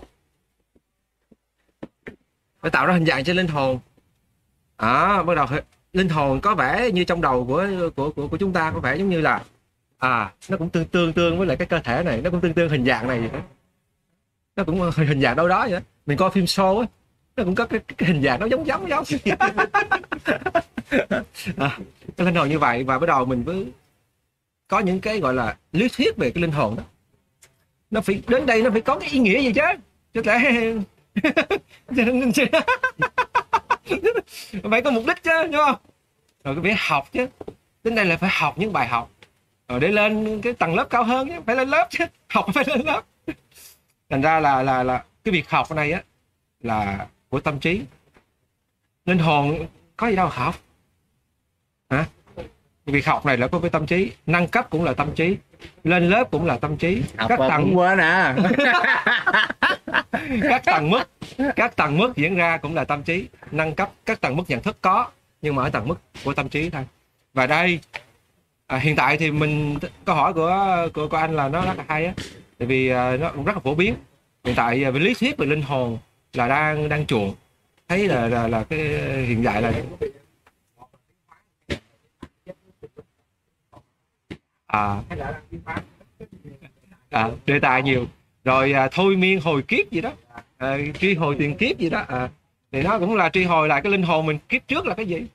phải tạo ra hình dạng cho linh hồn à, bắt đầu linh hồn có vẻ như trong đầu của của của, của chúng ta có vẻ giống như là à nó cũng tương tương tương với lại cái cơ thể này nó cũng tương tương hình dạng này vậy đó. nó cũng hình hình dạng đâu đó vậy đó. mình coi phim show á nó cũng có cái, cái hình dạng nó giống giống giống [LAUGHS] à, cái linh hồn như vậy và bắt đầu mình mới có những cái gọi là lý thuyết về cái linh hồn đó nó phải đến đây nó phải có cái ý nghĩa gì chứ? Chứ lẽ [LAUGHS] phải có mục đích chứ, đúng không? Rồi cái phải học chứ. Đến đây là phải học những bài học. Rồi để lên cái tầng lớp cao hơn chứ, phải lên lớp chứ. Học phải lên lớp. Thành ra là là là cái việc học này á, là của tâm trí. Linh hồn có gì đâu học. Hả? Việc học này là có cái tâm trí nâng cấp cũng là tâm trí lên lớp cũng là tâm trí. Học các tầng quên à. [LAUGHS] Các tầng mức các tầng mức diễn ra cũng là tâm trí. Nâng cấp các tầng mức nhận thức có nhưng mà ở tầng mức của tâm trí thôi. Và đây à, hiện tại thì mình câu hỏi của của, của anh là nó rất là hay á. Tại vì à, nó cũng rất là phổ biến. Hiện tại à, về lý thuyết về linh hồn là đang đang chuộng. Thấy là là, là cái hiện tại là à, à đề tài nhiều. Rồi à, thôi miên hồi kiếp gì đó. À, truy hồi tiền kiếp gì đó. À, thì nó cũng là truy hồi lại cái linh hồn mình. Kiếp trước là cái gì?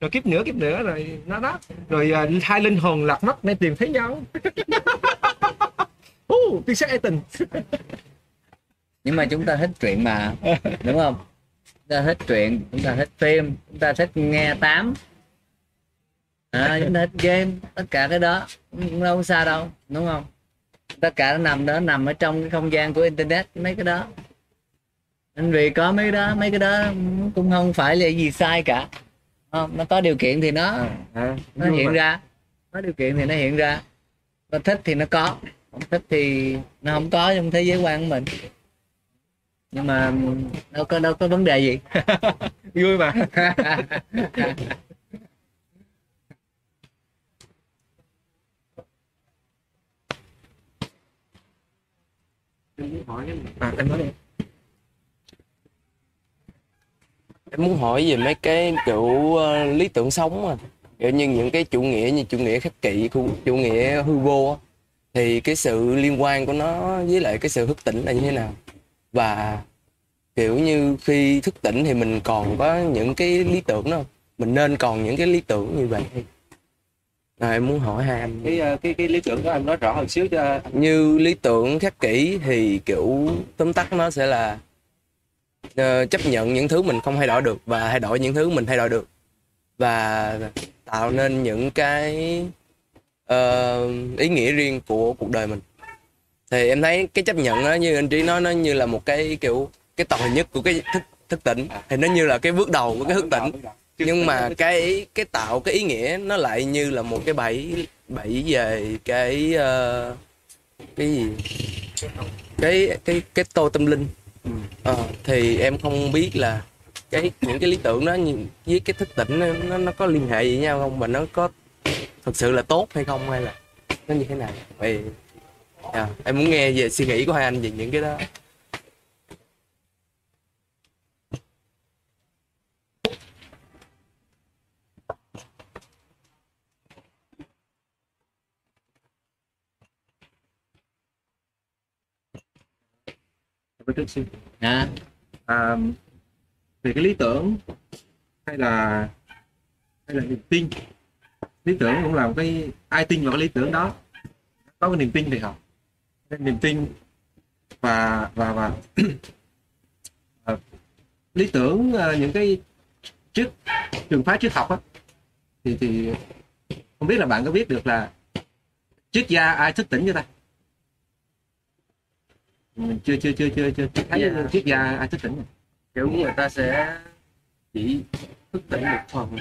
Rồi kiếp nữa kiếp nữa rồi nó đó rồi à, hai linh hồn lạc mất nên tìm thấy nhau. [LAUGHS] Uh, tiên sát ái tình [LAUGHS] nhưng mà chúng ta thích truyện mà đúng không? Chúng ta thích truyện chúng ta thích phim chúng ta thích nghe tám à, chúng ta thích game tất cả cái đó cũng đâu xa đâu đúng không? Tất cả nó nằm đó nằm ở trong cái không gian của internet mấy cái đó. Nên vì có mấy cái đó mấy cái đó cũng không phải là gì sai cả. Không nó có điều kiện thì nó à, nó hiện ra có điều kiện thì nó hiện ra. Nó thích thì nó có không thích thì nó không có trong thế giới quan của mình. Nhưng mà đâu có đâu có vấn đề gì. [LAUGHS] Vui mà [LAUGHS] à, em nói đi. Em muốn hỏi về mấy cái kiểu uh, lý tưởng sống mà. Kiểu như những cái chủ nghĩa như chủ nghĩa khắc kỷ chủ nghĩa hư vô á, thì cái sự liên quan của nó với lại cái sự thức tỉnh là như thế nào? Và kiểu như khi thức tỉnh thì mình còn có những cái lý tưởng đó không? mình nên còn những cái lý tưởng như vậy à, em muốn hỏi hai anh. Cái ờ, cái cái lý tưởng đó em nói rõ hơn xíu cho như lý tưởng khắc kỷ thì kiểu tóm tắt nó sẽ là ờ, chấp nhận những thứ mình không thay đổi được và thay đổi những thứ mình thay đổi được. Và tạo nên những cái ờ, ý nghĩa riêng của cuộc đời mình. Thì em thấy cái chấp nhận đó như anh trí nói nó như là một cái kiểu cái tồi nhất của cái thức thức tỉnh. Thì nó như là cái bước đầu của cái thức tỉnh nhưng mà cái cái tạo cái ý nghĩa nó lại như là một cái bẫy bẫy về cái ờ, cái gì? Cái cái cái tô tâm linh. Ờ, thì em không biết là cái những cái lý tưởng đó với cái thức tỉnh nó nó, nó có liên hệ gì với nhau không? Và nó có thực sự là tốt hay không? Hay là nó như thế nào? Vậy à, em muốn nghe về suy nghĩ của hai anh về những cái đó với trước xíu à, à, về cái lý tưởng hay là hay là niềm tin? Lý tưởng cũng là một cái ai tin vào cái lý tưởng đó có cái niềm tin thì học. Cái niềm tin và và và [CLEARS THROAT] à, lý tưởng à, những cái trước trường phái triết học á thì thì không biết là bạn có biết được là triết gia ai thức tỉnh như ta? Mình chưa chưa chưa chưa chưa. Thấy Dạ. triết gia ai thức tỉnh kiểu người ta sẽ chỉ thức tỉnh một phần.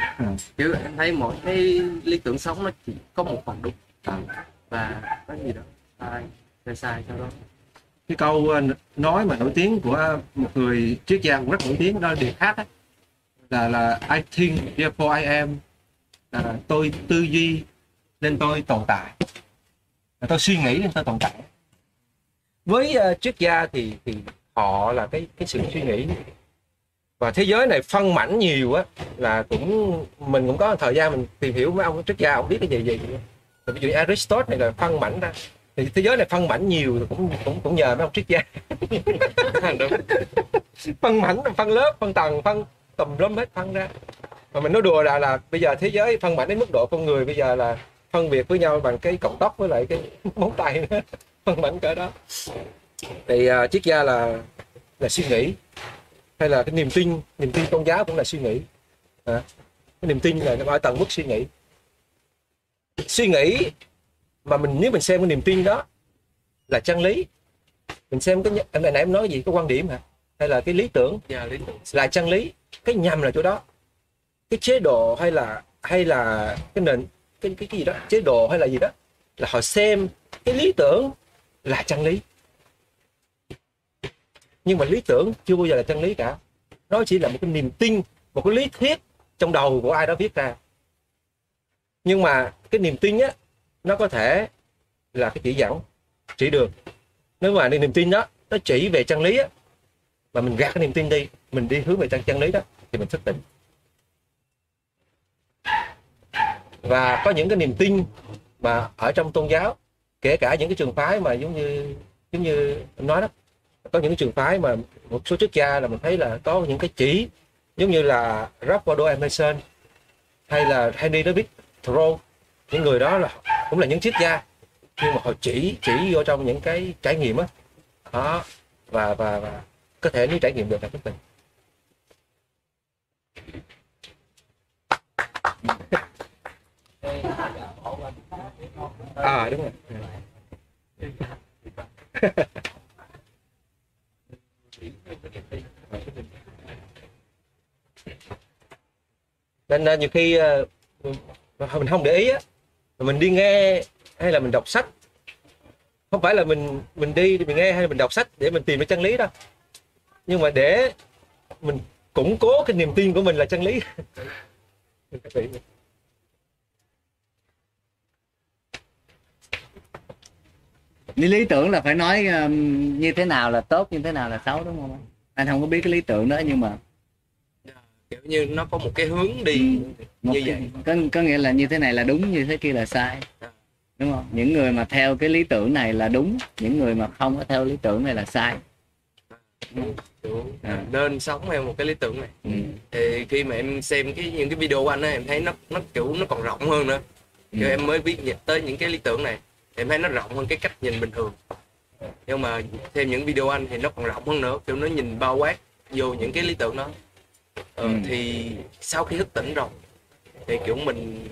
Kiểu em thấy mỗi cái lý tưởng sống nó chỉ có một phần đúng. Và có gì đó sai sai sai sau đó. Cái câu ờ, nói mà nổi tiếng của một người triết gia cũng rất nổi tiếng đó điều khác là là I think therefore I am. Là tôi tư duy nên tôi tồn tại. Là tôi suy nghĩ nên tôi tồn tại với uh, triết gia thì thì họ là cái cái sự suy nghĩ. Và thế giới này phân mảnh nhiều á là cũng mình cũng có thời gian mình tìm hiểu mấy ông triết gia ông biết cái gì gì ví dụ Aristotle này là phân mảnh ra. Thì thế giới này phân mảnh nhiều thì cũng cũng cũng nhờ mấy ông triết gia. [LAUGHS] Phân mảnh phân lớp phân tầng phân tùm lum hết phân ra. Mà mình nói đùa là là bây giờ thế giới phân mảnh đến mức độ con người bây giờ là phân biệt với nhau bằng cái cọng tóc với lại cái [LAUGHS] móng tay nữa phân mảnh cỡ đó. Thì uh, triết gia là là suy nghĩ hay là cái niềm tin niềm tin tôn giáo cũng là suy nghĩ. À, cái niềm tin là nó ở tầng mức suy nghĩ. Suy nghĩ mà mình nếu mình xem cái niềm tin đó là chân lý mình xem cái anh này nãy em nói gì cái quan điểm hả? Hay là cái lý tưởng? Dạ, lý tưởng. là chân lý cái nhầm là chỗ đó. Cái chế độ hay là hay là cái nền cái cái cái gì đó chế độ hay là gì đó là họ xem cái lý tưởng là chân lý. Nhưng mà lý tưởng chưa bao giờ là chân lý cả. Nó chỉ là một cái niềm tin, một cái lý thuyết trong đầu của ai đó viết ra. Nhưng mà cái niềm tin á, nó có thể là cái chỉ dẫn, chỉ đường. Nếu mà niềm tin đó, nó chỉ về chân lý á, mà mình gạt cái niềm tin đi, mình đi hướng về chân chân lý đó, thì mình thức tỉnh. Và có những cái niềm tin mà ở trong tôn giáo kể cả những cái trường phái mà giống như giống như em nói đó, có những cái trường phái mà một số triết gia là mình thấy là có những cái chỉ, giống như là Ralph Emerson hay là Henry David Thoreau, những người đó là cũng là những triết gia, nhưng mà họ chỉ chỉ vô trong những cái trải nghiệm á. Đó, và và và có thể nếu trải nghiệm được là các mình. À đúng rồi. [LAUGHS] Nên uh, nhiều khi uh, mình không để ý á mình đi nghe hay là mình đọc sách. Không phải là mình mình đi mình nghe hay là mình đọc sách để mình tìm ra chân lý đâu. Nhưng mà để mình củng cố cái niềm tin của mình là chân lý [LAUGHS] lý lý tưởng là phải nói um, như thế nào là tốt như thế nào là xấu đúng không anh không có biết cái lý tưởng đó nhưng mà kiểu như nó có một cái hướng đi. Một như cái- vậy. có, có nghĩa là như thế này là đúng như thế kia là sai. Đúng không? Những người mà theo cái lý tưởng này là đúng những người mà không có theo lý tưởng này là sai. Kiểu À. nên sống theo một cái lý tưởng này. Ừ. thì khi mà em xem cái những cái video của anh á em thấy nó nó kiểu nó còn rộng hơn nữa. Kiểu Ừ. em mới biết tới những cái lý tưởng này em thấy nó rộng hơn cái cách nhìn bình thường. Nhưng mà thêm những video anh thì nó còn rộng hơn nữa kiểu nó nhìn bao quát vô những cái lý tưởng đó. Ờ, Ừ. thì sau khi thức tỉnh rồi thì kiểu mình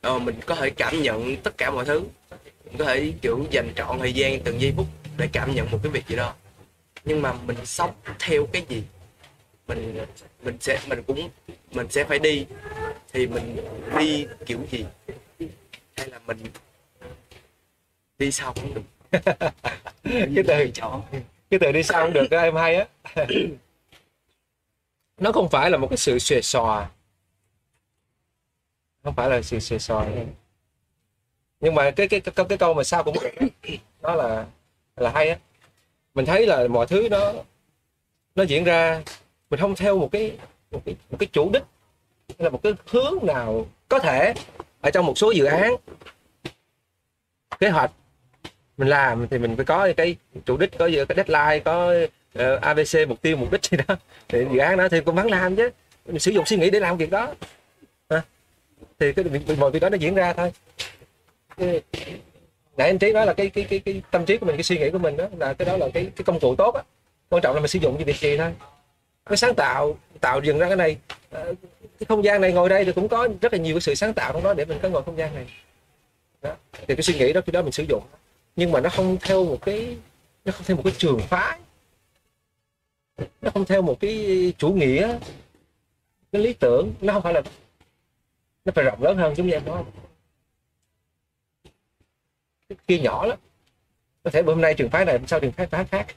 ờ, mình có thể cảm nhận tất cả mọi thứ. Mình có thể kiểu dành trọn thời gian từng giây phút để cảm nhận một cái việc gì đó. Nhưng mà mình sống theo cái gì? Mình mình sẽ mình cũng mình sẽ phải đi. Thì mình đi kiểu gì? Hay là mình đi sao cũng được. [LAUGHS] Cái từ cái từ đi sau không được đó, em hay á. [COUGHS] Nó không phải là một cái sự xuề xòa. Không phải là sự xuề xòa. Nhưng mà cái cái cái, cái câu mà sao cũng [COUGHS] nó là là hay á. Mình thấy là mọi thứ nó nó diễn ra mình không theo một cái một cái một cái chủ đích hay là một cái hướng nào có thể ở trong một số dự án kế hoạch mình làm thì mình phải có cái chủ đích có cái deadline có ờ, uh, abc mục tiêu mục đích gì đó. Thì dự án đó thì cũng vẫn làm chứ. Mình sử dụng suy nghĩ để làm việc đó. À. thì cái việc mọi việc đó nó diễn ra thôi. Nãy anh trí nói là cái cái cái cái tâm trí của mình cái suy nghĩ của mình đó là cái đó là cái cái công cụ tốt á. Quan trọng là mình sử dụng như việc gì thôi. Cái sáng tạo tạo dừng ra cái này. Ờ, cái không gian này ngồi đây thì cũng có rất là nhiều cái sự sáng tạo trong đó để mình có ngồi không gian này. Đó. thì cái suy nghĩ đó khi đó mình sử dụng nhưng mà nó không theo một cái, nó không theo một cái trường phái. Nó không theo một cái chủ nghĩa, cái lý tưởng. Nó không phải là, nó phải rộng lớn hơn chúng em nói. Cái kia nhỏ lắm. Có thể bữa hôm nay trường phái này sau trường phái phái khác. [LAUGHS]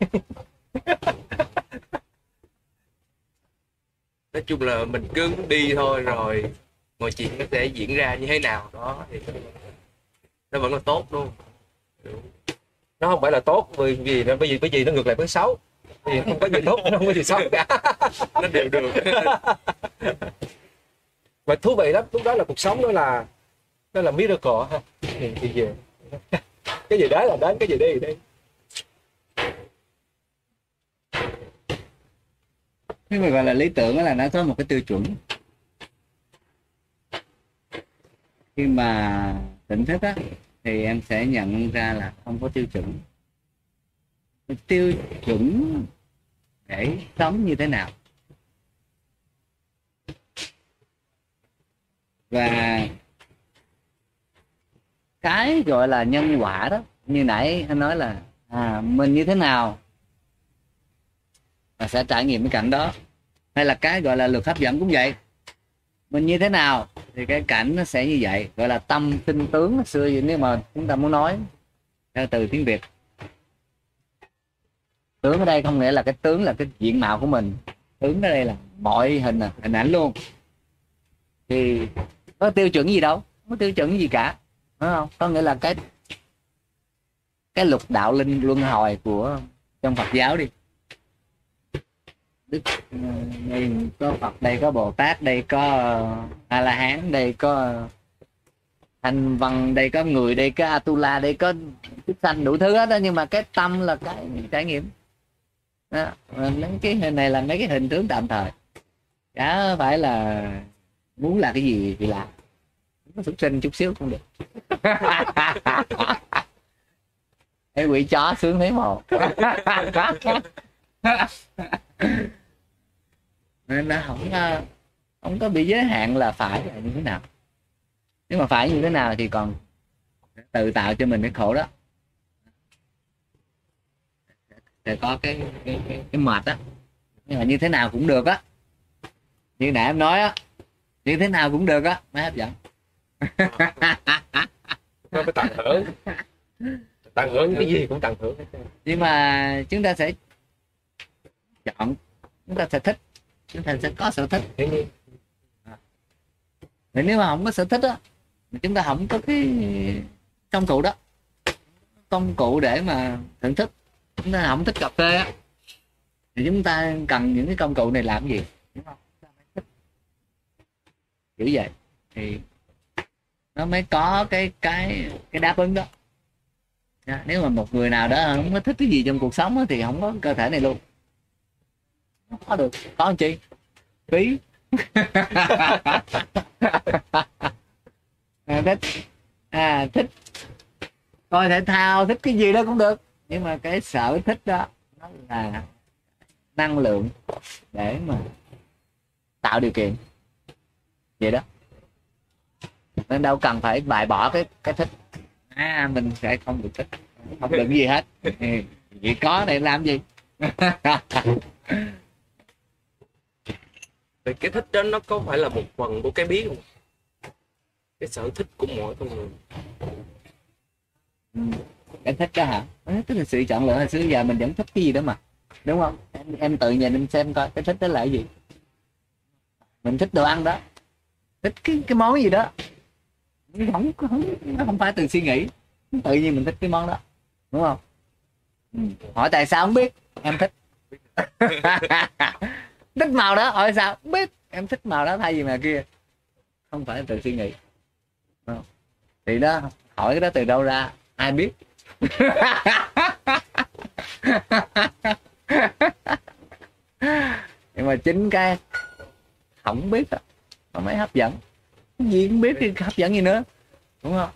Nói chung là mình cứ đi thôi rồi, mọi chuyện nó sẽ diễn ra như thế nào đó thì nó vẫn là tốt luôn nó không phải là tốt vì vì nó bởi vì bởi vì nó ngược lại với xấu. Thì không có gì tốt nó không có gì xấu cả. Nó đều được. [LAUGHS] Mà thú vị lắm lúc đó là cuộc sống đó là đó là miracle ha. Thì, thì về. Cái gì đó là đến cái gì đi đi. Cái mà gọi là lý tưởng đó là nó có một cái tiêu chuẩn. Khi mà tỉnh thức á thì em sẽ nhận ra là không có tiêu chuẩn. Tiêu chuẩn để sống như thế nào? Và cái gọi là nhân quả đó như nãy anh nói là à, mình như thế nào? Và sẽ trải nghiệm cái cảnh đó. Hay là cái gọi là luật hấp dẫn cũng vậy mình như thế nào? Thì cái cảnh nó sẽ như vậy. Gọi là tâm tinh tướng xưa vậy nếu mà chúng ta muốn nói. Theo từ tiếng việt. Tướng ở đây không nghĩa là cái tướng là cái diện mạo của mình? Tướng ở đây là mọi hình à, hình ảnh luôn. Thì có tiêu chuẩn gì đâu, không có tiêu chuẩn gì cả. Đúng không? Có nghĩa là cái cái lục đạo linh luân hồi của trong Phật giáo đi đức đây có Phật đây có Bồ Tát đây có ờ, A La Hán đây có ờ, thành văn đây có người đây có Atula đây có chúng sanh đủ thứ hết đó. Nhưng mà cái tâm là cái trải nghiệm. Đó. Mấy cái hình này là mấy cái hình tướng tạm thời. Chả phải là muốn là cái gì thì làm. Nó xuất sinh chút xíu cũng được. [LAUGHS] Ê, quỷ chó sướng thấy một. [LAUGHS] nên nó không ờ, không có bị giới hạn là phải là như thế nào. Nếu mà phải như thế nào thì còn tự tạo cho mình cái khổ đó. Sẽ có cái cái, cái, cái mệt á. Nhưng mà như thế nào cũng được á. Như nãy em nói á như thế nào cũng được á mới hấp dẫn. [LAUGHS] Nó phải tận hưởng. Tận hưởng cái gì cũng tận hưởng nhưng mà chúng ta sẽ chọn chúng ta sẽ thích chúng ta sẽ có sở thích. Nhiên Thì nếu mà không có sở thích á thì chúng ta không có cái công cụ đó. Công cụ để mà thưởng thức. Chúng ta không thích cà phê á thì chúng ta cần những cái công cụ này làm gì? Đúng không? Kiểu vậy. Thì nó mới có cái cái cái đáp ứng đó. Nếu mà một người nào đó không có thích cái gì trong cuộc sống á, thì không có cơ thể này luôn không có được. Có làm chi? Phí. [LAUGHS] À, thích. À thích. Coi thể thao thích cái gì đó cũng được. Nhưng mà cái sở thích đó nó là năng lượng để mà tạo điều kiện. Vậy đó. Nên đâu cần phải bài bỏ cái cái thích. À mình sẽ không được thích. Không được gì hết. [LAUGHS] Chỉ có để làm gì [LAUGHS] Vậy cái thích đó nó có phải là một phần của cái biết không? Cái sở thích của mỗi con người. Ừ, cái thích đó hả? Ờ, tức là sự chọn lựa. Hồi xưa giờ mình vẫn thích cái gì đó mà. Đúng không? Em, em tự nhìn em xem coi cái thích đó là cái gì. Mình thích đồ ăn đó. Thích cái cái món gì đó. Không không nó không phải từ suy nghĩ. Tự nhiên mình thích cái món đó. Đúng không? Ừ. hỏi tại sao không biết? Em thích [LAUGHS] [LAUGHS] thích màu đó hỏi sao? Biết em thích màu đó thay vì mà kia. Không phải từ suy nghĩ. Không? thì đó hỏi cái đó từ đâu ra? Ai biết? [LAUGHS] Nhưng mà chính cái không biết đó, mà mới hấp dẫn. Cái gì cũng biết thì hấp dẫn gì nữa. Đúng không?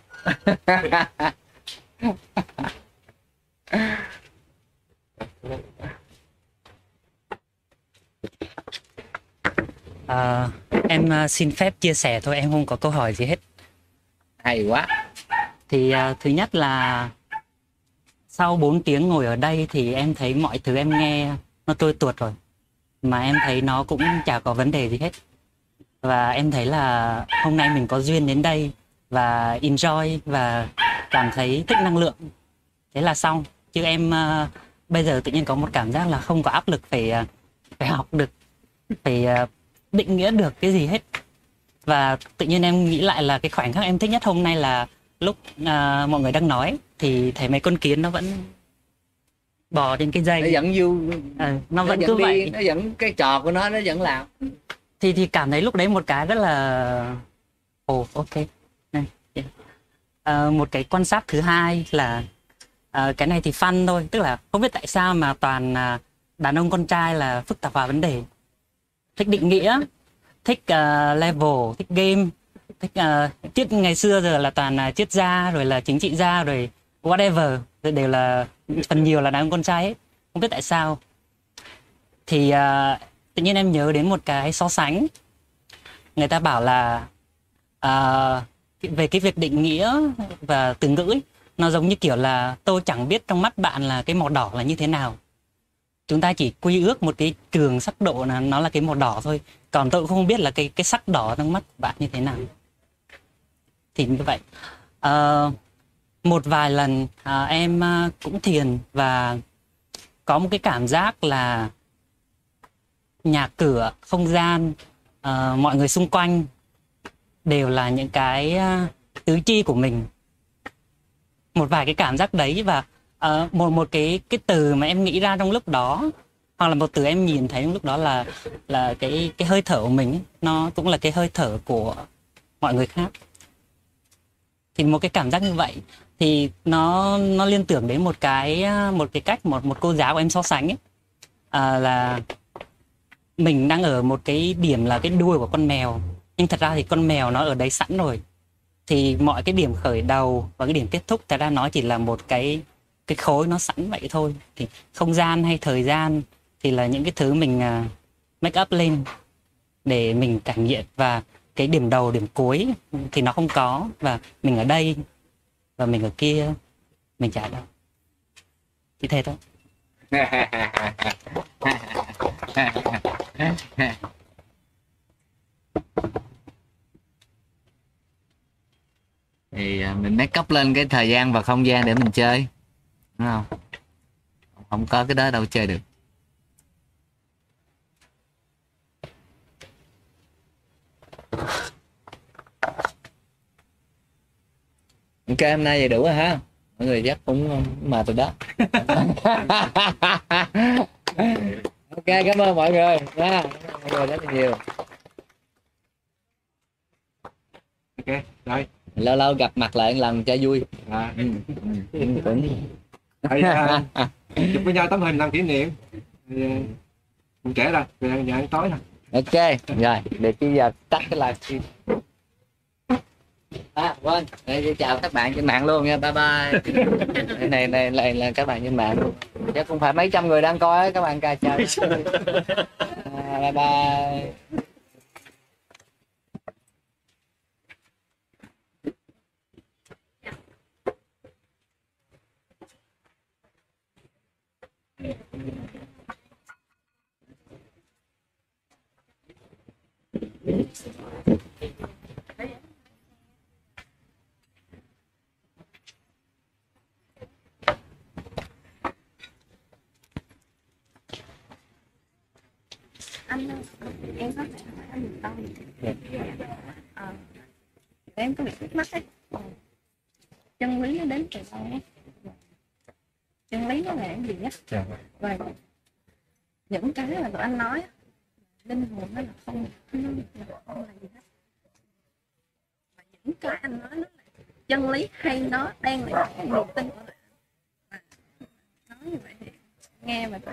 [LAUGHS] à, em ờ, xin phép chia sẻ thôi, em không có câu hỏi gì hết. hay quá Thì ờ, thứ nhất là sau 4 tiếng ngồi ở đây thì em thấy mọi thứ em nghe nó trôi tuột rồi. Mà em thấy nó cũng chả có vấn đề gì hết. Và em thấy là hôm nay mình có duyên đến đây và enjoy và cảm thấy thích năng lượng. Thế là xong. Chứ em ờ, bây giờ tự nhiên có một cảm giác là không có áp lực phải ờ, phải học được phải ờ, định nghĩa được cái gì hết? Và tự nhiên em nghĩ lại là cái khoảnh khắc em thích nhất hôm nay là lúc à, mọi người đang nói. Thì thấy mấy con kiến nó vẫn bò trên cái dây. Nó vẫn du Ờ, nó vẫn vẫn cứ đi, vậy. nó vẫn cái trò của nó nó vẫn làm. Thì thì cảm thấy lúc đấy một cái rất là ồ ok. Này yeah. Ờ, một cái quan sát thứ hai là ờ, cái này thì fun thôi. Tức là không biết tại sao mà toàn à, đàn ông con trai là phức tạp hóa vấn đề thích định nghĩa thích uh, level thích game thích ờ, uh, triết ngày xưa giờ là toàn là triết gia rồi là chính trị gia rồi whatever rồi đều là phần nhiều là đàn ông con trai hết. Không biết tại sao. Thì uh, tự nhiên em nhớ đến một cái so sánh. Người ta bảo là uh, về cái việc định nghĩa và từ ngữ ấy, nó giống như kiểu là tôi chẳng biết trong mắt bạn là cái màu đỏ là như thế nào chúng ta chỉ quy ước một cái trường sắc độ là nó là cái màu đỏ thôi. Còn tôi cũng không biết là cái cái sắc đỏ trong mắt bạn như thế nào. Thì như vậy. Ờ, một vài lần à, em à, cũng thiền và có một cái cảm giác là nhà cửa không gian à, mọi người xung quanh đều là những cái à, tứ chi của mình. Một vài cái cảm giác đấy và uh, một một cái cái từ mà em nghĩ ra trong lúc đó hoặc là một từ em nhìn thấy trong lúc đó là là cái cái hơi thở của mình nó cũng là cái hơi thở của mọi người khác. Thì một cái cảm giác như vậy thì nó nó liên tưởng đến một cái một cái cách một một cô giáo của em so sánh ấy. À, là mình đang ở một cái điểm là cái đuôi của con mèo nhưng thật ra thì con mèo nó ở đấy sẵn rồi. Thì mọi cái điểm khởi đầu và cái điểm kết thúc thật ra nó chỉ là một cái cái khối nó sẵn vậy thôi. Thì không gian hay thời gian thì là những cái thứ mình à, make up lên để mình cảm nhận và cái điểm đầu, điểm cuối thì nó không có. Và mình ở đây và mình ở kia, mình chả đâu. Chỉ thế thôi. Thì à, mình make up lên cái thời gian và không gian để mình chơi đúng không? Không có cái đó đâu chơi được. Ok hôm nay vậy đủ rồi ha. Mọi người chắc cũng mệt rồi đó. [LAUGHS] Ok cảm ơn mọi người. Nha mọi người rất là nhiều. Ok rồi. Lâu lâu gặp mặt lại một lần cho vui. À, ừ. Ừ, cũng Đây, à, [LAUGHS] chụp với nhau tấm hình làm kỷ niệm. Thì, à, mình trễ rồi về giờ ăn tối rồi ok rồi để bây giờ tắt cái livestream à quên đây chào các bạn trên mạng luôn nha bye bye. Này này này lại là các bạn trên mạng. Luôn chắc cũng phải mấy trăm người đang coi các bạn ca chào. [LAUGHS] À, bye bye anh, em có thể hỏi anh một câu em có bị thắc mắc ấy. Ờ, chân lý nó đến từ đâu ấy? Chân lý nó là cái gì á? Và những cái mà tụi anh nói linh hồn nó là không nó là không là gì hết. Và những cái anh nói nó là chân lý hay nó đang là cái niềm tin của Và nói như vậy thì nghe mà tụi